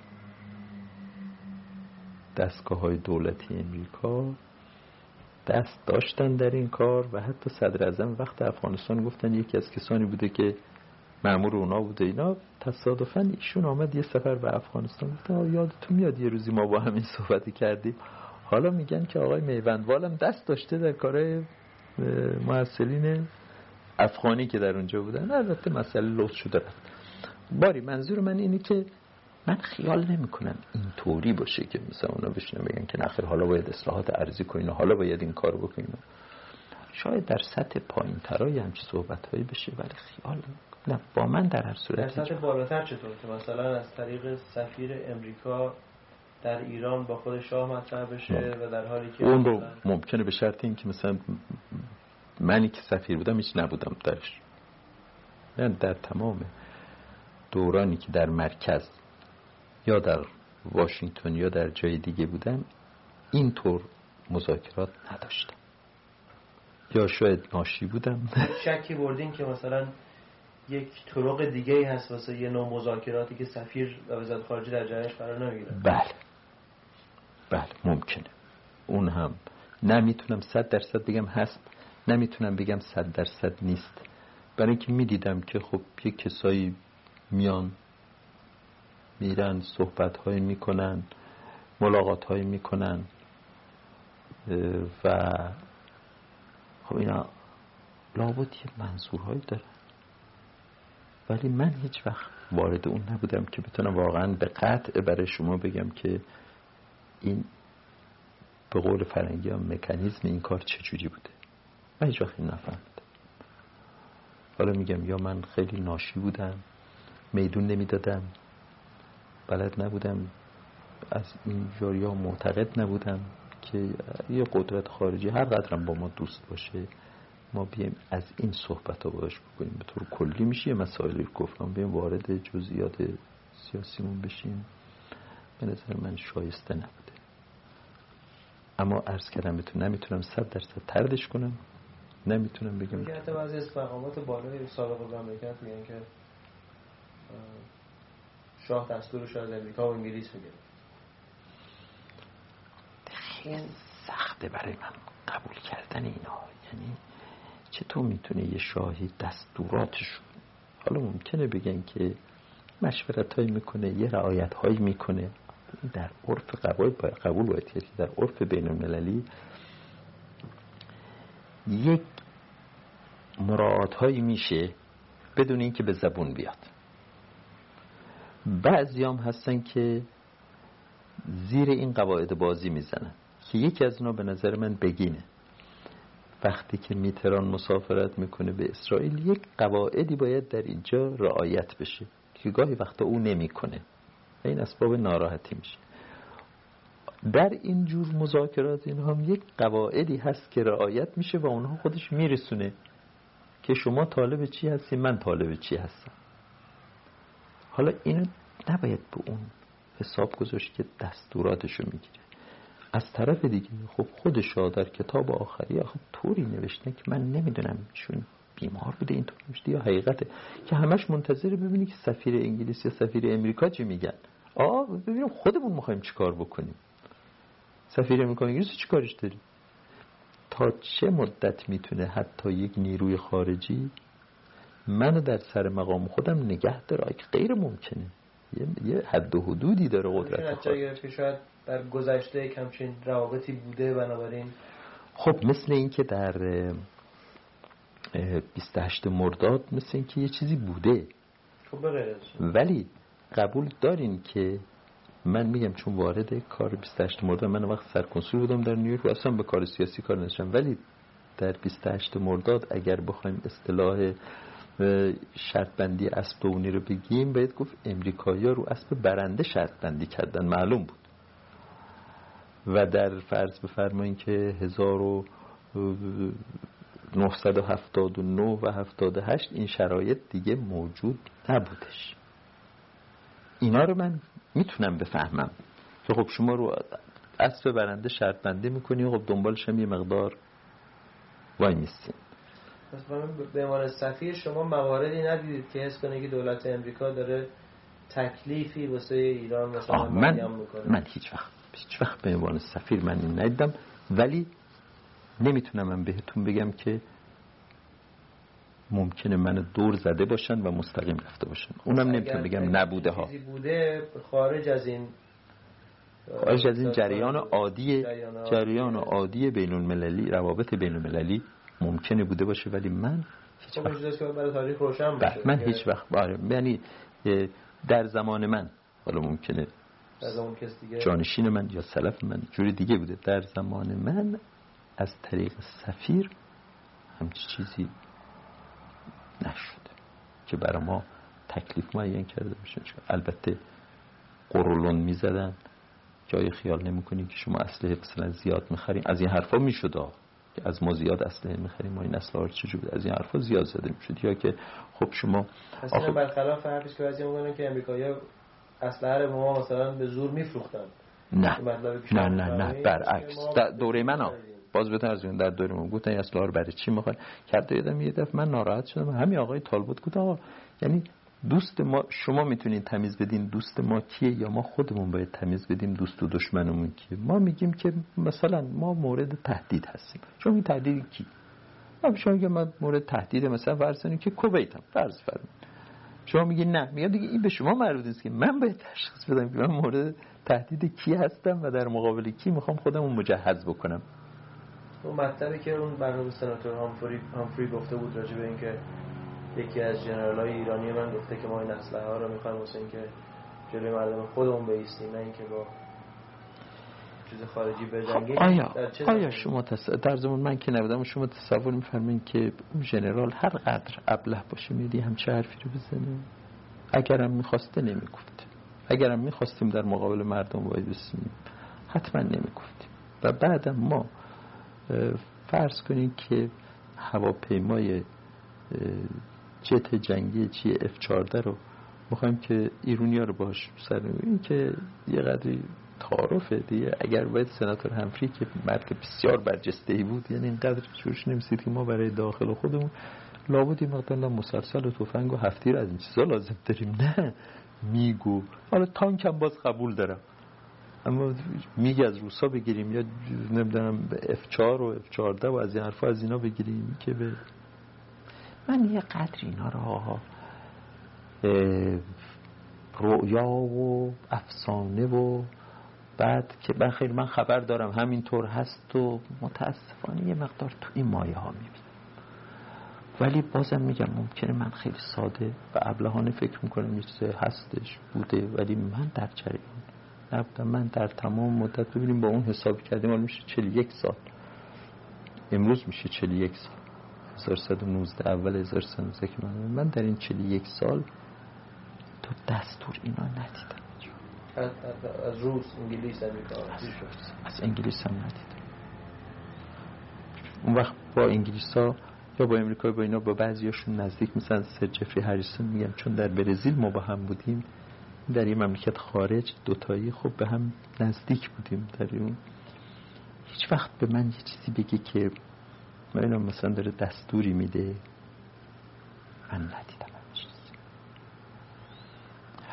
دستگاه های دولتی امریکا دست داشتن در این کار و حتی صدر ازم وقت افغانستان گفتن یکی از کسانی بوده که معمور اونا بوده اینا تصادفا ایشون آمد یه سفر به افغانستان گفت یادتون میاد یه روزی ما با همین صحبتی کردیم. حالا میگن که آقای میوندوالم دست داشته در کار محصلین افغانی که در اونجا بودن. البته مسئله لطف شده باری منظور من اینه که من خیال نمی کنم این طوری باشه که مثلا اونا بشنه بگن که نخیر حالا باید اصلاحات ارزی کنین حالا باید این کار بکنین. شاید در سطح پایین ترای همچی صحبت هایی بشه ولی خیال نه با من در هر صورت در سطح بالاتر چطور که مثلا از طریق سفیر امریکا در ایران با خود شاه مطرح بشه و در حالی که اون رو ممکنه به شرط این که مثلا منی که سفیر بودم هیچ نبودم درش من در تمام دورانی که در مرکز یا در واشنگتن یا در جای دیگه بودم اینطور مذاکرات نداشتم. یا شاید ناشی بودم. [LAUGHS] شکی بردین که مثلا یک طرق دیگه هست واسه یه نوع مذاکراتی که سفیر و وزارت خارجه در جایش قرار نمی‌گیره بله. بله ممکنه. اون هم. نمی‌تونم صد درصد بگم هست. نمی‌تونم بگم صد درصد نیست. برای اینکه می‌دیدم که خب یه کسایی میان میرن صحبت هایی می‌کنن ملاقات هایی می‌کنن و خب اینا لابد یه منظورهایی دارن. ولی من هیچ وقت وارد اون نبودم که بتونم واقعا به قطع برای شما بگم که این به قول فرنگی هم مکانیزم این کار چجوری بوده. من هیچ وقت نفهمد حالا میگم یا من خیلی ناشی بودم میدون نمی‌دادم بلد نبودم از این جاریا معتقد نبودم که یه قدرت خارجی هر قدرم با ما دوست باشه ما بیایم از این صحبت ها باش بکنیم. به طور کلی میشه یه مسائلی رو گفتم. بیایم وارد جزئیات سیاسیمون بشیم. به نظر من شایسته نبوده. اما عرض کردم بهتون نمی‌تونم صد درصد تردش کنم. نمی‌تونم بگم. میگه حتی بعضی از مقامات بالای سابق مملکت میگن که شاه دستورش از امریکا و انگلیس میگه. خیلی سخته برای من قبول کردن اینا. یعنی چطور می‌تونه یه شاهی دستوراتشون؟ حالا ممکنه بگن که مشورت هایی می‌کنه یه رعایت هایی می‌کنه. در عرف قبول باید قبول باید که در عرف بین المللی یک مراعات هایی میشه بدون اینکه به زبون بیاد. بعضی هم هستن که زیر این قواعد بازی می‌زنن که یکی از اونا به نظر من بگینه. وقتی که میتران مسافرت می‌کنه به اسرائیل یک قواعدی باید در اینجا رعایت بشه که گاهی وقتا او نمی‌کنه. این اسباب ناراحتی میشه. در این جور مذاکرات این هم یک قواعدی هست که رعایت میشه و اونها خودش میرسونه که شما طالب چی هستی من طالب چی هستم. حالا اینو نباید به اون حساب گذاشت که دستوراتشو می‌گیره. از طرف دیگه خب خود در کتاب آخری خب طوری نوشته که من نمی‌دونم چون بیمار بوده اینطور نوشته یا حقیقته که همش منتظر ببینی که سفیر انگلیس یا سفیر امریکا چی میگن. آه ببینیم خودمون می‌خوایم چیکار بکنیم. سفیر امریکا انگلیس چیکارش داریم تا چه مدت می‌تونه حتی یک نیروی خارجی منو در سر مقام خودم نگه داره؟ که غیر ممکنه. یه حد و حدودی داره قدرت که شاید در گذشته کمچین روابطی بوده بنابراین خب مثل اینکه در 28 مرداد مثل اینکه یه چیزی بوده. خب ولی قبول دارین که من میگم چون وارد کار 28 مرداد من وقت سرکنسول بودم در نیویورک و اصلا به کار سیاسی کار نشم ولی در 28 مرداد اگر بخوایم اصطلاح شرط بندی اسب دونی رو بگیم باید گفت امریکایی ها رو اسب برنده شرط بندی کردن معلوم بود. و در فرض بفرمایید که 1979 و 78 این شرایط دیگه موجود نبودش. اینا رو من می‌تونم بفهمم. که خب شما رو اسب برنده شرط بندی می‌کنی خب دنبالش هم یه مقدار وای میستین به عنوان سفیر شما مواردی ندیدید که حس کنه که دولت امریکا داره تکلیفی واسه ایران مثلا من من هیچ وقت هیچ وقت به عنوان سفیر من ندیدم ولی نمی‌تونم من بهتون بگم که ممکنه من دور زده باشن و مستقیم رفته باشن. اونم نمی‌تونم بگم نبوده ها. بوده خارج از این خارج از این جریان عادی جریان عادی. بین المللی روابط بین المللی ممکنه بوده باشه ولی من هیچ خب، وقت برای تاریخ روشن بله، من هیچ وقت باره یعنی در زمان من حالا ممکنه جانشین من یا سلف من جوری دیگه بوده. در زمان من از طریق سفیر همچی چیزی نشده که برای ما تکلیف معین کرده باشه البته قرولون می‌زدن. جای خیال نمی‌کنیم که شما اسلحه مثلا زیاد می‌خریم. از این حرفا می‌شد که از ما زیاد اسلحه می‌خریم. ما این اسلحه رو چجوری از این حرفا زیاد زده می‌شد. یا که خب شما اصلا برخلاف حرفی که بعضی میگن که امریکایی‌ها اسلحه رو ما مثلا به زور میفروختن. نه. نه نه نه. برعکس. دوره من ها باز بهتر از در دوره من گفتن اسلحه رو برای چی می‌خوای؟ کرده یادم یه دفعه من ناراحت شدم. همین آقای طالبوت گفت آقا یعنی دوست ما شما می‌تونین تمیز بدین دوست ما کیه یا ما خودمون باید تمیز بدیم دوست و دشمنمون کیه؟ ما میگیم که مثلا ما مورد تهدید هستیم. شما این تهدید کی؟ ما شما میگم من مورد تهدید مثلا فرض که کویتم. فرض فرمایید. شما میگی نه. میگم دیگه این به شما مربوط است که من باید تشخیص بدم که من مورد تهدید کی هستم و در مقابل کی می‌خوام خودم مجهز بکنم. اون مطلبی که اون برنامه سناتور هامفری, هامفری گفته بود راجع به اینکه یکی از جنرال های ایرانی من گفته که ما این اسلحه ها رو می‌خوایم واسه اینکه جلوی مردم خودمون بیستیم نه اینکه با چیز خارجی بجنگیم. آیا آیا شما تص... در زمان من که نبودم شما تصور میفرمین که جنرال هر قدر ابله باشه میدی همچه حرفی رو بزنه؟ اگرم می‌خواسته نمی‌گفت. اگرم می‌خواستیم در مقابل مردم وای بسیم حتما نمی‌گفتیم و بعدم ما فرض کنیم که هواپیمای جت جنگی چی اف 14 رو می‌خوایم که ایرونیا رو باش سر این که یه قدری تعارفه دیگه. اگر باید سناتور همفری که مرد بسیار برجسته ای بود یعنی اینقدر جوش نمیسید که ما برای داخل خودمون لابد این مقدار مسلسل و تفنگ و هفتیر از این چیزا لازم داریم. نه میگو. حالا تانک هم باز قبول دارم. اما میگه از روسا بگیریم یا نمی‌دونم F4 و F14 و از این حرفا از اینا بگیریم که به من یه قدر اینا رو رؤیا و افسانه و بعد که من خیلی من خبر دارم همینطور هست و متاسفانه یه مقدار تو این مایه ها می‌بینم. ولی بازم میگم ممکنه من خیلی ساده و ابلهانه فکر می‌کنم یه هستش بوده ولی من در جریان نبودم من در تمام مدت ببینیم با اون حساب کردیم حالا میشه 41 سال. امروز میشه 41 سال. 1119 اول 1119 که من من در این 41 سال تو دستور اینا ندیدم. از روس انگلیس امریکا از انگلیس هم ندیدم. اون وقت با انگلیس ها یا با امریکا با اینا با بعضیاشون نزدیک مثلا سر جفری هریسون میگم چون در برزیل ما با هم بودیم. در این مملکت خارج دوتایی خب به هم نزدیک بودیم در اون. هیچ وقت به من یه چیزی بگه که من مثلا داره دستوری میده. من ندیدم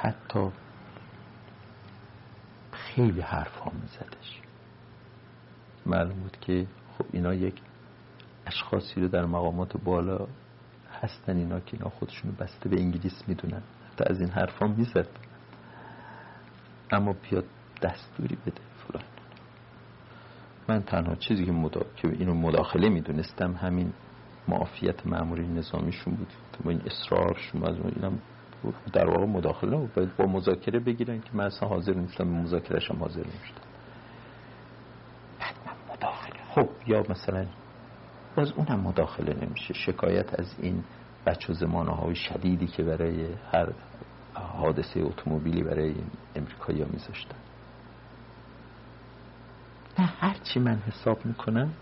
حتی خیلی حرف ها میزدش. معلوم بود که خب اینا یک اشخاصی رو در مقامات بالا هستن اینا که اینا خودشونو بسته به انگلیس می‌دونن. حتی از این حرف ها می‌زد. اما بیاد دستوری بده فلان. من تنها چیزی که, مدا... که اینو مداخله می‌دونستم همین معافیت معمولی نظامیشون بود. با این اصرارشون از اینم در واقع مداخله باید با مذاکره بگیرن که من اصلا حاضر نیستم به مذاکرهش هم حاضر نمیشتم بعد من مداخله خب یا مثلا باز اونم مداخله نمیشه. شکایت از این بچه زمانه های شدیدی که برای هر حادثه اتومبیلی برای امریکایی ها میذاشتن. نه هرچی من حساب می‌کنم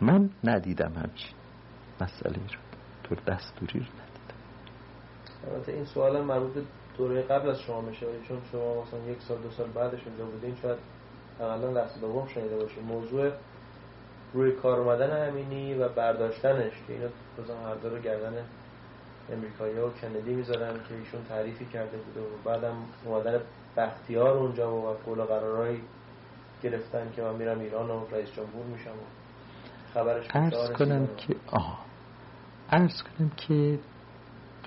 من ندیدم همچین مسئله رو. طور دستوری رو ندیدم. البته این سوال مربوط دوره قبل از شما میشه. چون شما مثلا یک سال دو سال بعدش اونجا بودین شاید اقلا لحظه دوم شنیده باشید موضوع روی کار اومدن امینی و برداشتنش که اینا بازم هر دو گردن امریکایی و کندی می‌ذارن که ایشون تعریفی کرده بوده و بعدم اومدن بختیار اونجا و قول قرارهایی گرفتن که من میرم ایران و رئیس جمهور میشم و خبرش ارز کنم که آه ارز کنم که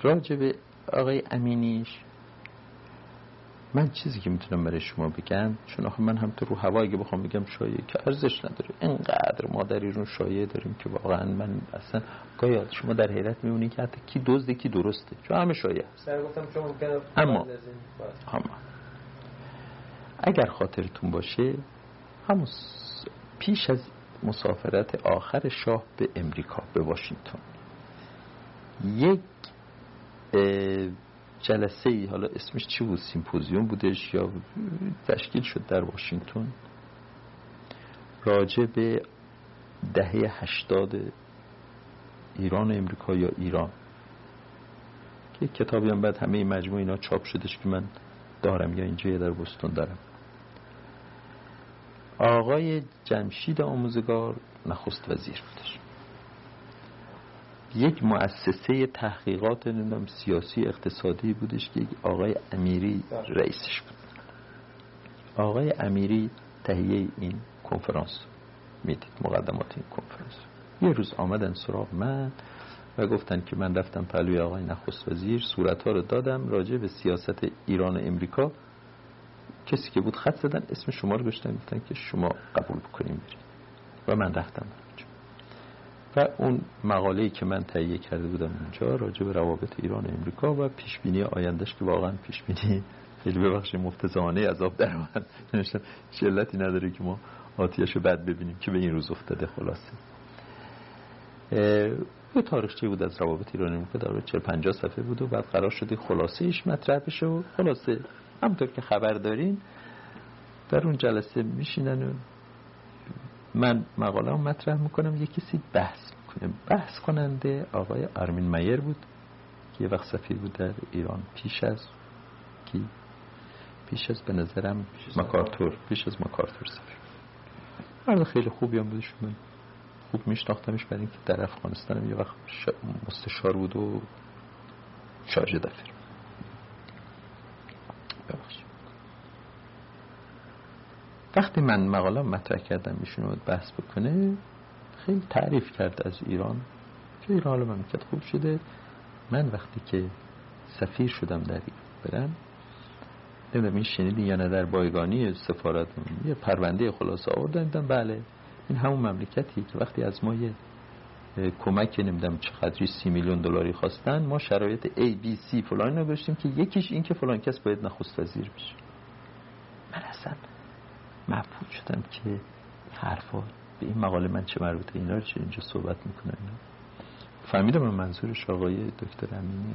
راجب آقای امینیش من چیزی که می‌تونم برای شما بگم چون آخه من هم تو رو هوایی که بخوام بگم شایع که ارزش نداره. اینقدر ما در ایران شایع داریم که واقعا من اصلا گاهی شما در حیرت میمونی که حتی کی دزده کی درسته. چون همه شایع اما اما اگر خاطرتون باشه همون پیش از مسافرت آخر شاه به امریکا به واشنگتن. یک جلسه ای حالا اسمش چی بود؟ سیمپوزیوم بودش یا تشکیل شد در واشنگتن؟ راجع به دهه هشتاد ایران و امریکا یا ایران. که کتابی هم بعد همه مجموع اینا چاپ شدش که من دارم یا اینجا در بستون دارم. آقای جمشید آموزگار نخست وزیر بودش. یک مؤسسه تحقیقات نمی‌دونم سیاسی اقتصادی بودش که آقای امیری رئیسش بود. آقای امیری تهیه این کنفرانس می‌دید مقدمات این کنفرانس. یه روز آمدن سراغ من و گفتن که من رفتم پلوی آقای نخست وزیر صورت ها رو دادم راجع به سیاست ایران و امریکا. کسی که بود خط زدن اسم شما رو گشتن گفتن که شما قبول بکنیم. برید و من رفتم. و اون مقاله‌ای که من تهیه کرده بودم اونجا راجع به روابط ایران و امریکا و پیش بینی آیندهش که واقعا پیش بینی خیلی ببخشید مفتزانه عذاب در اومد. شلتی نداره که ما آتیشو بد ببینیم که به این روز افتاده خلاصه. یه تاریخچه بود از روابط ایرانی که در 40 50 صفحه بود و بعد قرار شده خلاصه ایش مطرح بشه و خلاصه. همطور که خبر دارین در اون جلسه میشینن و من مقاله مطرح می‌کنم یه کسی بحث می‌کنه. بحث کننده آقای آرمین مایر بود که یه وقت سفیر بود در ایران. پیش از کی؟ پیش از به نظرم مکارتور. پیش از مکارتور سفیر مرد خیلی خوبی هم بودش. من خوب میشناختمش برای اینکه در افغانستان یه وقت مستشار بود و شارژ دفیر وقتی من مقاله مطرح کردم ایشون بحث بکنه خیلی تعریف کرد از ایران. که ایران حالا مملکت خوب شده. من وقتی که سفیر شدم در برم نمی‌دونم این شنیدین یا نه در بایگانی سفارت یه پرونده خلاصه آوردن. دیدم بله این همون مملکتی که وقتی از ما یه کمک نمی‌دونم چقدری سی میلیون دلاری خواستن ما شرایط A, B, C فلان نگوشتیم که یکیش این که فلان کس باید نخست وزیر بشه. من اصلا مفهود شدم که حرفا به این مقاله من چه مربوطه اینا رو چه اینجا صحبت می‌کنن فهمیدم من منظورش آقای دکتر امینی.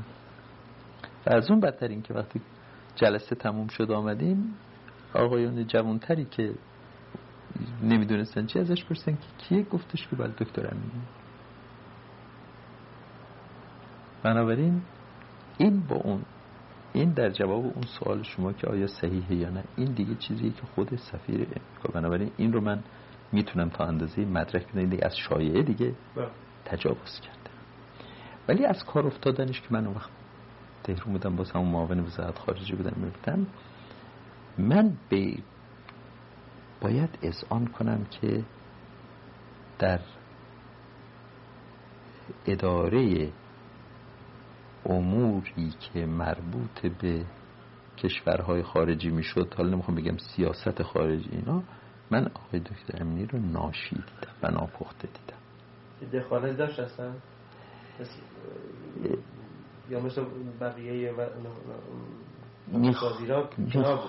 و از اون بدتر این که وقتی جلسه تموم شد آمدیم آقایان جوانتری که نمی‌دونستن چی ازش پرسن که کیه؟ گفتش که بله دکتر امینی. بنابراین این با اون این در جواب اون سوال شما که آیا صحیحه یا نه این دیگه چیزیه که خود سفیر امریکا بنابراین این رو من می‌تونم تا اندازه مدرک بدم دیگه از شایعه دیگه بله. تجاوز کرده ولی از کار افتادنش که من اون وقت تهرون بودم با همون معاون وزارت خارجه بودم میبودم من به باید اذعان کنم که در اداره اموری که مربوط به کشورهای خارجی می‌شد حالا نمی‌خوام بگم سیاست خارجی اینا من آقای دکتر امنی رو ناشی دیدم و ناپخته دیدم. دخالت داشت اصلا؟ یا مثل بقیه و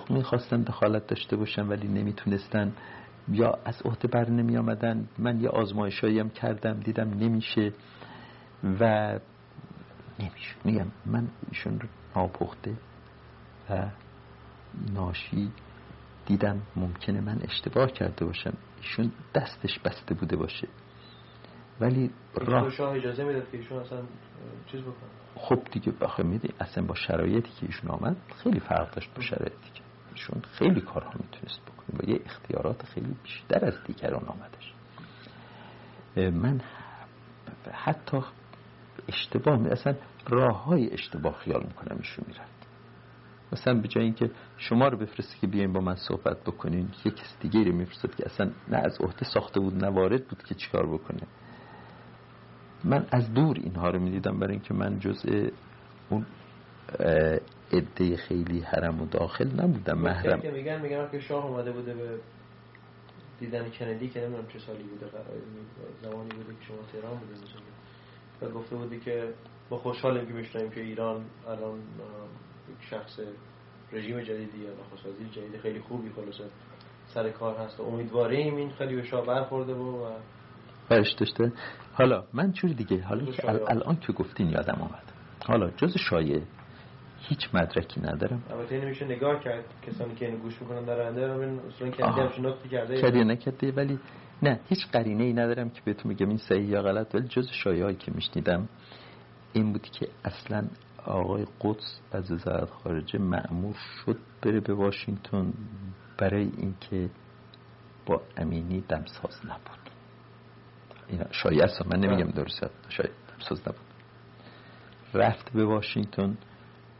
می‌خواستن دخالت داشته باشن ولی نمی‌تونستن. یا از عهده بر نمی آمدن من یه آزمایشایی هم کردم دیدم نمیشه. و نمیشه. میگم من ایشون رو ناپخته و ناشی دیدم ممکنه من اشتباه کرده باشم. ایشون دستش بسته بوده باشه. ولی راه شاه اجازه می‌داد که ایشون اصلا چیز بکنه. خب دیگه بخواه میدی اصلا با شرایطی که ایشون آمد خیلی فرق داشت با شرایطی که ایشون خیلی کارها می‌تونست بکنه. با یه اختیارات خیلی بیشتر از دیگران آمدش. من حتی اشتباه می اصلا راه های اشتباه خیال می‌کنم ایشون می‌رفت مثلا به جای اینکه شما رو بفرستی که بیاین با من صحبت بکنین یک کس دیگه رو میفرستد که اصلا نه از عهده ساخته بود نه وارد بود که چیکار بکنه. من از دور اینها رو می‌دیدم برای اینکه من جزء اون عده خیلی حرم و داخل نبودم محرم. که میگن میگن که شاه اومده بوده به دیدن کندی که نمی‌دونم چه سالی بوده زمانی بوده که شما تهران بوده و گفته بودی که با خوشحالیم که میشنیم که ایران الان یک شخص رژیم جدیدی یا نخست وزیر جدید خیلی خوبی خلاصه سر کار هست و امیدواریم این خیلی به شاه برخورده و برش داشته. حالا من چوری دیگه حالا که الان که گفتین یادم آمد حالا جز شایع هیچ مدرکی ندارم. البته اینو میشه نگاه کرد. کسانی که اینو گوش می‌کنن در آینده ببین اصلا کردی همش نکته کرده کردی نکرده ولی نه هیچ قرینه ای ندارم که بهتون میگم این صحیح یا غلط ولی جز شایعی که میشنیدم این بود که اصلا آقای قدس از وزارت خارجه معمور شد بره به واشنگتن برای اینکه با امینی دمساز نبود این شایع است من نمیگم بله. درست شاید دمساز نبود رفت به واشنگتن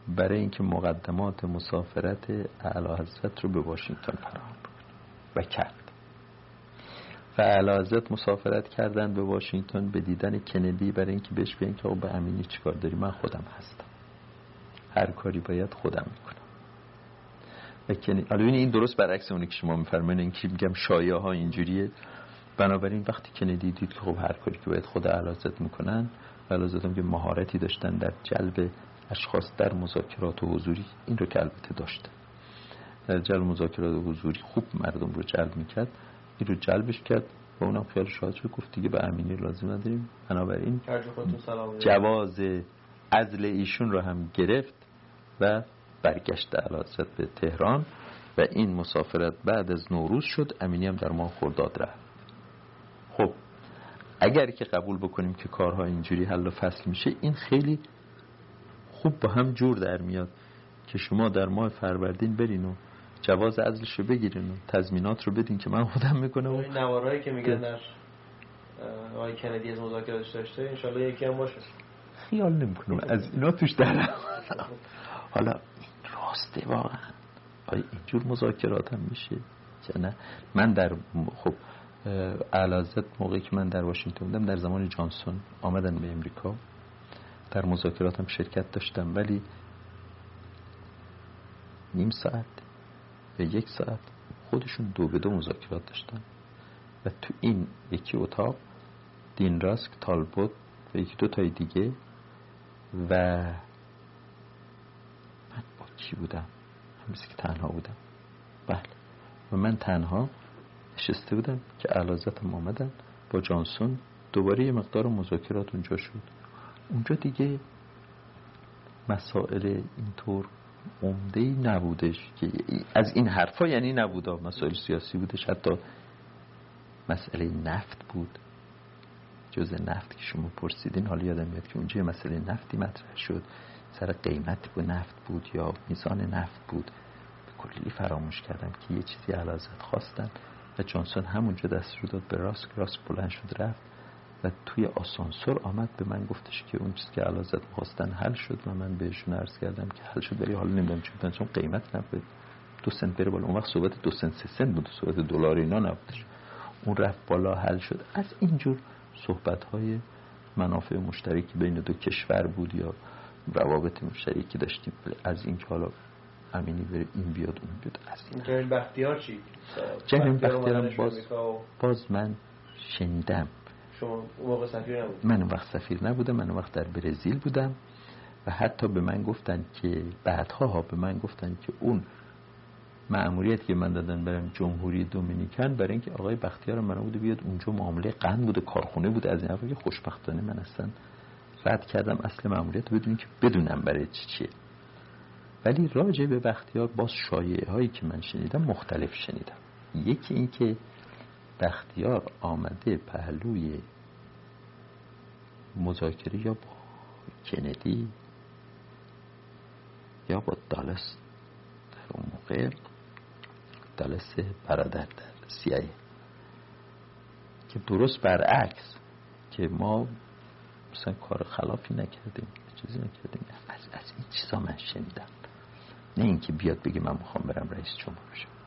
برای اینکه مقدمات مسافرت اعلی حضرت رو به واشنگتن فراهم و کرد و اعلی مسافرت کردن به واشنگتن به دیدن کندی برای اینکه بهش بگن که به امینی چیکار داری؟ من خودم هستم. هر کاری باید خودم می‌کنم. و کندی این درست برعکس اونی که شما میفرمایید. این که میگم شایعه ها اینجوریه. بنابراین وقتی کندی دید که خب هر کاری که باید خود علازت می‌کنن و هم که مهارتی داشتن در جلب اشخاص در مذاکرات و حضوری این رو که البته داشته در جلب مذاکرات و حضوری خوب مردم رو جلب می‌کرد. این رو جلبش کرد و اونم خیال شاد شد گفت دیگه به امینی لازم نداریم. بنابراین. جواز عزل ایشون رو هم گرفت و برگشت علازت به تهران و این مسافرت بعد از نوروز شد. امینی هم در ماه خرداد رفت. خب اگر که قبول بکنیم که کارها اینجوری حل و فصل میشه این خیلی خوب با هم جور در میاد که شما در ماه فروردین برین و جواز عزلش رو بگیرین و تضمینات رو بدین که من خودم می‌کنم. و این نوارایی که میگن در آقای کندی از مذاکراتش داشته انشالله یکی هم باشه. خیال نمی‌کنم. از اینا توش در حالا این راسته واقعا. آیا اینجور مذاکرات هم میشه؟ نه؟ من در خب اعلیحضرت موقعی که من در واشنگتن بودم در زمان جانسون آمدن به امریکا. در مذاکرات هم شرکت داشتم. ولی نیم ساعت یا یک ساعت خودشون دو به دو مذاکرات داشتن. و تو این یکی اتاق دین راسک تالبوت و یکی دو تای دیگه. و من با کی بودم؟ همیشه که تنها بودم. بله. و من تنها نشسته بودم که علازتم آمدن با جانسون. دوباره یه مقدار مذاکرات اونجا شد. اونجا دیگه مسائل اینطور عمده ای نبودش که از این حرفا یعنی نبودا مسائل سیاسی بودش. حتی مسئله نفت بود. جز نفت که شما پرسیدین حالا یادم میاد که اونجا مسئله نفتی مطرح شد. سر قیمت بود نفت بود یا میزان نفت بود. به کلی فراموش کردم که یه چیزی علازت خواستن. و جانسون همونجا دست رو داد به راست راست بلند شد رفت. و توی آسانسور آمد به من گفتش که اون چیزی که علازت خواستن حل شد و من بهشون عرض کردم که حل شد ولی حالا نمی‌دونم چون چون قیمت نفت دو سنت بره بالا. اون وقت صحبت دو سنت سه سنت بود صحبت دلار اینا نبودش. اون رفت بالا حل شد. از اینجور صحبت های منافع مشترکی بین دو کشور بود یا روابط مشترکی داشتیم. از این که حالا امینی بره این بیاد اون بیاد. از این جنرال بختیار چی؟ بختیار بختیارم باز- باز من شنیدم. شما موقع سفیر نبود؟ من وقت سفیر نبودم من وقت در برزیل بودم و حتی به من گفتن که بعدها ها به من گفتن که اون مأموریت که من دادن برم جمهوری دومینیکن برای اینکه آقای بختیار من بوده بیاد اونجا معامله قند بوده کارخونه بوده از این که خوشبختانه من اصلا رد کردم اصل مأموریت رو بدون که بدونم برای چی چیه. ولی راجع به بختیار باز شایعه هایی که من شنیدم مختلف شنیدم. یکی این که بختیار آمده پهلوی مذاکره یا با کندی یا با دالس در اون موقع؟ دالس برادر در سیایه که درست برعکس که ما مثلا کار خلافی نکردیم چیزی نکردیم. از, از این چیزا من شنیدم. نه اینکه بیاد بگه من می‌خوام برم رئیس جمهور بشم.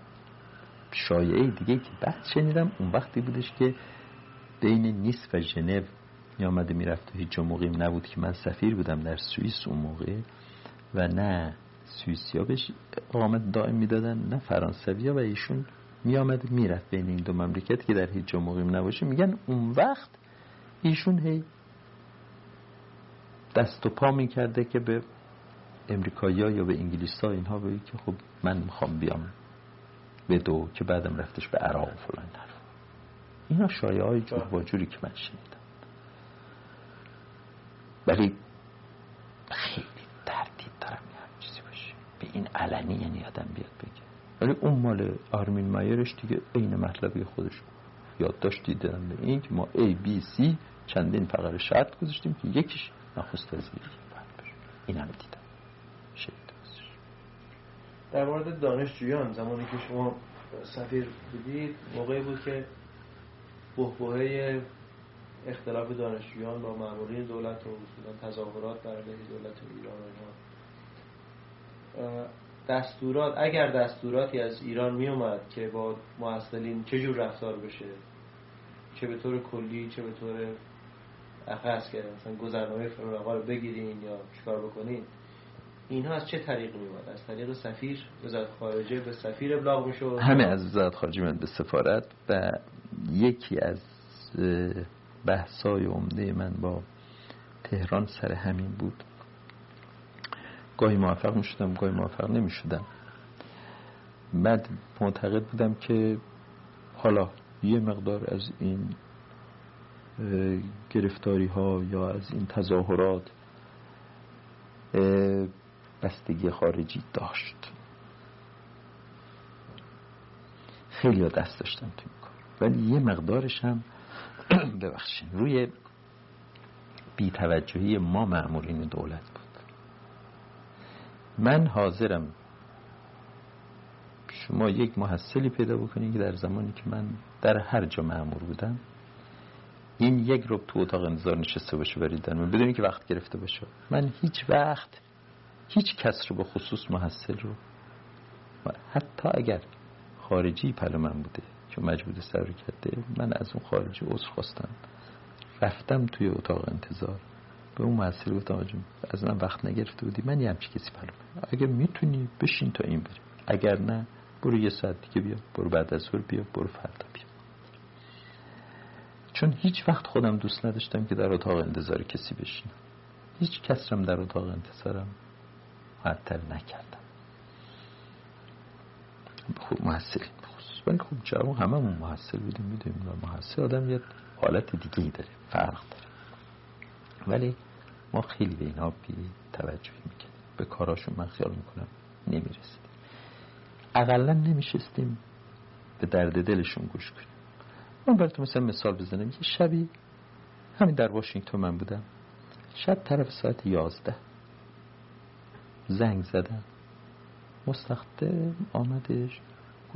شایعه دیگه که بعد شنیدم اون وقتی بودش که بین نیس و ژنو می آمده می‌رفت. و هیچ جا نبود که من سفیر بودم در سوئیس اون موقع و نه سوئیسیا بهش اقامت دائم می‌دادن نه فرانسویا و ایشون می آمد می‌رفت بین این دو مملکت که در هیچ جا نباشه. میگن اون وقت ایشون هی دست و پا می‌کرده که به امریکایی یا به انگلیس ها اینها بگه که خب من می‌خوام بیام. به دو که بعدم رفتش به عراق و فلان حرف اینا شایعه های جور با جوری که من شنیدم. ولی خیلی تردید دارم یه هم چیزی باشه. به این علنی یعنی آدم بیاد بگه. ولی اون مال آرمین مایرش دیگه عین مطلبی خودش یادداشتی دادم به این که ما A, B, C چندین فقره شرط گذاشتیم که یکیش نخست وزیری باید بشه این هم دیدم. ازش. در مورد دانشجویان زمانی که شما سفیر بودید موقعی بود که بحبوحه اختلاف دانشجویان با مامورین دولت و اصولا تظاهرات در علیه دولت ایران و اینا دستورات اگر دستوراتی از ایران می اومد که با معسلین چه جور رفتار بشه چه به طور کلی چه به طور اخص که مثلا گذرنامه فرمانبر رو بگیرین یا چیکار بکنین اینها از چه طریق میومد از طریق سفیر؟ وزارت خارجه به سفیر ابلاغ می‌شد؟ همه از وزارت خارجه من به سفارت و یکی از بحثای عمده من با تهران سر همین بود. گاهی موفق می شدم گاهی موفق نمی شدم بعد معتقد بودم که حالا یه مقدار از این گرفتاری ها یا از این تظاهرات بستگی خارجی داشت. خیلی دست داشتن تو این کار. ولی یه مقدارش هم [CLEARS THROAT] ببخشین روی بیتوجهی ما معمولین دولت بود. من حاضرم شما یک محصلی پیدا بکنید که در زمانی که من در هر جا معمور بودم این یک رو تو اتاق انتظار نشسته باشه برید من بدونی که وقت گرفته باشه. من هیچ وقت هیچ کس رو به خصوص محصل رو. حتی اگر خارجی پل من بوده که مجبور سر کرده من از اون خارجی عذر خواستم. رفتم توی اتاق انتظار. به اون محصل گفتم از من وقت نگرفته بودی من یه همچی کسی پلو اگر می‌تونی بشین تا این بریم اگر نه برو یه ساعت دیگه بیا برو بعد از ظهر بیا برو فردا بیا. چون هیچ وقت خودم دوست نداشتم که در اتاق انتظار کسی بشینم. هیچ کس رم در اتاق انتظارم معطل نکردم. خوب محصلین خوب جوان همه همون محصل بودیم می‌دونیم محصل آدم یه حالت دیگه داره فرق داره. ولی ما خیلی به اینا بی توجهی می‌کنیم به کاراشون من خیال می‌کنم نمی‌رسیم اقلا نمیشستیم به درد دلشون گوش کنیم. من براتون مثلا مثال بزنم. یه شبی همین در واشنگتن من بودم. شب طرف ساعت یازده. زنگ زدم مستخدم آمدش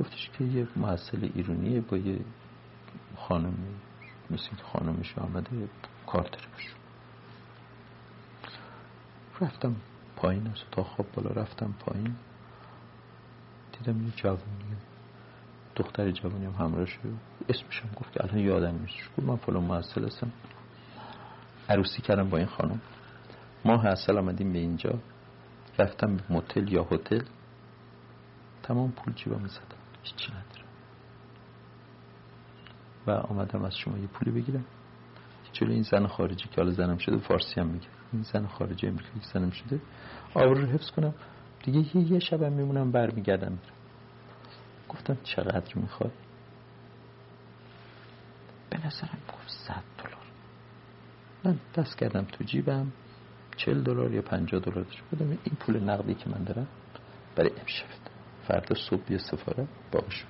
گفتش که یه محصل ایرونیه با یه خانم مثل خانمش آمده کار داره رفتم پایین از تا خواب بالا رفتم پایین. دیدم یه جوانی دختر جوانی هم همراه شد اسمشم گفت که الان یادم نیست. گفت من فلان محصل هستم. عروسی کردم با این خانم. ماه اصل آمدیم به اینجا. رفتم به موتل یا هتل تمام پول جیبم زدم. هیچی ندارم. و آمدم از شما یه پولی بگیرم. جلو این زن خارجی که حالا زنم شده فارسی هم میگه. این زن خارجی امریکایی که زنم شده آور رو حفظ کنم. دیگه یه, یه شبم میمونم برمیگردم گفتم چقدر می‌خواد به نظرم گفت صد دلار. من دست کردم تو جیبم. چل دلار یا پنجاه دلار داشت. بودم این پول نقدی که من دارم برای امشب. فردا صبح بیا سفاره باقش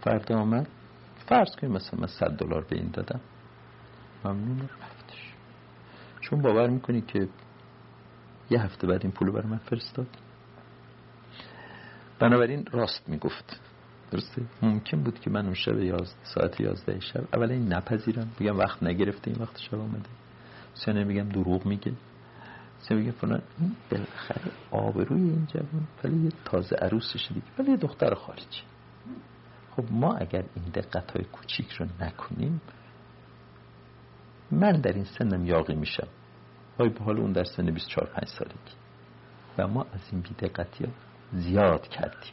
فردا آمد فرض کنیم مثلا من صد دلار به این دادم. ممنون. رفتش. چون باور می‌کنی که یه هفته بعد این پول برای من فرستاد. بنابراین راست می‌گفت. درسته؟ ممکن بود که من اون شب یازد ساعت یازده شب اولا این نپذیرم. بگم وقت نگرفته این وقت شب آمده. سیانه بگم دروغ میگه. سیانه بگم فلان. این بالاخره آبروی این جوان ولی یه تازه عروسش دیگه. ولی یه دختر خارجی. خب ما اگر این دقت های کوچیک رو نکنیم من در این سنم یاقی میشم. های به حال اون در سن 24 5 سالگی. و ما از این بیدقتی ها زیاد کردیم.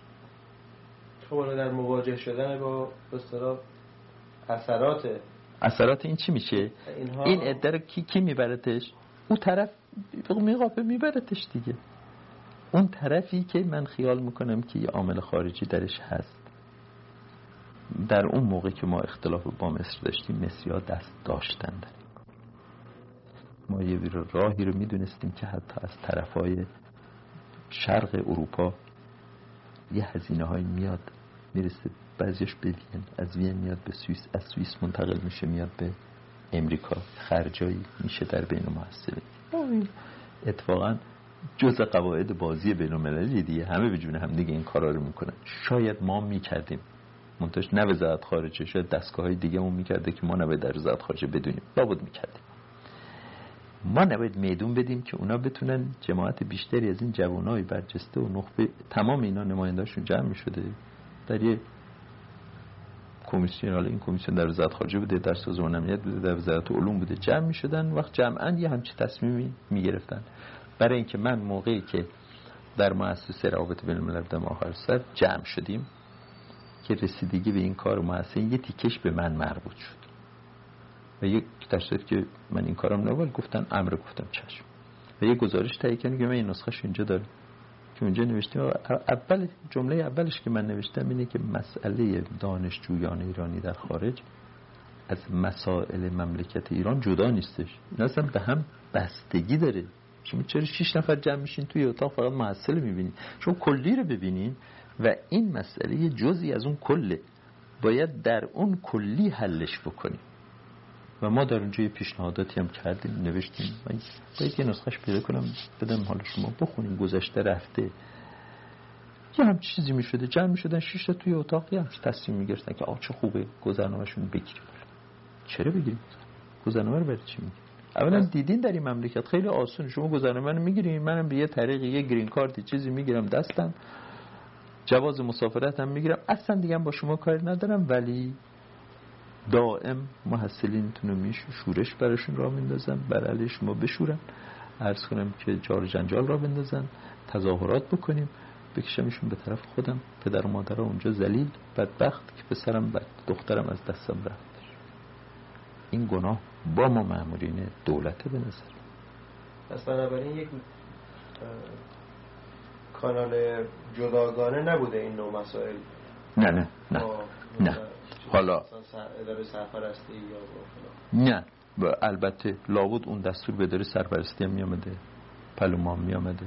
خب در مواجه شدن با بسترا اثرات اثرات این چی میشه؟ اینها... این عده رو کی کی میبرتش؟ اون طرف میقاپه میبرتش دیگه. اون طرفی که من خیال می‌کنم که یه عامل خارجی درش هست. در اون موقع که ما اختلاف با مصر داشتیم مصری ها دست داشتن. ما یه راهی رو می‌دونستیم که حتی از طرف های شرق اروپا یه هزینه های میاد می‌رسه بعضیش به وین از وین میاد به سوئیس از سوئیس منتقل میشه میاد به امریکا. خرجایی میشه در بین محصله اتفاقا جز قواعد بازی بین المللی دیگه. همه به جون هم دیگه این کارا رو می‌کنن. شاید ما می‌کردیم. منتش نه وزارت خارجه شاید دستگاه های دیگه مون می‌کرده که ما نباید در وزارت خارجه بدونیم. لابد می‌کردیم. ما نباید میدون بدیم که اونا بتونن جماعت بیشتری از این جوانای برجسته و نخبه تمام اینا نمایندهاشون جمع شده در یه کمیسیون حالا این کمیسیون در وزارت خارجه بوده در سازمان امنیت بوده در وزارت علوم بوده جمع شدن وقت جمعا یه همچی تصمیمی می‌گرفتن. برای اینکه من موقعی که در مؤسسه روابط بین الملل بودم آخر سر جمع شدیم که رسیدگی به این کار مؤسسه یه تیکش به من مربوط شد. و یک در که من این کارم نبود گفتن امر گفتم چشم. و یه گزارش تهیه کردن که من این نسخهش اینجا دارم که اونجا نوشتیم اول جمله اولش که من نوشتم اینه که مسئله دانشجویان ایرانی در خارج از مسائل مملکت ایران جدا نیستش. این اصلا به هم بستگی داره. شما چرا شیش نفر جمع میشین توی اتاق فقط محصل می‌بینید شما کلی رو ببینین و این مسئله جزی از اون کله. باید در اون کلی حلش بکنیم و ما در اونجا یه پیشنهاداتی هم کردیم نوشتیم. باید یه نسخش پیدا کنم بدم حالا شما. بخونیم گذشته رفته. یه هم چیزی می شده جمع می شدن شیش توی اتاق یه همش تصمیم می گرفتن که آه چه خوبه گذرنامهشون بگیریم. چرا بگیریم؟ گذرنامه رو برای چی می‌گیریم؟ اولا دیدین در این مملکت؟ خیلی آسون. شما گذرنامه رو می‌گیریم منم به یه طریقی یه گرین کارتی چیزی می‌گیرم دستم. جواز مسافرت هم می‌گیرم. اصلا دیگه با شما کاری ندارم ولی دائم محصلینتون رو میشه شورش براشون را میندازن بر علیه شما بشورن. عرض کنم که جار جنجال را بندازن تظاهرات بکنیم. بکشمشون به طرف خودم. پدر و مادر اونجا زلیل بدبخت که پسرم بد دخترم از دستم رفت. این گناه با ما معمولین دولت به نظر. پس بنابراین یک کانال جداگانه نبوده این نوع مسائل. نه نه نه نه. حالا. اداره سرپرستی یا نه. البته لابد اون دستور به اداره سرپرستی هم میامده. پلوما میامده.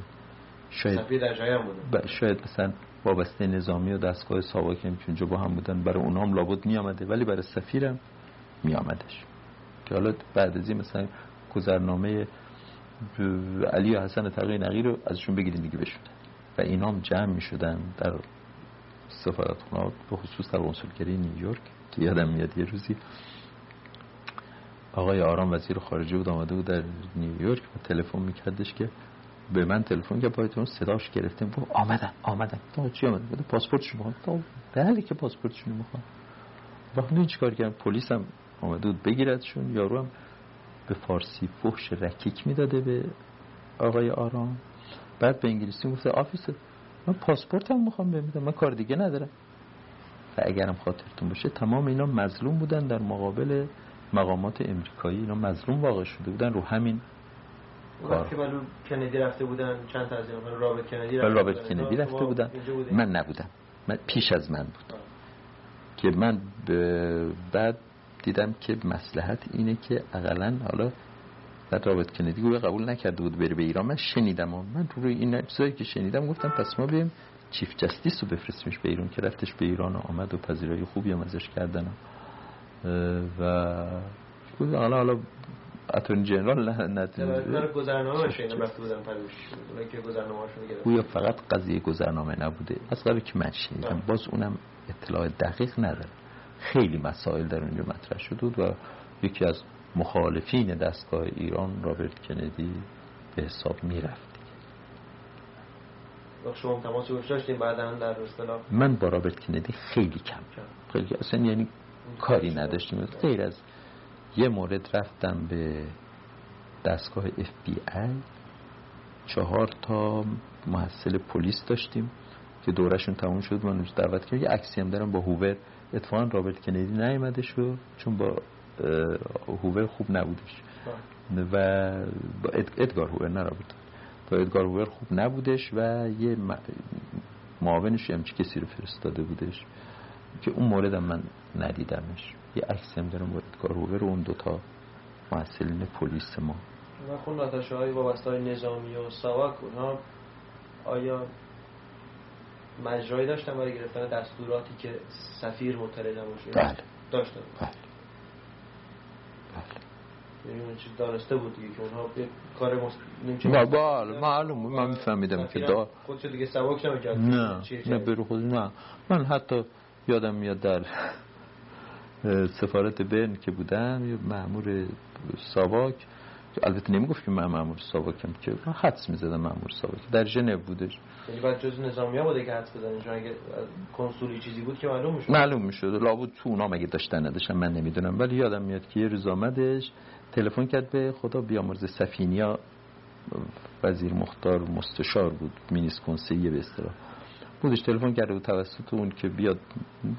شاید بوده. شاید مثلا وابسته نظامی و دستگاه ساواک هم که اونجا با هم بودن برای اونها هم لابد میامده. ولی برای سفیرم میامدش. که حالا بعد از این مثلا گذرنامه علی و حسن تقی نقی رو ازشون بگیریم دیگه بشون و اینا هم جمع می شدن در سفارت خونه به خصوص در کنسولگری نیویورک که یادم میاد یه روزی آقای آرام وزیر خارجه بود آمده بود در نیویورک و تلفن میکردش که به من تلفن که باید صداش گرفتیم گفت آمدن آمدن. تو چی آمد؟ بده پاسپورتش می‌خوام بله که پاسپورتشون می‌خوام. وقتی چیکار کردن پلیس هم آمده بود بگیردشون. یارو هم به فارسی فحش رکیک می‌داده به آقای آرام. بعد به انگلیسی گفته آفیسر من پاسپورت هم می‌خوام بمیدم من کار دیگه ندارم. و اگرم خاطرتون باشه تمام اینا مظلوم بودن در مقابل مقامات امریکایی. اینا مظلوم واقع شده بودن رو همین کار. که کندی رفته بودن چند تا از این رابط کندی رفته, رابط کندی رفته بودن. من نبودم. من پیش از من بود. که من بعد دیدم که مسلحت اینه که اقلا حالا بعد رابط کندی گویا قبول نکرده بود بره به ایران. من شنیدم و من روی این چیزایی که شنیدم گفتم پس ما بریم چیف جستیس رو بفرستیمش به ایران که رفتش به ایران و آمد و پذیرایی خوبی هم ازش کردن. و حالا حالا اتون جنرال نه گویا فقط قضیه گذرنامه نبوده. از قبل که من شنیدم باز اونم اطلاع دقیق نداره. خیلی مسائل در اونجا مطرح شده بود و یکی از مخالفین دستگاه ایران رابرت کندی به حساب می‌رفت. شما تماس داشتیم بعدا در من با رابرت کندی خیلی کم خیلی اصلا یعنی کاری نداشتیم. غیر از یه مورد رفتم به دستگاه اف بی ای چهار تا محصل پلیس داشتیم که دورشون تموم شد. من دعوت کردم. یه عکسی هم دارم با هوور اتفاقا رابرت کندی نیومده شو چون با هوور خوب نبودش. و با ادگار هوور نه رابرت با ادگار هوور خوب نبودش و یه معاونش همچی کسی رو فرستاده بودش که اون مورد هم من ندیدمش. یه عکس هم دارم با ادگار هوور و اون دوتا محصلین پلیس ما. و خون ناتاشه های وابسته های نظامی و سواک اونها آیا مجرایی داشتن برای گرفتن دستوراتی که سفیر مطلع نباشه بله. داشتن بله. دانسته بود دیگه که اونها کار مس... نه بله معلوم من میفهمیدم که دا خودش دیگه سواک نمی‌کرد نه. نه برو خود نه. من حتی یادم میاد در سفارت برن که بودم یه مأمور ساواک البته نمی‌گفت که من مأمور ساواکم که من حدس می‌زدم مأمور ساواک در ژنو بودش. یعنی بعد جز نظامی ها بوده که حدس بزنید چون اگه کنسولی چیزی بود که معلوم می‌شد. معلوم می‌شد. لابد تو اونا مگه داشتن نداشتن من نمی‌دونم. ولی یادم میاد که یه روز آمدش تلفن کرد به خدا بیامرز سفینیا. وزیر مختار مستشار بود مینیس کنسیه به اصطلاح. بودش تلفن کرده و توسط اون که بیاد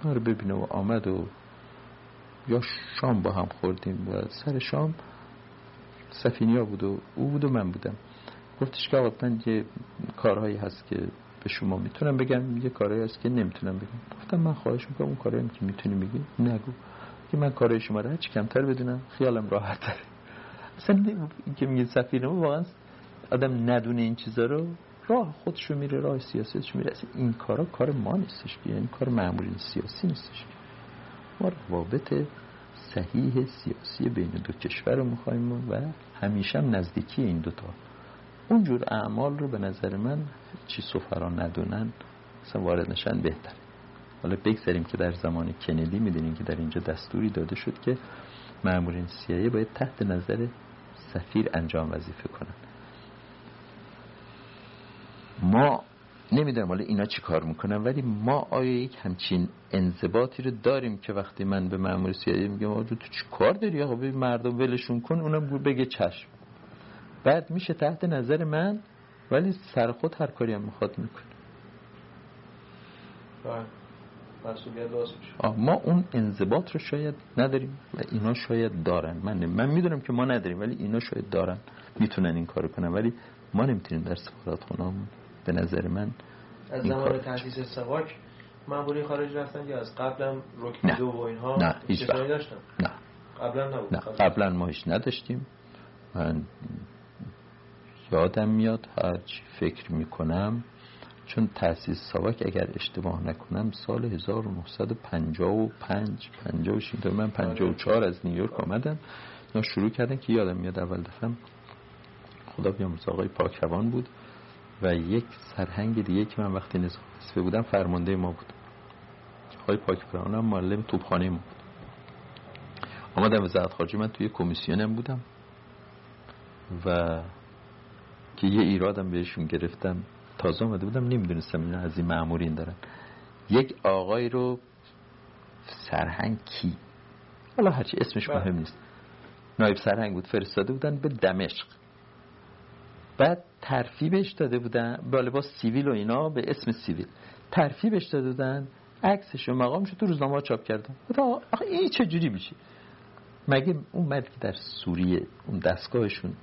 ما رو ببینه و آمد و یا شام با هم خوردیم و سر شام سفینیا بود و او بود و من بودم. گفتش که آقا من یه کارهایی هست که به شما می‌تونم بگم یه کارهایی هست که نمی‌تونم بگم. گفتم من خواهش می‌کنم اون کارهایی که می‌تونی بگی نگو. که من کارهای شما رو هرچی کمتر بدونم خیالم راحت داره اصلا که میگه سفیر واقعا آدم ندونه این چیزا رو. راه خودشو میره راه سیاستش میره. اصلا این کارا کار ما نیستش که یعنی کار معمولی سیاسی نیستش ما روابط صحیح سیاسی بین دو کشور رو می‌خوایم و همیشه هم نزدیکی این دوتا. اونجور اعمال رو به نظر من چی سفران ندونن اصلا وارد نشن بهتره. حالا بگذاریم که در زمان کندی می‌دونیم که در اینجا دستوری داده شد که مامورین سیایی باید تحت نظر سفیر انجام وظیفه کنن. ما نمی‌دونم حالا اینا چی کار می‌کنن ولی ما آیا یک همچین انضباطی رو داریم که وقتی من به مامور سیایی میگم آجو تو چی کار داری؟ آقا به مردم ولشون کن اونم بگه چشم. بعد میشه تحت نظر من ولی سر خود هر کاری هم می‌خواد می‌کنه. بله. ما اون انضباط رو شاید نداریم و اینا شاید دارن. من من می‌دونم که ما نداریم ولی اینا شاید دارن. می‌تونن این کارو کنن ولی ما نمی‌تونیم در سفارت خونهمون به نظر من. از زمان تحسیس سواک ماموری خارج رفتن یا از قبلم رکن دو و اینها نه هیچ داشتن نه. قبلا نبود. نه قبلا ما هیچ نداشتیم. من یادم میاد هرچی فکر می‌کنم چون تأسیس ساواک اگر اشتباه نکنم سال 1955 56 تا من 54 از نیویورک آمدم. اینا شروع کردن که یادم میاد اول دفعه. خدا بیامرز آقای پاکروان بود. و یک سرهنگ دیگه که من وقتی نظام بودم فرمانده ما بود. آقای پاکروان هم معلم توپخانه ما بود. آمدم وزارت خارجه من توی کمیسیونم بودم و که یه ایرادم بهشون گرفتم تازه آمده بودم نمی‌دونستم اینا از این معمورین دارن. یک آقای رو سرهنگ کی؟ حالا هرچی اسمش بله. مهم نیست. نایب سرهنگ بود فرستاده بودن به دمشق. بعد ترفیبش داده بودن. با لباس سیویل و اینا به اسم سیویل. ترفیبش داده بودن. عکسش و مقامش تو روزنامه چاپ کردن. آخه این چه جوری میشه؟ مگه اون مرد که در سوریه اون دستگاهشون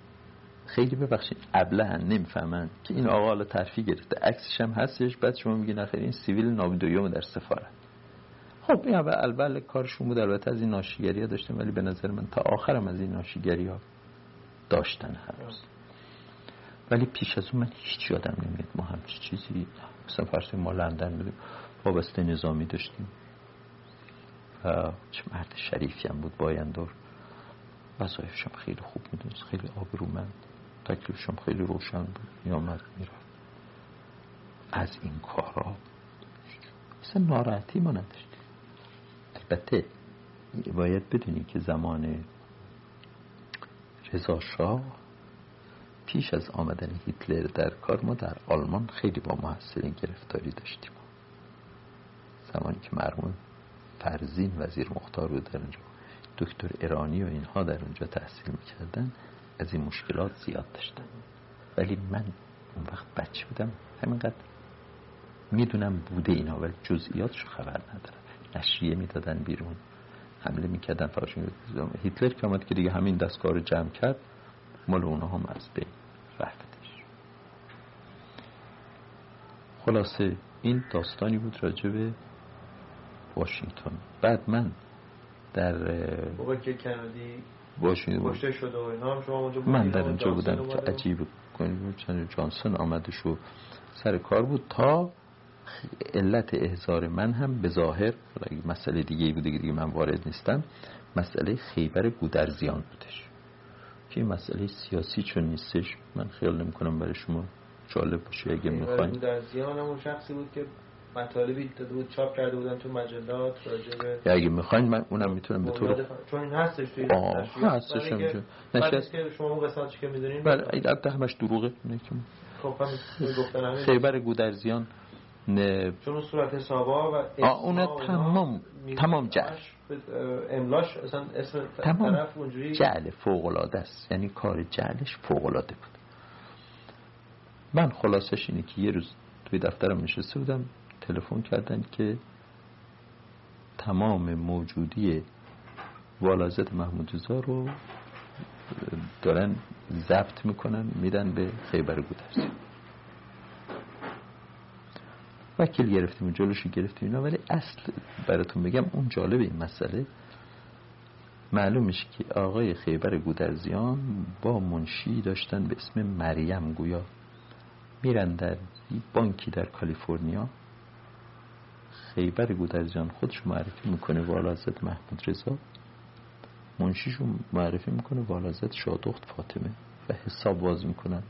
خیلی ببخشید ابلهن نمی‌فهمن که این آقا حالا ترفی گرفته. عکسش هم هستش. بعد شما میگین آخر این سیویل نابیدویوم در سفارت. خب این اول البته کارشون بود. البته از این ناشیگری ها داشتن ولی به نظر من تا آخرم از این ناشیگری ها داشتن هنوز. ولی پیش از اون من هیچ یادم نمیاد ما همچی چیزی مثلا فرسوی ما لندن بودیم وابسته نظامی داشتیم و چه مرد شریفی هم بود بایندور وظایفشم خیلی خوب می‌دونست خیلی آبرومند. تکلیفشم خیلی روشن بود میامد می‌رفت. از این کارا مثل ناراحتی ما نداشتیم. البته باید بدونی که زمان رضا شاه پیش از آمدن هیتلر در کار ما در آلمان خیلی با محصلین گرفتاری داشتیم. زمانی که مرمون فرزین وزیر مختار بود در اونجا دکتر ایرانی و اینها در اونجا تحصیل می‌کردن از این مشکلات زیاد داشتن. ولی من اون وقت بچه بودم همینقدر می‌دونم بوده اینا ولی جزئیاتشو خبر ندارم نشریه می‌دادن بیرون. حمله می‌کردن فراشون هیتلر که آمد که دیگه همین دستگاه رو جمع کرد مال اونا هم از بین رفتش خلاصه این داستانی بود راجع به واشنگتن. بعد من در که کندی واشنگتن. شده و اینا شما من در اونجا بودم که عجیب چون جانسون آمدش و سر کار بود تا علت احضار من هم به ظاهر مسئله دیگه بوده دیگه من وارد نیستم مسئله خیبر گودرزیان بودش. که این مسئله سیاسی چون نیستش من خیال نمی کنم برای شما جالب باشه اگه می‌خواین. گودرزیان همون شخصی بود که مطالبی داده بود چاپ کرده بودن تو مجلات راجع به اگه می‌خواین من اونم می‌تونم به طور چون این هستش توی هستش هم نشست که شما اون قسمتی که می‌دونین بله البته همش دروغه. خب گفتن خیبر گودرزیان نه چون صورت حسابا و اون تمام تمام جعل املاش اصلا اسم تمام. طرف اونجوری جعل فوق العاده است. یعنی کار جعلش فوق العاده بود. من خلاصش اینه که یه روز توی دفترم نشسته بودم تلفن کردن که تمام موجودی والازت محمود رضا رو دارن ضبط می‌کنن میدن به خیبر گودرزی وکیل گرفتیم و جلوشو گرفتیم اینا ولی اصل براتون بگم اون جالب این مسئله. معلوم میشه که آقای خیبر گودرزیان با منشی داشتن به اسم مریم گویا میرن در بانکی در کالیفرنیا. خیبر گودرزیان خودش معرفی می‌کنه والازد محمود رضا. منشیشون معرفی می‌کنه والازد شادخت فاطمه و حساب باز می‌کنن.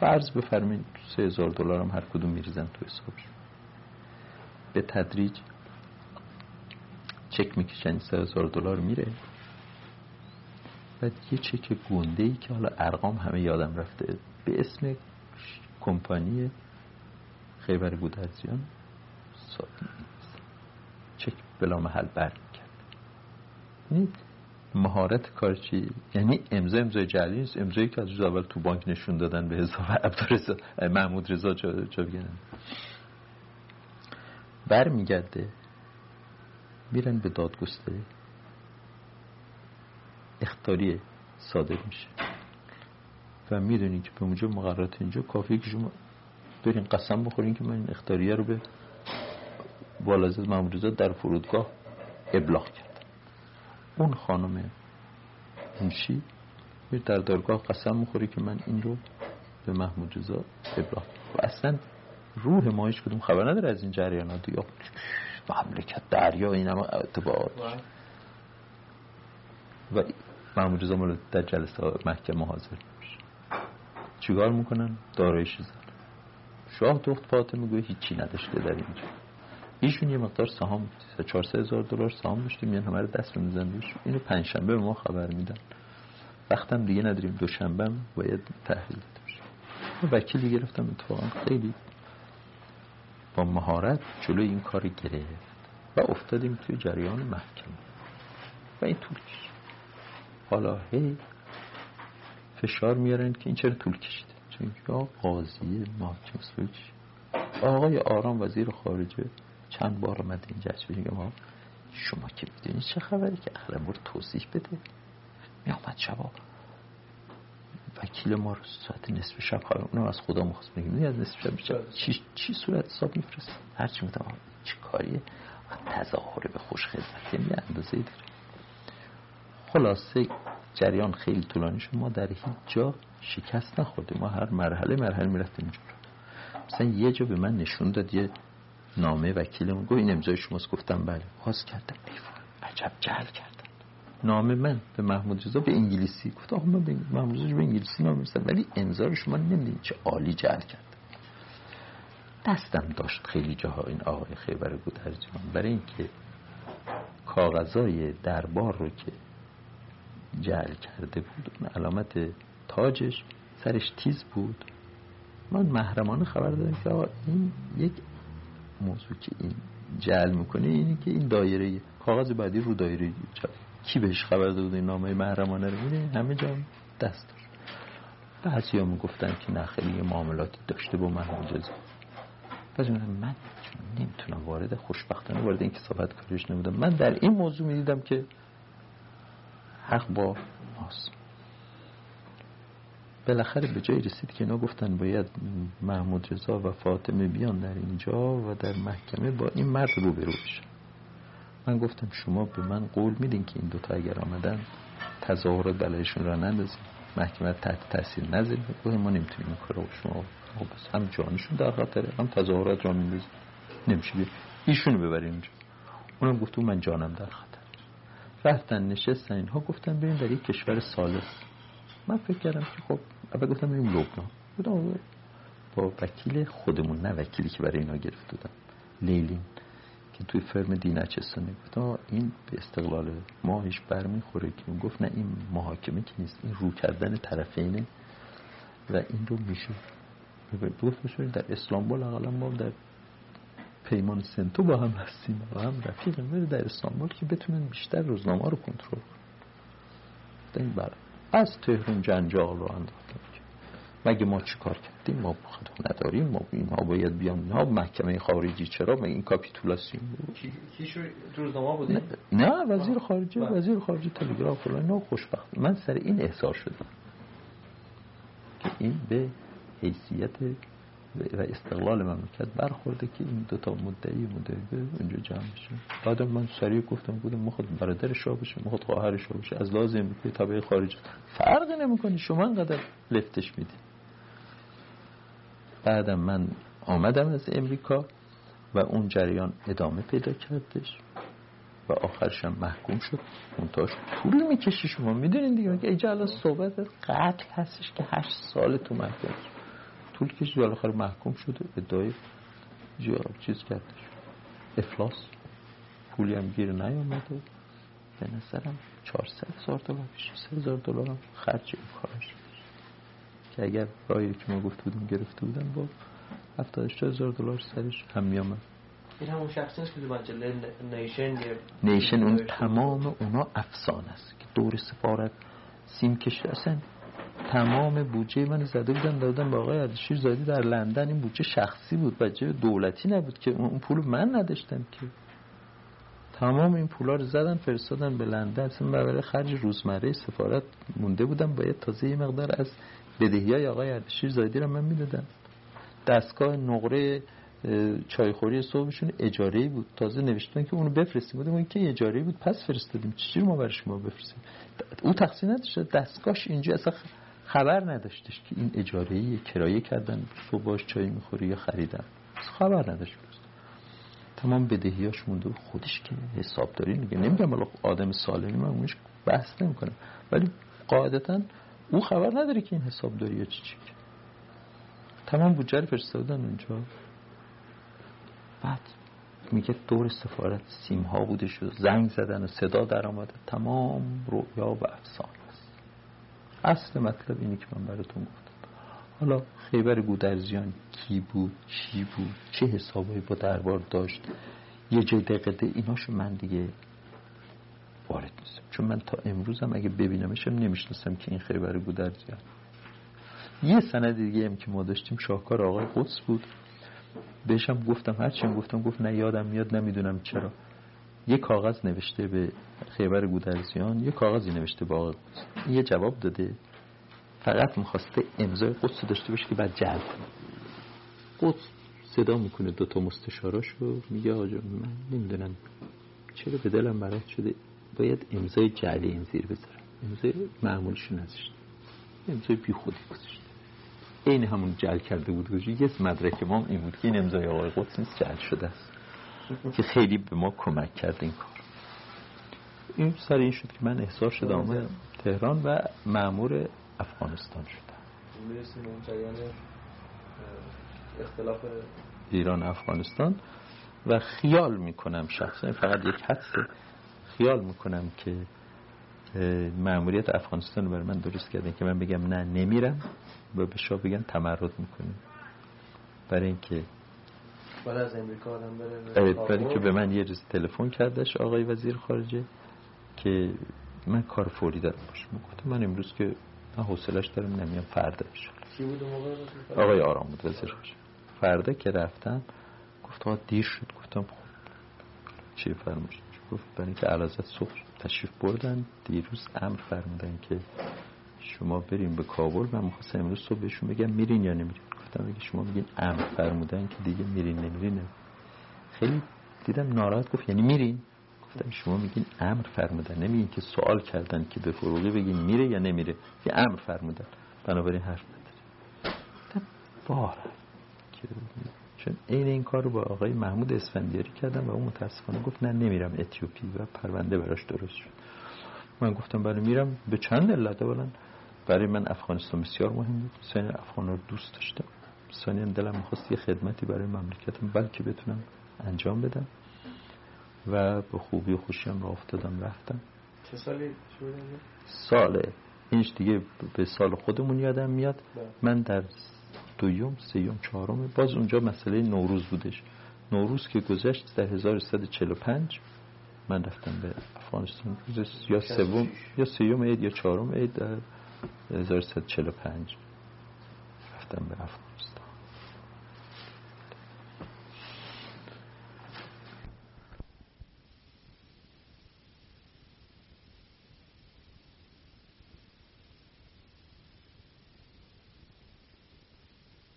فرض بفرمین سه هزار دلار هم هر کدوم میریزن تو حسابش به تدریج چک می‌کشن سه هزار دلار میره. بعد یه چک گنده ای که حالا ارقام همه یادم رفته به اسم کمپانی خیبر گودرزیان چک بلا محل برمی کرد. یعنی مهارت کارچی یعنی امضا امضای جعلی نیست. امضایی که از روز اول تو بانک نشون دادن به حساب عبدالرضا محمود رضا جا, جا بر میگرده میرن به دادگستری. اختاری صادر میشه. و می‌دونی که به موجب مقررات اینجا کافیه که شما برین قسم بخورین که من این اختاریه رو به بالازد محمود در فرودگاه ابلاغ کردم. اون خانم میره در دارگاه قسم می‌خوری که من این رو به محمود رضا ابلاغ و اصلا روح ماهیش کدوم خبر نداره از این جریانات یا مملکت دریا این همه اعتبار و محمود رضا در جلسه محکمه حاضر. میشه چیکار می‌کنن؟ دارایش زن شاه دخت فاطمه گوی هیچی نداشته در اینجا. ایشون یه مقدار سهام 4 هزار دلار سهام داشته میان همه رو دست میزن روش. اینو پنجشنبه به ما خبر میدن. وقتم دیگه نداریم دوشنبه باید تحویل بشه. وکیلی گرفتم اتفاقا خیلی با مهارت جلوی این کار گرفت و افتادیم توی جریان محکمه. و این طول کشید. حالا هی فشار میارن که این چرا طول کشیده؟ چون یا قاضی محکمه آقای آرام وزیر خارجه چند بار آمد اینجا بگم ما شما که می‌دونید چه خبری که اخرم توضیح بده؟ می آمد شبا وکیل ما رو ساعت نصف شب خواهد اونم از خدا مخواست بگیم. از نصف شب بیچه چی, چی صورت حساب میفرست هرچی می‌تونم چه کاریه تظاهر به خوش خدمت. یه اندازه داره. خلاصه جریان خیلی طولانی شد. ما در هیچ جا شکست نخوردیم. ما هر مرحله مرحله می‌رفتیم اینجا. مثلا یه جا به من نشون داد یه نامه وکیلمون. گفت این امضای شماست. گفتم بله. باز کردم. عجب جهل کردم. نامه من به محمود رضا به انگلیسی گفت آقا من محمود رضا به انگلیسی نامه میستم ولی امضا شما نمی‌دونید چه عالی جهل کرد. دستم داشت خیلی جاها این آقای خیبر گودرزیان برای اینکه کاغذای دربار رو که جعل کرده بود اون علامت تاجش سرش تیز بود. من محرمانه خبر دادم که این یک موضوع که این جعل می‌کنه اینه که این دایره کاغذ بعدی رو دایره کی بهش خبر داده این نامه محرمانه رو؟ میده همه جا دست داشت. بعضی ها می‌گفتن که نه خیلی معاملاتی داشته با من مجازه بعضی من نمی‌تونم وارد خوشبختانه وارد این کسابت کاریش نمیدم من در این موضوع می‌دیدم که حق با ماست. بالاخره به جای رسید که اینا گفتن باید محمود رضا و فاطمه بیان در اینجا و در محکمه با این مرد رو برو بشن. من گفتم شما به من قول میدین که این دوتا اگر آمدن تظاهرات بلایشون را نندازیم محکمه تحت تاثیر نذاریم ما نمی‌تونیم این کار شما خب هم جانشون در خطره هم تظاهرات را میندازیم. نمیشه بیر ایشونو ببریم اینجا. اونم گفتو من جانم در خطر. رفتن نشستن اینها گفتن بریم در یک کشور سالس. من فکر کردم که خب اول گفتم بریم لبنان. بودم با وکیل خودمون نه وکیلی که برای اینا گرفت دادم لیلین. توی فرم دینچستانه گفتم این به استقلال ماهش برمیخوره که گفت نه این محاکمه که نیست این رو کردن طرفینه و این رو میشه. گفت در اسلامبول اقلا ما در پیمان سنتو با هم هستیم و هم رفیق در اسلامبول که بتونن بیشتر روزنامه رو کنترل کنن. بله از تهران جنجال رو انداختن. مگه ما چی کار کردیم؟ ما خدا نداریم ما اینها باید بیان. اینها محکمه خارجی چرا؟ ما این کاپیتولاسیون بود؟ بوده؟ نه وزیر خارجه بله. وزیر خارجه تلگراف فلان نه خوشبخت. من سر این احساس شدم که این به حیثیت و استقلال مملکت برخورده که این دوتا مدعی مدعی اونجا جمع بشه بعد من سریع گفتم بودم مخواد برادر شاه بشه مخواد خواهر شاه بشه از لازم امریکای طبعه خارج فرقی نمی‌کنه. شما انقدر لفتش میدی. بعدم من آمدم از امریکا و اون جریان ادامه پیدا کردش و آخرش هم محکوم شد. منتاش طول می‌کشی شما. می‌دونین دیگه. اگه الان صحبت قتل هستش که هشت سال تو محکوم طول کشید. و آخر محکوم شد. ادعای چیز کردش. افلاس. پولی هم گیر نیامد و به نظرم 400 هزار دلار 600 هزار دلار هم خرج این کارش. که اگر رایی که ما گفته بودیم گرفته بودن با 70 هزار دلار سرش هم میامد این همون شخصی است که مجله نیشن نیشن اون تمام اونا افسانه است که دور سفارت سیم کشته اصلا تمام بودجه من زده بودن دادن با آقای اردشیر زادی در لندن. این بودجه شخصی بود بودجه دولتی نبود که اون پول من نداشتم که. تمام این پولا رو زدن فرستادن به لندن. اصلا برای خرج روزمره سفارت مونده بودم باید تازه یه مقدار از بدهی های آقای اردشیر زادی رو من می‌دادم. دستگاه نقره چایخوری صبحشون اجاره بود. تازه نوشتن که اونو بفرستیم. بودیم اون که اجاره بود؟ پس فرستادیم. رو ما برای شما بفرستیم؟ او تقصیر نداشت. دستگاهش اینجا اصلا خبر نداشتش که این اجاره کرایه کردن. صبح باش چای می‌خوری یا خریدن. خبر نداشت. تمام بدهیاش مونده خودش که حسابداری نگه نمیگم حالا آدم سالمی من اونش بحث نمی‌کنم. ولی قاعدتا او خبر نداره که این حسابداری یا چی چی. تمام بودجه رو فرستادن اونجا. بعد میگه دور سفارت سیم ها بوده شد زنگ زدن و صدا در آمده تمام رویا و افسان است. اصل مطلب اینی که من براتون گفتم. حالا خیبر گودرزیان کی بود چی بود چه حسابایی با دربار داشت؟ یه جای دقیقه ایناشو من دیگه وارد نیستم چون من تا امروزم اگه ببینمشم نمی‌شناسم که این خیبر گودرزیان یه سند دیگه هم که ما داشتیم شاهکار آقای قدس بود. بهشم گفتم هرچی گفتم گفت نه یادم میاد نمی‌دونم چرا. یه کاغذ نوشته به خیبر گودرزیان یه کاغذی نوشته به آقای قدس. یه جواب داده. فقط می‌خواسته امضای قدس داشته باشه که بعد جلب قدس صدا می‌کنه دوتا مستشاراشو میگه آجا من نمی‌دونم چرا به دلم برات شده. باید امضای جعلی این زیر بذارم. امضای معمولشو نذاشته امضای بی خودی گذاشته این همون جل کرده بود یه مدرک ما این بود که این امضای آقای قدس نیست جل شده است. که خیلی به ما کمک کرد این کار. این سر این شد که من احساس شدم آمد تهران و معمور افغانستان شدم. اختلاف ایران افغانستان. و خیال می‌کنم شخصا فقط یک حدس خیال می‌کنم که معمولیت افغانستان رو برای من درست کردن که من بگم نه نمیرم. و به شاه بگن تمرد می‌کنیم. برای اینکه برای از امریکا آدم بره برای که به من یه روز تلفن کردش آقای وزیر خارجه که من کار فوری دارم باشم گفتم من امروز که من حوصلش دارم نمیام فردا کی بود آقای آرام بود وزیر خارجه. فردا که رفتم گفت آقا دیر شد. گفتم خب چی فرمایش گفت برای اینکه علازت صبح تشریف بردن دیروز امر فرمودن که شما بریم به کابل. من می‌خواستم امروز صبح بهشون بگم میرین یا نمیرین. گفتم اگه شما میگین امر فرمودن که دیگه میرین نمیرین. خیلی دیدم ناراحت گفت یعنی میرین؟ گفتم شما میگین امر فرمودن. نمیگین که سوال کردن که به فروغی بگین میره یا نمیره. یه امر فرمودن. بنابراین حرف نداره بار. چون عین این کار رو با آقای محمود اسفندیاری کردم و اون متاسفانه گفت نه نمیرم اتیوپی و پرونده براش درست شد. من گفتم برای میرم. به چند علت؟ اولا برای من افغانستان بسیار مهم بود. ثانیا افغان رو دوست داشتم. ثانیا دلم می‌خواست یه خدمتی برای مملکتم بلکه بتونم انجام بدم. و به خوبی و خوشی هم راه افتادم رفتم. چه سالی سال اینش دیگه به سال خودمون یادم میاد. من در دویم سیوم چهارم. باز اونجا مسئله نوروز بودش. نوروز که گذشت در 1345 من رفتم به افغانستان. یا سوم یا سیوم عید یا چهارم عید در 1345 رفتم به افغانستان.